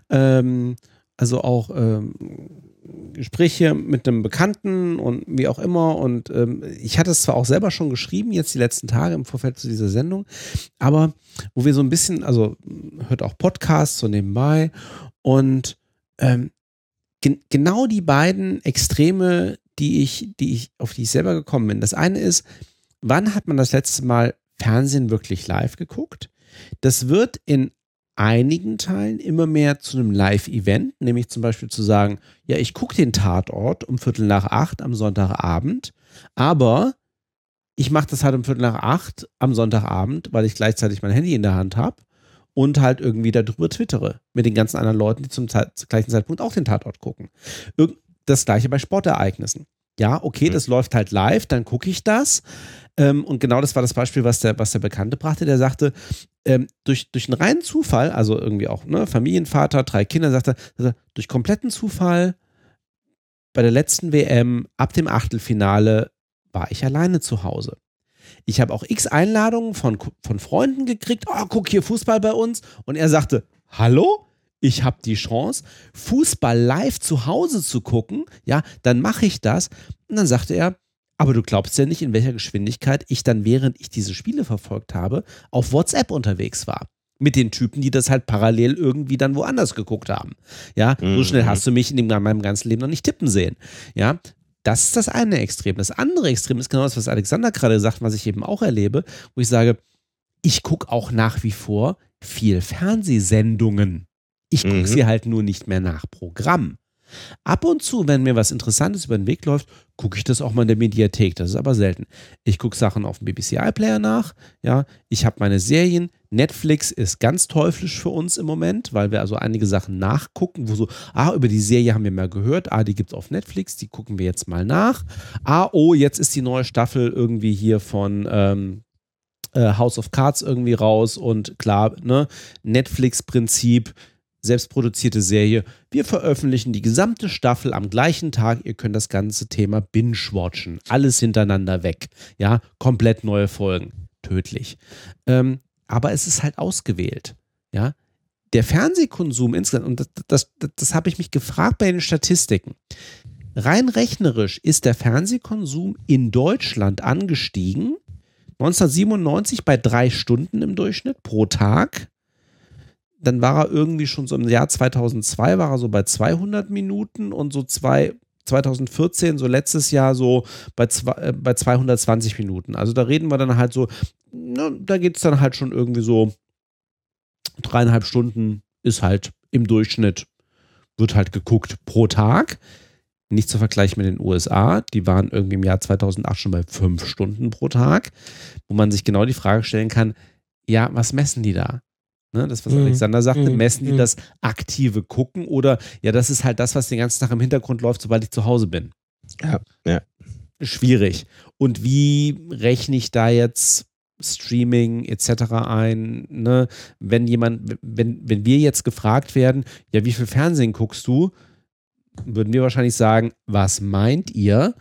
Ähm, also auch ähm, Gespräche mit einem Bekannten und wie auch immer. Und ähm, ich hatte es zwar auch selber schon geschrieben, jetzt die letzten Tage im Vorfeld zu dieser Sendung, aber wo wir so ein bisschen, also hört auch Podcasts so nebenbei und ähm, gen genau die beiden Extreme, die ich, die ich, auf die ich selber gekommen bin. Das eine ist, wann hat man das letzte Mal Fernsehen wirklich live geguckt? Das wird in einigen Teilen immer mehr zu einem Live-Event, nämlich zum Beispiel zu sagen, ja, ich gucke den Tatort um Viertel nach acht am Sonntagabend, aber ich mache das halt um Viertel nach acht am Sonntagabend, weil ich gleichzeitig mein Handy in der Hand habe und halt irgendwie darüber twittere mit den ganzen anderen Leuten, die zum zum gleichen Zeitpunkt auch den Tatort gucken. Das gleiche bei Sportereignissen. Ja, okay, das läuft halt live, dann gucke ich das. Ähm, und genau das war das Beispiel, was der, was der Bekannte brachte. Der sagte, ähm, durch, durch einen reinen Zufall, also irgendwie auch ne, Familienvater, drei Kinder, sagte er, durch kompletten Zufall bei der letzten WM ab dem Achtelfinale war ich alleine zu Hause. Ich habe auch x Einladungen von, von Freunden gekriegt. Oh, guck hier Fußball bei uns. Und er sagte, hallo? Ich habe die Chance, Fußball live zu Hause zu gucken. Ja, dann mache ich das. Und dann sagte er, aber du glaubst ja nicht, in welcher Geschwindigkeit ich dann, während ich diese Spiele verfolgt habe, auf WhatsApp unterwegs war. Mit den Typen, die das halt parallel irgendwie dann woanders geguckt haben. Ja, so Mhm. schnell hast du mich in, dem, in meinem ganzen Leben noch nicht tippen sehen. Ja, das ist das eine Extrem. Das andere Extrem ist genau das, was Alexander gerade sagt, was ich eben auch erlebe, wo ich sage, ich gucke auch nach wie vor viel Fernsehsendungen. Ich gucke Mhm. sie halt nur nicht mehr nach Programm. Ab und zu, wenn mir was Interessantes über den Weg läuft, gucke ich das auch mal in der Mediathek. Das ist aber selten. Ich gucke Sachen auf dem BBC iPlayer nach. Ja, ich habe meine Serien. Netflix ist ganz teuflisch für uns im Moment, weil wir also einige Sachen nachgucken, wo so, ah, über die Serie haben wir mal gehört. Ah, die gibt es auf Netflix, die gucken wir jetzt mal nach. Ah, oh, jetzt ist die neue Staffel irgendwie hier von ähm, äh, House of Cards irgendwie raus und klar, ne, Netflix-Prinzip selbstproduzierte Serie. Wir veröffentlichen die gesamte Staffel am gleichen Tag. Ihr könnt das ganze Thema binge-watchen. Alles hintereinander weg. Ja, komplett neue Folgen. Tödlich. Ähm, aber es ist halt ausgewählt. Ja, der Fernsehkonsum insgesamt, und das, das, das, das habe ich mich gefragt bei den Statistiken. Rein rechnerisch ist der Fernsehkonsum in Deutschland angestiegen. 1997 bei drei Stunden im Durchschnitt pro Tag dann war er irgendwie schon so im Jahr 2002 war er so bei 200 Minuten und so zwei, 2014, so letztes Jahr so bei, zwei, äh, bei 220 Minuten. Also da reden wir dann halt so, ne, da geht es dann halt schon irgendwie so dreieinhalb Stunden ist halt im Durchschnitt, wird halt geguckt pro Tag. Nicht zu vergleichen mit den USA, die waren irgendwie im Jahr 2008 schon bei fünf Stunden pro Tag, wo man sich genau die Frage stellen kann, ja, was messen die da? Ne, das, was Mhm. Alexander sagte, Mhm. messen die Mhm. das aktive Gucken oder ja, das ist halt das, was den ganzen Tag im Hintergrund läuft, sobald ich zu Hause bin. Ja, ja. Schwierig. Und wie rechne ich da jetzt Streaming etc. ein. Ne? Wenn jemand, wenn, wenn wir jetzt gefragt werden, ja, wie viel Fernsehen guckst du, würden wir wahrscheinlich sagen, was meint ihr?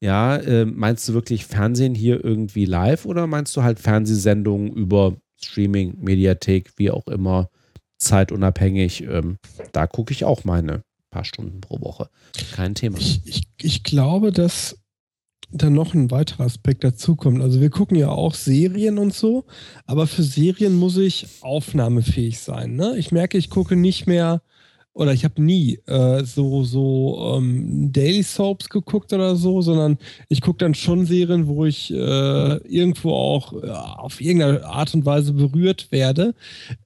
Ja, äh, meinst du wirklich Fernsehen hier irgendwie live oder meinst du halt Fernsehsendungen über Streaming, Mediathek, wie auch immer, zeitunabhängig? Ähm, da gucke ich auch meine paar Stunden pro Woche. Kein Thema. Ich, ich, ich glaube, dass da noch ein weiterer Aspekt dazukommt. Also wir gucken ja auch Serien und so, aber für Serien muss ich aufnahmefähig sein. Ne? Ich merke, ich gucke nicht mehr oder ich habe nie äh, so, so ähm, Daily Soaps geguckt oder so, sondern ich gucke dann schon Serien, wo ich äh, irgendwo auch äh, auf irgendeine Art und Weise berührt werde.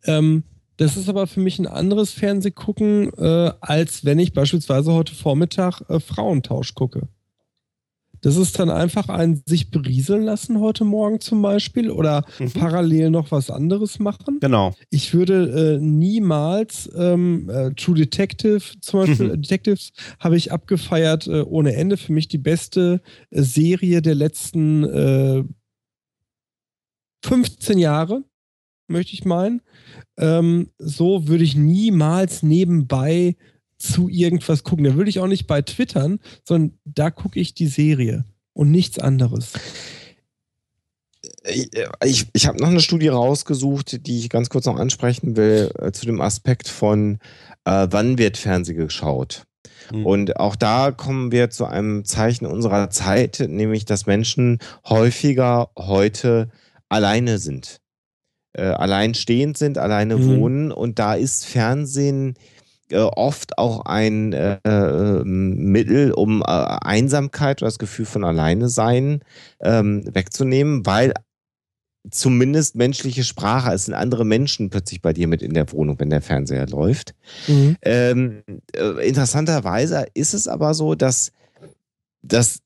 Ähm, das ist aber für mich ein anderes Fernsehgucken, äh, als wenn ich beispielsweise heute Vormittag äh, Frauentausch gucke. Das ist dann einfach ein sich berieseln lassen heute Morgen zum Beispiel oder Mhm. parallel noch was anderes machen. Genau. Ich würde äh, niemals ähm, äh, True Detective zum Beispiel, Mhm. äh, Detectives habe ich abgefeiert äh, ohne Ende. Für mich die beste äh, Serie der letzten äh, 15 Jahre, möchte ich meinen. Ähm, so würde ich niemals nebenbei zu irgendwas gucken. Da würde ich auch nicht bei Twittern, sondern da gucke ich die Serie und nichts anderes. Ich, ich, ich habe noch eine Studie rausgesucht, die ich ganz kurz noch ansprechen will, äh, zu dem Aspekt von, äh, wann wird Fernsehen geschaut. Mhm. Und auch da kommen wir zu einem Zeichen unserer Zeit, nämlich dass Menschen häufiger heute alleine sind. Äh, alleinstehend sind, alleine Mhm. wohnen. Und da ist Fernsehen äh, oft auch ein äh, äh, Mittel, um äh, Einsamkeit oder das Gefühl von Alleine sein ähm, wegzunehmen, weil zumindest menschliche Sprache, es sind andere Menschen plötzlich bei dir mit in der Wohnung, wenn der Fernseher läuft. Mhm. Ähm, äh, interessanterweise ist es aber so, dass das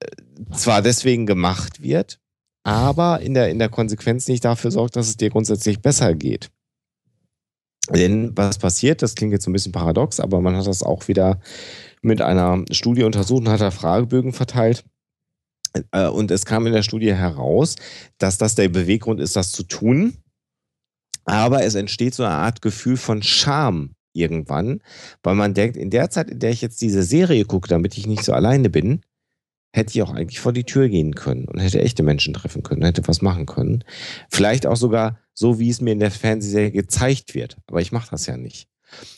äh, zwar deswegen gemacht wird, aber in der, in der Konsequenz nicht dafür sorgt, dass es dir grundsätzlich besser geht. Denn was passiert, das klingt jetzt ein bisschen paradox, aber man hat das auch wieder mit einer Studie untersucht und hat da Fragebögen verteilt. Äh, Und es kam in der Studie heraus, dass das der Beweggrund ist, das zu tun. Aber es entsteht so eine Art Gefühl von Scham irgendwann, weil man denkt, in der Zeit, in der ich jetzt diese Serie gucke, damit ich nicht so alleine bin, hätte ich auch eigentlich vor die Tür gehen können und hätte echte Menschen treffen können, hätte was machen können. Vielleicht auch sogar so, wie es mir in der Fernsehserie gezeigt wird. Aber ich mache das ja nicht.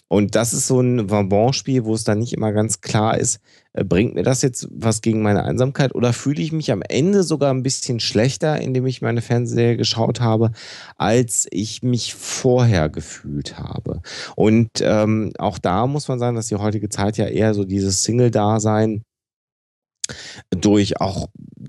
Und das ist so ein Vabon-Spiel, wo es dann nicht immer ganz klar ist, äh, bringt mir das jetzt was gegen meine Einsamkeit oder fühle ich mich am Ende sogar ein bisschen schlechter, indem ich meine Fernsehserie geschaut habe, als ich mich vorher gefühlt habe. Und ähm, auch da muss man sagen, dass die heutige Zeit ja eher so dieses Single-Dasein durch auch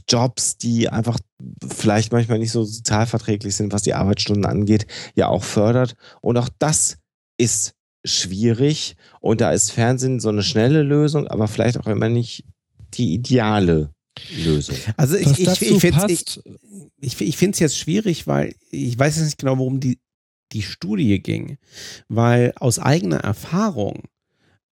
Jobs, die einfach vielleicht manchmal nicht so sozialverträglich sind, was die Arbeitsstunden angeht, ja auch fördert. Und auch das ist schwierig. Und da ist Fernsehen so eine schnelle Lösung, aber vielleicht auch immer nicht die ideale Lösung. Also ich, ich, dazu ich finde es ich, ich jetzt schwierig, weil ich weiß jetzt nicht genau, worum die, die Studie ging. Weil aus eigener Erfahrung,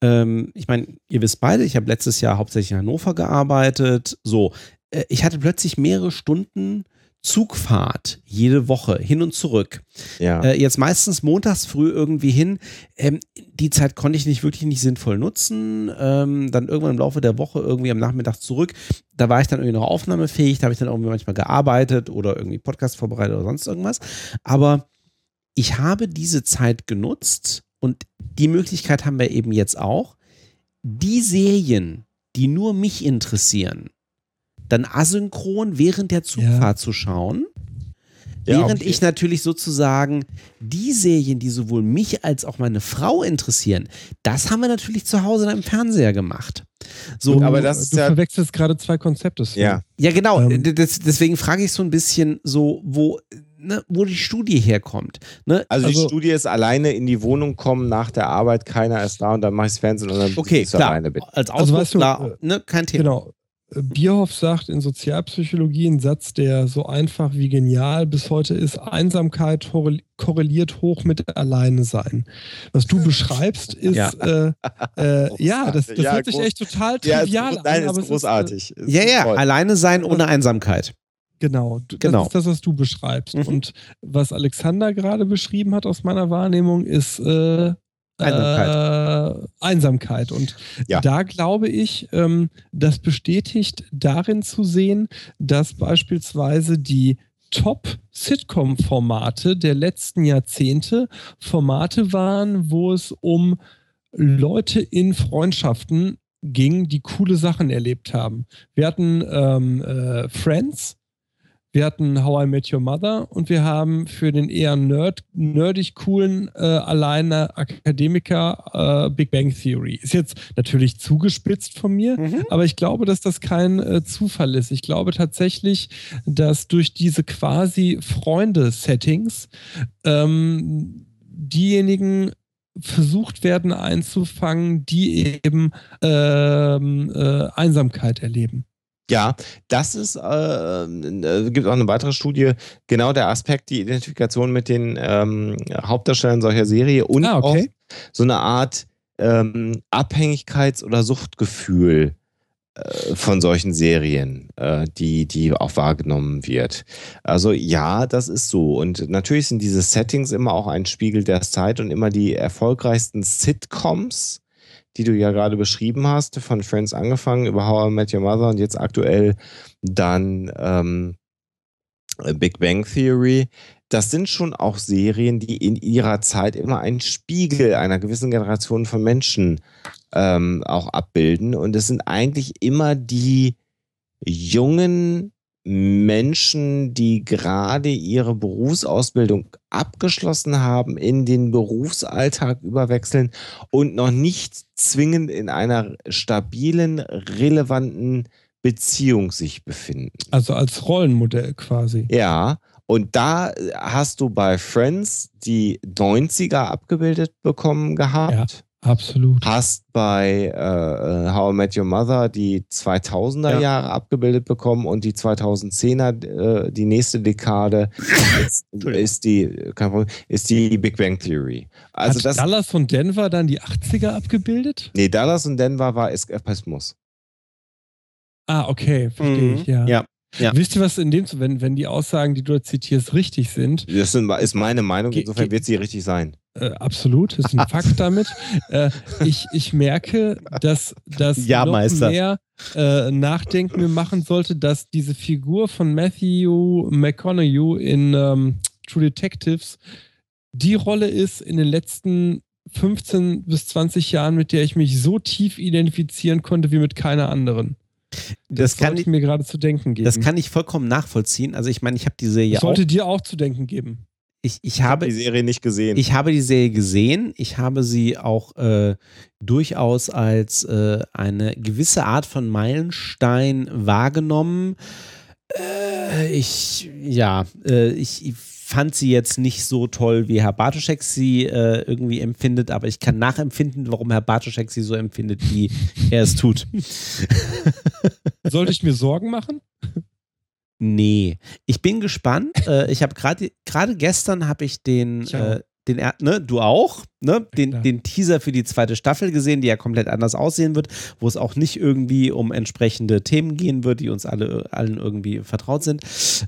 ähm, ich meine, ihr wisst beide, ich habe letztes Jahr hauptsächlich in Hannover gearbeitet. So, äh, ich hatte plötzlich mehrere Stunden Zugfahrt jede Woche hin und zurück. Ja. Äh, jetzt meistens montags früh irgendwie hin. Ähm, die Zeit konnte ich nicht wirklich nicht sinnvoll nutzen. Ähm, dann irgendwann im Laufe der Woche irgendwie am Nachmittag zurück. Da war ich dann irgendwie noch aufnahmefähig. Da habe ich dann irgendwie manchmal gearbeitet oder irgendwie Podcast vorbereitet oder sonst irgendwas. Aber ich habe diese Zeit genutzt und die Möglichkeit haben wir eben jetzt auch. Die Serien, die nur mich interessieren, dann asynchron während der Zugfahrt zu schauen. Ja, Während okay. ich natürlich sozusagen die Serien, die sowohl mich als auch meine Frau interessieren, das haben wir natürlich zu Hause dann im Fernseher gemacht. So, du, aber das ist du ja- verwechselst gerade zwei Konzepte. Ja. ja, genau. Ähm. Das, deswegen frage ich so ein bisschen so, wo, ne, wo die Studie herkommt. Ne? Also, die Also- Studie ist alleine in die Wohnung kommen nach der Arbeit, keiner ist da und dann mache ich das Fernsehen und dann Okay, klar. alleine bin. Als Also Ausdruck, weißt du, klar, ne, kein Thema. Genau. Äh, Bierhoff sagt in Sozialpsychologie einen Satz, der so einfach wie genial bis heute ist: Einsamkeit korrel- korreliert hoch mit Alleine sein. Was du beschreibst, (laughs) ist Ja. äh, äh, (laughs) ja, das, das Ja, hört sich echt total Ja, ist, trivial groß- an. nein, aber ist es großartig. Ist Ja, ja, toll. alleine sein ohne Einsamkeit. Genau, du- Genau. das ist das, was du beschreibst. Mhm. Und was Alexander gerade beschrieben hat aus meiner Wahrnehmung, ist äh, Einsamkeit. Äh, Einsamkeit. Und Ja. da glaube ich, ähm, das bestätigt darin zu sehen, dass beispielsweise die Top-Sitcom-Formate der letzten Jahrzehnte Formate waren, wo es um Leute in Freundschaften ging, die coole Sachen erlebt haben. Wir hatten ähm, äh, Friends, wir hatten How I Met Your Mother und wir haben für den eher nerd, nerdig coolen äh, alleine Akademiker äh, Big Bang Theory. Ist jetzt natürlich zugespitzt von mir, Mhm. aber ich glaube, dass das kein äh, Zufall ist. Ich glaube tatsächlich, dass durch diese quasi Freunde-Settings ähm, diejenigen versucht werden einzufangen, die eben ähm, äh, Einsamkeit erleben. Ja, das ist, äh, äh, gibt auch eine weitere Studie, genau der Aspekt, die Identifikation mit den ähm, Hauptdarstellern solcher Serie und Ah, okay. auch so eine Art ähm, Abhängigkeits- oder Suchtgefühl äh, von solchen Serien, äh, die, die auch wahrgenommen wird. Also ja, das ist so. Und natürlich sind diese Settings immer auch ein Spiegel der Zeit und immer die erfolgreichsten Sitcoms, die du ja gerade beschrieben hast, von Friends angefangen, über How I Met Your Mother und jetzt aktuell dann ähm, Big Bang Theory. Das sind schon auch Serien, die in ihrer Zeit immer einen Spiegel einer gewissen Generation von Menschen ähm, auch abbilden. Und es sind eigentlich immer die jungen Menschen, die gerade ihre Berufsausbildung abgeschlossen haben, in den Berufsalltag überwechseln und noch nicht zwingend in einer stabilen, relevanten Beziehung sich befinden. Also als Rollenmodell quasi. Ja, und da hast du bei Friends die 90er abgebildet bekommen gehabt. Absolut. Hast bei äh, How I Met Your Mother die 2000er Ja. Jahre abgebildet bekommen und die 2010er, äh, die nächste Dekade, ist, (laughs) ist, die, Problem, ist die Big Bang Theory. Also Hat das, Dallas und Denver dann die 80er abgebildet? nee, Dallas und Denver war Eskapismus. Ah, okay, verstehe ich, ja. Mhm. Ja. Ja. Wisst ihr, was in dem, wenn, wenn die Aussagen, die du dort zitierst, richtig sind? Das sind- ist meine Meinung, insofern wird sie richtig sein. Äh, absolut, ist ein Fakt (laughs) damit. Äh, ich, ich merke, dass das Ja, noch Meister. mehr äh, Nachdenken mir machen sollte, dass diese Figur von Matthew McConaughey in ähm, True Detectives die Rolle ist in den letzten 15 bis 20 Jahren, mit der ich mich so tief identifizieren konnte wie mit keiner anderen. Das, kann sollte ich, mir gerade zu denken geben. das kann ich vollkommen nachvollziehen. Also ich meine, ich habe die Serie Das auch. sollte dir auch zu denken geben. Ich, ich Ich habe die Serie nicht gesehen. Ich habe die Serie gesehen. Ich habe sie auch äh, durchaus als äh, eine gewisse Art von Meilenstein wahrgenommen. Äh, ich, ja, äh, ich fand sie jetzt nicht so toll, wie Herr Bartoschek sie äh, irgendwie empfindet, aber ich kann nachempfinden, warum Herr Bartoschek sie so empfindet, wie er es tut. (laughs) Sollte ich mir Sorgen machen? Nee, ich bin gespannt. (laughs) äh, ich habe gerade gerade gestern habe ich den Ich äh, den ne, du auch, ne, den, klar. den Teaser für die zweite Staffel gesehen, die ja komplett anders aussehen wird, wo es auch nicht irgendwie um entsprechende Themen gehen wird, die uns alle allen irgendwie vertraut sind.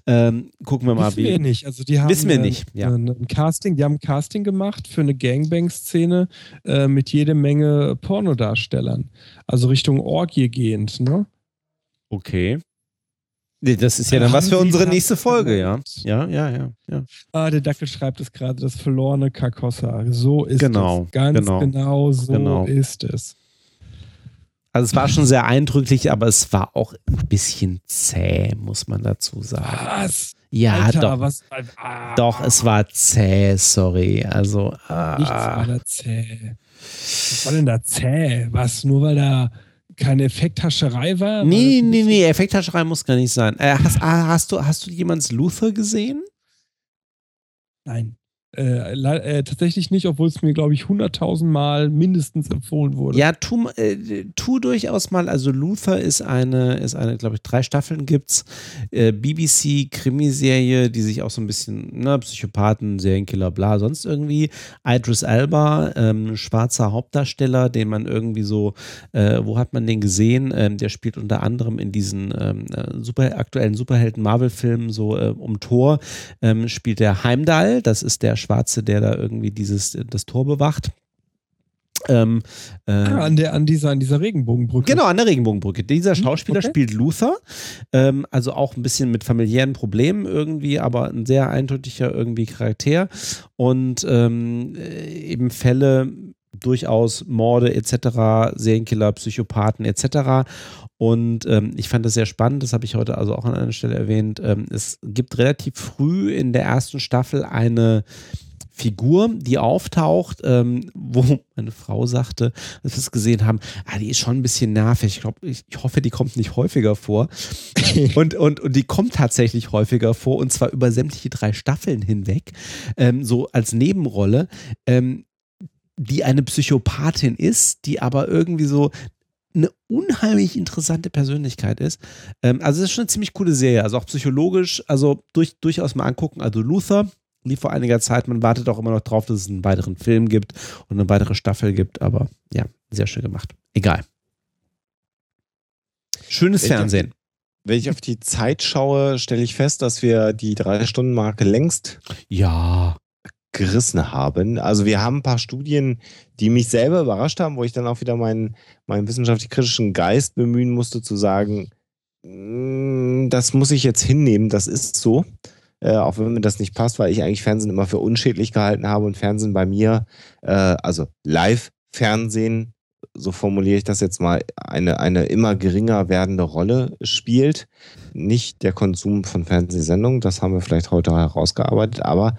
Ähm, gucken wir mal, Wissen wir wie. nicht. Also die haben Wissen wir äh, nicht, ja. ein, ein Casting, die haben ein Casting gemacht für eine Gangbang-Szene äh, mit jede Menge Pornodarstellern. Also Richtung Orgie gehend, ne? Okay. Nee, das ist ja dann was für unsere nächste Folge, ja. Ja, ja, ja, ja. Ah, der Dackel schreibt es gerade, das verlorene Carcosa. So ist Genau, es. Ganz genau, genau, so genau. ist es. Also es war schon sehr eindrücklich, aber es war auch ein bisschen zäh, muss man dazu sagen. Was? Ja, Alter, doch. was? Ah, Doch, es war zäh, sorry. Also, ah, Nichts war da zäh. Was war denn da zäh? Was? Nur weil da keine Effekthascherei war? nee, das- nee, nee, Effekthascherei muss gar nicht sein. Äh, hast, ah, hast, du, hast du jemals Luther gesehen? Nein. Äh, äh, tatsächlich nicht, obwohl es mir, glaube ich, 100.000 Mal mindestens empfohlen wurde. Ja, tu, äh, tu durchaus mal. Also Luther ist eine, ist eine, glaube ich, drei Staffeln gibt's. Äh, BBC-Krimiserie, die sich auch so ein bisschen, ne, Psychopathen, Serienkiller, bla, sonst irgendwie. Idris Elba, ähm, schwarzer Hauptdarsteller, den man irgendwie so, äh, wo hat man den gesehen? Ähm, der spielt unter anderem in diesen ähm, äh, super aktuellen Superhelden-Marvel-Filmen so äh, um Tor, ähm, spielt der Heimdall, das ist der Schwarze, der da irgendwie dieses, das Tor bewacht. Ähm, äh, Ah, an, der, an, dieser, an dieser Regenbogenbrücke. Genau, an der Regenbogenbrücke. Dieser Schauspieler okay. spielt Luther, ähm, also auch ein bisschen mit familiären Problemen irgendwie, aber ein sehr eindeutiger irgendwie Charakter und ähm, äh, eben Fälle durchaus Morde etc., Serienkiller, Psychopathen etc. Und ähm, ich fand das sehr spannend, das habe ich heute also auch an einer Stelle erwähnt. Ähm, es gibt relativ früh in der ersten Staffel eine Figur, die auftaucht, ähm, wo (laughs) meine Frau sagte, als wir es gesehen haben, ah, die ist schon ein bisschen nervig. Ich glaube, ich, ich hoffe, die kommt nicht häufiger vor. (laughs) und, und, und die kommt tatsächlich häufiger vor und zwar über sämtliche drei Staffeln hinweg, ähm, so als Nebenrolle, ähm, die eine Psychopathin ist, die aber irgendwie so eine unheimlich interessante Persönlichkeit ist. Ähm, also es ist schon eine ziemlich coole Serie, also auch psychologisch, also durch, durchaus mal angucken. Also Luther lief vor einiger Zeit, man wartet auch immer noch drauf, dass es einen weiteren Film gibt und eine weitere Staffel gibt, aber ja, sehr schön gemacht. Egal. Schönes Ich- Fernsehen. Wenn ich auf die Zeit schaue, stelle ich fest, dass wir die Drei-Stunden-Marke längst Ja. Gerissen haben. Also wir haben ein paar Studien, die mich selber überrascht haben, wo ich dann auch wieder meinen, meinen wissenschaftlich-kritischen Geist bemühen musste, zu sagen, "Mm, das muss ich jetzt hinnehmen, das ist so. Äh, auch wenn mir das nicht passt, weil ich eigentlich Fernsehen immer für unschädlich gehalten habe und Fernsehen bei mir, äh, also Live-Fernsehen, so formuliere ich das jetzt mal, eine, eine immer geringer werdende Rolle spielt. Nicht der Konsum von Fernsehsendungen, das haben wir vielleicht heute herausgearbeitet, aber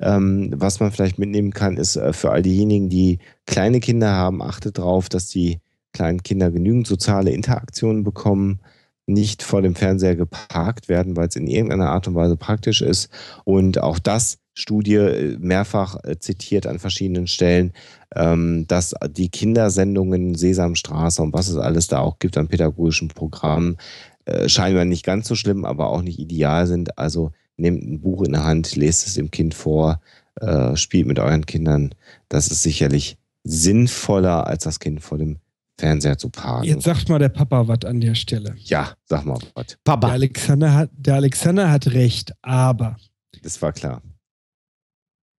ähm, was man vielleicht mitnehmen kann, ist äh, für all diejenigen, die kleine Kinder haben, achtet darauf, dass die kleinen Kinder genügend soziale Interaktionen bekommen, nicht vor dem Fernseher geparkt werden, weil es in irgendeiner Art und Weise praktisch ist. Und auch das Studie äh, mehrfach äh, zitiert an verschiedenen Stellen, ähm, dass die Kindersendungen Sesamstraße und was es alles da auch gibt an pädagogischen Programmen, äh, scheinbar nicht ganz so schlimm, aber auch nicht ideal sind. Also nehmt ein Buch in der Hand, lest es dem Kind vor, äh, spielt mit euren Kindern. Das ist sicherlich sinnvoller, als das Kind vor dem Fernseher zu parken. Jetzt sagt mal der Papa was an der Stelle. ja, sag mal was. Der Papa. Alexander, hat, der Alexander hat recht, aber Das war klar.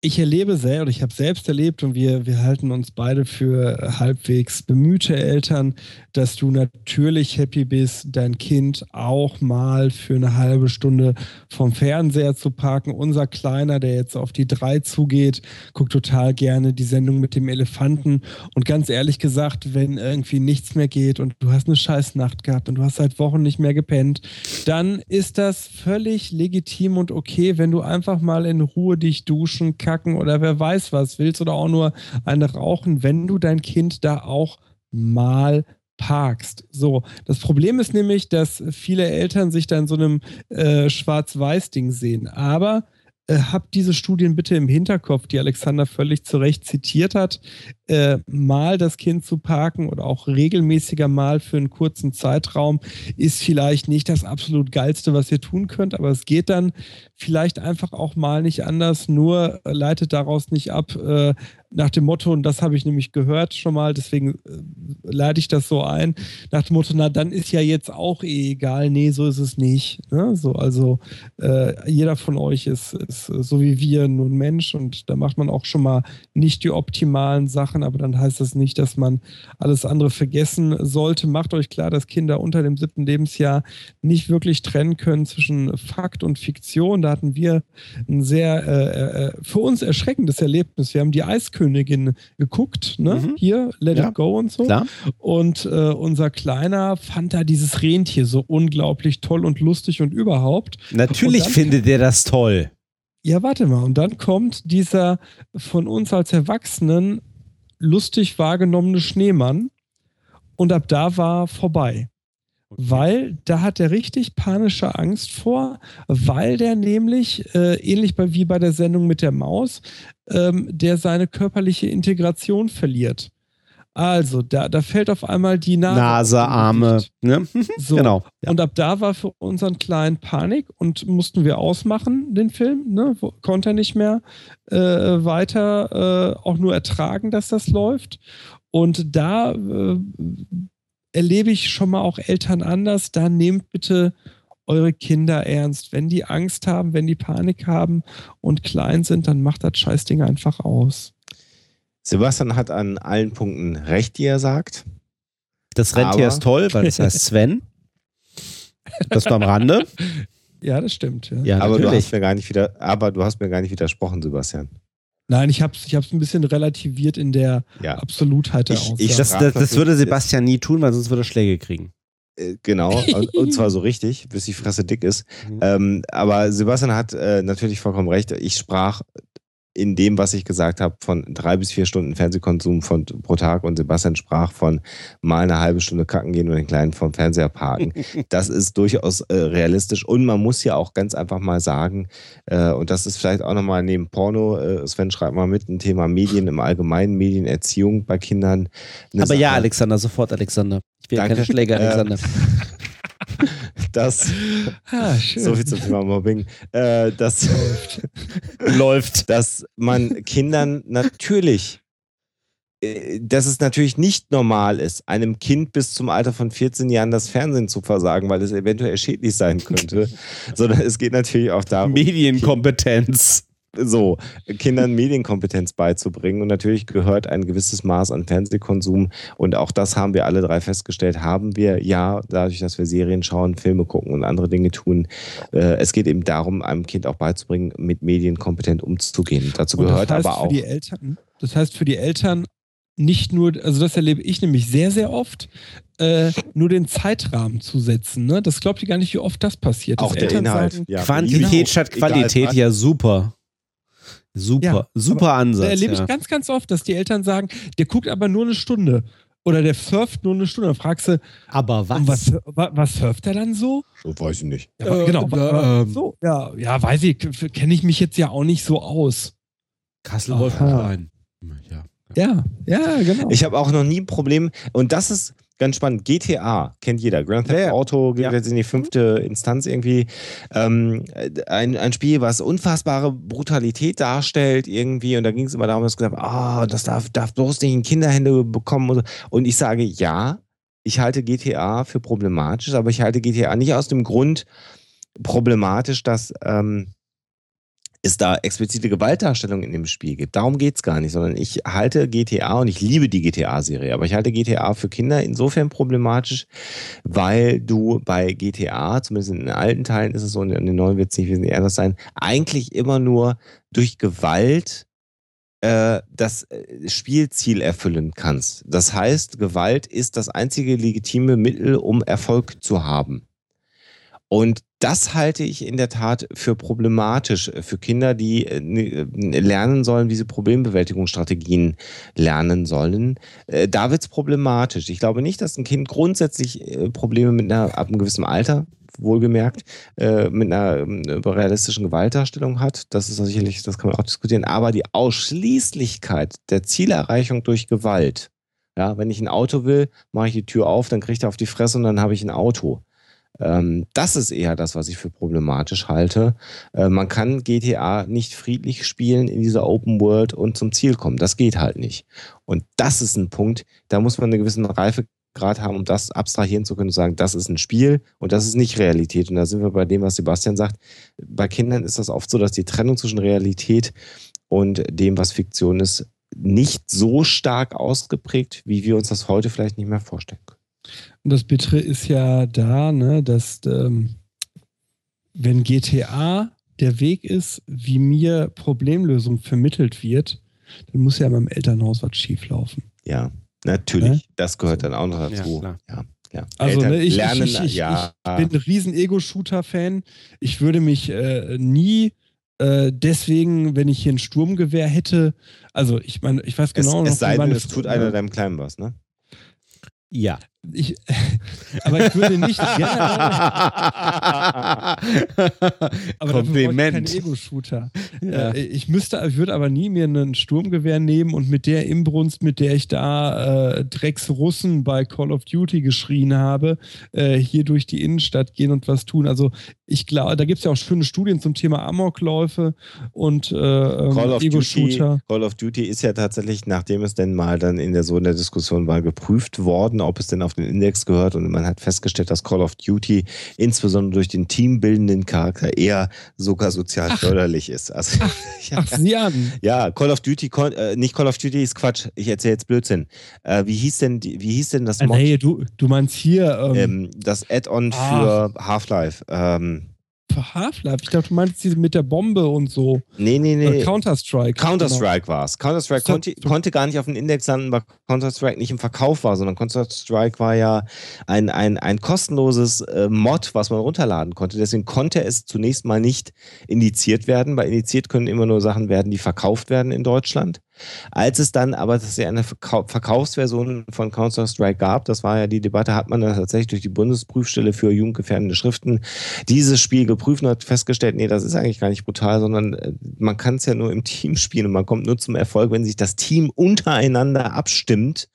Ich erlebe selbst, oder ich habe selbst erlebt und wir, wir halten uns beide für halbwegs bemühte Eltern, dass du natürlich happy bist, dein Kind auch mal für eine halbe Stunde vom Fernseher zu parken. Unser Kleiner, der jetzt auf die drei zugeht, guckt total gerne die Sendung mit dem Elefanten. Und ganz ehrlich gesagt, wenn irgendwie nichts mehr geht und du hast eine scheiß Nacht gehabt und du hast seit Wochen nicht mehr gepennt, dann ist das völlig legitim und okay, wenn du einfach mal in Ruhe dich duschen, kacken oder wer weiß was willst oder auch nur eine rauchen, wenn du dein Kind da auch mal parkst. So, das Problem ist nämlich, dass viele Eltern sich da in so einem äh, Schwarz-Weiß-Ding sehen. Aber äh, habt diese Studien bitte im Hinterkopf, die Alexander völlig zu Recht zitiert hat, äh, mal das Kind zu parken oder auch regelmäßiger mal für einen kurzen Zeitraum ist vielleicht nicht das absolut geilste, was ihr tun könnt, aber es geht dann vielleicht einfach auch mal nicht anders, nur leitet daraus nicht ab äh, nach dem Motto, und das habe ich nämlich gehört schon mal, deswegen äh, leite ich das so ein, nach dem Motto, na dann ist ja jetzt auch eh egal, nee, so ist es nicht. Ne? So, also äh, jeder von euch ist, ist äh, so wie wir nur ein Mensch und da macht man auch schon mal nicht die optimalen Sachen, aber dann heißt das nicht, dass man alles andere vergessen sollte. Macht euch klar, dass Kinder unter dem siebten Lebensjahr nicht wirklich trennen können zwischen Fakt und Fiktion. Da hatten wir ein sehr äh, äh, für uns erschreckendes Erlebnis. Wir haben die Eiskönigin geguckt, ne? Mhm. Hier, Let Ja, It Go und so. Klar. Und äh, unser Kleiner fand da dieses Rentier so unglaublich toll und lustig und überhaupt. Natürlich Und findet der das toll. Ja, warte mal. Und dann kommt dieser von uns als Erwachsenen lustig wahrgenommene Schneemann. Und ab da war vorbei. Weil da hat er richtig panische Angst vor, weil der nämlich, äh, ähnlich bei, wie bei der Sendung mit der Maus, ähm, der seine körperliche Integration verliert. Also, da, da fällt auf einmal die Nase. Nase, Arme. Ne? (laughs) (laughs) So. Genau. Ja. Und ab da war für unseren kleinen Panik und mussten wir ausmachen, den Film. Ne? Konnte er nicht mehr äh, weiter äh, auch nur ertragen, dass das läuft. Und da äh, erlebe ich schon mal auch Eltern anders. Da nehmt bitte eure Kinder ernst. Wenn die Angst haben, wenn die Panik haben und klein sind, dann macht das Scheißding einfach aus. Sebastian hat an allen Punkten recht, die er sagt. Das Rentier Aber- ist toll, weil es heißt Sven. Das war am Rande. (laughs) Ja, das stimmt. Ja. Ja, aber du hast mir gar nicht wieder, aber du hast mir gar nicht widersprochen, Sebastian. Nein, ich habe es ich hab's ein bisschen relativiert in der Ja. Absolutheit der Ich- Aussage. ich- Das, das, das würde Sebastian nie tun, weil sonst würde er Schläge kriegen. Äh, Genau, und, zwar so (laughs) richtig, bis die Fresse dick ist. Mhm. Ähm, aber Sebastian hat äh, natürlich vollkommen recht. Ich sprach in dem, was ich gesagt habe, von drei bis vier Stunden Fernsehkonsum von, pro Tag und Sebastian sprach von mal eine halbe Stunde kacken gehen und den Kleinen vom Fernseher parken. (laughs) Das ist durchaus äh, realistisch und man muss ja auch ganz einfach mal sagen, äh, und das ist vielleicht auch nochmal neben Porno, äh, Sven schreibt mal mit, ein Thema Medien im Allgemeinen, Medienerziehung bei Kindern. Aber ja, Sache, Alexander, sofort, Alexander. Danke. keine Schläge, Äh, Alexander. (laughs) Das, ah, so viel zum Thema Mobbing, äh, dass, (laughs) Läuft. dass man Kindern natürlich, äh, dass es natürlich nicht normal ist, einem Kind bis zum Alter von 14 Jahren das Fernsehen zu versagen, weil es eventuell schädlich sein könnte, sondern es geht natürlich auch darum, Medienkompetenz. So, Kindern Medienkompetenz beizubringen. Und natürlich gehört ein gewisses Maß an Fernsehkonsum. Und auch das haben wir alle drei festgestellt, haben wir ja, dadurch, dass wir Serien schauen, Filme gucken und andere Dinge tun. Äh, es geht eben darum, einem Kind auch beizubringen, mit Medien kompetent umzugehen. Dazu Und gehört das heißt aber für auch. die Eltern, das heißt für die Eltern nicht nur, also das erlebe ich nämlich sehr, sehr oft, äh, nur den Zeitrahmen zu setzen. Ne? Das glaubt ihr gar nicht, wie oft das passiert. Auch dass der Eltern Inhalt. Sagen, Ja, Quantität genau. statt Egal Qualität, was. ja super. Super, Ja, super Da Ansatz. erlebe Ja. ich ganz, ganz oft, dass die Eltern sagen, der guckt aber nur eine Stunde. Oder der surft nur eine Stunde. Dann fragst du, Aber was? was, wa- was surft er dann so? So weiß ich nicht. Ja, Äh, genau. äh, so, ja, ja, weiß ich, kenne ich mich jetzt ja auch nicht so aus. Kassel. Wolfenstein. Ja. Ja, ja, genau. Ich habe auch noch nie ein Problem, und das ist ganz spannend. GTA kennt jeder. Grand Theft Ja. Auto geht Ja. jetzt in die fünfte Instanz irgendwie. Ähm, ein, ein Spiel, was unfassbare Brutalität darstellt irgendwie. Und da ging es immer darum, dass gesagt, ah, das darf, darf bloß nicht in Kinderhände bekommen. Und ich sage ja, ich halte GTA für problematisch, aber ich halte GTA nicht aus dem Grund problematisch, dass ähm, es da explizite Gewaltdarstellung in dem Spiel gibt. Darum geht es gar nicht, sondern ich halte GTA und ich liebe die GTA-Serie, aber ich halte GTA für Kinder insofern problematisch, weil du bei GTA, zumindest in den alten Teilen ist es so, und in den neuen wird es nicht wesentlich anders sein, eigentlich immer nur durch Gewalt äh, das äh, Spielziel erfüllen kannst. Das heißt, Gewalt ist das einzige legitime Mittel, um Erfolg zu haben. Und das halte ich in der Tat für problematisch äh, für Kinder, die äh, ne- lernen sollen, wie sie Problembewältigungsstrategien lernen sollen. Äh, Da wird es problematisch. Ich glaube nicht, dass ein Kind grundsätzlich äh, Probleme mit einer, ab einem gewissen Alter, wohlgemerkt, äh, mit einer ähm, realistischen Gewaltdarstellung hat. Das ist sicherlich, das kann man auch diskutieren. Aber die Ausschließlichkeit der Zielerreichung durch Gewalt, ja, wenn ich ein Auto will, mache ich die Tür auf, dann kriegt er auf die Fresse und dann habe ich ein Auto. Ähm, das ist eher das, was ich für problematisch halte. Äh, man kann GTA nicht friedlich spielen in dieser Open World und zum Ziel kommen. Das geht halt nicht. Und das ist ein Punkt, da muss man einen gewissen Reifegrad haben, um das abstrahieren zu können und sagen, das ist ein Spiel und das ist nicht Realität. Und da sind wir bei dem, was Sebastian sagt. Bei Kindern ist das oft so, dass die Trennung zwischen Realität und dem, was Fiktion ist, nicht so stark ausgeprägt, wie wir uns das heute vielleicht nicht mehr vorstellen können. Und das Bittere ist ja da, ne, dass ähm, wenn GTA der Weg ist, wie mir Problemlösung vermittelt wird, dann muss ja in meinem Elternhaus was schieflaufen. Ja, natürlich. Ne? Das gehört dann auch noch dazu. Ja, klar. Ja, ja. Also ne, ich, lernen, ich, ich, ja, ich bin ein riesen Ego-Shooter-Fan. Ich würde mich äh, nie äh, deswegen, wenn ich hier ein Sturmgewehr hätte, also ich meine, ich weiß es, genau es noch, sei wie denn, es tut einer deinem Kleinen was, ne? Ja. Ich, (laughs) aber ich würde nicht (laughs) generell, aber Kompliment. kein Ego-Shooter. Ja. Äh, ich müsste, ich würde aber nie mir einen Sturmgewehr nehmen und mit der Imbrunst, mit der ich da äh, Drecksrussen bei Call of Duty geschrien habe, äh, hier durch die Innenstadt gehen und was tun. Also ich glaube, da gibt es ja auch schöne Studien zum Thema Amokläufe und äh, ähm, Call of, Duty, Ego-Shooter. Call of Duty ist ja tatsächlich, nachdem es denn mal dann in der so in der Diskussion war, geprüft worden, ob es denn auf den Index gehört und man hat festgestellt, dass Call of Duty insbesondere durch den teambildenden Charakter eher sogar sozial Ach. förderlich ist. Also, (laughs) ja, Ach, sieh an. ja, Call of Duty, Call- äh, nicht Call of Duty ist Quatsch. Ich erzähle jetzt Blödsinn. Äh, wie hieß denn, wie hieß denn das Ah, Mod, nee, du, du meinst hier ähm, ähm, das Add-on für Half-Life? Ähm, Half-Life. Ich dachte, du meinst diese mit der Bombe und so. nee, nee, nee. Äh, Counter-Strike. Counter-Strike war es. Counter-Strike konnte, konnte gar nicht auf den Index landen, weil Counter-Strike nicht im Verkauf war, sondern Counter-Strike war ja ein, ein, ein kostenloses äh, Mod, was man runterladen konnte. Deswegen konnte es zunächst mal nicht indiziert werden, weil indiziert können immer nur Sachen werden, die verkauft werden in Deutschland. Als es dann aber dass es eine Verkau Verkaufsversion von Counter-Strike gab, das war ja die Debatte, hat man dann tatsächlich durch die Bundesprüfstelle für jugendgefährdende Schriften dieses Spiel geprüft und hat festgestellt, nee, das ist eigentlich gar nicht brutal, sondern äh, man kann es ja nur im (laughs) Team spielen und man kommt nur zum Erfolg, wenn sich das Team untereinander abstimmt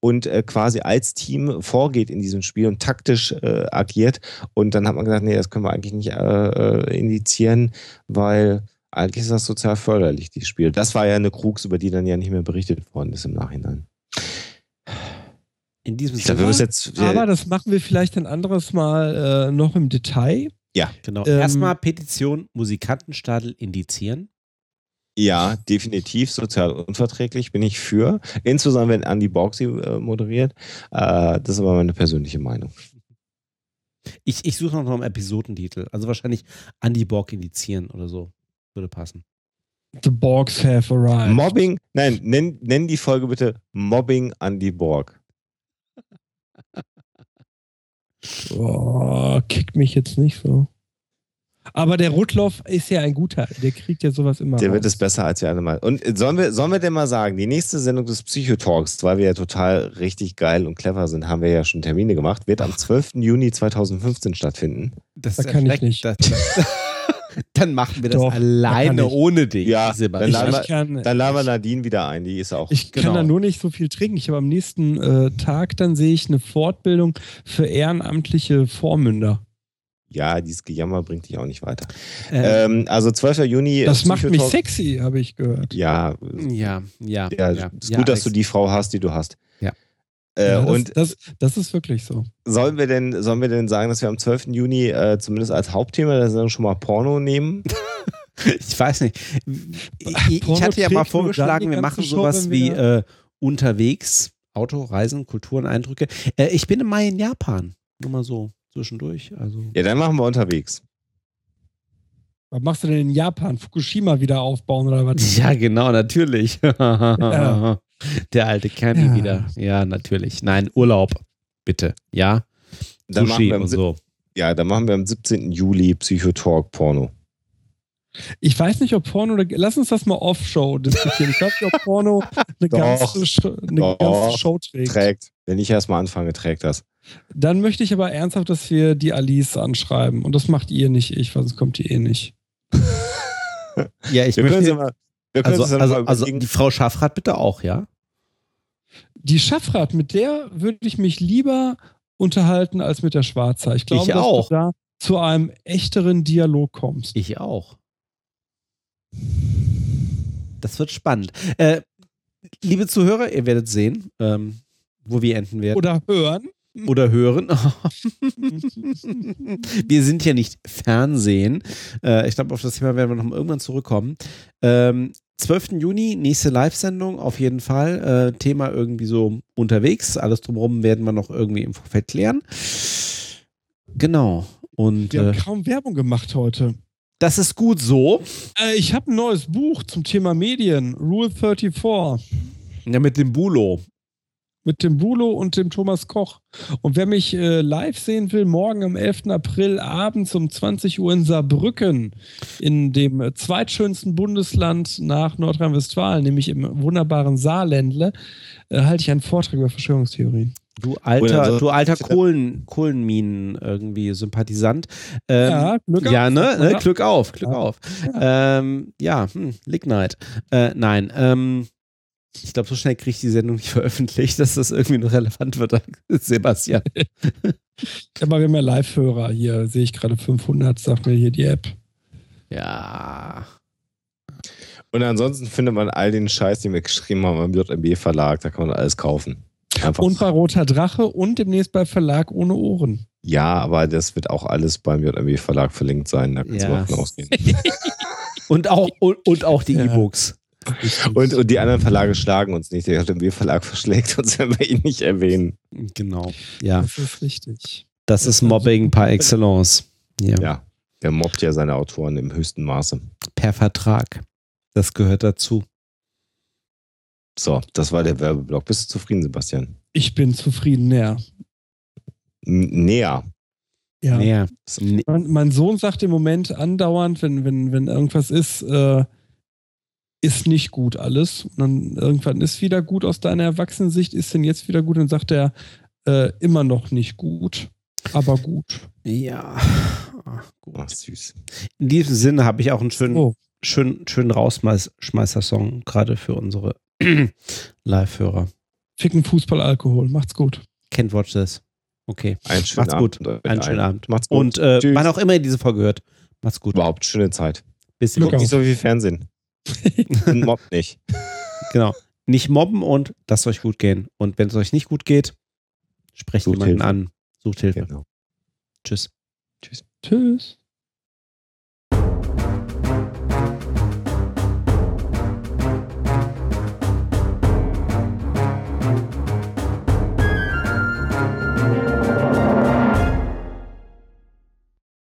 und äh, quasi als Team vorgeht in diesem Spiel und taktisch äh, agiert. Und dann hat man gesagt, nee, das können wir eigentlich nicht äh, äh, indizieren, weil eigentlich ist das sozial förderlich, dieses Spiel. Das war ja eine Krux, über die dann ja nicht mehr berichtet worden ist im Nachhinein. In diesem Ich Sinne, jetzt. Aber das machen wir vielleicht ein anderes Mal äh, noch im Detail. genau. ähm, Erstmal Petition Musikantenstadel indizieren. Ja, definitiv sozial unverträglich bin ich für. Insbesondere wenn Andy Borg sie äh, moderiert. Äh, das ist aber meine persönliche Meinung. Ich, ich suche noch einen Episodentitel. Also wahrscheinlich Andy Borg indizieren oder so. Würde passen. The Borgs have arrived. Mobbing, nein, nenn, nenn die Folge bitte Mobbing Andy Borg. Oh, kickt mich jetzt nicht so. Aber der Rudloff ist ja ein guter. Der kriegt ja sowas immer. Der wird raus. es besser als wir alle mal. Und äh, sollen wir, sollen wir denn mal sagen, die nächste Sendung des Psychotalks, weil wir ja total richtig geil und clever sind, haben wir ja schon Termine gemacht, wird am 12. Juni 2015 stattfinden. Das Da kann ich nicht. Das, das, (laughs) dann machen wir das Doch, alleine kann ohne dich. Ja, Sebastian. dann laden kann, Dann laden wir Nadine wieder ein, die ist auch. ich kann genau. da nur nicht so viel trinken. Ich habe am nächsten äh, Tag, dann sehe ich eine Fortbildung für ehrenamtliche Vormünder. Ja, dieses Gejammer bringt dich auch nicht weiter. Äh, Ähm, also 12. Juni. Das macht mich sexy, habe ich gehört. Ja, ja, ja. ja, ja. ist ja, gut, dass Alex. du die Frau hast, die du hast. Ja. Äh, Ja, das, und das, das ist wirklich so. sollen wir denn, sollen wir denn sagen, dass wir am 12. Juni äh, zumindest als Hauptthema der Sendung schon mal Porno nehmen? (laughs) Ich weiß nicht. Ich, ich hatte ja mal vorgeschlagen, wir machen Show, sowas wie äh, unterwegs, Auto, Reisen, Kulturen, Eindrücke. Äh, ich bin im Mai in Japan. Nur mal so zwischendurch. Also. Ja, dann machen wir unterwegs. Was machst du denn in Japan? Fukushima wieder aufbauen oder was? (laughs) Ja, genau, natürlich. (laughs) Der alte Kerni Ja. wieder. Ja, natürlich. Nein, Urlaub, bitte. Ja, Dann machen Sushi wir am und so. Ja, dann machen wir am 17. Juli Psychotalk Porno. Ich weiß nicht, ob Porno oder. Lass uns das mal off-show diskutieren. Ich glaube, ob Porno eine, Doch. ganze, Show, eine Doch. ganze Show trägt. Trägt. Wenn ich erstmal anfange, trägt das. Dann möchte ich aber ernsthaft, dass wir die Alice anschreiben. Und das macht ihr nicht ich, weil sonst kommt die eh nicht. Ja, ich Wir können sie möchte. mal. Also, also, also die Frau Schaffrath bitte auch, ja? Die Schaffrat, mit der würde ich mich lieber unterhalten als mit der Schwarzer. Ich glaube, Ich dass du da zu einem echteren Dialog kommst. Ich auch. Das wird spannend. Äh, liebe Zuhörer, ihr werdet sehen, ähm, wo wir enden werden. Oder hören. Oder hören. (laughs) wir sind ja nicht Fernsehen. Äh, ich glaube, auf das Thema werden wir noch mal irgendwann zurückkommen. Ähm, 12. Juni, nächste Live-Sendung auf jeden Fall. Äh, Thema irgendwie so unterwegs. Alles drumherum werden wir noch irgendwie im Vorfeld klären. Genau. Und Wir haben äh, kaum Werbung gemacht heute. das ist gut so. Äh, ich habe ein neues Buch zum Thema Medien. Rule 34. Ja, mit dem Bulo. Mit dem Bulo und dem Thomas Koch. Und wer mich äh, live sehen will, morgen am 11. April abends um 20 Uhr in Saarbrücken, in dem äh, zweitschönsten Bundesland nach Nordrhein-Westfalen, nämlich im wunderbaren Saarländle, äh, halte ich einen Vortrag über Verschwörungstheorien. Du alter, also- du alter Kohlen, Kohlenminen irgendwie Sympathisant. Ähm, Ja, Glück auf. ja, ne? ne? Glück auf, Glück Ja. auf. Ähm, ja, hm, Lignite. Äh, nein, ähm, ich glaube, so schnell kriege ich die Sendung nicht (laughs) veröffentlicht, dass das irgendwie noch relevant wird, Sebastian. (laughs) Aber wir haben ja Live-Hörer. Hier sehe ich gerade 500, sagt mir hier die App. Ja. Und ansonsten findet man all den Scheiß, den wir geschrieben haben im JMB-Verlag. Da kann man alles kaufen. Einfach. Und bei Roter Drache und demnächst bei Verlag ohne Ohren. ja, aber das wird auch alles beim JMB-Verlag verlinkt sein. Da kannst Ja. du mal von ausgehen. (laughs) Und auch, und, und auch die Ja. E-Books. Und, und die anderen Verlage schlagen uns nicht. Der JMB-Verlag verschlägt uns, wenn wir ihn nicht erwähnen. Genau. Ja, Das ist richtig. das ist Mobbing par excellence. Ja. Ja. Der mobbt ja seine Autoren im höchsten Maße. Per Vertrag. Das gehört dazu. So, das war der Werbeblock. Bist du zufrieden, Sebastian? Ich bin zufrieden, näher. N näher. Ja. Mehr. Nee. Mein, mein Sohn sagt im Moment andauernd, wenn, wenn, wenn irgendwas ist, äh, ist nicht gut alles. Und dann irgendwann ist wieder gut aus deiner Erwachsenensicht, ist denn jetzt wieder gut? Und dann sagt er, äh, immer noch nicht gut, aber gut. Ja. Ah, gut. Ach, süß. In diesem Sinne habe ich auch einen schönen, Oh, schönen, schönen Rausschmeißer-Song, gerade für unsere (clears throat) Live-Hörer. ficken Fußball, Alkohol. Macht's gut. Can't watch this. Okay. Einen schönen Macht's Abend. gut. Einen schönen Abend. Macht's gut. Und äh, wann auch immer ihr diese Folge hört, macht's gut. Überhaupt schöne Zeit. Bis Glück Guckt nicht so viel Fernsehen. (laughs) Und mobbt nicht. Genau. Nicht mobben und lasst euch gut gehen. Und wenn es euch nicht gut geht, sprecht Sucht jemanden Hilfe. an. Sucht Hilfe. Genau. Tschüss. Tschüss.